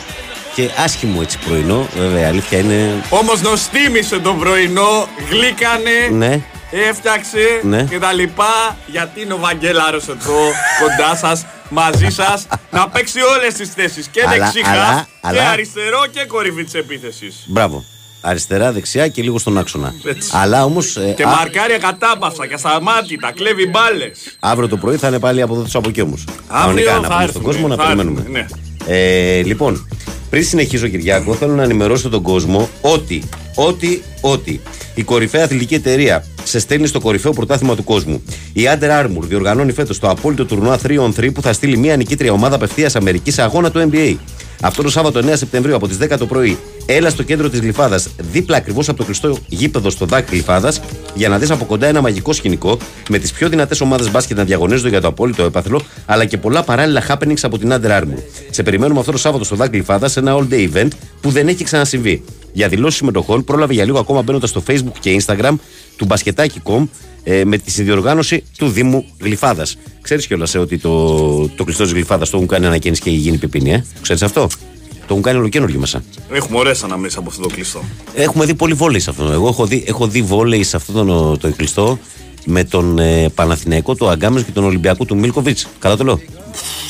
και άσχημο έτσι πρωινό. Βέβαια, η αλήθεια είναι. Όμως νοστίμησε το πρωινό, γλύκανε, Ναι, έφτιαξε Ναι. και τα λοιπά. Γιατί είναι ο Βαγγέλαρος εδώ κοντά σας, μαζί σας, να παίξει όλες τις θέσεις και Αλλά, δεξιχά αλλά, και αλλά. αριστερό και κορυφή της επίθεσης. μπράβο. Αριστερά, δεξιά και λίγο στον άξονα. Έτσι. Αλλά όμως. Και μαρκάρια κατάπαυσα και ασταμάτητα, κλέβει μπάλες. αύριο το πρωί θα είναι πάλι από εδώ του από εκεί όμως. Αύριο να θα πούμε στον έρθουμε, κόσμο να θα περιμένουμε. έρθουμε, ναι. Ε, λοιπόν, πριν συνεχίσω, Κυριάκο, θέλω να ενημερώσω τον κόσμο ότι, ότι, ότι η κορυφαία αθλητική εταιρεία σε στέλνει στο κορυφαίο πρωτάθλημα του κόσμου. Η Under Armour διοργανώνει φέτος το απόλυτο τουρνουά 3on3 που θα στείλει μια νικήτρια ομάδα απευθείας Αμερικής σε αγώνα του NBA. Αυτό το Σάββατο 9 Σεπτεμβρίου από τις 10 το πρωί. Έλα στο κέντρο της Γλυφάδας, δίπλα ακριβώς από το κλειστό γήπεδο στο ΔΑΚ Γλυφάδας, για να δεις από κοντά ένα μαγικό σκηνικό με τις πιο δυνατές ομάδες μπάσκετ να διαγωνίζονται για το απόλυτο έπαθλο, αλλά και πολλά παράλληλα happenings από την Under Armour. Σε περιμένουμε αυτό το Σάββατο στο ΔΑΚ Γλυφάδας σε ένα all day event που δεν έχει ξανασυμβεί. Για δηλώσεις συμμετοχών πρόλαβε για λίγο ακόμα μπαίνοντας στο Facebook και Instagram του μπασκετάκι.com ε, με τη συνδιοργάνωση του Δήμου Γλυφάδας. Ξέρεις κιόλας ε, ότι το, το κλειστό της Γλυφάδας το έχουν κάνει ανακαίνιση και η Υγιεινή Πεπίνη, ε; Ξέρεις αυτό; Το έχουν κάνει ολοκένουργιο μέσα. Έχουμε ωραίες αναμνήσεις από αυτό το κλειστό. Έχουμε δει πολύ βόλεϊς σε αυτό. Εγώ έχω δει, έχω δει βόλεϊς σε αυτό το, το κλειστό με τον ε, Παναθηναϊκό, τον Αγκάμες και τον Ολυμπιακό του Μίλκοβιτς. Καλά το λέω.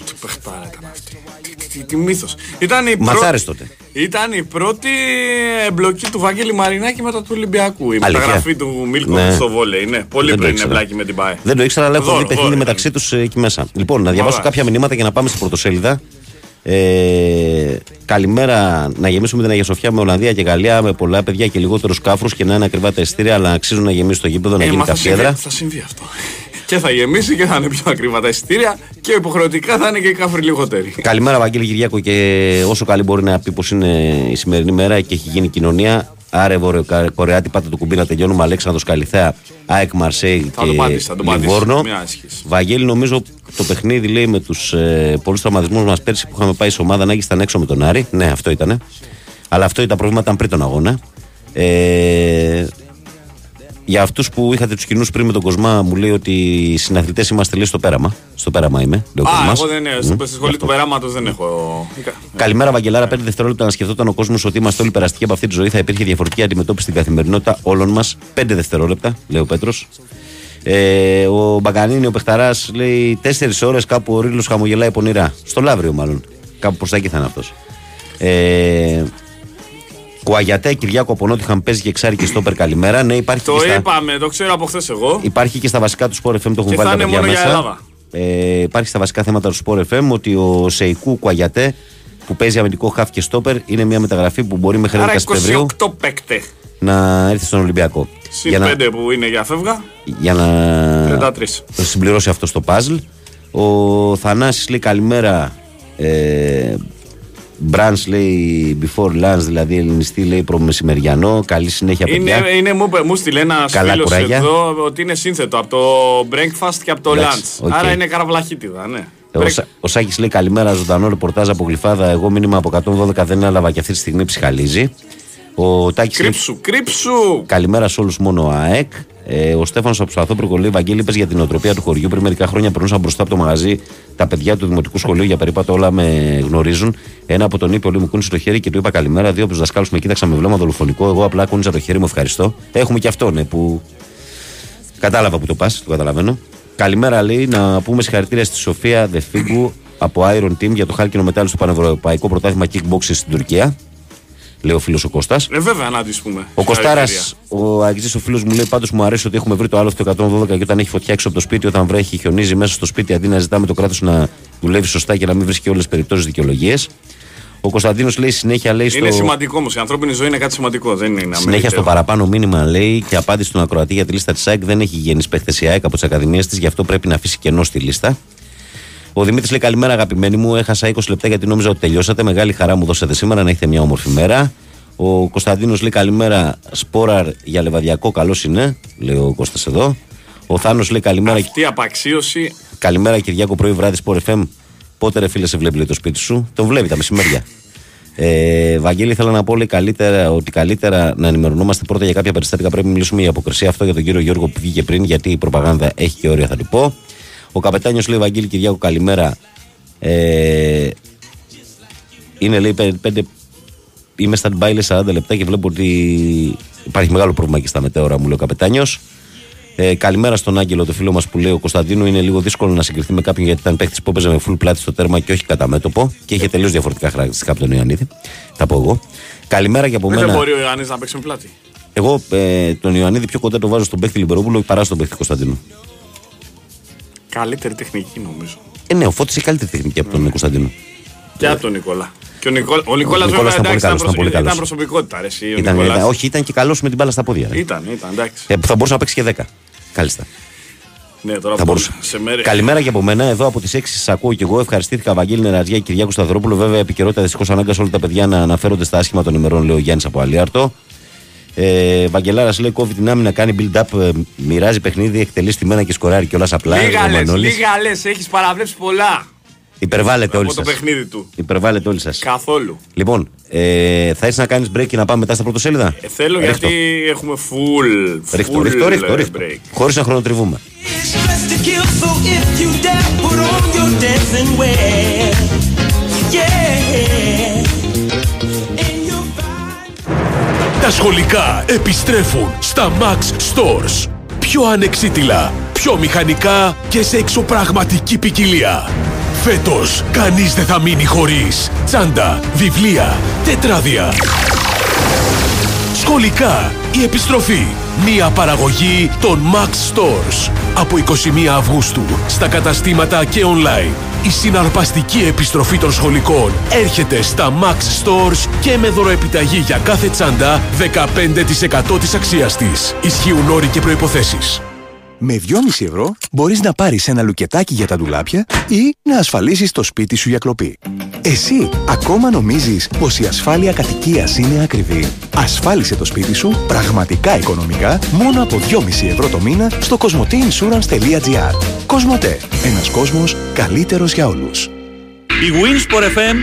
Τι παιχτάρα ήταν αυτή. Τι, τι, τι μύθος. Ήταν η, Μαθάρες τότε. ήταν η πρώτη εμπλοκή του Βαγγέλη Μαρινάκη μετά του Ολυμπιακού. Η Αλήθεια. μεταγραφή του Μίλκο Ναι. στο βόλεϊ. Ναι, πολύ Δεν το πριν ήξερα. εμπλάκη με την ΠΑΕ. Δεν το ήξερα, αλλά έχω Δώρο, δει παιχνίδι δώρο, μεταξύ τους εκεί μέσα. Λοιπόν, να διαβάσω Ωραία. κάποια μηνύματα για να πάμε στην πρωτοσέλιδα. Ε, καλημέρα να γεμίσουμε την Αγία Σοφιά με Ολλανδία και Γαλλία με πολλά παιδιά και λιγότερους κάφρους και να είναι ακριβά τα ειστήρια, αλλά αξίζουν να γεμίσει το γήπεδο, να Ε, γίνει μα θα συμβεί, καφιέδρα. θα συμβεί αυτό. Και θα γεμίσει και θα είναι πιο ακριβά τα εισιτήρια και υποχρεωτικά θα είναι και οι κάφροι λιγότεροι. Καλημέρα, Βαγγέλη Κυριάκο, και όσο καλή μπορεί να πει πως είναι η σημερινή μέρα και έχει γίνει κοινωνία. Άρε Βορειοκορεάτη, πάτε το κουμπί να τελειώνουμε. Αλέξανδρος Καλιθέα, ΑΕΚ Μαρσέη Θα το και πατήσεις, θα το πατήσεις. Λιβόρνο. Μια άσχηση. Βαγγέλη, νομίζω το παιχνίδι λέει με τους ε, πολλούς τραυματισμούς μας πέρσι που είχαμε πάει σε ομάδα να ήταν έξω με τον Άρη. Ναι, αυτό ήταν. Αλλά αυτό τα προβλήματα ήταν πριν τον αγώνα. Ε, για αυτούς που είχατε τους κοινούς πριν με τον Κοσμά, μου λέει ότι οι συναθλητές είμαστε λέει στο πέραμα. Στο πέραμα είμαι. Λέει ο Α, Κοσμάς. εγώ δεν είναι. Μμ, Στη σχολή του περάματο δεν έχω. Καλημέρα, Βαγγελάρα. Πέντε δευτερόλεπτα να σκεφτόταν ο κόσμος ότι είμαστε όλοι περαστικοί από αυτή τη ζωή. Θα υπήρχε διαφορετική αντιμετώπιση στην καθημερινότητα όλων μας. Πέντε δευτερόλεπτα, λέει ο Πέτρος. Ε, ο Μπαγκανίνη, ο Πεχταράς, λέει τέσσερις ώρες κάπου ο Ρίλος χαμογελάει πονηρά. Στο Λαύριο, μάλλον. Κάπου προς τα εκεί θα είναι αυτός. Ε, Κουαγιατέ, Κυριάκο από Νότιχαμ παίζει και ξάρι και στόπερ καλημέρα. Ναι, υπάρχει Το και, στα, είπαμε, το ξέρω από χθες εγώ. υπάρχει και στα βασικά του Sport FM, το έχουν Και βάλει θα τα είναι παιδιά μόνο για μέσα. Ελλάδα. Ε, υπάρχει στα βασικά θέματα του Sport FM ότι ο Σεϊκού Κουαγιατέ που παίζει αμυντικό χαφ και στόπερ είναι μια μεταγραφή που μπορεί μέχρι 11 Άρα Σεπτεμβρίου 28 παίκτες. να έρθει στον Ολυμπιακό. Συν Για να, 5 που είναι για φεύγα. για να 33. συμπληρώσει αυτό το puzzle. Ο Θανάσης λέει καλημέρα. Ε, Μπραντς λέει before lunch, δηλαδή ελληνιστί λέει προμεσημεριανό. Καλή συνέχεια, παιδιά. Είναι, είναι, μου, είπε- μου στείλε ένα Καλά φίλος κουράγια. εδώ ότι είναι σύνθετο από το breakfast και από το Εντάξει, lunch. οκ. Άρα είναι καραβλαχίτιδα, ναι. Ο, Σα- ο Σάκης λέει καλημέρα, ζωντανό ρεπορτάζ από Γλυφάδα. Εγώ μήνυμα από 112 δεν έλαβα και αυτή τη στιγμή ψιχαλίζει. Ο Τάκης λέει Κρύψου, κρύψου! καλημέρα σε όλους, μόνο ΑΕΚ. Ε, ο Στέφανος από Σπαθόπρικο λέει: Βαγγέλη, είπες για την οτροπία του χωριού. Πριν μερικά χρόνια περνούσαν μπροστά από το μαγαζί τα παιδιά του δημοτικού σχολείου για περίπατο. Όλα με γνωρίζουν. Ένα από τον είπε: Όλοι μου κούνησε το χέρι και του είπα καλημέρα. Δύο από τους δασκάλους με κοίταξαν με βλέμμα δολοφονικό. Εγώ απλά κούνησα το χέρι μου, ευχαριστώ. Έχουμε και αυτό, ναι, που Κατάλαβα που το πας, το καταλαβαίνω. Καλημέρα, λέει, να πούμε συγχαρητήρια στη Σοφία Δεφίγκου από Iron Team για το χάλκινο μετάλλιο στο Πανευρωπαϊκό Πρωτάθλημα Kickboxing στην Τουρκία. Λέει ο φίλος ο Κώστας. Ε, βέβαια, να τη πούμε. Ο Κοστάρα, Συγχαρητήρια. ο Αγγλή, ο φίλος μου λέει: Πάντως μου αρέσει ότι έχουμε βρει το άλλο το 112 και όταν έχει φωτιά έξω από το σπίτι, όταν βρέχει, χιονίζει μέσα στο σπίτι, αντί να ζητάμε το κράτος να δουλεύει σωστά και να μην βρίσκει όλες τις περιπτώσεις δικαιολογίες. Ο Κωνσταντίνος λέει συνέχεια λέει στο. Είναι σημαντικό όμως. Η ανθρώπινη ζωή είναι κάτι σημαντικό. Δεν είναι Συνέχεια αμεληταίο. στο παραπάνω μήνυμα λέει και απάντηση στον ακροατή για τη λίστα της ΑΕΚ δεν έχει γίνει παίχτε η ΑΕΚ από τις ακαδημίες της, γι' αυτό πρέπει να αφήσει κενό στη λίστα. Ο Δημήτρης λέει καλημέρα αγαπημένοι μου. Έχασα 20 λεπτά γιατί νόμιζα ότι τελειώσατε. Μεγάλη χαρά μου δώσατε σήμερα να έχετε μια όμορφη μέρα. Ο Κωνσταντίνος λέει καλημέρα. Σπόραρ για λεβαδιακό, καλός είναι. Λέει ο Κώστας εδώ. Ο Θάνος λέει καλημέρα. Αυτή η απαξίωση Καλημέρα Κυριάκο πρωί βράδυ Sport FM. Πότε ρε φίλε σε βλέπει λέει, το σπίτι σου; Τον βλέπει τα μεσημέρια. Ε, Βαγγέλη, θέλω να πω λέει, καλύτερα, ότι καλύτερα να ενημερωνόμαστε πρώτα για κάποια περιστατικά. Πρέπει να μιλήσουμε για αποκρισία. Αυτό για τον κύριο Γιώργο που βγήκε πριν, γιατί η προπαγάνδα έχει και όρια, θα του πω. Ο καπετάνιος λέει: Βαγγέλη Κυριάκο, καλημέρα. Ε, είναι λέει πέ- πέντε. Είμαι stand by λέει 40 λεπτά και βλέπω ότι υπάρχει μεγάλο πρόβλημα και στα μετέωρα, μου λέει ο καπετάνιος. Ε, καλημέρα στον Άγγελο, το φίλο μας που λέει: Ο Κωνσταντίνο είναι λίγο δύσκολο να συγκριθεί με κάποιον γιατί ήταν παίχτη που έπαιζε με full πλάτη στο τέρμα και όχι κατά μέτωπο και είχε τελείως διαφορετικά χαρακτηριστικά από τον Ιωαννίδη. Θα πω εγώ. Καλημέρα και από δεν μένα. μπορεί ο Ιωάννη να παίξει με πλάτη. Εγώ ε, τον Ιωαννίδη πιο κοντά το βάζω στον παίχτη Λιμπερόπουλο παρά στον παίχτη Κωνσταντίνου. Καλύτερη τεχνική νομίζω. Ε, ναι, ο Φώτης έχει καλύτερη τεχνική από τον Κωνσταντίνο. Και από τον Νικόλα. Και ο, Νικόλα, ο Νικόλας Ο βέβαια Νικόλας ήταν πολύ εντάξει, καλός, ήταν πολύ ήταν καλός. προσωπικότητα. Ρε, εσύ, ο Ήταν, Νικόλας. ήταν- όχι, ήταν και καλός με την μπάλα στα πόδια. ρε. Ήταν, ήταν, εντάξει. Ε, που θα μπορούσε να παίξει και 10. Κάλιστα. Ναι, τώρα Θα που- μπορούσε. σε μέρες. Καλημέρα και από μένα. Εδώ από τις 6 σας ακούω και εγώ. Ευχαριστήθηκα Βαγγέλη Νερατζιά και Κυριάκου Σταυρόπουλο. Βέβαια, επικαιρότητα δυστυχώς ανάγκασε όλα τα παιδιά να αναφέρονται στα άσχημα των ημερών, λέει ο Γιάννης από Αλιάρτο. Ε, Βαγγελάρας λέει: Κόβει την άμυνα, κάνει build-up, ε, μοιράζει παιχνίδι, εκτελείς στη μένα και σκοράρει κιόλας απλά. Λίγα Ο λες, Μανώλης. λίγα λες, έχεις παραβλέψει πολλά Υπερβάλλετε όλοι από το σας. παιχνίδι του. Υπερβάλλετε όλοι σας. Καθόλου. Λοιπόν, ε, θα ήθελα να κάνεις break και να πάμε μετά στα πρωτοσέλιδα; Ε, θέλω Ρίχτω. γιατί έχουμε full, Ρίχτω, full ρίχτω, ρίχτω, ε, ρίχτω. break. Χωρίς να χρονοτριβούμε. to Τα σχολικά επιστρέφουν στα Max Stores. Πιο ανεξίτηλα, πιο μηχανικά και σε εξωπραγματική ποικιλία. Φέτος, κανείς δεν θα μείνει χωρίς τσάντα, βιβλία, τετράδια. Σχολικά, η επιστροφή. Μία παραγωγή των Max Stores. Από 21 Αυγούστου, στα καταστήματα και online. Η συναρπαστική επιστροφή των σχολικών έρχεται στα Max Stores και με δωροεπιταγή για κάθε τσάντα 15% της αξίας της. Ισχύουν όροι και προϋποθέσεις. Με 2,5 ευρώ μπορείς να πάρεις ένα λουκετάκι για τα ντουλάπια ή να ασφαλίσεις το σπίτι σου για κλοπή. Εσύ ακόμα νομίζεις πως η ασφάλεια κατοικίας είναι ακριβή. Ασφάλισε το σπίτι σου πραγματικά οικονομικά μόνο από 2,5 ευρώ το μήνα στο cosmoteinsurance.gr Κοσμοτέ. Ένας κόσμος καλύτερος για όλους. Η Winsport FM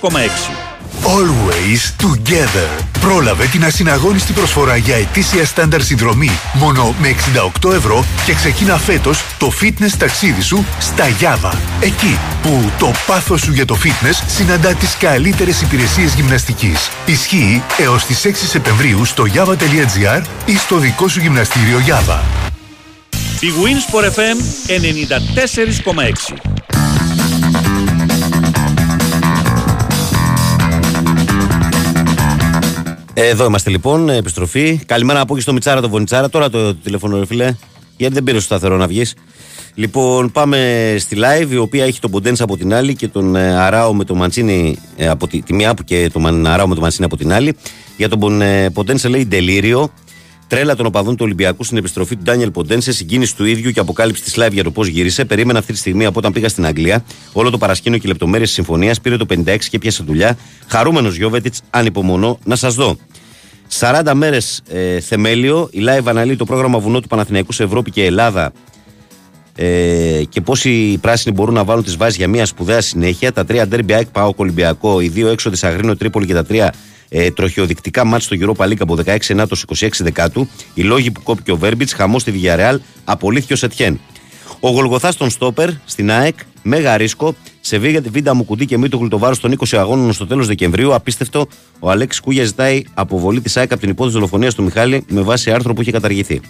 94,6. Always together. Πρόλαβε την ασυναγώνιστη προσφορά για ετήσια στάνταρ συνδρομή μόνο με 68 ευρώ και ξεκίνα φέτος το fitness ταξίδι σου στα Java. Εκεί που το πάθος σου για το fitness συναντά τις καλύτερες υπηρεσίες γυμναστικής. Ισχύει έως τις 6 Σεπτεμβρίου στο java.gr ή στο δικό σου γυμναστήριο Java. Η Winsport FM 94,6. Εδώ είμαστε λοιπόν, επιστροφή. Καλημέρα από εκεί στο Μιτσάρα, το Βονιτσάρα. Τώρα το τηλέφωνο, ρε φίλε. Γιατί δεν πήρε στο σταθερό να βγεις. Λοιπόν, πάμε στη live, η οποία έχει τον Ποντένσα από την άλλη και τον ε, Αράο με τον Μαντσίνη ε, από τη, τη μία που και τον Μαν- Αράο με τον Μαντσίνη από την άλλη. Για τον Πον- ε, Ποντένσα λέει Ντελήριο. Τρέλα των οπαδών του Ολυμπιακού στην επιστροφή του Ντάνιελ Ποντένσε, συγκίνηση του ίδιου και αποκάλυψη της live για το πώς γύρισε. Περίμενα αυτή τη στιγμή από όταν πήγα στην Αγγλία. Όλο το παρασκήνιο και λεπτομέρειες της συμφωνίας πήρε το 56 και πιάσε δουλειά. Χαρούμενος Γιώβετιτς, ανυπομονώ να σας δω. 40 μέρες ε, θεμέλιο. Η live αναλύει το πρόγραμμα βουνό του Παναθηναϊκού σε Ευρώπη και Ελλάδα ε, και πώς οι πράσινοι μπορούν να βάλουν τις βάσεις για μια σπουδαία συνέχεια. Τα τρία ντέρμπι ΑΕΚ ΠΑΟΚ Ολυμπιακό, οι δύο έξοδε Αγρίνο Τρίπολη και τα τρία ε, τροχιοδεικτικά μάτς στο Europa League από 16 Ενάτο 26 Δεκάτου. Οι λόγοι που κόπηκε ο Βέρμπιτς, χαμός στη Villarreal, απολύθηκε ο Σετιέν. Ο Γολγοθάς των Στόπερ στην ΑΕΚ, μέγα ρίσκο, σε βίγα τη βίντα μου κουντί και μη το γλουτοβάρο των 20 αγώνων στο τέλος Δεκεμβρίου. Απίστευτο, ο Αλέξη Κούγια ζητάει αποβολή της ΑΕΚ από την υπόθεση δολοφονίας του Μιχάλη με βάση άρθρο που είχε καταργηθεί.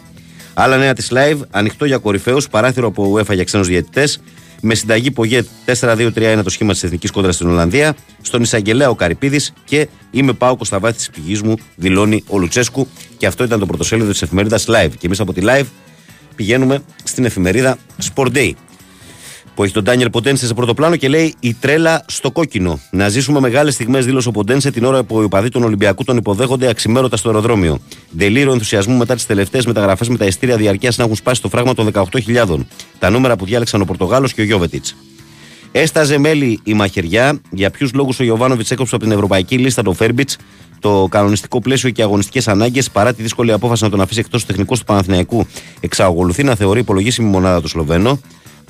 Άλλα νέα της live, ανοιχτό για κορυφαίους, παράθυρο από UEFA για ξένους διαιτητές. Με συνταγή Πογέτ 4-2-3-1 το σχήμα της Εθνικής Κόντρας στην Ολλανδία. Στον Ισαγγελέα ο Καρυπίδης και είμαι Πάοκο στα βάθη της πηγή μου, δηλώνει ο Λουτσέσκου. Και αυτό ήταν το πρωτοσέλιδο της εφημερίδας live. Και εμείς από τη live πηγαίνουμε στην εφημερίδα Sport Day. Που έχει τον Ντάνιελ Ποντένσε σε πρώτο πλάνο και λέει η τρέλα στο κόκκινο. Να ζήσουμε μεγάλες στιγμές, δήλωσε ο Ποντένσε την ώρα που οι οπαδοί των Ολυμπιακού τον υποδέχονται αξιμέρωτα στο αεροδρόμιο. Δελήριο ενθουσιασμού μετά τις τελευταίες μεταγραφές με τα εστία διαρκείας να έχουν σπάσει το φράγμα των 18.000. Τα νούμερα που διάλεξαν ο Πορτογάλος και ο Γιώβετιτς. Έσταζε μέλη η μαχαιριά. Για ποιους λόγους ο Ιωβάνοβιτς έκοψε από την ευρωπαϊκή λίστα το Φέρμπιτς, το κανονιστικό πλαίσιο και αγωνιστικές ανάγκες, παρά τη δύσκολη απόφαση να τον αφήσει εκτός τεχνικού του Παναθηναϊκού, εξακολουθεί να θεωρεί υπολογίσιμη μονάδα του Σλοβαίνο.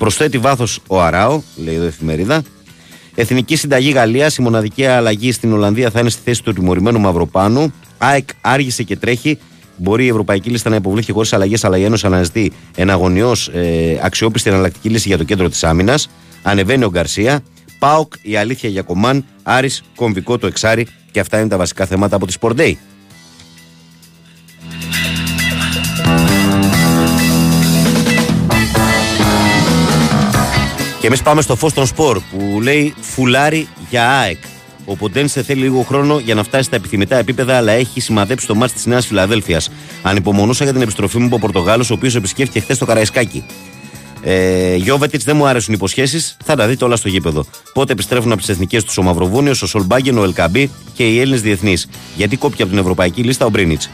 Προσθέτει βάθος ο Αράο, λέει εδώ η εφημερίδα. Εθνική Συνταγή Γαλλίας, η μοναδική αλλαγή στην Ολλανδία θα είναι στη θέση του τιμωρημένου Μαυροπάνου. ΑΕΚ άργησε και τρέχει. Μπορεί η Ευρωπαϊκή Λίστα να υποβληθεί χωρίς αλλαγές, αλλά η Ένωση αναζητεί εναγωνιώ ε, αξιόπιστη εναλλακτική λύση για το κέντρο της άμυνας. Ανεβαίνει ο Γκαρσία. ΠΑΟΚ, η αλήθεια για Κομάν. Άρης, κομβικό το εξάρι. Και αυτά είναι τα βασικά θέματα από τη Sport Day. Και εμείς πάμε στο Φως των Σπορ που λέει φουλάρι για ΑΕΚ. Ο Ποντένσε θέλει λίγο χρόνο για να φτάσει στα επιθυμητά επίπεδα, αλλά έχει σημαδέψει το μάτι της Νέας Φιλαδέλφιας. Ανυπομονούσα για την επιστροφή μου από ο Πορτογάλος, ο οποίος επισκέφθηκε χθες το Καραϊσκάκι. Ε, Γιώβετιτς δεν μου άρεσουν οι υποσχέσεις, θα τα δείτε όλα στο γήπεδο. Πότε επιστρέφουν από τις εθνικές τους ο Μαυροβούνιος, ο Σολμπάγκεν, ο Ελκαμπή και οι Έλληνες διεθνείς. Γιατί κόπηκε από την ευρωπαϊκή λίστα ο Μπρίνιτς.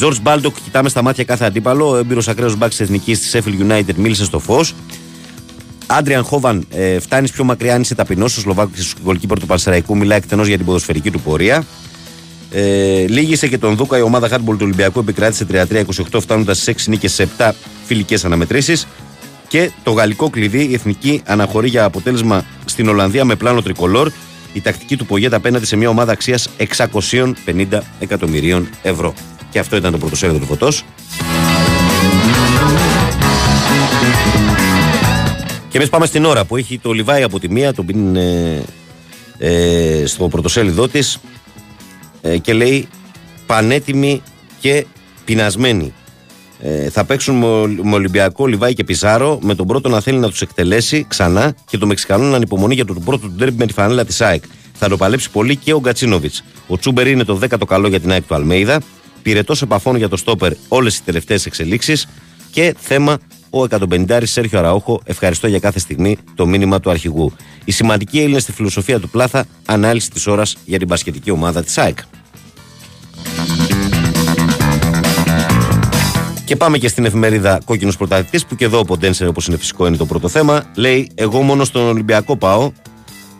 George Μπάλντοκ, κοιτάμε στα μάτια κάθε αντίπαλο. Ο έμπειρος ακραίος μπακ της εθνικής της Sheffield United μίλησε στο Φως. Άντριαν Χόβαν, ε, φτάνεις πιο μακριά αν είσαι ταπεινός. Ο Σλοβάκος γκολκίπερ του Πανσεραϊκού μιλάει εκτενώς για την ποδοσφαιρική του πορεία. Ε, λίγησε και τον Δούκα η ομάδα Hardball του Ολυμπιακού επικράτησε 33-28 φτάνοντας στι 6 νίκες σε 7 φιλικές αναμετρήσεις. Και το γαλλικό κλειδί, η εθνική αναχωρεί για αποτέλεσμα στην Ολλανδία με πλάνο τρικολόρ. Η τακτική του Πογέτα απέναντι σε μια ομάδα αξίας 650 εκατομμυρίων ευρώ. Και αυτό ήταν το πρωτοσέλιδο του φωτός. Και εμείς πάμε στην ώρα που έχει το Λιβάη από τη μία, τον πίνει ε, ε, στο πρωτοσέλιδό της ε, και λέει πανέτοιμη και πεινασμένη. Ε, θα παίξουν με, με Ολυμπιακό, Λιβάη και Πιζάρο, με τον πρώτο να θέλει να τους εκτελέσει ξανά και το Μεξικανό να ανυπομονεί για το πρώτο του ντέρμπι με τη φανέλα της ΑΕΚ. Θα το παλέψει πολύ και ο Γκατσίνοβιτς. Ο Τσούμπερ είναι το 10ο καλό για την ΑΕΚ του Αλμέιδα. Πυρετός επαφών για το στόπερ όλες οι τελευταίες εξελίξεις. Και θέμα ο 150 Σέρχιο Αραούχο. Ευχαριστώ για κάθε στιγμή το μήνυμα του αρχηγού. Η σημαντική Έλληνα στη φιλοσοφία του Πλάθα, ανάλυση της ώρας για την πασχετική ομάδα της ΑΕΚ. Και πάμε και στην εφημερίδα Κόκκινος Πρωταθλητής, που και εδώ ο Ποντένσερ, όπως είναι φυσικό, είναι το πρώτο θέμα. Λέει: Εγώ μόνο στον Ολυμπιακό πάω.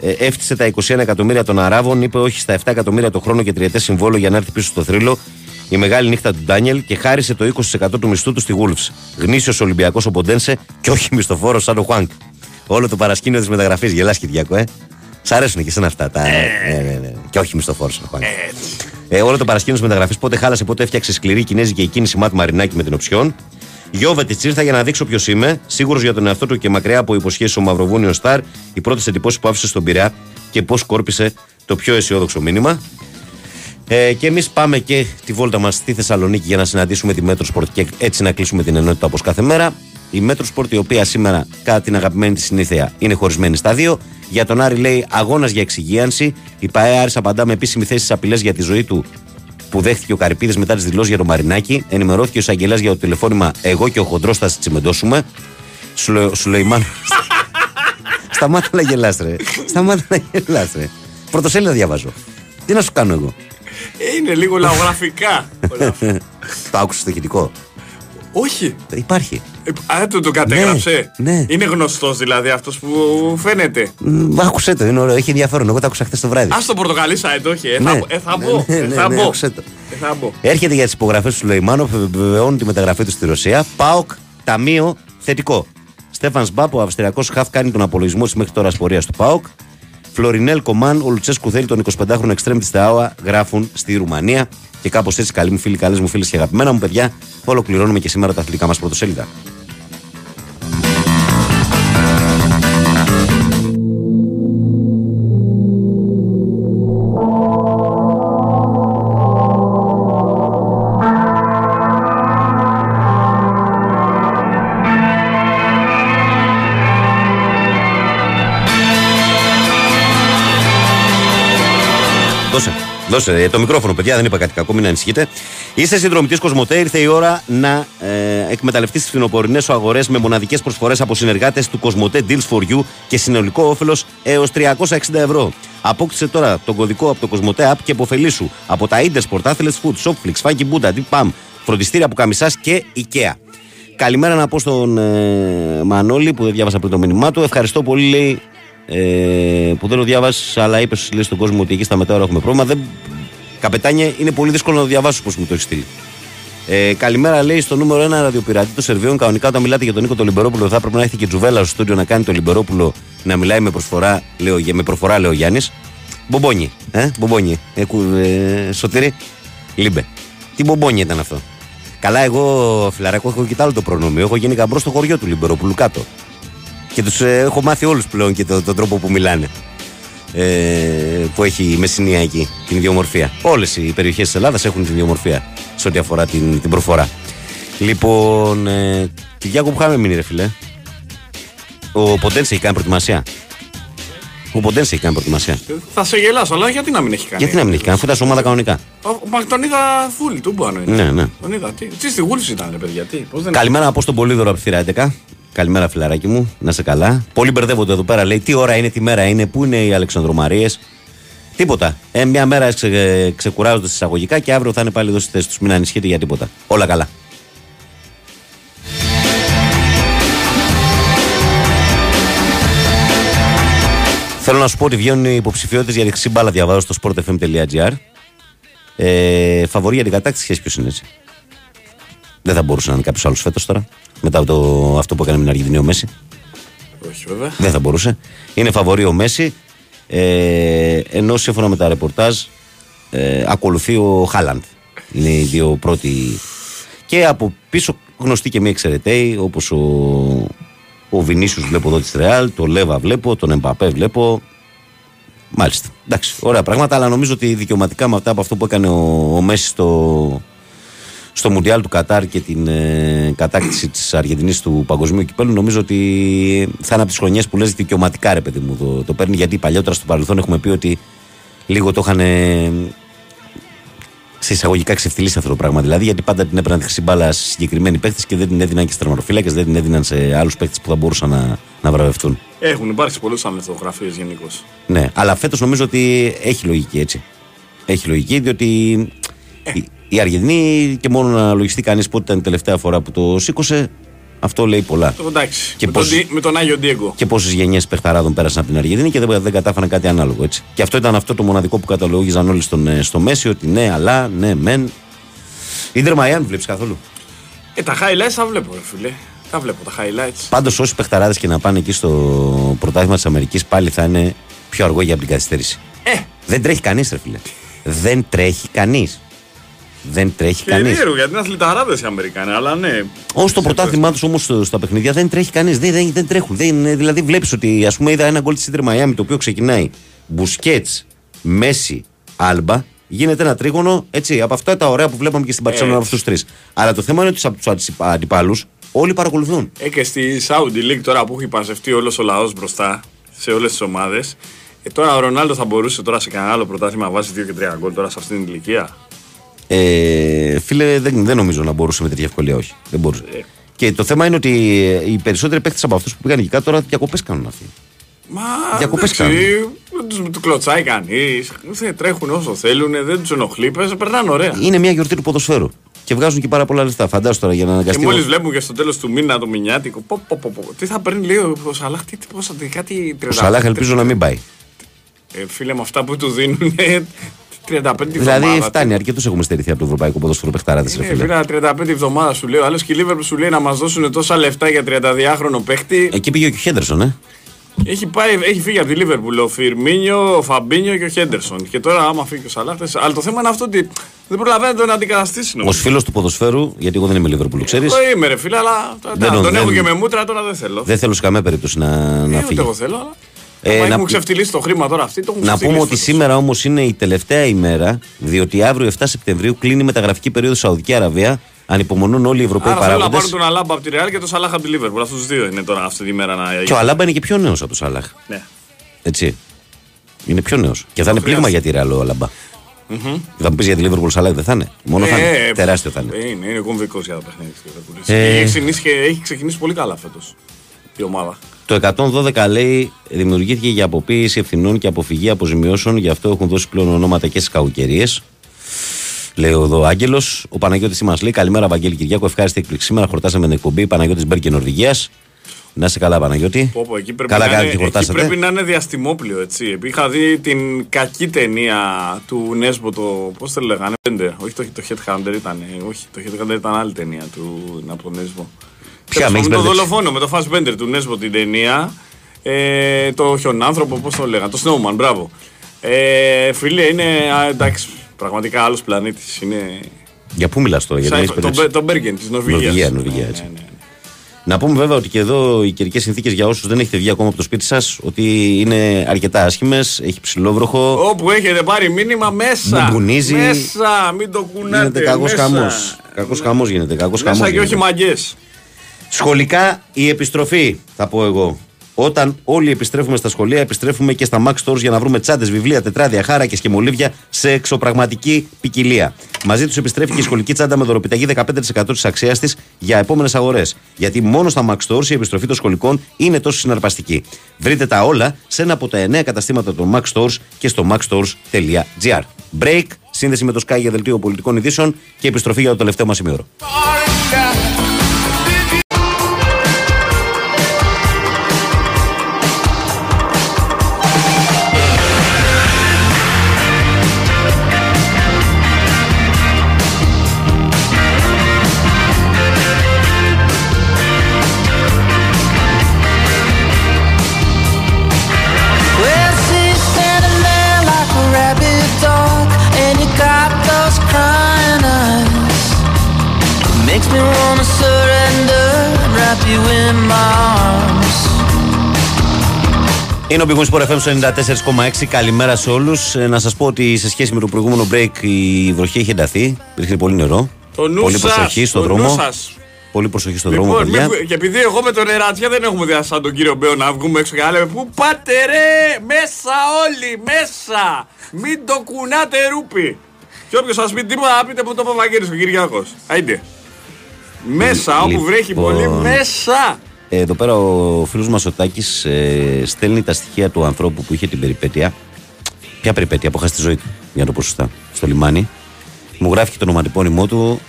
Ε, έφτιασε τα 21 εκατομμύρια των Αράβων, είπε όχι στα 7 εκατομμύρια το χρόνο και τριετές συμβόλο για να έρθει πίσω στο θρύλο. Η μεγάλη νύχτα του Ντάνιελ και χάρισε το 20% του μισθού του στη Wolves. Γνήσιος Ολυμπιακός ο Ποντένσε και όχι μισθοφόρος σαν ο Χουάνκ. Όλο το παρασκήνιο της μεταγραφής, γελάς Κυριακό, ε. Σ' αρέσουν και εσένα αυτά. Τα... Ε, ναι, ναι, ναι. Και όχι μισθοφόρος σαν ο Χουάνκ. Ε, όλο το παρασκήνιο της μεταγραφής πότε χάλασε, πότε έφτιαξε σκληρή κινέζικη κίνηση μάτ Μαρινάκη με την οψιόν. Γιώβετιτ ήρθα για να δείξω ποιος είμαι. Σίγουρος για τον εαυτό του και μακριά από υποσχέσεις ο Μαυροβούνιο Σταρ. Οι πρώτε εντυπώσει που άφησε στον Πειραιά και πώς κόρπισε το πιο αισιόδοξο μήνυμα. Ε, και εμείς πάμε και τη βόλτα μας στη Θεσσαλονίκη για να συναντήσουμε τη Μέτρο Sport και έτσι να κλείσουμε την ενότητα όπως κάθε μέρα. Η Μέτρο Sport, η οποία σήμερα, κατά την αγαπημένη της συνήθεια, είναι χωρισμένη στα δύο. Για τον Άρη λέει αγώνας για εξυγίανση. Η ΠαΕ Άρης απαντά με επίσημη θέση στις απειλές για τη ζωή του που δέχτηκε ο Καρυπίδης μετά τις δηλώσεις για τον Μαρινάκη. Ενημερώθηκε ο εισαγγελέας για το τηλεφώνημα Εγώ και ο Χοντρός θα τσιμεντώσουμε. Σουλε, Σουλεϊμάν. *laughs* Σταμάτα να γελάς ρε. Σταμάτα να γελάς ρε. Πρωτοσέλιδα διαβάζω. Τι να σου κάνω εγώ; Ε, Είναι λίγο λαογραφικά. όλα αυτά. το άκουσες στο ηχητικό; Όχι. Υπάρχει. Ε, Α, το, το κατέγραψε. Ναι. Είναι γνωστός δηλαδή αυτός που φαίνεται. Μ, Άκουσε το, είναι ωραίο, έχει ενδιαφέρον. Εγώ το άκουσα χθες το βράδυ. Α το πορτογαλί site, όχι. Ε, θα, Ναι. μπω, ε, θα Ναι, μπω. ναι, ε, ναι, θα ναι, μπω. άκουσε το. Ε, θα μπω. Έρχεται για τις υπογραφές του Σουλεϊμάνοφ, βεβαιώνει τη μεταγραφή του στη Ρωσία. ΠΑΟΚ, ταμείο, θετικό. Στέφαν Σμπάπ, ο Αυστριακός Χαφ, κάνει τον απολογισμό της μέχρι τώρα πορεία του ΠΑΟΚ. Φλωρινέλ Κομάν, ο Λουτσέσκου θέλει τον 25χρονο εξτρέμ τη Θεάουα, γράφουν στη Ρουμανία. Και κάπως έτσι, καλοί μου φίλοι, καλές μου φίλες και αγαπημένα μου παιδιά, ολοκληρώνουμε και σήμερα τα αθλητικά μας πρωτοσέλιδα. Δώσε. Δώσε ε, το μικρόφωνο, παιδιά, δεν είπα κάτι κακό, μην ανησυχείτε. Είστε συνδρομητής Κοσμοτέ, ήρθε η ώρα να ε, εκμεταλλευτεί τι φθινοπορεινές σου αγορές με μοναδικές προσφορές από συνεργάτες του Κοσμοτέ Deals for You και συνολικό όφελος έως 360 ευρώ. Απόκτησε τώρα τον κωδικό από το Κοσμοτέ App και υποφελήσου από τα Intersport, Athletes Food, Shopflix, Funky Buddha, Deep Pam, φροντιστήρια από καμισάς και IKEA. Καλημέρα να πω στον ε, Μανώλη που δεν διάβασα πριν το μήνυμά του. Ευχαριστώ πολύ, λέει, ε, που δεν το διάβασες, αλλά είπες λέει, στον κόσμο ότι εκεί στα μετάωρα έχουμε πρόβλημα. Δεν... Καπετάνια, είναι πολύ δύσκολο να το διαβάσω πώς μου το έχεις στείλει. Ε, καλημέρα, λέει στο νούμερο 1 ραδιοπειρατή των Σερβίων. Κανονικά, όταν μιλάτε για τον Νίκο το Λιμπερόπουλο, θα έπρεπε να έχετε και τζουβέλα στο στούντιο να κάνει το Λιμπερόπουλο να μιλάει με, προσφορά, λέω, με προφορά, λέει ο Γιάννης. Μπομπόνι, ε, μπομπόνι. Ε, κου- ε, σωτήρι, λίμπε. Τι μπομπόνι ήταν αυτό. Καλά, εγώ φιλαράκο έχω και τ' άλλο το προνόμιο. Έχω γίνει καμπρό στο χωριό του Λιμπερόπουλου κάτω. Και τους έχω μάθει όλους πλέον και το- τον τρόπο που μιλάνε. Ε, που έχει η Μεσσηνία εκεί, την ιδιομορφία. Όλες οι περιοχές της Ελλάδας έχουν την ιδιομορφία σε ό,τι αφορά την, την προφορά. Λοιπόν, ε, Κυριάκο που είχαμε μείνει, ρε φιλέ. Ο Ποντένσε έχει κάνει προετοιμασία. Ο Ποντένσε έχει κάνει προετοιμασία. Θα σε γελάσω, αλλά γιατί να μην έχει κάνει; Γιατί να μην έχει κάνει, αφού ήταν σε ομάδα κανονικά. Ο- Μα τον είδα φούλη του πάνω είναι. Ναι, ναι. Τον είδα. Τι, τι στη Wolves ήταν, ρε παιδιά. Τι, πώς δεν... Καλημέρα από τον Πολύδωρο από τη Θηρά 11. Καλημέρα, φιλαράκι μου. Να σε καλά. Πολύ μπερδεύονται εδώ πέρα. Λέει τι ώρα είναι, τι μέρα είναι, πού είναι οι Αλεξανδρομαρίες. Τίποτα. Ε, μια μέρα ξε, ξεκουράζονται στι εισαγωγικά και αύριο θα είναι πάλι εδώ στι θέσει τους. Μην ανησυχείτε για τίποτα. Όλα καλά. Θέλω να σου πω ότι βγαίνουν οι υποψηφιότητες για δεξί μπάλα. Διαβάζω στο sportfm.gr. Ε, φαβορεί για την κατάκτηση σχέση ποιος είναι έτσι. Δεν θα μπορούσε να είναι κάποιος άλλος φέτος τώρα. Μετά από το, αυτό που έκανε με την Αργεντινή ο Μέση. Όχι, βέβαια. Δεν θα μπορούσε. Είναι φαβορεί ο Μέση. Ε, ενώ σύμφωνα με τα ρεπορτάζ ε, ακολουθεί ο Χάλαντ. Είναι οι δύο πρώτοι. Και από πίσω γνωστοί και μη εξαιρεταίοι όπως ο, ο Βινίσιους βλέπω εδώ της Ρεάλ, το Λέβα βλέπω, τον Εμπαπέ βλέπω. Μάλιστα. Εντάξει, ωραία πράγματα, αλλά νομίζω ότι δικαιωματικά με αυτά από αυτό που έκανε ο, ο Μέση στο, στο Μουντιάλ του Κατάρ και την ε, κατάκτηση της Αργεντινής του Παγκοσμίου Κυπέλου, νομίζω ότι θα είναι από τις χρονιές που λες δικαιωματικά ρε παιδί μου το, το παίρνει. Γιατί παλιότερα στο παρελθόν έχουμε πει ότι λίγο το είχαν ε, σε εισαγωγικά ξεφτυλίσει αυτό το πράγμα. Δηλαδή, γιατί πάντα την έπαιρναν τη χρυσή μπάλα σε συγκεκριμένοι παίχτε και δεν την έδιναν και στου τερματοφύλακε, δεν την έδιναν σε άλλους παίχτε που θα μπορούσαν να, να βραβευτούν. Έχουν υπάρξει πολλές ανεθογραφίε γενικώς. Ναι, αλλά φέτος νομίζω ότι έχει λογική έτσι. Έχει λογική, διότι η, η Αργεντινή και μόνο να λογιστεί κανείς πότε ήταν η τελευταία φορά που το σήκωσε, αυτό λέει πολλά. Εντάξει. Και με, πώς- τον, Ντι- με τον Άγιο Ντίγκο. Και πόσες γενιές παιχταράδων πέρασαν από την Αργεντινή και δεν, δεν κατάφεραν κάτι ανάλογο έτσι. Και αυτό ήταν αυτό το μοναδικό που καταλογίζαν όλοι στον, ε, στο Μέση, ότι ναι, αλλά, ναι, μεν. Ιντερ Μαϊάμι βλέπεις καθόλου; Ε, τα highlights τα βλέπω, ρε φίλε. Τα βλέπω τα highlights. Πάντως, όσοι παιχταράδες και να πάνε εκεί στο πρωτάθλημα της Αμερικής, πάλι θα είναι πιο αργό για την καθυστέρηση. Ε. Δεν τρέχει κανείς, ρε φίλε. Δεν τρέχει κανείς. Δεν τρέχει κανείς. Περίεργο γιατί είναι αθληταράδες οι Αμερικάνοι, αλλά ναι. Ω το πρωτάθλημά τους όμως στα παιχνίδια δεν τρέχει κανείς. Δεν, δεν, δεν τρέχουν. Δεν, ε, δηλαδή βλέπεις ότι ας πούμε είδα ένα γκολ της Ιντερ Μαϊάμι το οποίο ξεκινάει Μπουσκέτς, Μέση, Άλμπα. Γίνεται ένα τρίγωνο έτσι από αυτά τα ωραία που βλέπαμε και στην Παρσελόνα από αυτούς του τρεις. Αλλά το θέμα είναι ότι από του αντιπάλους όλοι παρακολουθούν. Ε, και στη Saudi League τώρα που έχει παζευτεί όλος ο λαός μπροστά σε όλες τις ομάδες. Ε, τώρα ο Ρονάλντο θα μπορούσε τώρα σε κανένα άλλο πρωτάθλημα να βάζει 2 και 3 γκολ τώρα σε αυτήν την ηλικία; Ε, φίλε, δεν, δεν νομίζω να μπορούσε με τέτοια ευκολία, όχι. Δεν μπορούσε. Ε. Και το θέμα είναι ότι οι περισσότεροι παίχτε από αυτούς που πήγαν εκεί κάτω τώρα διακοπές κάνουν αυτοί. Μα Διακοπές εντάξει, δεν τους του κλωτσάει κανείς. Τρέχουν όσο θέλουν, δεν τους ενοχλεί. Πες, περνάνε ωραία. Είναι μια γιορτή του ποδοσφαίρου. Και βγάζουν και πάρα πολλά λεφτά. Φαντάζομαι τώρα για να Και αναγκαστεί. μόλις βλέπουν και στο τέλος του μήνα το μηνιάτικο. Πω, πω, πω, πω. Τι θα παίρνει, λέει ο Σαλάχ, τι, πόσα, τι, κάτι 30. Ο Σαλάχ ελπίζω να μην πάει. Ε, φίλε, με αυτά που του δίνουν 35 Δηλαδή εβδομάδα. φτάνει, αρκετούς έχουμε στερηθεί από το ευρωπαϊκό ποδόσφαιρο παιχταράδες. Ε, φίλε, 35 εβδομάδα σου λέει. Ο άλλο και η Λίβερπουλ σου λέει να μας δώσουν τόσα λεφτά για 32χρονο παίχτη. Εκεί πήγε και ο Χέντερσον, ε. Έχει, πάει, έχει φύγει από τη Λίβερπουλ ο Φιρμίνιο, ο Φαμπίνιο και ο Χέντερσον. Και τώρα, άμα φύγει και ο Σαλάχ. θες- Αλλά το θέμα είναι αυτό ότι δεν προλαβαίνει να τον αντικαταστήσει. Ω νομίζω. φίλος του ποδοσφαίρου, γιατί εγώ δεν είμαι Λίβερπουλ, ξέρεις. Εγώ είμαι ρε φίλε, αλλά Δεν δεν, τον δεν- έχω και με μούτρα, τώρα δεν θέλω. Δεν θέλω σε καμία περίπτωση να, Ε, να ούτε φύγει. εγώ θέλω, αλλά. Ε, Ε, να- έχουν ξεφτυλίσει το χρήμα τώρα αυτοί, το έχουν Να πούμε ξεφτυλίσει ότι φέτος. σήμερα όμως είναι η τελευταία ημέρα, διότι αύριο 7 Σεπτεμβρίου κλείνει η μεταγραφική περίοδο Σαουδική Αραβία. Ανυπομονούν όλοι οι Ευρωπαίοι Άρα θέλω να παράγοντες. πάρουν τον Αλάμπα από τη Ρεάλ και τον Σαλάχ από τη Λίβερπουλ. Αυτούς τους δύο είναι τώρα αυτή τη μέρα να. Και ο Αλάμπα είναι και πιο νέος από τον Σαλάχ. Ναι. Έτσι. Είναι πιο νέος. Και θα είναι πλήγμα για τη Ρεάλ ο Αλάμπα. Θα μου πεις για τη Liverpool Σαλάκ δεν θα είναι; Μόνο θα είναι. Ε, Τεράστιο θα είναι. Ε, Είναι, είναι κομβικός για το παιχνίδι. της Liverpool. Ε. Έχει, ξεκινήσει, και- έχει ξεκινήσει πολύ καλά φέτος η ομάδα. Το 112 λέει δημιουργήθηκε για αποποίηση ευθυνών και αποφυγή αποζημιώσεων, γι' αυτό έχουν δώσει πλέον ονόματα και στις καουκαιρίε. Λέει εδώ ο Άγγελος. Ο Παναγιώτης μα λέει: Καλημέρα, Βαγγέλη Κυριάκο. Ευχάριστη έκπληξη. Σήμερα χορτάσαμε την εκπομπή Παναγιώτης Μπέρκε Νορβηγίας. Να είσαι καλά, Παναγιώτη. Πω, πω, εκεί πρέπει, καλά να κάνετε είναι, και εκεί χορτάσατε. πρέπει να είναι διαστημόπλιο, έτσι. Επειδή Είχα δει την κακή ταινία του Νέσμπο, το. Πώς το λέγανε, Πέντε. Όχι το, το Headhunter ήταν. Όχι, το Headhunter ήταν άλλη ταινία του από τον Νέσμπο. Ποια, Τέλος με πάντων, έχεις με το μπερδέψει; δολοφόνο, με το Fassbender του Νέσμπο την ταινία. Ε, το χιονάνθρωπο, πώς το λέγανε, το Snowman, μπράβο. Ε, φίλε, είναι α, εντάξει, πραγματικά άλλος πλανήτης. Είναι. Για πού μιλάς τώρα, γιατί Σαν- έχεις τον, μπερδέψει; Μπε- τον Μπέργεν της Νορβηγίας. Νορβηγία, Νορβηγία, έτσι. Να πούμε βέβαια ότι και εδώ οι καιρικές συνθήκες για όσους δεν έχετε βγει ακόμα από το σπίτι σας ότι είναι αρκετά άσχημες, έχει ψηλόβροχο. Όπου έχετε πάρει μήνυμα μέσα. Μπουμπουνίζει. Μέσα, μην το κουνάτε. Γίνεται κακός μέσα. χαμός. Κακός χαμός γίνεται. Κακός Μέσα χαμός και όχι γίνεται. μαγκές. Σχολικά η επιστροφή, θα πω εγώ. Όταν όλοι επιστρέφουμε στα σχολεία, επιστρέφουμε και στα Max Stores για να βρούμε τσάντες, βιβλία, τετράδια, χάρακες και μολύβια σε εξωπραγματική ποικιλία. Μαζί τους επιστρέφει και η σχολική τσάντα με δωροπιταγή 15% της αξίας της για επόμενες αγορές. Γιατί μόνο στα Max Stores η επιστροφή των σχολικών είναι τόσο συναρπαστική. Βρείτε τα όλα σε ένα από τα 9 καταστήματα των Max Stores και στο maxstores.gr. Break, σύνδεση με το Sky για δελτίο πολιτικών ειδήσεων και επιστροφή για το τελευταίο μας ημίωρο. Είναι ο Big Wings Sport FM στο 94,6. Καλημέρα σε όλους. Να σας πω ότι σε σχέση με το προηγούμενο break η βροχή έχει ενταθεί. Υπήρχε πολύ νερό. Το νου πολύ σας, προσοχή στον το δρόμο. νου σας. Πολύ προσοχή στον δρόμο, Λοιπόν, παιδιά. μην- και επειδή εγώ με τον Ερατζιά δεν έχουμε δει σαν τον κύριο Μπέο να βγούμε έξω και να λέμε Πού πάτε ρε, μέσα όλοι, μέσα. Μην το κουνάτε ρούπι. Και όποιος σας πει τίποτα, να πείτε που το είπε ο Βαγγέλης ο Κυριάκος. Άιντε. Μέσα, όπου βρέχει Λοιπόν. πολύ, μέσα. Ε, Εδώ πέρα ο φίλος μας ο Τάκης ε, στέλνει τα στοιχεία του ανθρώπου που είχε την περιπέτεια. Ποια περιπέτεια, που χάσει τη ζωή του, για να το πω σωστά, στο λιμάνι. Μου γράφει και το ονοματεπώνυμό του,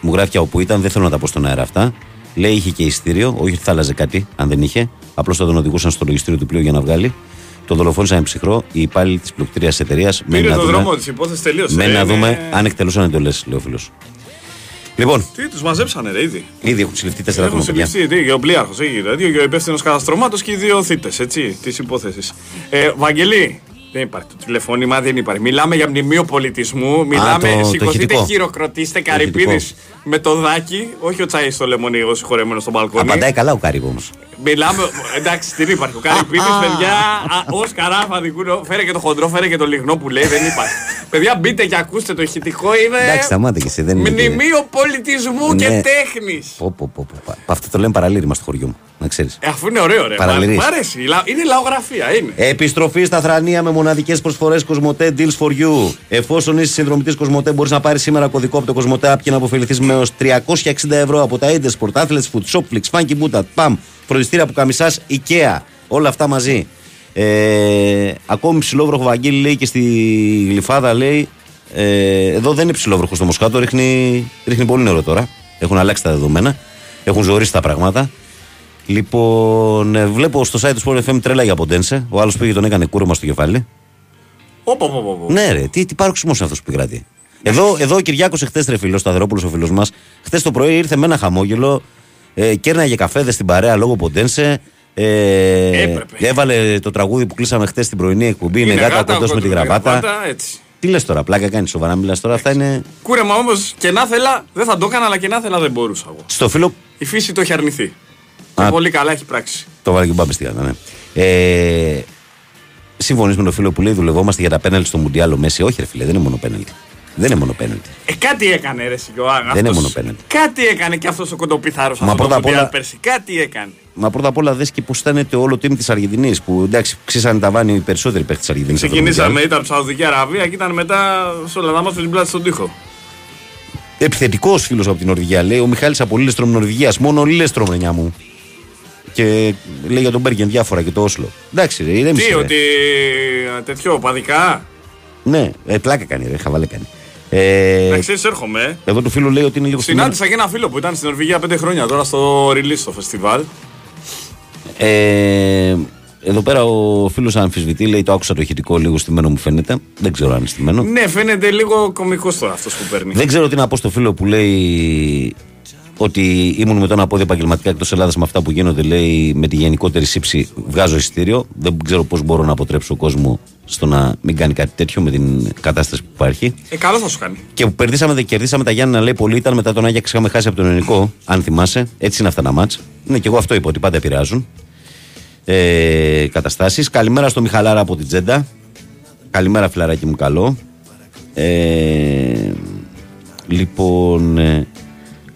μου γράφει και όπου ήταν, δεν θέλω να τα πω στον αέρα αυτά. Λέει είχε και ειστήριο, όχι ότι θα άλλαζε κάτι, αν δεν είχε. Απλώς θα τον οδηγούσαν στο λογιστήριο του πλοίου για να βγάλει. Το δολοφόνησαν ψυχρό οι υπάλληλοι της πληκτήρια εταιρείας. Πήρε το δρόμο της υπόθεσης τελείωσε. Μένει ρε, να είναι- δούμε αν εκτελούσαν εντολές, λέει ο φίλος. Λοιπόν, Τι, τους μαζέψανε ρε ήδη; ήδη έχουν συλληφθεί τέσσερα Έχουν άτομα, παιδιά. συλληφθεί, τι, και ο πλοίαρχος, έχει, δηλαδή, και ο υπεύθυνος καταστρωμάτος και οι δύο θύτες, έτσι, της υπόθεσης. Ε, Βαγγελή, δεν υπάρχει το τηλεφώνημα, δεν υπάρχει. Μιλάμε για μνημείο πολιτισμού, μιλάμε, το- το σηκωθείτε, ηχητικό. χειροκροτήστε, Το Καρυπίδης ηχητικό. με το δάκι, όχι ο Τσάις στο λεμονί, ο συγχωρεμένος στο μπαλκόνι. Απαντάει καλά ο Κάρυβο όμως. Μιλάμε, εντάξει, τι υπάρχει. Ο Καρυπίδης, παιδιά, ως καράφα δικούνο, φέρε και το χοντρό, φέρε και το λιγνό που λέει, δεν υπάρχει. παιδιά, μπείτε και ακούστε το ηχητικό, είναι Εντάξει, σταμάτα και εσύ. Δεν είναι. και- μνημείο πολιτισμού και Ναι. τέχνης. Πω, πω, πω, πω. Πα- Αυτό το λέμε παραλήρημα στο χωριό μου. Να ξέρεις. Ε, αφού είναι ωραίο, ρε. Μ' Παραλυρείς. μ' αρέσει. Λα- Είναι λαογραφία, είναι. Επιστροφή στα θρανία με μοναδικές προσφορές Κοσμοτέ Deals for You. Εφόσον είσαι συνδρομητής Κοσμοτέ, μπορείς να πάρεις σήμερα κωδικό από το Κοσμοτέ App και να αποφεληθείς με έως 360 ευρώ από τα Inde Sport, Athletes Food, Shopflix, Funky Buta, PAM, φροντιστήρια που καμισάς, IKEA. Όλα αυτά μαζί. Ε, ακόμη ψηλόβροχο Βαγγέλη λέει και στη Γλυφάδα λέει. Ε, εδώ δεν είναι ψηλόβροχο στο Μοσχάτο, ρίχνει, ρίχνει πολύ νερό τώρα. Έχουν αλλάξει τα δεδομένα. Έχουν ζωρίσει τα πράγματα. Λοιπόν, ε, βλέπω στο site του Sport FM τρέλα για Ποντένσε. Ο άλλος πήγε τον έκανε κούρεμα στο κεφάλι. Όπο, όπο, όπο. Ναι, ρε, τι, τι paroxισμό είναι αυτός που επικρατεί. Εδώ, εδώ ο Κυριάκος εχθές ρε φίλος, Σταθερόπουλος ο φίλος μας, χθες το πρωί ήρθε με ένα χαμόγελο, ε, κέρναγε καφέδες στην παρέα λόγω Ποντένσε. Ε, έβαλε το τραγούδι που κλείσαμε χθες στην πρωινή εκπομπή. Είναι, γάτα ο κοντός με τη γραβάτα. έτσι. Τι λες τώρα, πλάκα κάνεις σοβαρά, μιλάς τώρα. Αυτά είναι. Κούρεμα όμως και να θέλα, δεν θα το έκανα, αλλά και να θέλα δεν μπορούσα εγώ. Στο φίλο. Η φύση το έχει αρνηθεί. Και Α. πολύ καλά έχει πράξει. Το βάλε και ο Μπάμπης στη γάτα, ναι. Ε, Συμφωνείς με τον φίλο που λέει δουλευόμαστε για τα πέναλτι στο Μουντιάλ ο Μέση. Όχι, ρε φίλε, δεν είναι μόνο πέναλτι. Δεν είναι μόνο πέναλτι. Ε, κάτι έκανε ρε Σιωάννα. Δεν είναι μόνο πέναλτι. Κάτι έκανε και αυτός ο κοντοπιθάρο Μα πρώτα απ' όλα- πέρσι. Κάτι έκανε. Μα πρώτα απ' όλα δες και πώς ήταν το όλο team της Αργεντινής. Που εντάξει, ξύσανε τα βάνη οι περισσότεροι παίχτε της Αργεντινής. Ξεκινήσαμε, ήταν από Σαουδική Αραβία και ήταν μετά στο Λαδάμα στην πλάτη στον τοίχο. Επιθετικός φίλος από την Νορβηγία λέει: Ο Μιχάλης από Λίλεστρομ Νορβηγίας. Μόνο Λίλεστρομ, νιά μου. Και λέει για τον Μπέργεν διάφορα και το Όσλο. Εντάξει, ρε, ηρέμησε, Τι, ρε. ότι ε, τέτοιο, παδικά. Ναι, ε, πλάκα κάνει, ρε, χαβαλέ κάνει. Ε, Να ξέρεις, έρχομαι. ε. εδώ του φίλου λέει ότι είναι λίγο στην Συνάντησα και ένα φίλο που ήταν στην Νορβηγία πέντε χρόνια τώρα στο release στο φεστιβάλ. Ε, εδώ πέρα ο φίλος αμφισβητεί, λέει: Το άκουσα το ηχητικό λίγο στημένο μου φαίνεται. Δεν ξέρω αν είναι στημένο. Ναι, φαίνεται λίγο κωμικός τώρα αυτός που παίρνει. Δεν ξέρω τι να πω στο φίλο που λέει ότι ήμουν με τον απόδειο επαγγελματικά εκτός Ελλάδας με αυτά που γίνονται. Λέει με τη γενικότερη σύψη βγάζω εισιτήριο. Δεν ξέρω πώς μπορώ να αποτρέψω ο κόσμο στο να μην κάνει κάτι τέτοιο με την κατάσταση που υπάρχει. Ε, καλό θα σου κάνει. Και που περδίσαμε, δε- κερδίσαμε τα Γιάννη να λέει πολύ ήταν μετά τον Άγιαξ είχαμε χάσει από τον Ελληνικό, αν θυμάσαι. Έτσι είναι αυτά τα μάτς. Ναι, και εγώ αυτό είπα ότι πάντα επηρεάζουν. Ε, Καταστάσεις. Καλημέρα στο Μιχαλάρα από την Τζέντα. Καλημέρα, φιλαράκι μου, καλό. Ε, λοιπόν, ε,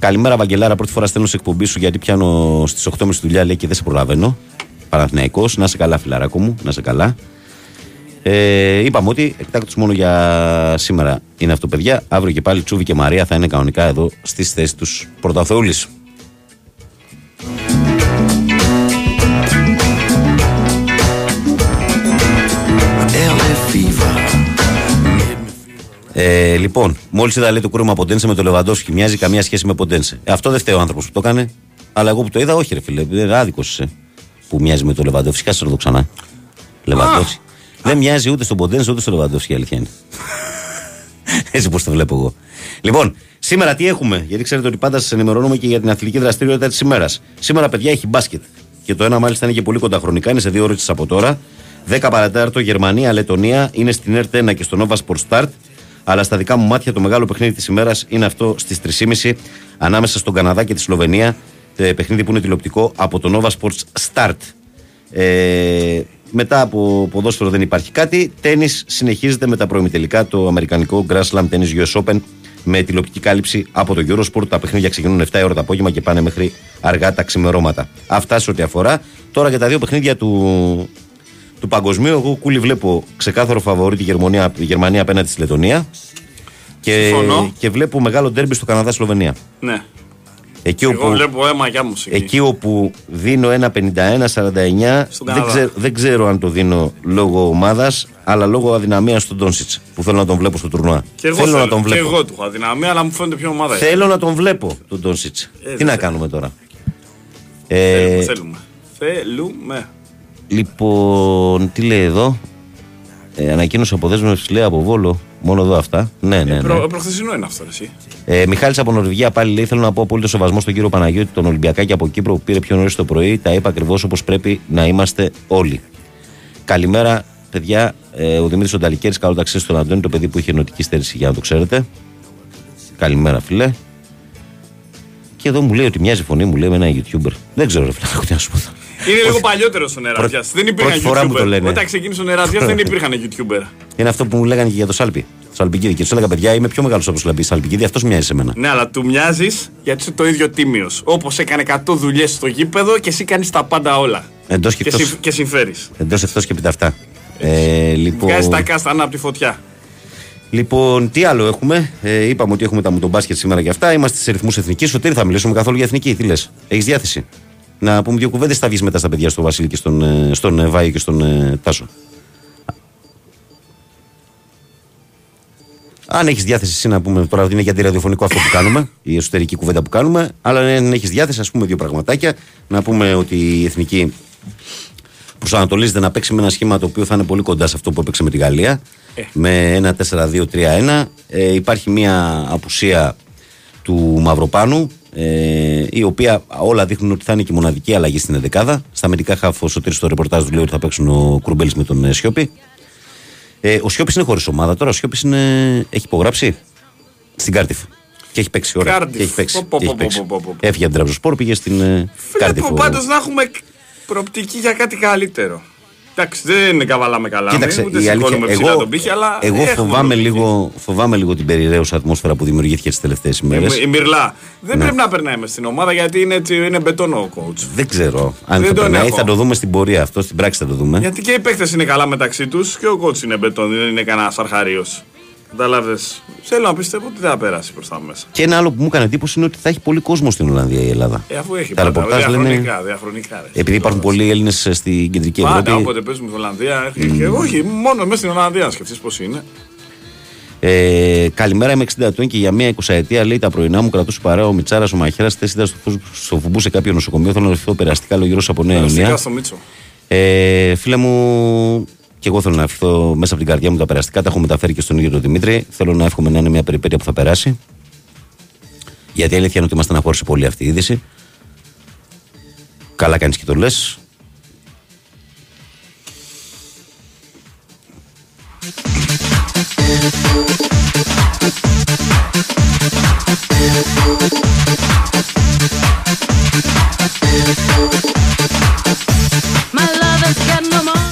καλημέρα, Βαγγελάρα. Πρώτη φορά στέλνω σε εκπομπή σου γιατί πιάνω στις 8.30 δουλειά λέει και δεν σε προλαβαίνω. Παναθηναϊκός. Να σε καλά, φιλαράκο μου, να σε καλά. Ε, είπαμε ότι εκτάκτος μόνο για σήμερα είναι αυτό, παιδιά. Αύριο και πάλι Τσούβι και Μαρία θα είναι κανονικά εδώ στις θέσεις τους Πρωταθεούλη. Ε, λοιπόν, μόλις είδα λέει το κούρεμα Ποντένσε με το Λεβαντόφσκι, μοιάζει καμία σχέση με Ποντένσε. Ε, αυτό δεν φταίει ο άνθρωπος που το έκανε. Αλλά εγώ που το είδα, όχι, ρε φίλε. Είναι άδικος είσαι που μοιάζει με το Λεβαντόφσκι. Κάτσε να το ξανά. Λεβαντόφσκι. Δεν μοιάζει ούτε στον Ποντένσε ούτε στο Λεβαντόφσκι, η αλήθεια είναι. *laughs* Έτσι πώς το βλέπω εγώ. Λοιπόν, σήμερα τι έχουμε, γιατί ξέρετε ότι πάντα σας ενημερώνουμε και για την αθλητική δραστηριότητα της ημέρας. Σήμερα, παιδιά, έχει μπάσκετ. Και το ένα μάλιστα είναι και πολύ κοντά χρονικά, είναι σε δύο ώρες από τώρα. 10 παρατέταρτο Γερμανία, Λετωνία είναι στην ΕΡΤ 1 και στο Nova Sport Start. Αλλά στα δικά μου μάτια το μεγάλο παιχνίδι της ημέρας είναι αυτό στις 3.30 ανάμεσα στον Καναδά και τη Σλοβενία. Το παιχνίδι που είναι τηλεοπτικό από το Nova Sports Start. Ε, μετά από ποδόσφαιρο δεν υπάρχει κάτι. Τέννη συνεχίζεται με τα προημιτελικά το αμερικανικό Grand Slam Tennis US Open με τηλεοπτική κάλυψη από το Eurosport. Τα παιχνίδια ξεκινούν 7 ώρα το απόγευμα και πάνε μέχρι αργά τα ξημερώματα. Αυτά σε ό,τι αφορά. Τώρα για τα δύο παιχνίδια του, του παγκοσμίου, εγώ κούλι βλέπω ξεκάθαρο φαβορή τη Γερμανία, η Γερμανία απέναντι στη Λετωνία. Και, Συμφωνώ. και βλέπω μεγάλο ντέρμπι στο Καναδά-Σλοβενία. Ναι. Εκεί Εγώ όπου, βλέπω αίμα για μου εκεί. εκεί όπου δίνω ένα 51-49, δεν, Καναδά. ξέρω, δεν ξέρω αν το δίνω λόγω ομάδας, αλλά λόγω αδυναμίας του Ντόνσιτ που θέλω να τον βλέπω στο τουρνουά. Και εγώ θέλω, θέλω, να τον και βλέπω. εγώ του έχω αδυναμία, αλλά μου φαίνεται πιο ομάδα. είναι. Θέλω να τον βλέπω τον Ντόνσιτ. Ε, Τι να δεν κάνουμε τώρα. Θέλουμε, Ε, θέλουμε. Θέλουμε. Λοιπόν, τι λέει εδώ; Ε, ανακοίνωση αποδέσμευση λέει από Βόλο. Μόνο εδώ αυτά. Ναι, ναι, ναι. Προ, προχθεσινό είναι αυτό, εσύ. Ε, Μιχάλης από Νορβηγία πάλι λέει: Θέλω να πω απόλυτο σεβασμό στον κύριο Παναγιώτη, τον Ολυμπιακάκη από Κύπρο που πήρε πιο νωρίς το πρωί. Τα είπα ακριβώς όπως πρέπει να είμαστε όλοι. Καλημέρα, παιδιά. Ε, ο Δημήτρης Ονταλικέρης, καλό ταξίδι στον Αντώνη, το παιδί που είχε νοτική στέρηση, για να το ξέρετε. Καλημέρα, φιλέ. Και εδώ μου λέει ότι μοιάζει η φωνή μου, λέει με ένα YouTuber. Δεν ξέρω, ρε φίλε, τι να σου πω. Είναι λίγο παλιότερος ο Νερατζιά. Δεν υπήρχαν πρώτη φορά μου το YouTuber. λένε. Όταν ξεκίνησε ο Νερατζιά δεν *laughs* υπήρχαν YouTuber. Είναι αυτό που μου λέγανε και για το Σάλπι. Το Σαλπικίδη. Και τους έλεγα, παιδιά, είμαι πιο μεγάλος από του Σαλπικίδη. Σαλπικίδη, αυτός μοιάζει σε μένα. Ναι, αλλά του μοιάζεις γιατί είσαι το ίδιο τίμιος. Όπως έκανε 100 δουλειές στο γήπεδο και εσύ κάνεις τα πάντα όλα. Εντός και Και, εκτό. συμ- και συμφέρεις. Εντός εκτός και πιταυτά. Ε, λοιπόν, Βγάζεις τα κάστανα από τη φωτιά. Λοιπόν, τι άλλο έχουμε; Ε, είπαμε ότι έχουμε τα μουτομπάσκετ σήμερα και αυτά. Είμαστε σε ρυθμούς εθνικής. Σωτήρι, θα μιλήσουμε καθόλου για εθνική. Τι λες, έχεις διάθεση. Να πούμε δύο κουβέντες, θα βγεις μετά στα παιδιά, στον Βασίλη και στον, ε, στον ε, Βάη και στον ε, Τάσο. Αν έχεις διάθεση, εσύ να πούμε τώρα είναι γιατί ραδιοφωνικό αυτό που κάνουμε, η εσωτερική κουβέντα που κάνουμε. Αλλά αν έχεις διάθεση, ας πούμε δύο πραγματάκια. Να πούμε ότι η εθνική προσανατολίζεται να παίξει με ένα σχήμα το οποίο θα είναι πολύ κοντά σε αυτό που έπαιξε με τη Γαλλία. Ε. Με ένα 4-2-3-1. Ε, υπάρχει μια απουσία του Μαυροπάνου, ε, η οποία όλα δείχνουν ότι θα είναι και η μοναδική αλλαγή στην ενδεκάδα. Στα αμυντικά χαφ ο, ο Σωτήρης στο ρεπορτάζ του λέει ότι θα παίξουν ο Κουρμπέλης με τον ε, Σιώπη. Ε, ο Σιώπης είναι χωρίς ομάδα τώρα. Ο Σιώπης είναι... έχει υπογράψει στην Κάρντιφ. Και έχει παίξει ώρα. Κάρντιφ. Και έχει παίξει. Πω, πω, και έχει πω, παίξει. πω, πω, πω. Έφυγε από την Τραυζοσπόρ, πήγε στην ε, Κάρντιφ. Βλέπω ο- πάντως να έχουμε προοπτική για κάτι καλύτερο. Εντάξει, δεν καβαλάμε καλά. Κοίταξε, ούτε η αλήθεια, σηκώνουμε ψηλά εγώ, τον πήχη, αλλά εγώ έχουμε φοβάμαι, τον πύχη. λίγο, φοβάμαι λίγο την περιραίουσα ατμόσφαιρα που δημιουργήθηκε τις τελευταίες ημέρες. Η, η Μυρλά. Δεν Ναι. πρέπει να περνάει μες στην ομάδα γιατί είναι, έτσι, είναι μπετόν ο coach. Δεν ξέρω αν Δεν θα τον περνάει. έχω. Θα το δούμε στην πορεία αυτό, στην πράξη θα το δούμε. Γιατί και οι παίκτες είναι καλά μεταξύ τους και ο coach είναι μπετόν, δεν είναι κανένας αρχαρίος. Καταλάβες. Θέλω να πιστεύω ότι δεν θα περάσει προς τα μέσα. Και ένα άλλο που μου έκανε εντύπωση είναι ότι θα έχει πολύ κόσμο στην Ολλανδία η Ελλάδα. Ε, αφού έχει Τα πάντα, ρεπορτάζ λένε- διαχρονικά, διαχρονικά. Ρε. Επειδή υπάρχουν πολλοί Έλληνες στην κεντρική Πάντα Ευρώπη. όποτε παίζουμε στην Ολλανδία, έχει και όχι, μόνο μέσα στην Ολλανδία να σκεφτείς πώς είναι. Ε, καλημέρα, είμαι 60 ετών και για μία 20 ετία λέει τα πρωινά μου κρατούσε παρέα ο Μιτσάρα ο Μαχαίρας. Θέση ήταν στο, φου- στο φουμπού σε κάποιο νοσοκομείο. Θέλω να ευχηθώ περαστικά λόγω γύρω από Νέα Περαστικά Ιωνία. στο Μίτσο. Ε, φίλε μου, και εγώ θέλω να ευχηθώ μέσα από την καρδιά μου τα περαστικά. Τα έχω μεταφέρει και στον ίδιο τον Δημήτρη. Θέλω να εύχομαι να είναι μια περιπέτεια που θα περάσει. Γιατί η αλήθεια είναι ότι μα στεναχώρησε πολύ αυτή η είδηση. Καλά κάνεις και το λες.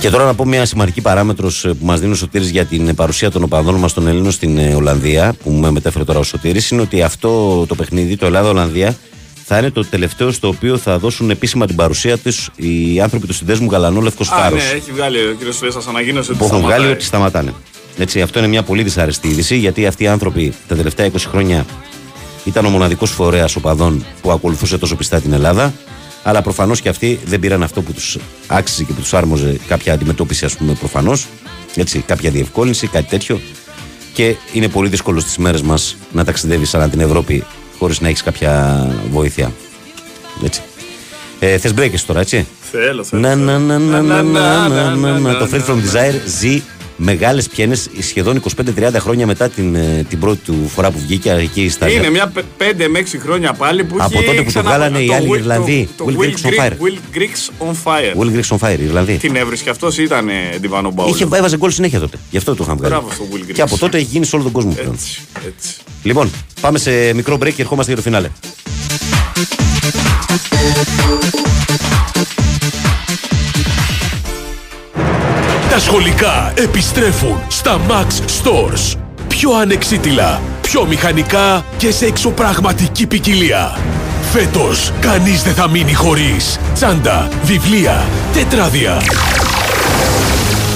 Και τώρα να πω μια σημαντική παράμετρος που μας δίνει ο Σωτήρης για την παρουσία των οπαδών μας των Ελλήνων στην ε, Ολλανδία, που με μετέφερε τώρα ο Σωτήρης, είναι ότι αυτό το παιχνίδι, το Ελλάδα-Ολλανδία, θα είναι το τελευταίο στο οποίο θα δώσουν επίσημα την παρουσία του οι άνθρωποι του συνδέσμου Γαλανό Λευκός Α, Φάρο. ναι, έχει βγάλει ο κύριος Φέσας ανακοίνωσε ότι που έχουν σταματάει. βγάλει ότι σταματάνε. Έτσι, αυτό είναι μια πολύ δυσάρεστη είδηση, γιατί αυτοί οι άνθρωποι τα τελευταία 20 χρόνια ήταν ο μοναδικός φορέας οπαδών που ακολουθούσε τόσο πιστά την Ελλάδα. Αλλά προφανώς και αυτοί δεν πήραν αυτό που τους άξιζε και που τους άρμοζε κάποια αντιμετώπιση, ας πούμε, προφανώς. Έτσι, κάποια διευκόλυνση, κάτι τέτοιο. Και είναι πολύ δύσκολο στις μέρες μας να ταξιδεύεις ανά την Ευρώπη χωρίς να έχεις κάποια βοήθεια. Έτσι. Ε, Θες break τώρα, έτσι; Θέλω, θέλω. Να, να, να, να, να, να, να, να, να, Το Free From Desire ζει μεγάλες πιένες σχεδόν 25-30 χρόνια μετά την, ε, την πρώτη του φορά που βγήκε εκεί στα Είναι μια 5 με 6 χρόνια πάλι που Από έχει τότε που το ξανα- βγάλανε οι άλλοι Will- Ιρλανδοί. Το, Will το Griggs on Will, Fire. Griggs, Will Griggs on Fire. Will Griggs on Fire, Ιρλανδοί. Την έβρισκε και αυτός ήταν Ντιβάνο Μπάουλ. Είχε, έβαζε γκολ συνέχεια τότε. Γι' αυτό το είχαν βγάλει. Μπράβο στο Will Griggs. Και από τότε έχει γίνει σε όλο τον κόσμο πλέον. Έτσι, έτσι. Λοιπόν, πάμε σε μικρό break και ερχόμαστε για το φινάλε. Τα σχολικά επιστρέφουν στα Max Stores. Πιο ανεξίτηλα, πιο μηχανικά και σε εξωπραγματική ποικιλία. Φέτος, κανείς δεν θα μείνει χωρίς τσάντα, βιβλία, τετράδια.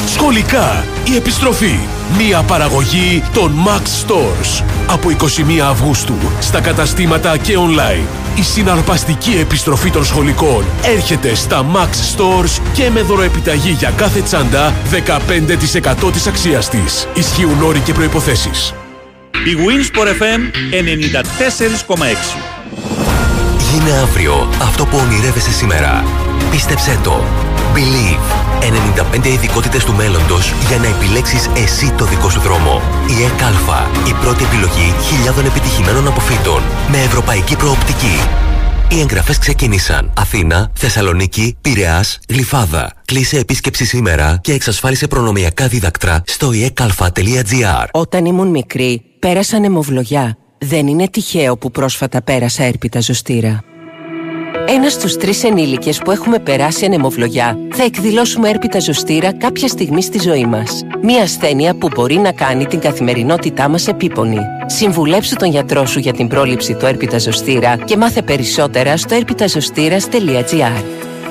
Σχολικά, η επιστροφή. Μία παραγωγή των Max Stores. Από 21 Αυγούστου, στα καταστήματα και online. Η συναρπαστική επιστροφή των σχολικών έρχεται στα Max Stores και με δωροεπιταγή για κάθε τσάντα 15% της αξίας της. Ισχύουν όροι και προϋποθέσεις. Η Winsport FM 94,6. Γίνε αύριο αυτό που ονειρεύεσαι σήμερα. Πίστεψέ το. Believe. 95 ειδικότητες του μέλλοντος για να επιλέξεις εσύ το δικό σου δρόμο. Η ΕΚΑΛΦΑ. Η πρώτη επιλογή χιλιάδων επιτυχημένων αποφύτων. Με ευρωπαϊκή προοπτική. Οι εγγραφές ξεκίνησαν. Αθήνα, Θεσσαλονίκη, Πειραιάς, Γλυφάδα. Κλείσε επίσκεψη σήμερα και εξασφάλισε προνομιακά δίδακτρα στο ekalfa.gr. Όταν ήμουν μικρή, πέρασα νεμοβλογιά. Δεν είναι τυχαίο που πρόσφατα πέρασα έρπιτα ζωστήρα. Ένας στους τρεις ενήλικες που έχουμε περάσει ανεμοβλογιά θα εκδηλώσουμε έρπιτα ζωστήρα κάποια στιγμή στη ζωή μας. Μία ασθένεια που μπορεί να κάνει την καθημερινότητά μας επίπονη. Συμβουλέψου τον γιατρό σου για την πρόληψη του έρπιτα ζωστήρα και μάθε περισσότερα στο έρπιταζωστήρα.gr.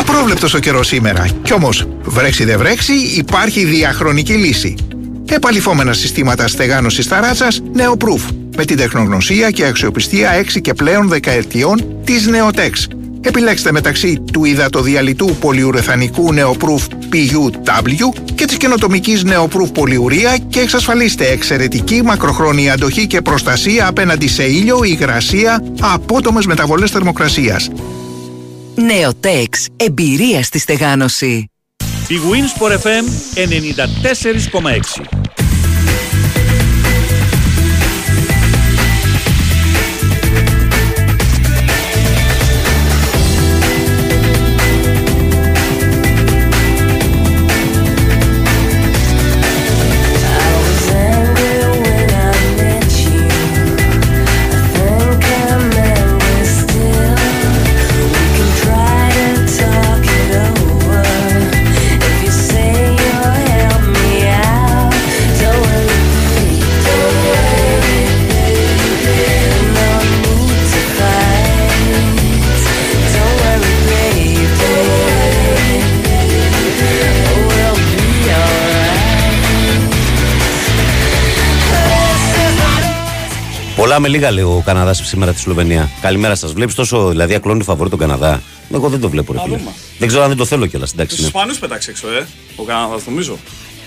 Απρόβλεπτος ο καιρός σήμερα. Κι όμως, βρέξει δεν βρέξει, υπάρχει διαχρονική λύση. Επαλυφόμενα συστήματα στεγάνωσης ταράτσας Neoproof με την τεχνογνωσία και αξιοπιστία 6 και πλέον δεκαετιών της Neotex. Επιλέξτε μεταξύ του υδατοδιαλυτού πολυουρεθανικού Neoproof PUW και της καινοτομικής Neoproof πολυουρία και εξασφαλίστε εξαιρετική μακροχρόνια αντοχή και προστασία απέναντι σε ήλιο, υγρασία, απότομες μεταβολές θερμοκρασίας. Νεοτέξ. Εμπειρία στη στεγάνωση. Η Winsport FM 94,6. Πολλά με λίγα λέει ο Καναδάς σήμερα στη Σλοβενία. Καλημέρα σας. Βλέπεις τόσο δηλαδή ακλόνη φαβορή τον Καναδά; Εγώ δεν το βλέπω, ρε Α, φίλε. δούμε. Δεν ξέρω αν δεν το θέλω κιόλας. Τους Εντάξει. ναι. Ισπανούς πέταξε έξω, ε. Ο Καναδάς νομίζω.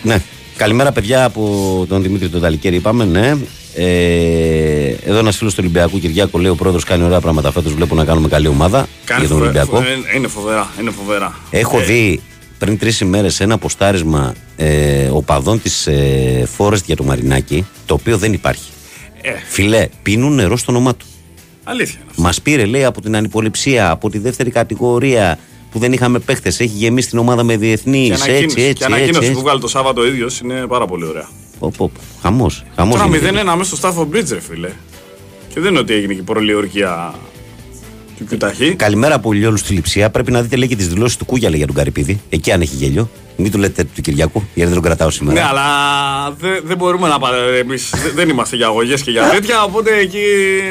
Ναι. Καλημέρα, παιδιά από τον Δημήτρη τον Ταλικέρη. Είπαμε, ναι. Ε, εδώ ένας φίλος του Ολυμπιακού Κυριάκο λέει: Ο πρόεδρος κάνει ωραία πράγματα φέτος. Βλέπω να κάνουμε καλή ομάδα Κάνει για τον φοβε- Ολυμπιακό. φοβε- Είναι φοβερά. Είναι φοβερά. Έχω Ε, δει πριν τρεις ημέρες ένα ποστάρισμα ε, οπαδών της ε, Forest για το Μαρινάκι, το οποίο δεν υπάρχει. Ε. Φιλέ, πίνουν νερό στο όνομά του. Αλήθεια. Μας πήρε, λέει, από την ανυποληψία, από τη δεύτερη κατηγορία που δεν είχαμε παίχτες. Έχει γεμίσει την ομάδα με διεθνείς. Και Έτσι, ανακοίνωση, έτσι, και έτσι. ανακοίνωση έτσι. που βγάλει το Σάββατο ο ίδιος είναι πάρα πολύ ωραία. Χαμός. Χαμός. Τώρα 0-1 μέσα στο Stafford Bridge, ρε φίλε. Και δεν είναι ότι έγινε και προλιορκία του Κιουταχή. Καλημέρα από όλου στη λειψία. Πρέπει να δείτε λέει και τις δηλώσεις του Κούγιαλε για τον Καρυπίδη. Εκεί αν έχει γέλιο. Μην του λέτε του Κυριακού, γιατί δεν τον κρατάω σήμερα. Ναι, αλλά δεν, δεν μπορούμε να πάμε. Εμείς δεν- δεν είμαστε για αγωγές και για τέτοια, οπότε εκεί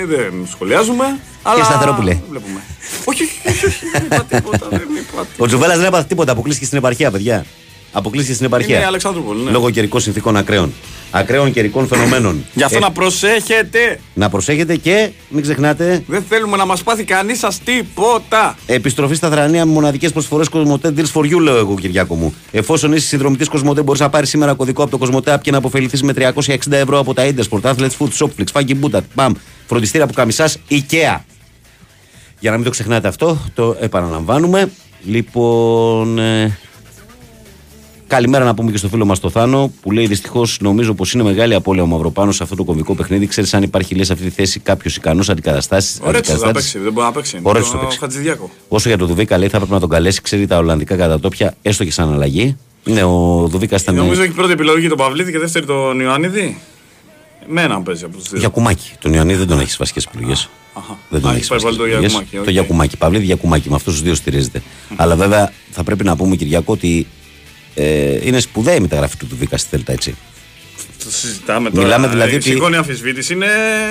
δεν σχολιάζουμε. Αλλά Σταθερόπουλε. Βλέπουμε. όχι, όχι, όχι, όχι, δεν είπα τίποτα. Δεν είπα Ο Τζουβέλλα δεν έπαθε τίποτα. Αποκλείστηκε στην επαρχία, παιδιά. Αποκλείστηκε στην επαρχία. Είναι Αλεξανδρούπολη, ναι. Λόγω καιρικών συνθήκων ακραίων. Ακραίων καιρικών φαινομένων. Γι' αυτό Ε, να προσέχετε. να προσέχετε και μην ξεχνάτε Δεν θέλουμε να μας πάθει κανείς σας τίποτα. Επιστροφή στα θρανία με μοναδικές προσφορές Κοσμοτέ Deals for You, λέω εγώ, Κυριάκο μου. Εφόσον είσαι συνδρομητής Κοσμοτέ, μπορείς να πάρεις σήμερα κωδικό από το Κοσμοτέ App και να αποφεληθείς με 360 ευρώ από τα Intersport, Athletes Food, Shopflix, Faggy Buddha, Bam, φροντιστήρια που καμισάς, IKEA. Για να μην το ξεχνάτε αυτό, το επαναλαμβάνουμε. Λοιπόν. ε, Καλημέρα να πούμε και στο φίλο μας το Θάνο που λέει δυστυχώς νομίζω πως είναι μεγάλη απώλεια ο Μαυροπάνος σε αυτό το κομβικό παιχνίδι. Ξέρεις αν υπάρχει λέει σε αυτή τη θέση κάποιος ικανός αντικαταστάσεις. Ωραία, θα παίξει. Δεν μπορεί να παίξει. Ωραία, Το θα παίξει. Χατζηδιάκο. Όσο για τον Δουβίκα, λέει θα έπρεπε να τον καλέσει, ξέρει τα Ολλανδικά κατατόπια, έστω και σαν αλλαγή. Ναι, ο Δουβίκα ήταν. Νομίζω έχει πρώτη επιλογή τον Παυλίδη και δεύτερη τον Ιωάννιδη. Με έναν παίζει από τους δύο. Γιακουμάκι. Τον Ιωαννίδη δεν τον έχεις βασική επιλογή. Δεν τον Α, έχεις έχει πάει πάλι το Γιακουμάκι, οκ. Το Γιακουμάκι. Παυλίδη Γιακουμάκι. Με αυτούς τους δύο στηρίζεται. Αλλά βέβαια θα πρέπει να πούμε, Κυριάκο, ότι ε, είναι σπουδαία η μεταγραφή του Δουβίκα στη Θέλτα, έτσι. Το συζητάμε τώρα. Μιλάμε δηλαδή Ε, ότι- Σηκώνει αμφισβήτηση. Είναι,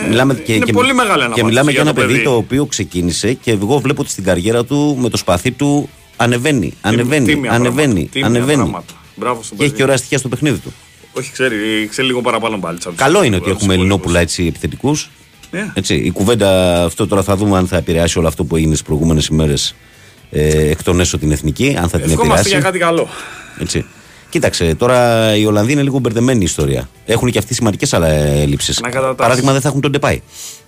Μιλάμε και, είναι και, πολύ μεγάλη και αναβάθμιση μιλάμε για ένα το παιδί το οποίο ξεκίνησε και εγώ βλέπω ότι στην καριέρα του με το σπαθί του ανεβαίνει, ανεβαίνει, τίμια ανεβαίνει, πράγματα, τίμια ανεβαίνει. πράγματα. Μπράβο στον Και έχει παιδί. και ωραία στοιχεία στο παιχνίδι του. Όχι, ξέρει, ξέρει λίγο παραπάνω μπάλιτσα. Καλό είναι ότι έχουμε Ελληνόπουλα έτσι επιθετικούς. Ναι. Έτσι, η κουβέντα αυτό τώρα θα δούμε αν θα επηρεάσει όλο αυτό που έγινε τι προηγούμενες ημέρες ε, εκ των έσω την εθνική, αν θα την Ευχόμαστε επηρεάσει. για κάτι καλό. Έτσι. Κοίταξε, τώρα οι Ολλανδοί είναι λίγο μπερδεμένη η ιστορία. Έχουν και αυτοί σημαντικές έλλειψει. Να κατατάσσεις. Παράδειγμα, δεν θα έχουν τον Ντεπάη.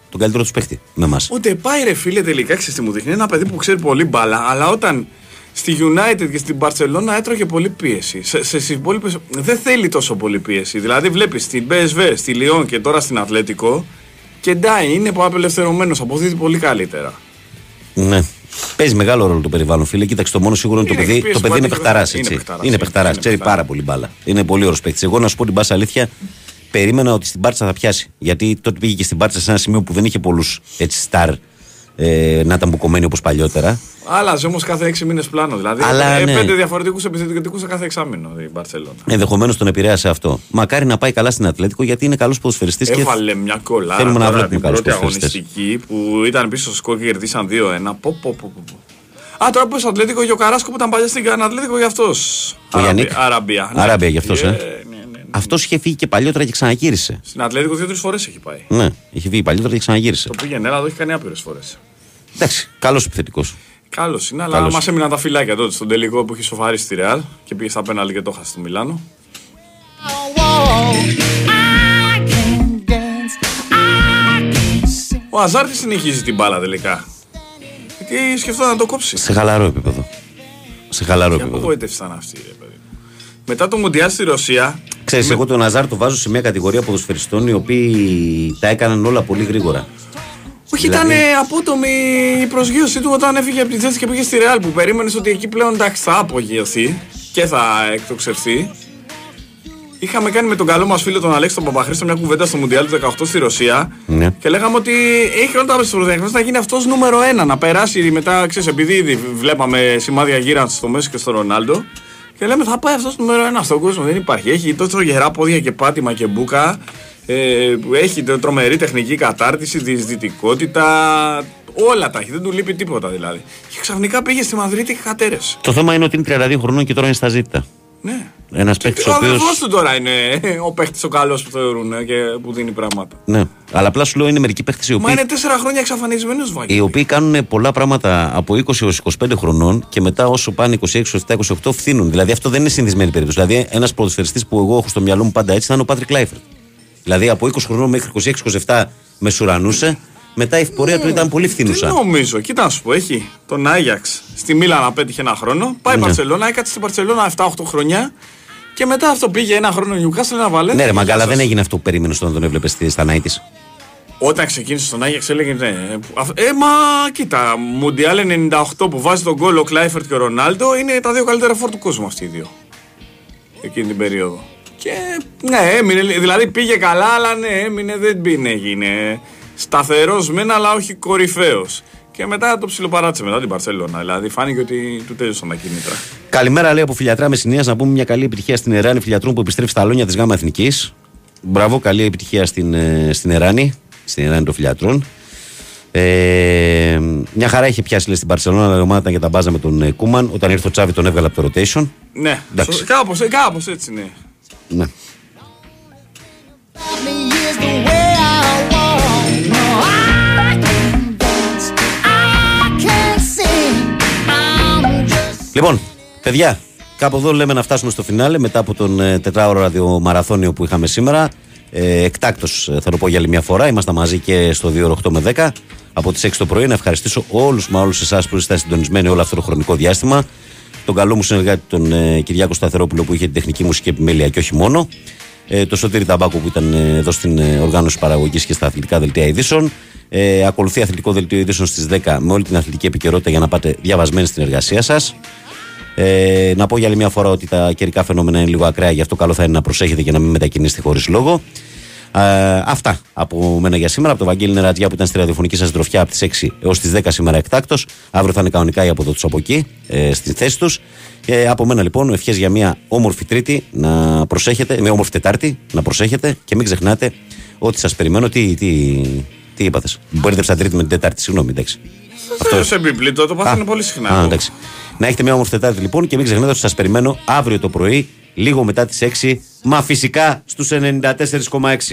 Τον καλύτερο τους παίχτη με εμάς. Ούτε πάει ρε φίλε τελικά, ξέρεις τι μου δείχνει. Είναι ένα παιδί που ξέρει πολύ μπάλα, αλλά όταν στη United και στην Barcelona έτρωγε πολύ πίεση. Σε, σε, στις υπόλοιπες δεν θέλει τόσο πολύ πίεση. Δηλαδή βλέπεις στην PSV, στη Lyon και τώρα στην Ατλέτικο και ντάει, είναι απελευθερωμένος, αποδίδει πολύ καλύτερα. Ναι. Παίζει μεγάλο ρόλο το περιβάλλον, φίλε. Κοίταξε, το μόνο σίγουρο είναι το Είναι παιδί, πίεση το παιδί που είναι αντίθετα- παιχταράς. είναι Είναι, παιχταράς, είναι είναι- παιχταράς. είναι Ξέρει παιχταράς. πάρα πολύ μπάλα. Είναι πολύ ωραίος παίκτης. Εγώ να σου πω την πάσα αλήθεια, περίμενα ότι στην Μπάρτσα θα πιάσει. Γιατί τότε πήγε και στην Μπάρτσα σε ένα σημείο που δεν είχε πολλούς στάρ ε, να ήταν μπουκωμένοι όπως παλιότερα. Άλλαζε όμως κάθε 6 μήνες πλάνο. Δηλαδή Αλλά, ε, ναι. πέντε διαφορετικούς επιθετικούς σε κάθε εξάμεινο η Μπαρσελόνα. Ενδεχομένως τον επηρέασε αυτό. Μακάρι να πάει καλά στην Ατλέτικο γιατί είναι καλός ποδοσφαιριστής και Έβαλε μια κολλάρα θέλουμε να τώρα βλέπουμε την καλούς πρώτη ποδοσφαιριστές. αγωνιστική που ήταν πίσω στο σκορ και κερδίσαν 2-1. Πω, πω, πω, πω, πω. Α, τώρα που είσαι Ατλέτικο και ο Καράσκο που ήταν παλιά στην Ατλέτικο για αυτός. Ο Γιάννικ. Αραμπία. ναι. Αράμπια γι' αυτός, Ε, ε. Αυτός είχε φύγει και παλιότερα και ξαναγύρισε. Στην Ατλέτικο δύο-τρεις φορές έχει πάει. Ναι, είχε φύγει παλιότερα και ξαναγύρισε. Το πήγαινε, αλλά το έχει κάνει άπειρες φορές. Εντάξει, καλός επιθετικός. Καλός είναι, αλλά Καλός. μα έμειναν τα φυλάκια τότε στον τελικό που είχε σοφαρίσει τη Ρεάλ και πήγε στα πέναλ και το χάσει στο Μιλάνο. Ο Αζάρτη συνεχίζει την μπάλα τελικά; Γιατί σκεφτόταν να το κόψει. Σε χαλαρό επίπεδο. Σε χαλαρό Και επίπεδο. απογοήτευση ήταν αυτή, ρε παιδί. Μετά το Μουντιάλ στη Ρωσία. Ξέρεις, εγώ τον Ναζάρ το βάζω σε μια κατηγορία ποδοσφαιριστών οι οποίοι τα έκαναν όλα πολύ γρήγορα. Όχι, Δηλαδή- ήταν απότομη η προσγείωσή του όταν έφυγε από τη θέση και πήγε στη Ρεάλ που περίμενες ότι εκεί πλέον εντάξει θα απογειωθεί και θα εκτοξευθεί. Είχαμε κάνει με τον καλό μας φίλο τον Αλέξη τον Παπαχρήστο μια κουβέντα στο Μουντιάλ του 18 στη Ρωσία Ναι. και λέγαμε ότι έχει όλα τα πρωτεύουνα να γίνει αυτός νούμερο ένα. Να περάσει μετά, ξέρεις, επειδή ήδη βλέπαμε σημάδια γύραν στο Μέση και στο Ρονάλντο. Και λέμε θα πάει αυτός νούμερο ένα στον κόσμο. Δεν υπάρχει. Έχει τόσο γερά πόδια και πάτημα και μπουκα. Ε, που έχει τε- τρομερή τεχνική κατάρτιση, διεισδυτικότητα. Όλα τα έχει. Δεν του λείπει τίποτα δηλαδή. Και ξαφνικά πήγε στη Μαδρίτη και κατέρευσε. Το θέμα είναι ότι είναι 32 χρονών και τώρα είναι στα ζήτητα. Ναι. Ένας παίχτη ο Ο οποίο. αδερφός του τώρα είναι ο παίχτης ο καλός που θεωρούν ε, και που δίνει πράγματα. Ναι, αλλά απλά σου λέω είναι μερικοί παίχτε οι Μα οποίοι, είναι τέσσερα χρόνια εξαφανισμένος Βαγγέλη. οι οποίοι κάνουν πολλά πράγματα από 20 έως 25 χρονών και μετά όσο πάνε 26, 27, 28 φθήνουν. Δηλαδή αυτό δεν είναι συνδυσμένη περίπτωση. Δηλαδή ένας ποδοσφαιριστής που εγώ έχω στο μυαλό μου πάντα έτσι θα είναι ο Πάτρικ Λάιφερτ. Δηλαδή από 20 χρονών μέχρι 26-27 μεσουρανούσε, μετά η πορεία του ήταν πολύ Τι φθηνούσα. νομίζω, κοίτα να σου πω, έχει τον Άγιαξ στη Μίλανα πέτυχε ένα χρόνο, πάει Ναι. Παρσελώνα, έκατσε στην Παρσελώνα 7-8 χρόνια και μετά αυτό πήγε ένα χρόνο Νιουκάσελ να βαλέ. Ναι, ρε Μαγκάλα, δεν έγινε αυτό που περίμενες όταν τον έβλεπες στα νάη τη. Όταν ξεκίνησε στον Άγιαξ έλεγε ναι. Ε, αυ- ε, μα κοίτα, Μουντιάλ 98 που βάζει τον γκολ ο Κλάιφερτ και ο Ρονάλντο είναι τα δύο καλύτερα φόρ του κόσμου αυτοί οι δύο. Εκείνη την περίοδο. Και ναι, έμεινε, δηλαδή πήγε καλά, αλλά ναι, έμεινε, δεν πήγε, έγινε σταθερός μεν, αλλά όχι κορυφαίος. Και μετά το ψιλοπαράτησε μετά την Παρσελώνα. Δηλαδή φάνηκε ότι του τέλειωσαν τα κίνητρα. Καλημέρα, λέει από φιλιατρά Μεσσηνίας. Να πούμε μια καλή επιτυχία στην Εράνη Φιλιατρών που επιστρέφει στα αλόνια της ΓΑΜΑ Εθνικής. Μπράβο, καλή επιτυχία στην, ε, στην Εράνη, στην Εράνη των Φιλιατρών. Ε, μια χαρά είχε πιάσει λέει, στην Παρσελόνα, αλλά η ομάδα ήταν για τα μπάζα με τον ε, Κούμαν. Όταν ήρθε ο Τσάβη τον έβγαλε από το rotation. Ναι, Εντάξει. κάπως, ε, κάπως έτσι ναι. Ναι. Λοιπόν, παιδιά, κάπου εδώ λέμε να φτάσουμε στο φινάλε μετά από τον ε, τετράωρο ραδιομαραθώνιο που είχαμε σήμερα. Ε, Εκτάκτος, θα το πω για άλλη μια φορά. Είμαστε μαζί και στο 2 8 με 10 από τις 6 το πρωί. Να ευχαριστήσω όλους μα όλους εσάς που είστε συντονισμένοι όλο αυτό το χρονικό διάστημα. Τον καλό μου συνεργάτη, τον ε, Κυριάκο Σταθερόπουλο, που είχε την τεχνική μουσική επιμέλεια και όχι μόνο. Ε, το Σωτήρη Ταμπάκο που ήταν ε, εδώ στην ε, οργάνωση παραγωγής και στα αθλητικά δελτία ειδήσεων. Ε, ακολουθεί αθλητικό δελτίο ειδήσεων στις 10 με όλη την αθλητική επικαιρότητα για να πάτε διαβασμένοι στην εργασία σας. Ε, να πω για άλλη μια φορά ότι τα καιρικά φαινόμενα είναι λίγο ακραία, γι' αυτό καλό θα είναι να προσέχετε και να μην μετακινήσετε χωρίς λόγο. Ε, αυτά από μένα για σήμερα. Από τον Βαγγέλη Νερατζιά που ήταν στη ραδιοφωνική σας τροφιά από τις 6 έως τις 10 σήμερα εκτάκτος. Αύριο θα είναι κανονικά οι από εδώ του από εκεί, ε, στη θέση τους. Ε, από μένα λοιπόν, ευχές για μια όμορφη Τρίτη να προσέχετε, μια όμορφη Τετάρτη να προσέχετε και μην ξεχνάτε ότι σας περιμένω. Τι, τι, τι είπατε. Μπέρδεψα Τρίτη με την Τετάρτη, συγγνώμη, εντάξει. Αυτό σε επιπλήττω, το παθαίνω πολύ συχνά. Α, εντάξει. Να έχετε μια όμορφη Τετάρτη λοιπόν και μην ξεχνάτε ότι σας περιμένω αύριο το πρωί, λίγο μετά τις 6, μα φυσικά στους 94,6.